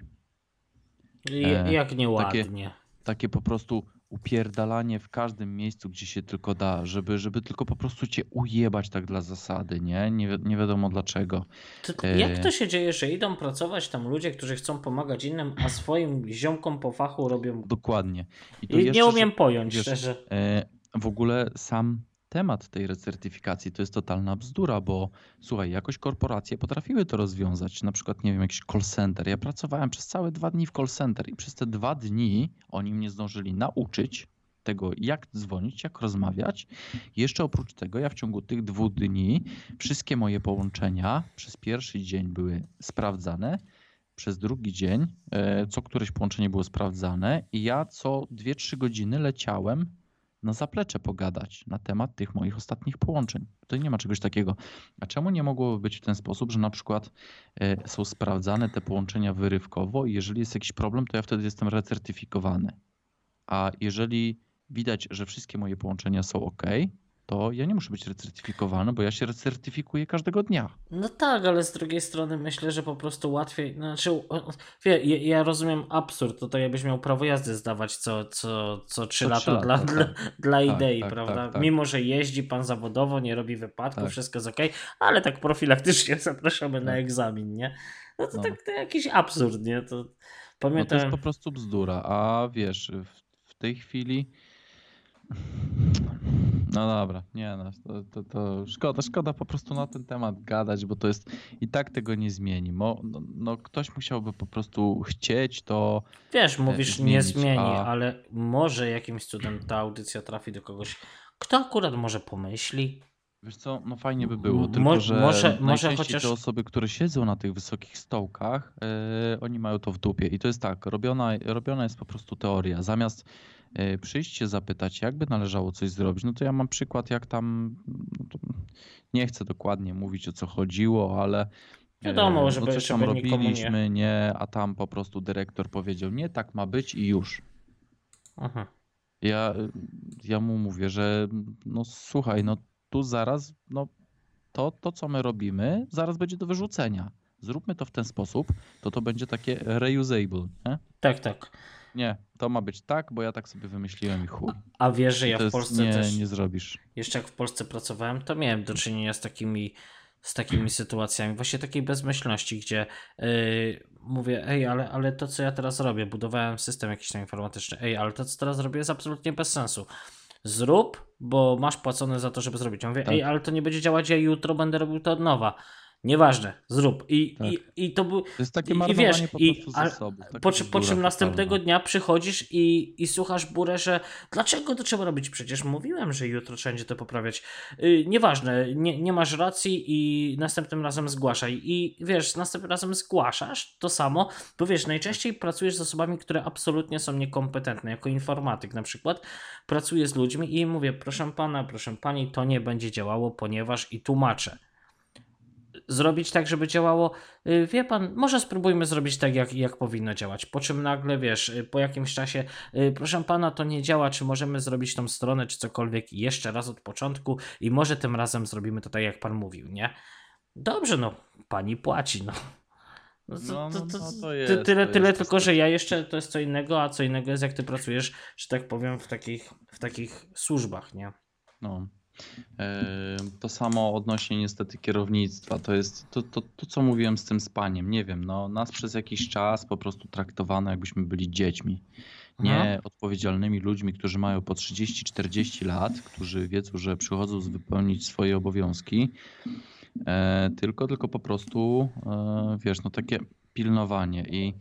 E, Jak nieładnie. Takie po prostu upierdalanie w każdym miejscu, gdzie się tylko da, żeby, żeby tylko po prostu cię ujebać tak dla zasady, nie? Nie, wi- nie wiadomo dlaczego. To, e, jak to się dzieje, że idą pracować tam ludzie, którzy chcą pomagać innym, a swoim ziomkom po fachu robią... Dokładnie. I I jeszcze, nie umiem pojąć, wiesz, szczerze. E, W ogóle sam temat tej recertyfikacji to jest totalna bzdura, bo słuchaj, jakoś korporacje potrafiły to rozwiązać. Na przykład, nie wiem, jakiś call center. Ja pracowałem przez całe dwa dni w call center i przez te dwa dni oni mnie zdążyli nauczyć tego, jak dzwonić, jak rozmawiać. Jeszcze oprócz tego, ja w ciągu tych dwóch dni wszystkie moje połączenia przez pierwszy dzień były sprawdzane. przez drugi dzień, e, co któreś połączenie było sprawdzane i ja co 2-3 godziny leciałem na zaplecze pogadać na temat tych moich ostatnich połączeń. Tutaj nie ma czegoś takiego. A czemu nie mogłoby być w ten sposób, że na przykład e, są sprawdzane te połączenia wyrywkowo i jeżeli jest jakiś problem, to ja wtedy jestem recertyfikowany. A jeżeli widać, że wszystkie moje połączenia są ok, to ja nie muszę być recertyfikowany, bo ja się recertyfikuję każdego dnia. No tak, ale z drugiej strony myślę, że po prostu łatwiej. Znaczy, wie, ja, rozumiem absurd. To, to jakbyś miał prawo jazdy zdawać co, co, co 3 Co lata, trzy lata, dla, tak. dla, dla Tak, idei, tak, prawda? tak, tak. Mimo, że jeździ pan zawodowo, nie robi wypadków, Tak. wszystko jest ok, ale tak profilaktycznie (laughs) zapraszamy na Tak. egzamin, nie? No to No. tak to jakiś absurd, nie? To No to pamiętam. jest po prostu bzdura. A wiesz, w, w tej chwili. No dobra, nie no, to, to, to szkoda, szkoda po prostu na ten temat gadać, bo to jest i tak tego nie zmieni. Mo, no, no ktoś musiałby po prostu chcieć to. Wiesz, mówisz, nie zmienić, zmieni, a- ale może jakimś cudem ta audycja trafi do kogoś, kto akurat może pomyśli. Wiesz co, no fajnie by było, tylko mo- że może- może chociaż- te osoby, które siedzą na tych wysokich stołkach, yy, oni mają to w dupie. I to jest tak, robiona, robiona jest po prostu teoria. Zamiast yy, przyjść się zapytać, jakby należało coś zrobić, no to ja mam przykład, jak tam, no nie chcę dokładnie mówić o co chodziło, ale Wiadomo, yy, żeby- no coś tam żeby nikomu nie- robiliśmy, nie, a tam po prostu dyrektor powiedział, nie, tak ma być i już. Mhm. Ja, ja mu mówię, że no słuchaj, no tu zaraz, no to, to co my robimy, zaraz będzie do wyrzucenia. Zróbmy to w ten sposób, to to będzie takie reusable, nie? Tak, tak. Nie, to ma być tak, bo ja tak sobie wymyśliłem i chuj. A wiesz, że ja to w Polsce nie, też, nie zrobisz. jeszcze jak w Polsce pracowałem, to miałem do czynienia z takimi, z takimi sytuacjami, właśnie takiej bezmyślności, gdzie yy, mówię, ej, ale, ale to co ja teraz robię, budowałem system jakiś tam informatyczny, ej, ale to co teraz robię jest absolutnie bez sensu. Zrób, bo masz płacone za to, żeby zrobić. Ja mówię, Tak. ej, ale to nie będzie działać, ja jutro będę robił to od nowa. Nieważne, zrób. I, Tak. i, i to był, To jest takie I- wiesz, po i- taka po, czym- po czym następnego totalna. dnia przychodzisz i, i słuchasz burę, że dlaczego to trzeba robić? Przecież mówiłem, że jutro trzeba będzie to poprawiać. Yy, nieważne, nie, nie masz racji i następnym razem zgłaszaj. I wiesz, następnym razem zgłaszasz to samo, bo wiesz, najczęściej pracujesz z osobami, które absolutnie są niekompetentne. Jako informatyk na przykład pracuję z ludźmi i mówię, proszę pana, proszę pani, to nie będzie działało, ponieważ i tłumaczę zrobić tak, żeby działało. y, Wie pan, może spróbujmy zrobić tak, jak, jak powinno działać. Po czym nagle wiesz, y, po jakimś czasie, y, proszę pana, to nie działa, czy możemy zrobić tą stronę, czy cokolwiek jeszcze raz od początku i może tym razem zrobimy to tak, jak pan mówił, nie? Dobrze, no, pani płaci, no. No, to, No, to, no, to, no, ty- jest, tyle, tyle tylko, że ja jeszcze to jest co innego, a co innego jest jak ty pracujesz, że tak powiem, w takich, w takich służbach, nie? No. To samo odnośnie niestety kierownictwa. To jest to, to, to, co mówiłem z tym spaniem. Nie wiem, no, nas przez jakiś czas po prostu traktowano, jakbyśmy byli dziećmi. Nie Mhm. odpowiedzialnymi ludźmi, którzy mają po 30-40 lat, którzy wiedzą, że przychodzą z- wypełnić swoje obowiązki, e, tylko, tylko po prostu, e, wiesz, no takie pilnowanie i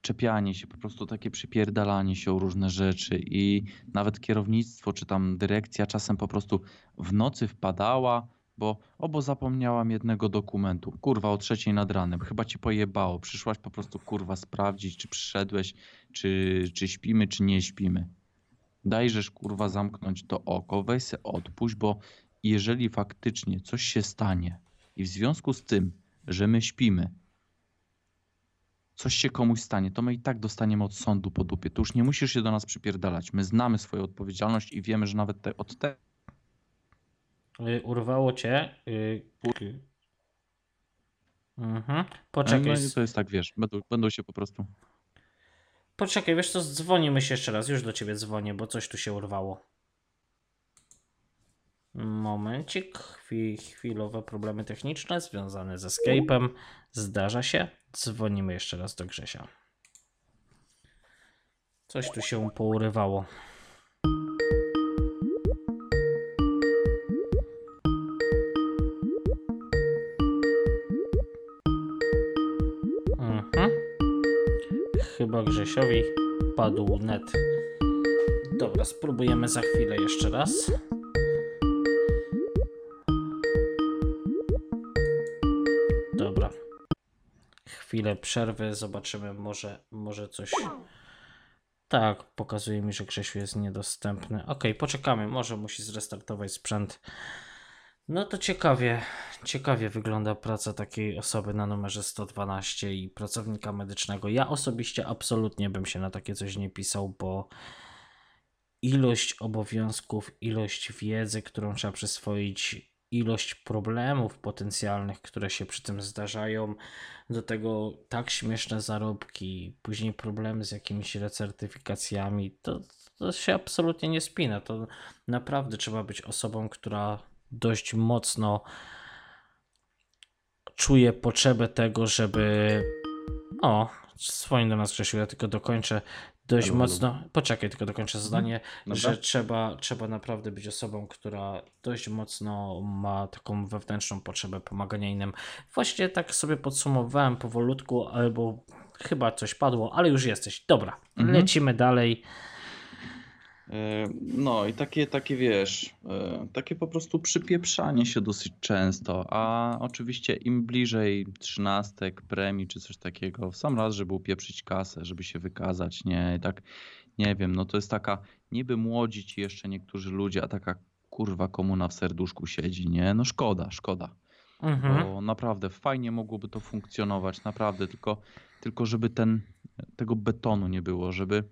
czepianie się, po prostu takie przypierdalanie się o różne rzeczy i nawet kierownictwo czy tam dyrekcja czasem po prostu w nocy wpadała, bo obo zapomniałam jednego dokumentu. Kurwa, o trzeciej nad ranem. Chyba ci pojebało. Przyszłaś po prostu kurwa sprawdzić, czy przyszedłeś, czy, czy śpimy, czy nie śpimy. Dajżesz kurwa zamknąć to oko, weź se odpuść, bo jeżeli faktycznie coś się stanie i w związku z tym, że my śpimy, coś się komuś stanie, to my i tak dostaniemy od sądu po dupie. To już nie musisz się do nas przypierdalać. My znamy swoją odpowiedzialność i wiemy, że nawet te, od te, Y, Urwało cię. y. Mhm. no, Poczekaj, i to jest tak, wiesz, będą, będą się po prostu... poczekaj, wiesz co, dzwonimy się jeszcze raz, już do ciebie dzwonię, bo coś tu się urwało. Momencik, chwi, chwilowe problemy techniczne związane ze Skype'em. Zdarza się. Dzwonimy jeszcze raz do Grzesia. Coś tu się pourywało. Mhm. Chyba Grzesiowi padł net. Dobra, spróbujemy za chwilę jeszcze raz. Chwilę przerwy, zobaczymy, może, może coś. Tak, pokazuje mi, że Grzesiu jest niedostępny. Ok, poczekamy, może musi zrestartować sprzęt. No to ciekawie, ciekawie wygląda praca takiej osoby na numerze 112 i pracownika medycznego. Ja osobiście absolutnie bym się na takie coś nie pisał, bo ilość obowiązków, ilość wiedzy, którą trzeba przyswoić, ilość problemów potencjalnych, które się przy tym zdarzają, do tego tak śmieszne zarobki, później problemy z jakimiś recertyfikacjami, to, to się absolutnie nie spina. To naprawdę trzeba być osobą, która dość mocno czuje potrzebę tego, żeby. O, swoim do nas Grzesiu, ja tylko dokończę dość Halo, mocno. Poczekaj, tylko dokończę zdanie, Dobra. że trzeba, trzeba naprawdę być osobą, która dość mocno ma taką wewnętrzną potrzebę pomagania innym. Właściwie tak sobie podsumowałem powolutku, albo chyba coś padło, ale już jesteś. Dobra, Mhm. lecimy dalej. E, No i takie, takie wiesz, e, takie po prostu przypieprzanie się dosyć często, a oczywiście im bliżej trzynastek, premii czy coś takiego, w sam raz, żeby upieprzyć kasę, żeby się wykazać, nie, i tak, nie wiem, no to jest taka niby młodzi ci jeszcze niektórzy ludzie, a taka kurwa komuna w serduszku siedzi, nie, no szkoda, szkoda. Mhm. Bo naprawdę fajnie mogłoby to funkcjonować, naprawdę, tylko, tylko żeby ten, tego betonu nie było, żeby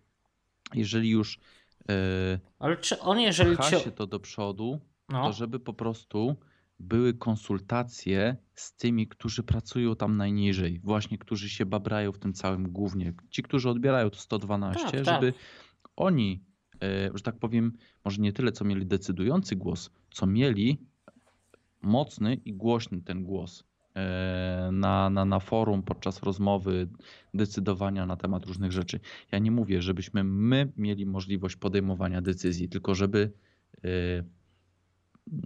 jeżeli już Ale czy on, jeżeli pcha się to do przodu, No. to żeby po prostu były konsultacje z tymi, którzy pracują tam najniżej, właśnie którzy się babrają w tym całym głównie. Ci, którzy odbierają to 112, Tak, tak. żeby oni, e, że tak powiem, może nie tyle co mieli decydujący głos, co mieli mocny i głośny ten głos e, na, na, na forum podczas rozmowy, decydowania na temat różnych rzeczy. Ja nie mówię, żebyśmy my mieli możliwość podejmowania decyzji, tylko żeby e,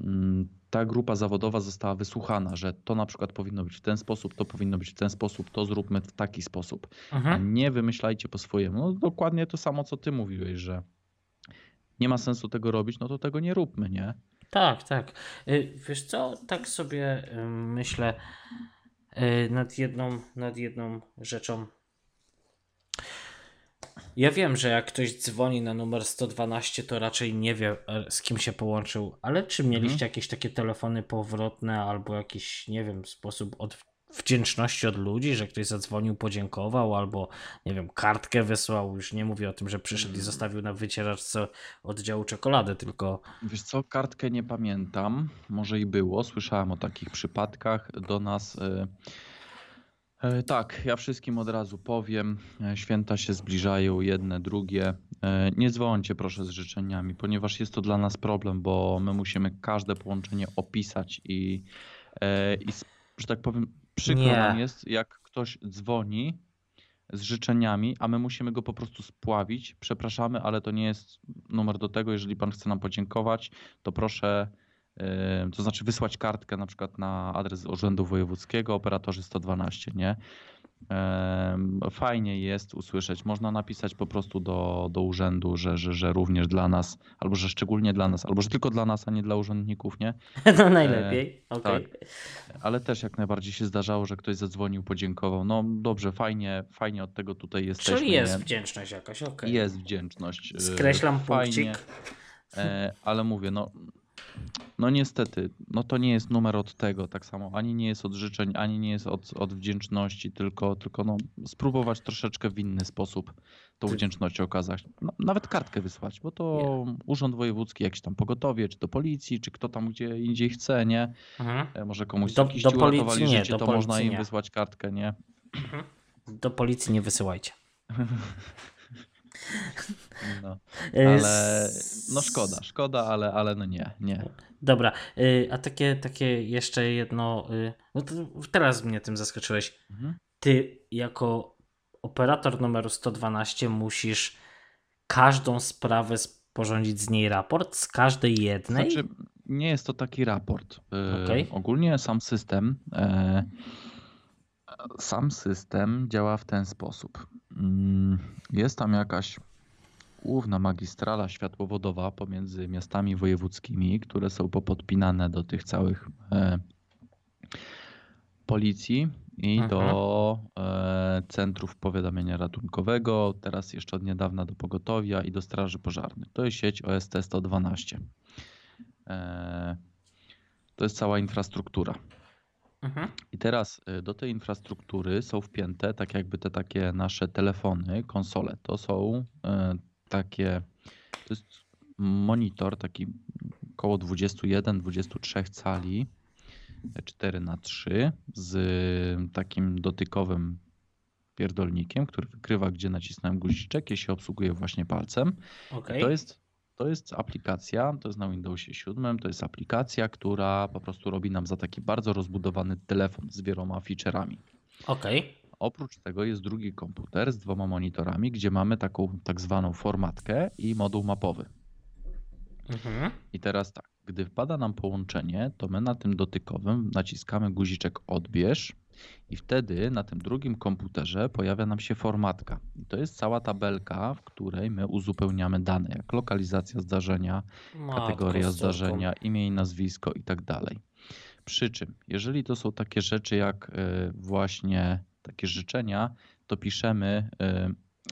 mm, ta grupa zawodowa została wysłuchana, że to na przykład powinno być w ten sposób, to powinno być w ten sposób, to zróbmy w taki sposób, a Mhm. nie wymyślajcie po swojemu. No, dokładnie to samo, co ty mówiłeś, że nie ma sensu tego robić, no to tego nie róbmy, nie? Tak, tak. Y, Wiesz co, tak sobie y, myślę y, nad jedną, nad jedną rzeczą. Ja wiem, że jak ktoś dzwoni na numer 112, to raczej nie wie, e, z kim się połączył, ale czy mieliście Mhm. jakieś takie telefony powrotne albo jakiś, nie wiem, sposób od wdzięczności od ludzi, że ktoś zadzwonił, podziękował, albo nie wiem, kartkę wysłał, już nie mówię o tym, że przyszedł i Mm. zostawił na wycieraczce oddziału czekolady, tylko Wiesz co, kartkę nie pamiętam, może i było, słyszałem o takich przypadkach do nas. e, e, Tak, ja wszystkim od razu powiem, święta się zbliżają, jedne, drugie. E, Nie dzwońcie proszę z życzeniami, ponieważ jest to dla nas problem, bo my musimy każde połączenie opisać i, i że tak powiem, przykro Nie. nam jest, jak ktoś dzwoni z życzeniami, a my musimy go po prostu spławić. Przepraszamy, ale to nie jest numer do tego. Jeżeli pan chce nam podziękować, to proszę, yy, to znaczy wysłać kartkę na przykład na adres Urzędu Wojewódzkiego, operatorzy 112, nie? Fajnie jest usłyszeć. Można napisać po prostu do, do urzędu, że, że, że również dla nas, albo że szczególnie dla nas, albo że tylko dla nas, a nie dla urzędników, nie? (laughs) no najlepiej. Okej. tak. Ale też jak najbardziej się zdarzało, że ktoś zadzwonił, podziękował. No dobrze, fajnie, fajnie od tego tutaj jesteśmy. Czyli jest nie? wdzięczność jakaś, okej. Jest wdzięczność. yy, Skreślam fajnie, punkcik. e, ale mówię, no, no niestety, no to nie jest numer od tego tak samo. Ani nie jest od życzeń, ani nie jest od, od wdzięczności, tylko, tylko no, spróbować troszeczkę w inny sposób tą Ty- wdzięczność okazać. No, nawet kartkę wysłać, bo to urząd wojewódzki, jakiś tam pogotowie, czy do policji, czy kto tam gdzie indziej chce, nie? Mhm. E, Może komuś Do- do policji nie, życie, do to można policji im nie. wysłać kartkę, nie? Do policji nie wysyłajcie. (laughs) No, E, ale no szkoda, szkoda, ale, ale no nie, nie. Dobra, y, a takie, takie jeszcze jedno. y, No teraz mnie tym zaskoczyłeś. Mhm. Ty jako operator numeru 112 musisz każdą sprawę sporządzić z niej raport, z każdej jednej. Znaczy, nie jest to taki raport. Okej. Ogólnie sam system. e, Sam system działa w ten sposób. Mm, Jest tam jakaś główna magistrala światłowodowa pomiędzy miastami wojewódzkimi, które są popodpinane do tych całych e, policji i Mhm. do e, centrów powiadamiania ratunkowego, teraz jeszcze od niedawna do pogotowia i do straży pożarnych. To jest sieć OST 112. E, to jest cała infrastruktura. Mhm. I teraz y, do tej infrastruktury są wpięte tak jakby te takie nasze telefony, konsole. To są y, takie, to jest monitor taki około 21-23 cali, 4 na 3 z takim dotykowym pierdolnikiem, który wykrywa gdzie nacisnąłem guziczek i się obsługuje właśnie palcem. Okej. To jest, to jest aplikacja, to jest na Windowsie 7, to jest aplikacja, która po prostu robi nam za taki bardzo rozbudowany telefon z wieloma feature'ami. Okej. Oprócz tego jest drugi komputer z dwoma monitorami, gdzie mamy taką tak zwaną formatkę i moduł mapowy. Mhm. I teraz tak, gdy wpada nam połączenie, to my na tym dotykowym naciskamy guziczek odbierz i wtedy na tym drugim komputerze pojawia nam się formatka. I to jest cała tabelka, w której my uzupełniamy dane, jak lokalizacja zdarzenia, Matko kategoria zdarzenia, imię i nazwisko i tak dalej. Przy czym, jeżeli to są takie rzeczy jak y, właśnie takie życzenia, to piszemy,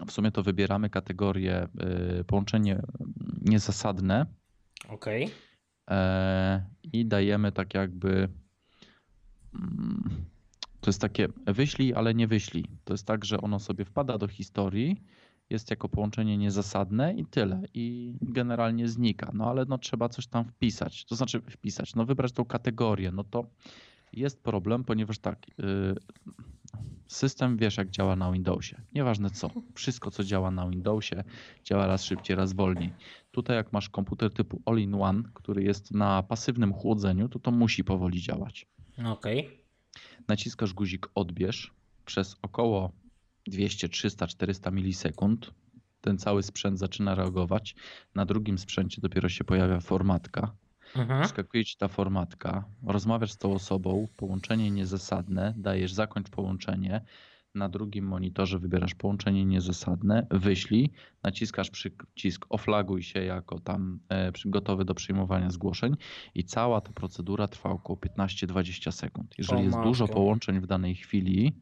y, w sumie to wybieramy kategorię y, połączenie niezasadne. Okej. e, i dajemy tak jakby mm, to jest takie wyślij, ale nie wyślij. To jest tak, że ono sobie wpada do historii, jest jako połączenie niezasadne i tyle. I generalnie znika. No ale no trzeba coś tam wpisać. To znaczy wpisać, no wybrać tą kategorię. No to jest problem, ponieważ tak, yy, system wiesz jak działa na Windowsie. Nieważne co. Wszystko co działa na Windowsie działa raz szybciej, raz wolniej. Tutaj jak masz komputer typu all-in-one, który jest na pasywnym chłodzeniu, to to musi powoli działać Okej. Naciskasz guzik odbierz przez około 200, 300, 400 milisekund. Ten cały sprzęt zaczyna reagować. Na drugim sprzęcie dopiero się pojawia formatka. Mhm. Ci ta formatka, rozmawiasz z tą osobą, połączenie niezasadne, dajesz zakończ połączenie. Na drugim monitorze wybierasz połączenie niezasadne, wyślij, naciskasz przycisk oflaguj się jako tam e, gotowy do przyjmowania zgłoszeń i cała ta procedura trwa około 15-20 sekund. Jeżeli O jest dużo połączeń w danej chwili,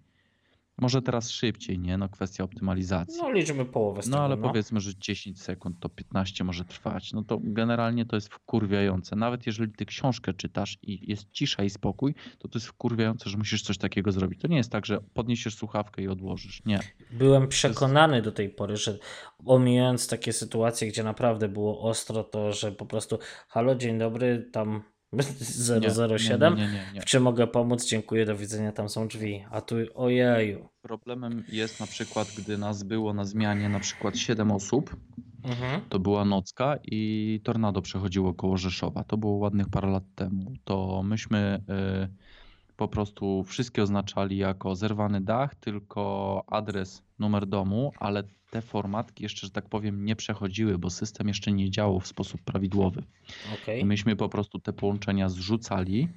może teraz szybciej, nie? No kwestia optymalizacji. No liczymy połowę z No tego, ale no. powiedzmy, że 10 sekund to 15 może trwać. No to generalnie to jest wkurwiające. Nawet jeżeli ty książkę czytasz i jest cisza i spokój, to to jest wkurwiające, że musisz coś takiego zrobić. To nie jest tak, że podniesiesz słuchawkę i odłożysz. Nie. Byłem przekonany do tej pory, że omijając takie sytuacje, gdzie naprawdę było ostro, to że po prostu halo, dzień dobry, tam 007, Nie, nie, nie, nie. w czym mogę pomóc, dziękuję, do widzenia, tam są drzwi. A tu, ojeju. Problemem jest na przykład, gdy nas było na zmianie na przykład 7 osób, Mhm. to była nocka i tornado przechodziło koło Rzeszowa. To było ładnych parę lat temu. To myśmy y, po prostu wszystkie oznaczali jako zerwany dach, tylko adres, numer domu, ale te formatki jeszcze, że tak powiem, nie przechodziły, bo system jeszcze nie działał w sposób prawidłowy. Okej. I myśmy po prostu te połączenia zrzucali.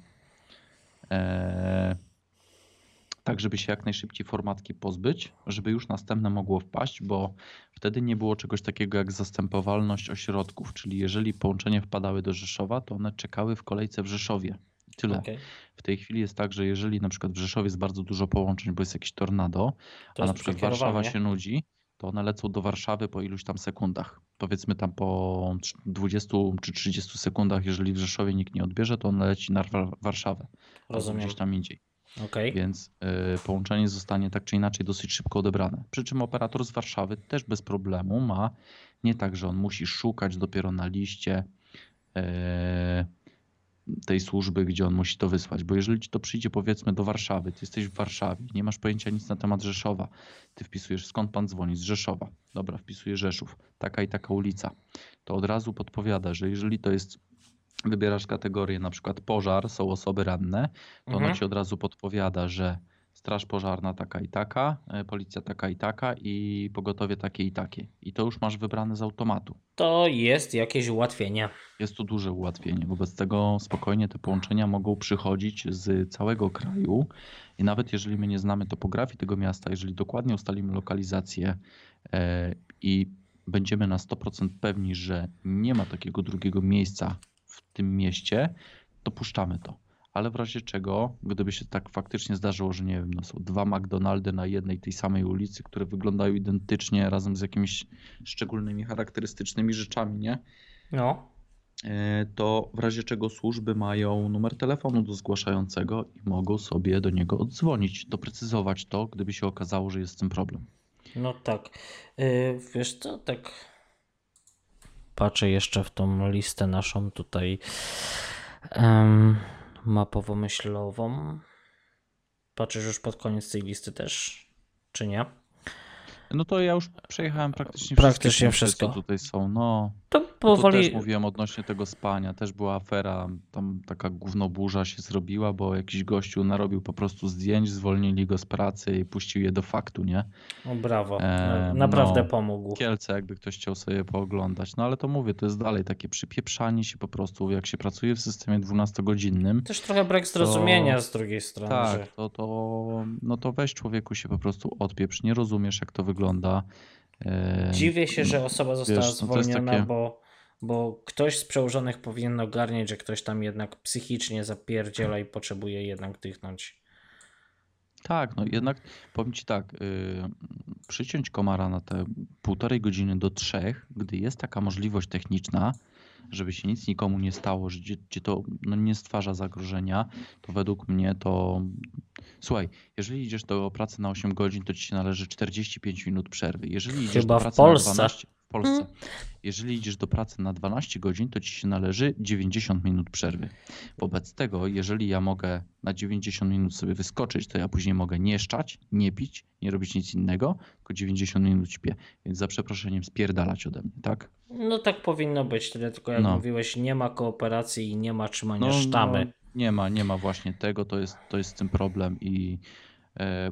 E, tak, żeby się jak najszybciej formatki pozbyć, żeby już następne mogło wpaść, bo wtedy nie było czegoś takiego jak zastępowalność ośrodków, czyli jeżeli połączenia wpadały do Rzeszowa, to one czekały w kolejce w Rzeszowie. Tyle. Okej. W tej chwili jest tak, że jeżeli na przykład w Rzeszowie jest bardzo dużo połączeń, bo jest jakieś tornado, To a na przykład. Warszawa się nudzi, to one lecą do Warszawy po iluś tam sekundach. Powiedzmy tam po 20 czy 30 sekundach, jeżeli w Rzeszowie nikt nie odbierze, to one leci na Wa- Warszawę. Rozumiem. Gdzieś tam indziej. Okej. Więc y, połączenie zostanie tak czy inaczej dosyć szybko odebrane. Przy czym operator z Warszawy też bez problemu ma nie tak, że on musi szukać dopiero na liście y, tej służby, gdzie on musi to wysłać. Bo jeżeli ci to przyjdzie powiedzmy do Warszawy, ty jesteś w Warszawie, nie masz pojęcia nic na temat Rzeszowa, ty wpisujesz skąd pan dzwoni, z Rzeszowa. Dobra, wpisuję Rzeszów, taka i taka ulica. To od razu podpowiada, że jeżeli to jest wybierasz kategorię na przykład pożar, są osoby ranne, to Mhm. ono ci od razu podpowiada, że straż pożarna taka i taka, e, policja taka i taka i pogotowie takie i takie. I to już masz wybrane z automatu. To jest jakieś ułatwienie. Jest tu duże ułatwienie. Wobec tego spokojnie te połączenia mogą przychodzić z całego kraju. I nawet jeżeli my nie znamy topografii tego miasta, jeżeli dokładnie ustalimy lokalizację e, i będziemy na 100% pewni, że nie ma takiego drugiego miejsca w tym mieście, to puszczamy to. Ale w razie czego, gdyby się tak faktycznie zdarzyło, że nie wiem, no są dwa McDonaldy na jednej tej samej ulicy, które wyglądają identycznie razem z jakimiś szczególnymi charakterystycznymi rzeczami, nie? No. E, to w razie czego służby mają numer telefonu do zgłaszającego i mogą sobie do niego oddzwonić, doprecyzować to, gdyby się okazało, że jest z tym problem. No tak. Yy, wiesz co, tak patrzę jeszcze w tą listę naszą tutaj mapowo-myślową. Patrzysz już pod koniec tej listy też, czy nie? No to ja już przejechałem praktycznie, Praktycznie wszystko. co tutaj są. No, To to powoli. też mówiłem odnośnie tego spania. Też była afera, tam taka gównoburza się zrobiła, bo jakiś gościu narobił po prostu zdjęć, zwolnili go z pracy i puścił je do faktu, nie? O, brawo. E, Naprawdę no. pomógł. Kielce, jakby ktoś chciał sobie pooglądać. No ale to mówię, to jest dalej takie przypieprzanie się po prostu, jak się pracuje w systemie 12-godzinnym. Też trochę brak zrozumienia z drugiej strony. że... Tak, to, to, no to weź człowieku się po prostu odpieprz, nie rozumiesz jak to wygląda. E, Dziwię się, że osoba została wiesz, no to zwolniona, takie- bo, bo ktoś z przełożonych powinien ogarniać, że ktoś tam jednak psychicznie zapierdziela i potrzebuje jednak dychnąć. Tak, no jednak powiem ci tak, y, przyciąć komara na te półtorej godziny do trzech, gdy jest taka możliwość techniczna, żeby się nic nikomu nie stało, że gdzie, gdzie to no, nie stwarza zagrożenia, to według mnie to. Słuchaj, jeżeli idziesz do pracy na 8 godzin, to ci się należy 45 minut przerwy. Jeżeli idziesz Chyba do w pracy Polsce. na 12, w Polsce. Jeżeli idziesz do pracy na 12 godzin, to ci się należy 90 minut przerwy. Wobec tego, jeżeli ja mogę na 90 minut sobie wyskoczyć, to ja później mogę nie szczać, nie pić, nie robić nic innego, tylko 90 minut śpię. Więc za przeproszeniem spierdalać ode mnie, tak? No tak powinno być, tyle tylko jak No. mówiłeś, nie ma kooperacji i nie ma trzymania sztamy. No, nie ma, nie ma właśnie tego, to jest, to jest z tym problem i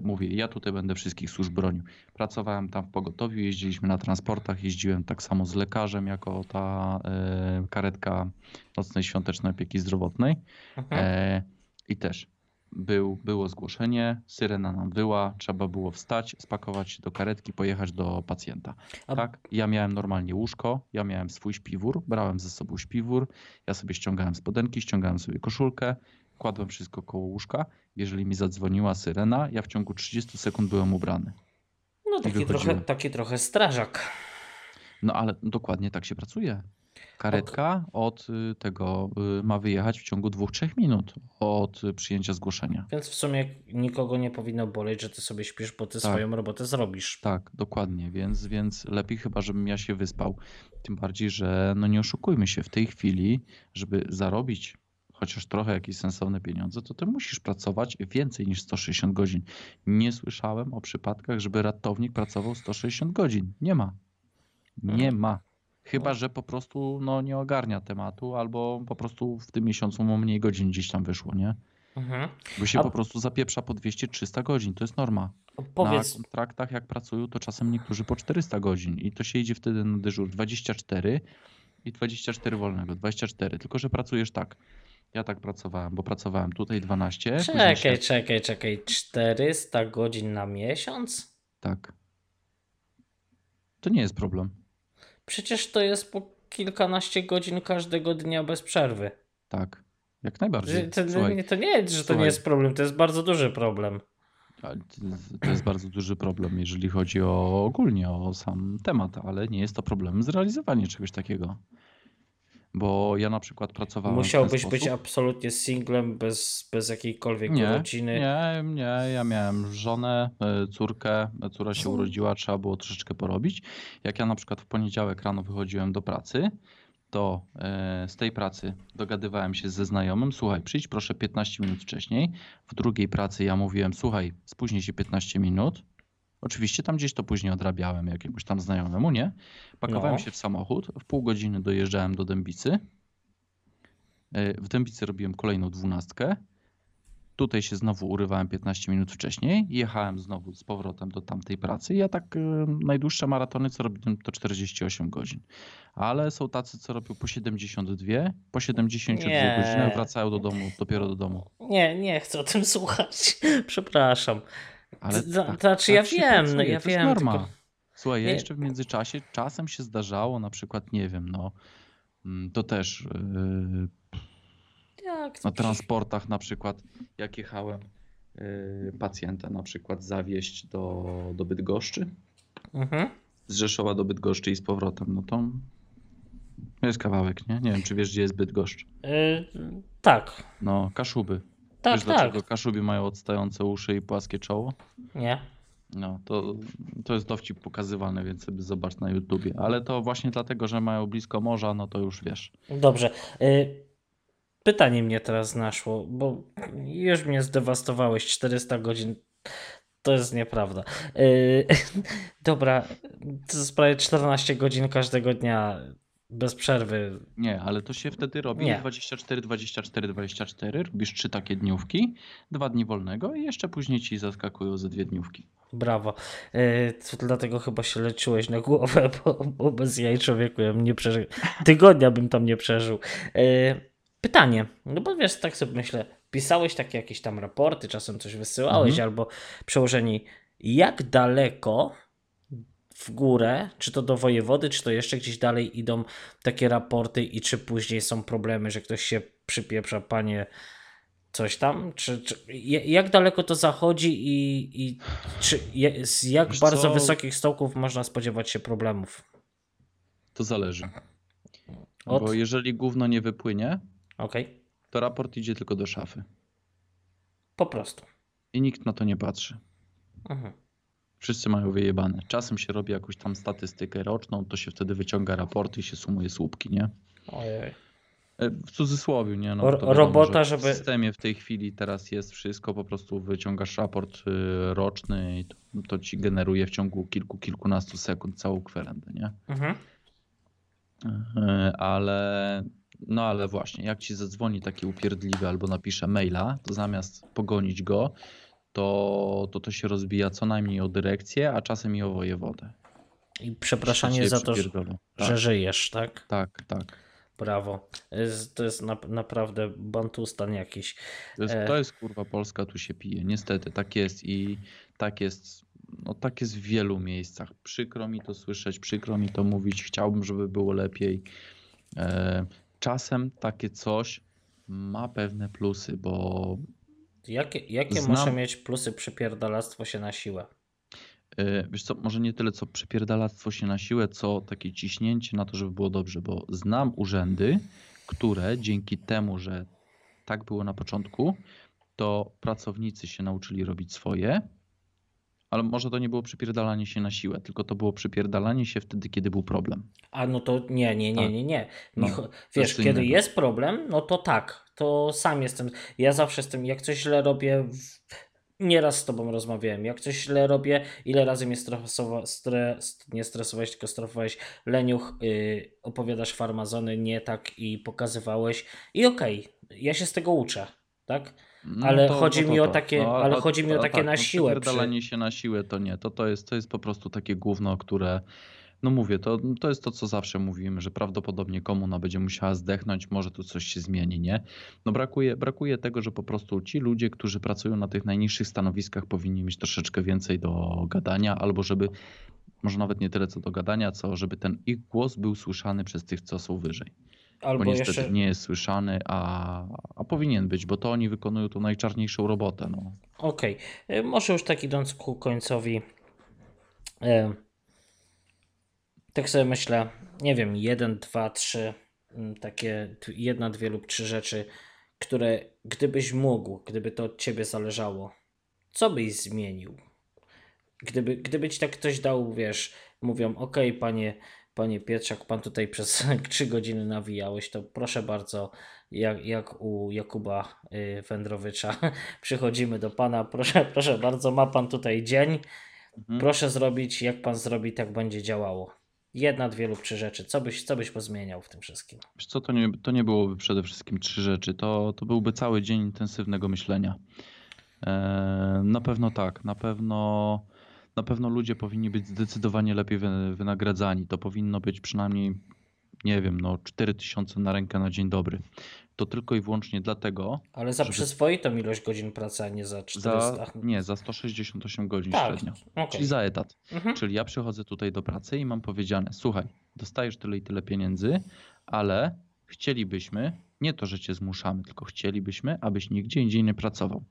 mówię, ja tutaj będę wszystkich służb bronił. Pracowałem tam w pogotowiu, jeździliśmy na transportach, jeździłem tak samo z lekarzem jako ta e, karetka nocnej świątecznej opieki zdrowotnej. Mhm. E, I też był, było zgłoszenie, syrena nam wyła, trzeba było wstać, spakować się do karetki, pojechać do pacjenta. A- Tak, ja miałem normalnie łóżko, ja miałem swój śpiwór, brałem ze sobą śpiwór, ja sobie ściągałem spodenki, ściągałem sobie koszulkę, kładłem wszystko koło łóżka. Jeżeli mi zadzwoniła syrena, ja w ciągu 30 sekund byłem ubrany. No taki trochę, taki trochę strażak. No ale dokładnie tak się pracuje. Karetka od y, tego y, ma wyjechać w ciągu 2-3 minut od y, przyjęcia zgłoszenia. Więc w sumie nikogo nie powinno boleć, że ty sobie śpisz, bo ty Tak. swoją robotę zrobisz. Tak, dokładnie, więc, więc lepiej chyba, żebym ja się wyspał. Tym bardziej, że no nie oszukujmy się, w tej chwili, żeby zarobić chociaż trochę jakieś sensowne pieniądze, to ty musisz pracować więcej niż 160 godzin. Nie słyszałem o przypadkach, żeby ratownik pracował 160 godzin. Nie ma. Nie ma. Chyba, że po prostu no, nie ogarnia tematu, albo po prostu w tym miesiącu mu mniej godzin gdzieś tam wyszło, nie? Mhm. Bo się A- po prostu zapieprza po 200-300 godzin. To jest norma. Powiedz, Na kontraktach jak pracują, to czasem niektórzy po 400 godzin i to się idzie wtedy na dyżur 24 i 24 wolnego, 24, tylko że pracujesz tak. Ja tak pracowałem, bo pracowałem tutaj 12. później czekaj, się- czekaj, czekaj, 400 godzin na miesiąc? Tak. To nie jest problem. Przecież to jest po kilkanaście godzin każdego dnia bez przerwy. Tak. Jak najbardziej. To, Słuchaj, to nie jest, że to słuchaj. nie jest problem, to jest bardzo duży problem. to- to jest bardzo duży problem, jeżeli chodzi o ogólnie o sam temat, ale nie jest to problem zrealizowanie czegoś takiego. Bo ja na przykład pracowałem. Musiałbyś być absolutnie singlem, bez, bez jakiejkolwiek Nie, rodziny. nie, nie, ja miałem żonę, e, córkę, córa się Hmm. urodziła, trzeba było troszeczkę porobić. Jak ja na przykład w poniedziałek rano wychodziłem do pracy, to e, z tej pracy dogadywałem się ze znajomym, słuchaj, przyjdź proszę 15 minut wcześniej. W drugiej pracy ja mówiłem, słuchaj, spóźnij się 15 minut. Oczywiście tam gdzieś to później odrabiałem jakiemuś tam znajomemu, nie? Pakowałem No. się w samochód, w pół godziny dojeżdżałem do Dębicy. E, W Dębicy robiłem kolejną dwunastkę. Tutaj się znowu urywałem 15 minut wcześniej, jechałem znowu z powrotem do tamtej pracy. Ja tak e, najdłuższe maratony, co robiłem, to 48 godzin. Ale są tacy, co robią po 72, po 72 Nie. godziny wracają do domu, dopiero do domu. Nie, nie chcę o tym słuchać. (laughs) Przepraszam. Ale To- tak, znaczy, ja się wiem, no ja to jest wiem, norma. tylko- Słuchaj, ja jeszcze w międzyczasie czasem się zdarzało, na przykład, nie wiem, no, mm, to też yy, Na transportach na przykład, jak jechałem yy, pacjenta na przykład zawieźć do, do Bydgoszczy, Mhm. z Rzeszowa do Bydgoszczy i z powrotem, no to jest kawałek, nie? Nie wiem, czy wiesz, gdzie jest Bydgoszcz. Y, tak, No, Kaszuby. Tak, wiesz, tak. dlaczego Kaszubi mają odstające uszy i płaskie czoło? Nie. No, to, to jest dowcip pokazywany, więc sobie zobacz na YouTubie. Ale to właśnie dlatego, że mają blisko morza, no to już wiesz. Dobrze. Y, Pytanie mnie teraz naszło, bo już mnie zdewastowałeś 400 godzin. To jest nieprawda. Y, (laughs) Dobra, to jest prawie 14 godzin każdego dnia bez przerwy. Nie, ale to się wtedy robi Nie. 24, 24, 24. Robisz trzy takie dniówki, dwa dni wolnego i jeszcze później ci zaskakują ze dwie dniówki. Brawo. Y, to Dlatego chyba się leczyłeś na głowę, bo, bo bez jaj człowieku ja bym nie przeżył. Tygodnia bym tam nie przeżył. Y, Pytanie, no bo wiesz, tak sobie myślę, pisałeś takie jakieś tam raporty, czasem coś wysyłałeś, Mhm. albo przełożeni, jak daleko w górę, czy to do wojewody, czy to jeszcze gdzieś dalej idą takie raporty i czy później są problemy, że ktoś się przypieprza, panie, coś tam? Czy, czy, ja- jak daleko to zachodzi i, i czy, z jak Wiesz bardzo co? wysokich stołków można spodziewać się problemów? To zależy. Od? Bo jeżeli gówno nie wypłynie, Okej, to raport idzie tylko do szafy. po prostu. I nikt na to nie patrzy. Mhm. Wszyscy mają wyjebane. Czasem się robi jakąś tam statystykę roczną, to się wtedy wyciąga raporty i się sumuje słupki, nie? Ojej. E, W cudzysłowie, nie? No, wiadomo, robota, że żeby- W systemie w tej chwili teraz jest wszystko, po prostu wyciągasz raport y, roczny i to, to ci generuje w ciągu kilku, kilkunastu sekund całą kwerendę, nie? Mhm. E, Ale, no ale właśnie, jak ci zadzwoni taki upierdliwy albo napisze maila, to zamiast pogonić go, to to, to się rozbija co najmniej o dyrekcję, a czasem i o wojewodę. I przepraszanie za to, że, przypierdolą. że Tak, żyjesz, tak? tak, tak. Brawo. To jest na, naprawdę bantustan jakiś. To jest, E. to jest kurwa Polska, tu się pije. Niestety, tak jest i tak jest, no tak jest w wielu miejscach. Przykro mi to słyszeć, przykro mi to mówić, chciałbym, żeby było lepiej. E, czasem takie coś ma pewne plusy, bo Jakie, jakie Znam- może mieć plusy przypierdalactwo się na siłę? e, wiesz co, może nie tyle co przypierdalactwo się na siłę, co takie ciśnięcie na to, żeby było dobrze, bo znam urzędy, które dzięki temu, że tak było na początku, to pracownicy się nauczyli robić swoje, ale może to nie było przypierdalanie się na siłę, tylko to było przypierdalanie się wtedy, kiedy był problem. A no to nie, nie, nie, Tak. nie, nie. No, wiesz, kiedy innego. jest problem, no to tak, to sam jestem. Ja zawsze jestem, jak coś źle robię, nieraz z tobą rozmawiałem, jak coś źle robię, ile razy mnie stresowa... stres... nie stresowałeś, tylko strofowałeś leniuch, yy, opowiadasz farmazony nie tak i pokazywałeś i okej, ja się z tego uczę, tak? No Ale chodzi mi o takie- No, ale chodzi mi o takie tak, na no, siłę przy- Przypierdalanie się na siłę to nie, to, to, jest, to jest po prostu takie gówno, które, no mówię, to, to jest to, co zawsze mówimy, że prawdopodobnie komuna będzie musiała zdechnąć, może tu coś się zmieni, nie? No brakuje, brakuje tego, że po prostu ci ludzie, którzy pracują na tych najniższych stanowiskach powinni mieć troszeczkę więcej do gadania, albo żeby, może nawet nie tyle co do gadania, co żeby ten ich głos był słyszany przez tych, co są wyżej. Albo Bo niestety jeszcze, nie jest słyszany, a, a powinien być, bo to oni wykonują tą najczarniejszą robotę. No. Okej, y, może już tak idąc ku końcowi. e, Tak sobie myślę, nie wiem, jeden, dwa, trzy, mm, takie jedna, dwie lub trzy rzeczy, które gdybyś mógł, gdyby to od ciebie zależało, co byś zmienił? Gdyby, gdyby ci tak ktoś dał, wiesz, mówią, okej, panie, panie Pietrzak, pan tutaj (laughs) przez trzy godziny nawijałeś, to proszę bardzo, jak, jak u Jakuba y, Wędrowicza, (laughs) przychodzimy do pana, proszę, proszę bardzo, ma pan tutaj dzień, Mhm. proszę zrobić, jak pan zrobi, tak będzie działało. Jedna, dwie lub trzy rzeczy. Co byś, co byś pozmieniał w tym wszystkim? Wiesz co, to nie, to nie byłoby przede wszystkim trzy rzeczy. To, to byłby cały dzień intensywnego myślenia. E, na pewno tak. Na pewno, na pewno ludzie powinni być zdecydowanie lepiej wy, wynagradzani. To powinno być przynajmniej, nie wiem, no 4000 na rękę na dzień dobry. To tylko i wyłącznie dlatego, Ale za Żeby- przyzwoitą ilość godzin pracy, a nie za 400. za, nie, za 168 godzin tak, średnio. okej. Czyli za etat. Mhm. Czyli ja przychodzę tutaj do pracy i mam powiedziane, słuchaj, dostajesz tyle i tyle pieniędzy, ale chcielibyśmy, nie to, że cię zmuszamy, tylko chcielibyśmy, abyś nigdzie indziej nie pracował.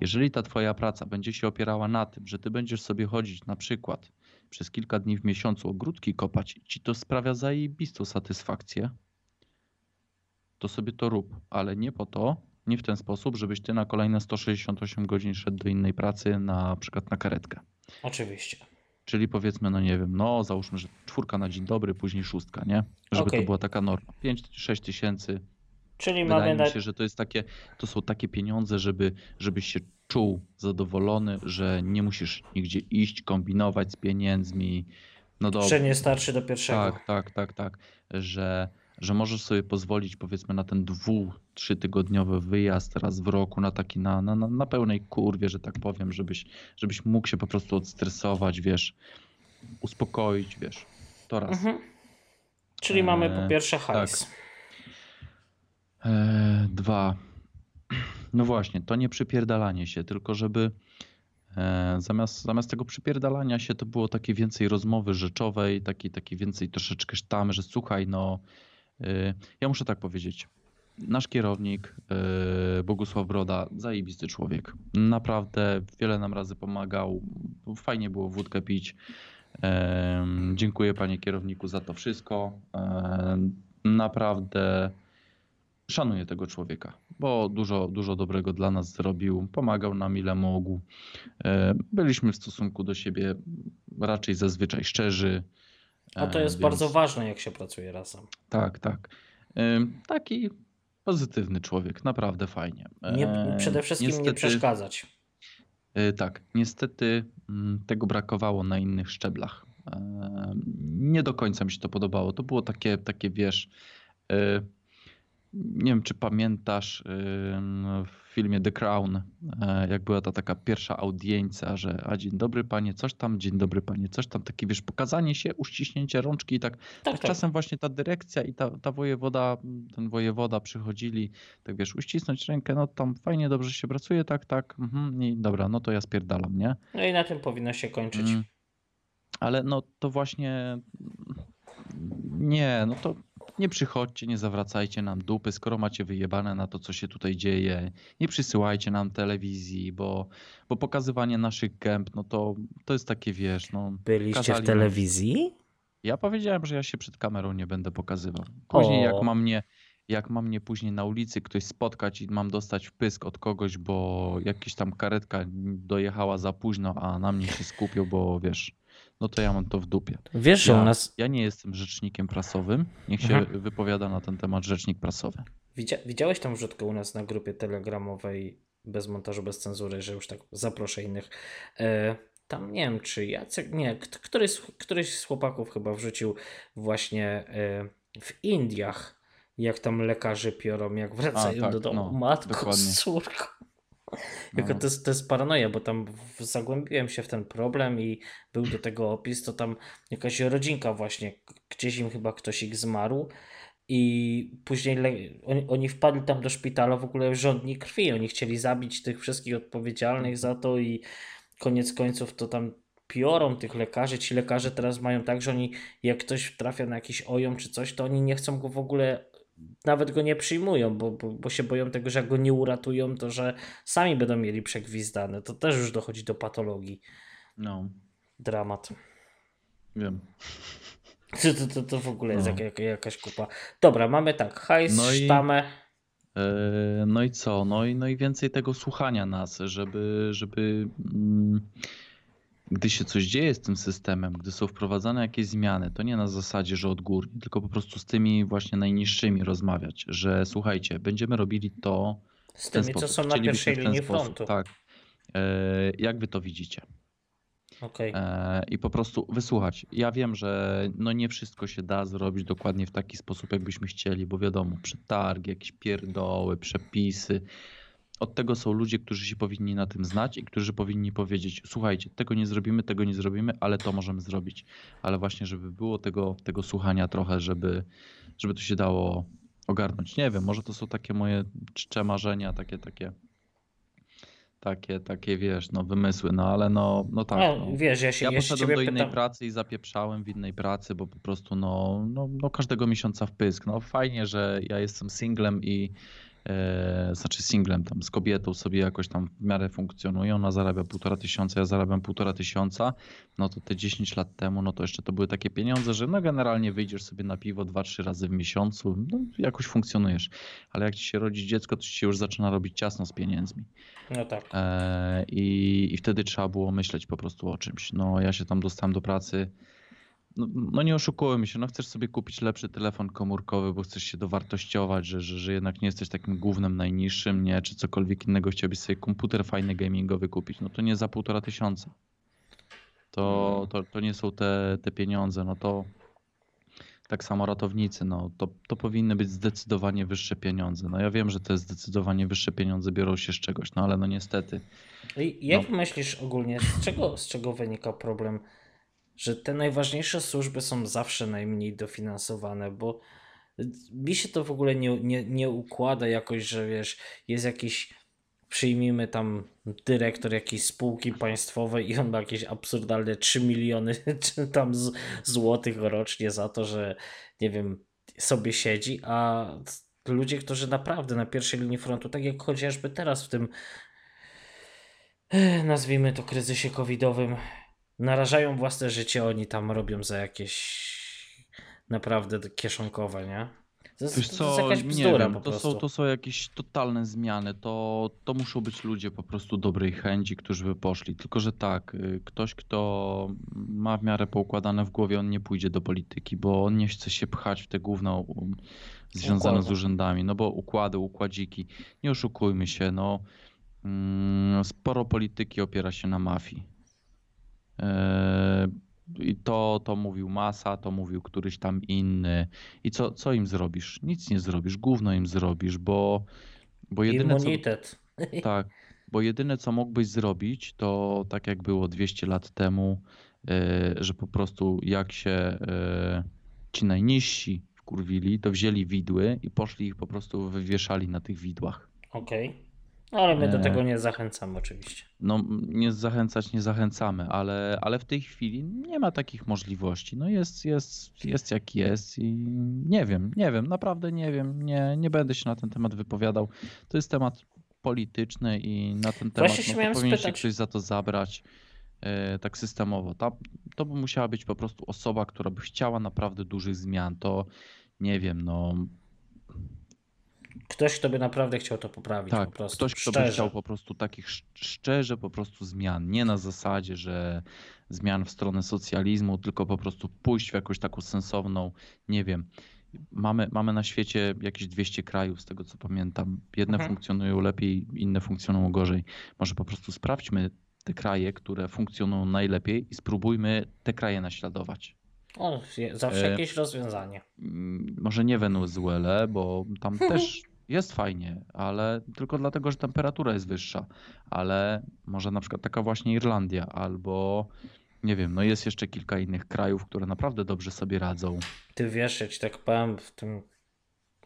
Jeżeli ta twoja praca będzie się opierała na tym, że ty będziesz sobie chodzić na przykład przez kilka dni w miesiącu ogródki kopać i ci to sprawia zajebistą satysfakcję, to sobie to rób, ale nie po to, nie w ten sposób, żebyś ty na kolejne 168 godzin szedł do innej pracy, na przykład na karetkę. Oczywiście. Czyli powiedzmy, no nie wiem, no załóżmy, że czwórka na dzień dobry, później szóstka, nie? Żeby Okej. to była taka norma. 5-6 tysięcy. Czyli Wydaje mamy mi się, że to jest takie, to są takie pieniądze, żeby, żebyś się czuł zadowolony, że nie musisz nigdzie iść, kombinować z pieniędzmi. No dobra. że nie starczy do pierwszego. Tak, tak, tak, tak. Że, że możesz sobie pozwolić powiedzmy na ten dwu, trzy tygodniowy wyjazd raz w roku, na taki na, na, na- pełnej kurwie, że tak powiem, żebyś, żebyś mógł się po prostu odstresować, wiesz, uspokoić, wiesz. To raz. Mhm. Czyli mamy po Eee, pierwsze hajs. E, dwa. No właśnie, to nie przypierdalanie się, tylko żeby e, zamiast, zamiast tego przypierdalania się to było takie więcej rozmowy rzeczowej, taki, taki więcej troszeczkę sztamy, że słuchaj, no e, ja muszę tak powiedzieć. Nasz kierownik, e, Bogusław Broda, zajebisty człowiek. Naprawdę wiele nam razy pomagał. Fajnie było wódkę pić. E, Dziękuję panie kierowniku za to wszystko. Naprawdę szanuję tego człowieka, bo dużo, dużo dobrego dla nas zrobił, pomagał nam ile mógł. Byliśmy w stosunku do siebie raczej zazwyczaj szczerzy. A to E, jest więc- bardzo ważne, jak się pracuje razem. Tak, tak. E, Taki pozytywny człowiek, naprawdę fajnie. Nie, E, przede wszystkim nie niestety- przeszkadzać. E, Tak, niestety mm, tego brakowało na innych szczeblach. Nie do końca mi się to podobało. To było takie, takie wiesz, nie wiem czy pamiętasz w filmie The Crown, e, jak była ta taka pierwsza audiencja, że a dzień dobry panie, coś tam, dzień dobry panie, coś tam, takie wiesz, pokazanie się, uściśnięcie rączki i tak Tak, tak tak. czasem właśnie ta dyrekcja i ta, ta wojewoda, ten wojewoda przychodzili, tak wiesz, uścisnąć rękę, no tam fajnie, dobrze się pracuje, tak, tak, mhm, i dobra, no to ja spierdalam, nie? No i na tym powinno się kończyć. Mm. Ale no to właśnie nie, no to nie przychodźcie, nie zawracajcie nam dupy, skoro macie wyjebane na to, co się tutaj dzieje. Nie przysyłajcie nam telewizji, bo, bo pokazywanie naszych gęb, no to, to jest takie, wiesz, no... Byliście w nam- telewizji? Ja powiedziałem, że ja się przed kamerą nie będę pokazywał. Później O. jak ma mnie, jak ma mnie później na ulicy ktoś spotkać i mam dostać wpysk od kogoś, bo jakaś tam karetka dojechała za późno, a na mnie się skupił, bo wiesz, no to ja mam to w dupie. Wiesz, że Ja, u nas... ja nie jestem rzecznikiem prasowym. Niech się Mhm. wypowiada na ten temat rzecznik prasowy. Widzia... Widziałeś tam wrzutkę u nas na grupie telegramowej bez montażu, bez cenzury, że już tak zaproszę innych. E, tam nie wiem, czy Jacek, nie, kt- któryś, któryś z chłopaków chyba wrzucił właśnie e, w Indiach, jak tam lekarze piorą, jak wracają tak, do domu. no, Matko, dokładnie. córko. Jako No. to, jest, to jest paranoja, bo tam zagłębiłem się w ten problem i był do tego opis, to tam jakaś rodzinka właśnie, gdzieś im chyba ktoś ich zmarł i później oni, oni wpadli tam do szpitala w ogóle żądni krwi, oni chcieli zabić tych wszystkich odpowiedzialnych za to i koniec końców to tam piorą tych lekarzy, ci lekarze teraz mają tak, że oni jak ktoś trafia na jakiś ojom czy coś, to oni nie chcą go w ogóle nawet go nie przyjmują, bo, bo, bo się boją tego, że jak go nie uratują, to że sami będą mieli przegwizdane. To też już dochodzi do patologii. No, Dramat. wiem. To, (laughs) to, to, to w ogóle jest No. jaka, jakaś kupa. Dobra, mamy tak, hajs, No i- sztamę. E, No i co? No i, no i więcej tego słuchania nas, żeby, żeby mm, gdy się coś dzieje z tym systemem, gdy są wprowadzane jakieś zmiany, to nie na zasadzie, że odgórnie, tylko po prostu z tymi właśnie najniższymi rozmawiać, że słuchajcie, będziemy robili to Z tymi, co sposób. są na pierwszej linii sposób, frontu. Tak. E, Jak wy to widzicie? Okej. E, i po prostu wysłuchać. Ja wiem, że no nie wszystko się da zrobić dokładnie w taki sposób, jakbyśmy chcieli, bo wiadomo, przetargi, jakieś pierdoły, przepisy. Od tego są ludzie, którzy się powinni na tym znać i którzy powinni powiedzieć: Słuchajcie, tego nie zrobimy, tego nie zrobimy, ale to możemy zrobić. Ale właśnie, żeby było tego, tego słuchania trochę, żeby, żeby to się dało ogarnąć. Nie wiem, może to są takie moje czcze marzenia, takie, takie takie, takie wiesz, no wymysły, no ale no, no tak. No, No. wiesz, ja się, Ja poszedłem do innej pytam. pracy i zapieprzałem w innej pracy, bo po prostu no, no, no każdego miesiąca w pysk. No fajnie, że ja jestem singlem i znaczy singlem tam z kobietą sobie jakoś tam w miarę funkcjonuje. Ona zarabia półtora tysiąca, ja zarabiam półtora tysiąca. No to te 10 lat temu, no to jeszcze to były takie pieniądze, że no generalnie wyjdziesz sobie na piwo dwa, trzy razy w miesiącu, no jakoś funkcjonujesz. Ale jak ci się rodzi dziecko, to ci się już zaczyna robić ciasno z pieniędzmi. No tak. E, I, I wtedy trzeba było myśleć po prostu o czymś. No, ja się tam dostałem do pracy. No, no nie oszukujmy się, no chcesz sobie kupić lepszy telefon komórkowy, bo chcesz się dowartościować, że, że, że jednak nie jesteś takim głównym najniższym, nie, czy cokolwiek innego, chciałbyś sobie komputer fajny gamingowy kupić, no to nie za półtora tysiąca. To, to, to nie są te, te pieniądze, no to tak samo ratownicy, no to, to powinny być zdecydowanie wyższe pieniądze. No ja wiem, że te zdecydowanie wyższe pieniądze biorą się z czegoś, no ale no niestety. I jak No. myślisz ogólnie, z czego, z czego wynika problem, że te najważniejsze służby są zawsze najmniej dofinansowane, bo mi się to w ogóle nie, nie, nie układa jakoś, że wiesz, jest jakiś, przyjmijmy tam dyrektor jakiejś spółki państwowej i on ma jakieś absurdalne 3 miliony (laughs) czy tam z, złotych rocznie za to, że nie wiem, sobie siedzi, a ludzie, którzy naprawdę na pierwszej linii frontu, tak jak chociażby teraz w tym nazwijmy to kryzysie covidowym, narażają własne życie, oni tam robią za jakieś naprawdę kieszonkowe, nie? To jest, Wiesz to co, jest jakaś nie bzdura wiem, to są, to są jakieś totalne zmiany, to, to muszą być ludzie po prostu dobrej chęci, którzy by poszli. Tylko, że tak, y, ktoś, kto ma w miarę poukładane w głowie, on nie pójdzie do polityki, bo on nie chce się pchać w te gówno um, związane z Układy. urzędami, no bo układy, układziki, nie oszukujmy się, no mm, sporo polityki opiera się na mafii. Eee, I to, to mówił Masa, to mówił któryś tam inny. I co, co im zrobisz? Nic nie zrobisz, gówno im zrobisz, bo, bo jedyne co, Immunitet. (laughs) tak, bo jedyne co mógłbyś zrobić, to tak jak było 200 lat temu, e, że po prostu jak się e, ci najniżsi wkurwili, to wzięli widły i poszli ich po prostu wywieszali na tych widłach. Okej. No, ale my do Eee. tego nie zachęcamy oczywiście. No, nie zachęcać nie zachęcamy, ale, ale w tej chwili nie ma takich możliwości. No jest, jest, jest jak jest i nie wiem, nie wiem, naprawdę nie wiem, nie, nie będę się na ten temat wypowiadał. To jest temat polityczny i na ten temat Właśnie się no, powinien się spytać. ktoś za to zabrać e, tak systemowo. Ta, to by musiała być po prostu osoba, która by chciała naprawdę dużych zmian. To nie wiem, no Ktoś, kto by naprawdę chciał to poprawić tak, po prostu. ktoś, kto by szczerze. chciał po prostu takich sz- szczerze po prostu zmian, nie na zasadzie, że zmian w stronę socjalizmu, tylko po prostu pójść w jakąś taką sensowną, nie wiem. Mamy, mamy na świecie jakieś 200 krajów, z tego co pamiętam. Jedne Mhm. funkcjonują lepiej, inne funkcjonują gorzej. Może po prostu sprawdźmy te kraje, które funkcjonują najlepiej i spróbujmy te kraje naśladować. O, zawsze E, jakieś rozwiązanie. Mm, może nie Wenezuelę, bo tam (laughs) też jest fajnie, ale tylko dlatego, że temperatura jest wyższa. Ale może na przykład taka właśnie Irlandia, albo nie wiem, no jest jeszcze kilka innych krajów, które naprawdę dobrze sobie radzą. Ty wiesz, ja ci tak powiem w tym.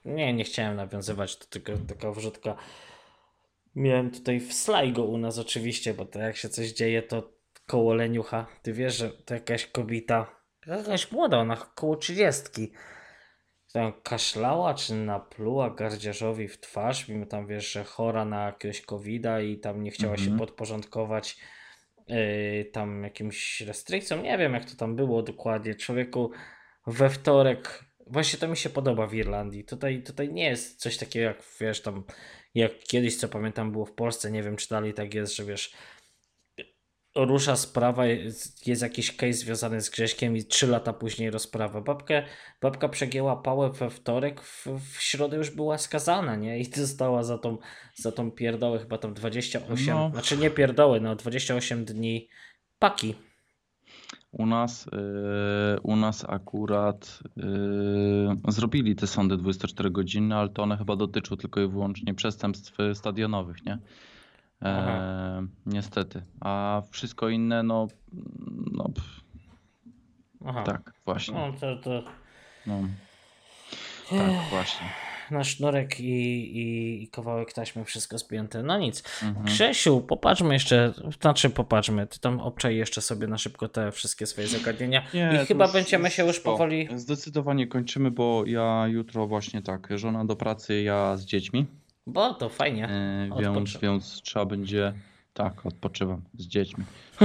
Nie, nie chciałem nawiązywać do tego, taka wrzutka. Miałem tutaj w Sligo u nas oczywiście, bo to jak się coś dzieje, to koło leniucha. Ty wiesz, że to jakaś kobieta, jakaś młoda, ona koło trzydziestki. Tam kaszlała czy napluła gardziarzowi w twarz, mimo tam wiesz, że chora na jakiegoś covida i tam nie chciała się Mhm. podporządkować yy, tam jakimś restrykcjom. Nie wiem jak to tam było dokładnie. Człowieku we wtorek. Właśnie to mi się podoba w Irlandii. Tutaj, tutaj nie jest coś takiego jak wiesz tam, jak kiedyś co pamiętam było w Polsce, nie wiem czy dalej tak jest, że wiesz rusza sprawa, jest, jest jakiś case związany z Grześkiem i trzy lata później rozprawa. Babkę, babka przegięła pałę we wtorek, w, w środę już była skazana, nie? I dostała za tą, za tą pierdołę chyba tam 28, No. znaczy nie pierdoły, no 28 dni paki. U nas, yy, u nas akurat yy, zrobili te sądy 24 godziny, ale to one chyba dotyczą tylko i wyłącznie przestępstw stadionowych, nie? E, niestety. A wszystko inne, no, no pff, Aha. tak, właśnie. No to, to No. Tak, właśnie. na sznurek i, i, i kawałek taśmy, wszystko spięte. No nic. Mhm. Grzesiu, popatrzmy jeszcze, znaczy popatrzmy, ty tam obczaj jeszcze sobie na szybko te wszystkie swoje zagadnienia Nie, i chyba już- będziemy się już powoli... Zdecydowanie kończymy, bo ja jutro właśnie tak, żona do pracy, ja z dziećmi, Bo to fajnie. e, więc, więc trzeba będzie, tak, odpoczywam z dziećmi. (laughs)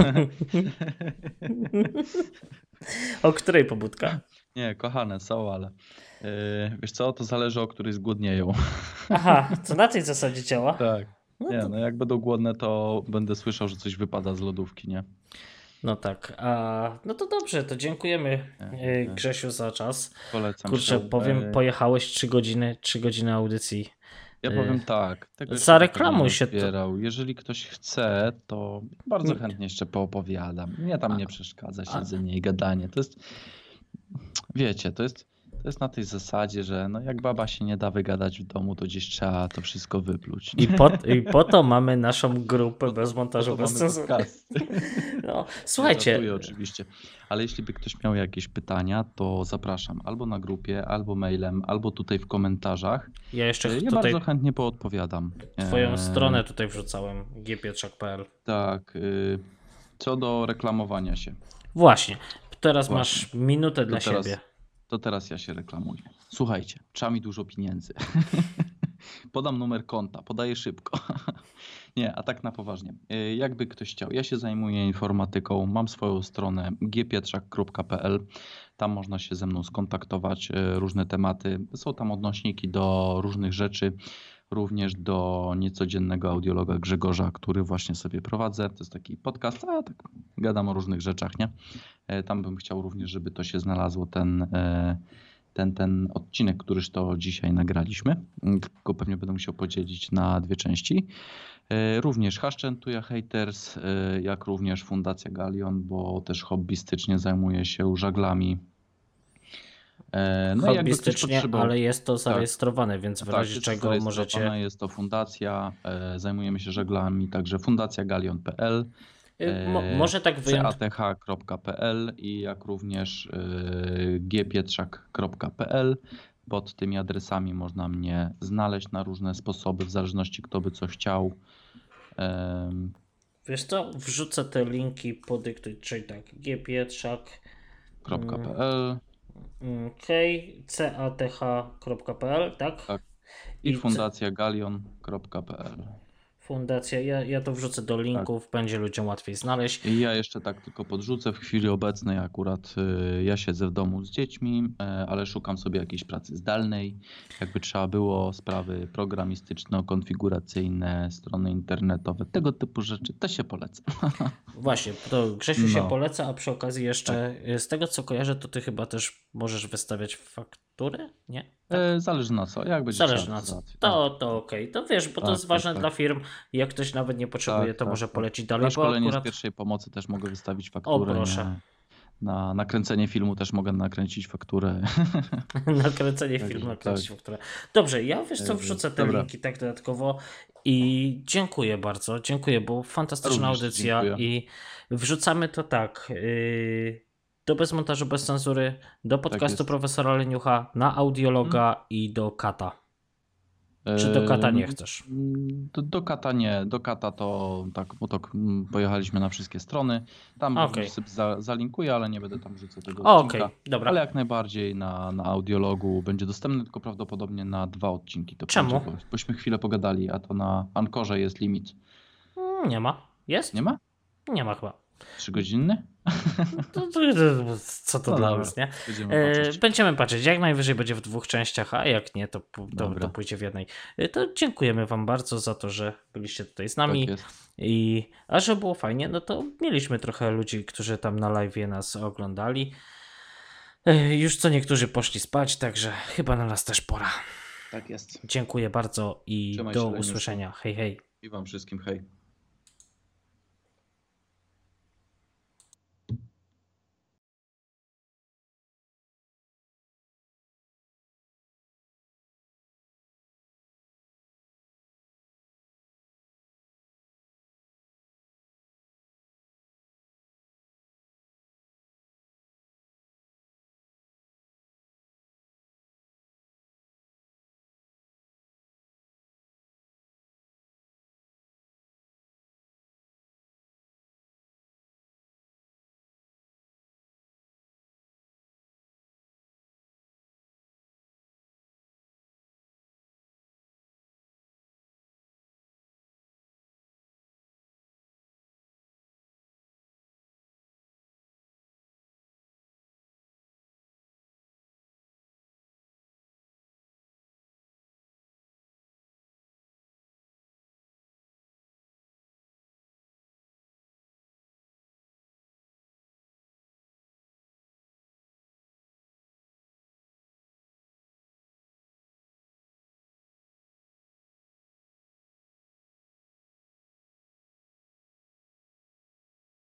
O której pobudka? Nie, kochane są, ale e, wiesz co, to zależy o której zgłodnieją. Aha, to na tej zasadzie działa? Tak. No Nie, no jak będą głodne, to będę słyszał, że coś wypada z lodówki, nie? No tak, a, no to dobrze, to dziękujemy Nie, e, nie. Grzesiu za czas. Polecam. Kurczę, powiem, E, pojechałeś 3 godziny, 3 godziny audycji. Ja powiem tak. Tego zareklamuj się to. Jeżeli ktoś chce, to bardzo Nie. chętnie jeszcze poopowiadam. Mnie tam nie przeszkadza siedzenie i gadanie. To jest, wiecie, to jest, to jest na tej zasadzie, że no jak baba się nie da wygadać w domu, to gdzieś trzeba to wszystko wypluć. I po, I po to mamy naszą grupę bez montażu, To bez cenzury. (laughs) No, Żartuję słuchajcie, oczywiście. Ale jeśli by ktoś miał jakieś pytania, to zapraszam albo na grupie, albo mailem, albo tutaj w komentarzach. ja jeszcze Ja tutaj bardzo chętnie poodpowiadam. twoją E, stronę tutaj wrzucałem, gpietrzak.pl. Tak. y, Co do reklamowania się, Właśnie, teraz Właśnie. masz minutę dla teraz- siebie. To teraz ja się reklamuję. Słuchajcie, trzeba mi dużo pieniędzy. (laughs) Podam numer konta, podaję szybko. (laughs) Nie, a tak na poważnie. Y, Jakby ktoś chciał, ja się zajmuję informatyką, mam swoją stronę gpietrzak.pl. Tam można się ze mną skontaktować, y, różne tematy. Są tam odnośniki do różnych rzeczy, również do niecodziennego audiologa Grzegorza, który właśnie sobie prowadzę. To jest taki podcast, a tak gadam o różnych rzeczach, nie? E, Tam bym chciał również, żeby to się znalazło, ten, e, ten, ten odcinek, któryż to dzisiaj nagraliśmy. Tylko pewnie będę musiał podzielić na dwie części. E, Również Haszczętuja Haters, jak również Fundacja Galion, bo też hobbystycznie zajmuję się żaglami. E, No Hobbystycznie, ale jest to zarejestrowane, więc w Tak, razie czego możecie... Jest to fundacja, e, zajmujemy się żeglami, także fundacjagalion.pl, Y, Mo, e, może tak wyjątkowo. cath.pl i jak również gpietrzak.pl. Pod tymi adresami można mnie znaleźć na różne sposoby, w zależności kto by co chciał. Wiesz co, wrzucę te linki, podyktuj, czyli tak, gpietrzak, .pl okej, cath.pl, tak? Tak. i I co- fundacjagalion.pl. Fundacja, ja, ja to wrzucę do linków, będzie ludziom łatwiej znaleźć. I ja jeszcze tak tylko podrzucę. W chwili obecnej akurat y, ja siedzę w domu z dziećmi, y, ale szukam sobie jakiejś pracy zdalnej. Jakby trzeba było sprawy programistyczno-konfiguracyjne, strony internetowe, tego typu rzeczy, to się polecam. (laughs) Właśnie, to Grzesiu się No. poleca, a przy okazji jeszcze, y, z tego co kojarzę, to ty chyba też możesz wystawiać faktury, nie? E, Zależy na co, jak będzie Tak. Zależy na to co. To, to okej, to wiesz, bo to Tak, jest ważne tak, dla tak. firm. Jak ktoś nawet nie potrzebuje, Tak, to tak, może tak. polecić Na dalej, bo szkolenie akurat... z pierwszej pomocy też mogę wystawić fakturę. proszę. nie? Na nakręcenie filmu też mogę nakręcić fakturę. (laughs) (laughs) nakręcenie filmu, tak. nakręcić fakturę. Dobrze, ja wiesz co, wrzucę te dobra. linki tak dodatkowo i dziękuję bardzo, dziękuję, bo fantastyczna Również audycja dziękuję. i wrzucamy to tak, yy, do bez montażu, bez cenzury, do podcastu Tak jest. Mhm. profesora Leniucha, na audiologa i do kata. Czy do kata nie chcesz? Do, do kata nie, do kata to tak, bo to mm, pojechaliśmy na wszystkie strony. Tam sobie za, zalinkuję, ale nie będę tam wrzucał tego Okej, odcinka. dobra. Ale jak najbardziej na, na audiologu będzie dostępny, tylko prawdopodobnie na dwa odcinki. To Czemu? będzie, bo- Bośmy chwilę pogadali, a to na Ankorze jest limit. Mm, Nie ma. Jest? Nie ma? Nie ma chyba. Trzygodzinny? To, co to No dla dobra. nas, nie? Będziemy E, patrzeć. Będziemy patrzeć. Jak najwyżej będzie w dwóch częściach, a jak nie, to, to, to pójdzie w jednej. E, To dziękujemy Wam bardzo za to, że byliście tutaj z nami. Tak. I, a że było fajnie, no to mieliśmy trochę ludzi, którzy tam na live nas oglądali. E, Już co niektórzy poszli spać, także chyba na nas też pora. Tak jest. Dziękuję bardzo i Trzymaj do usłyszenia. Hej, hej. I wam wszystkim hej.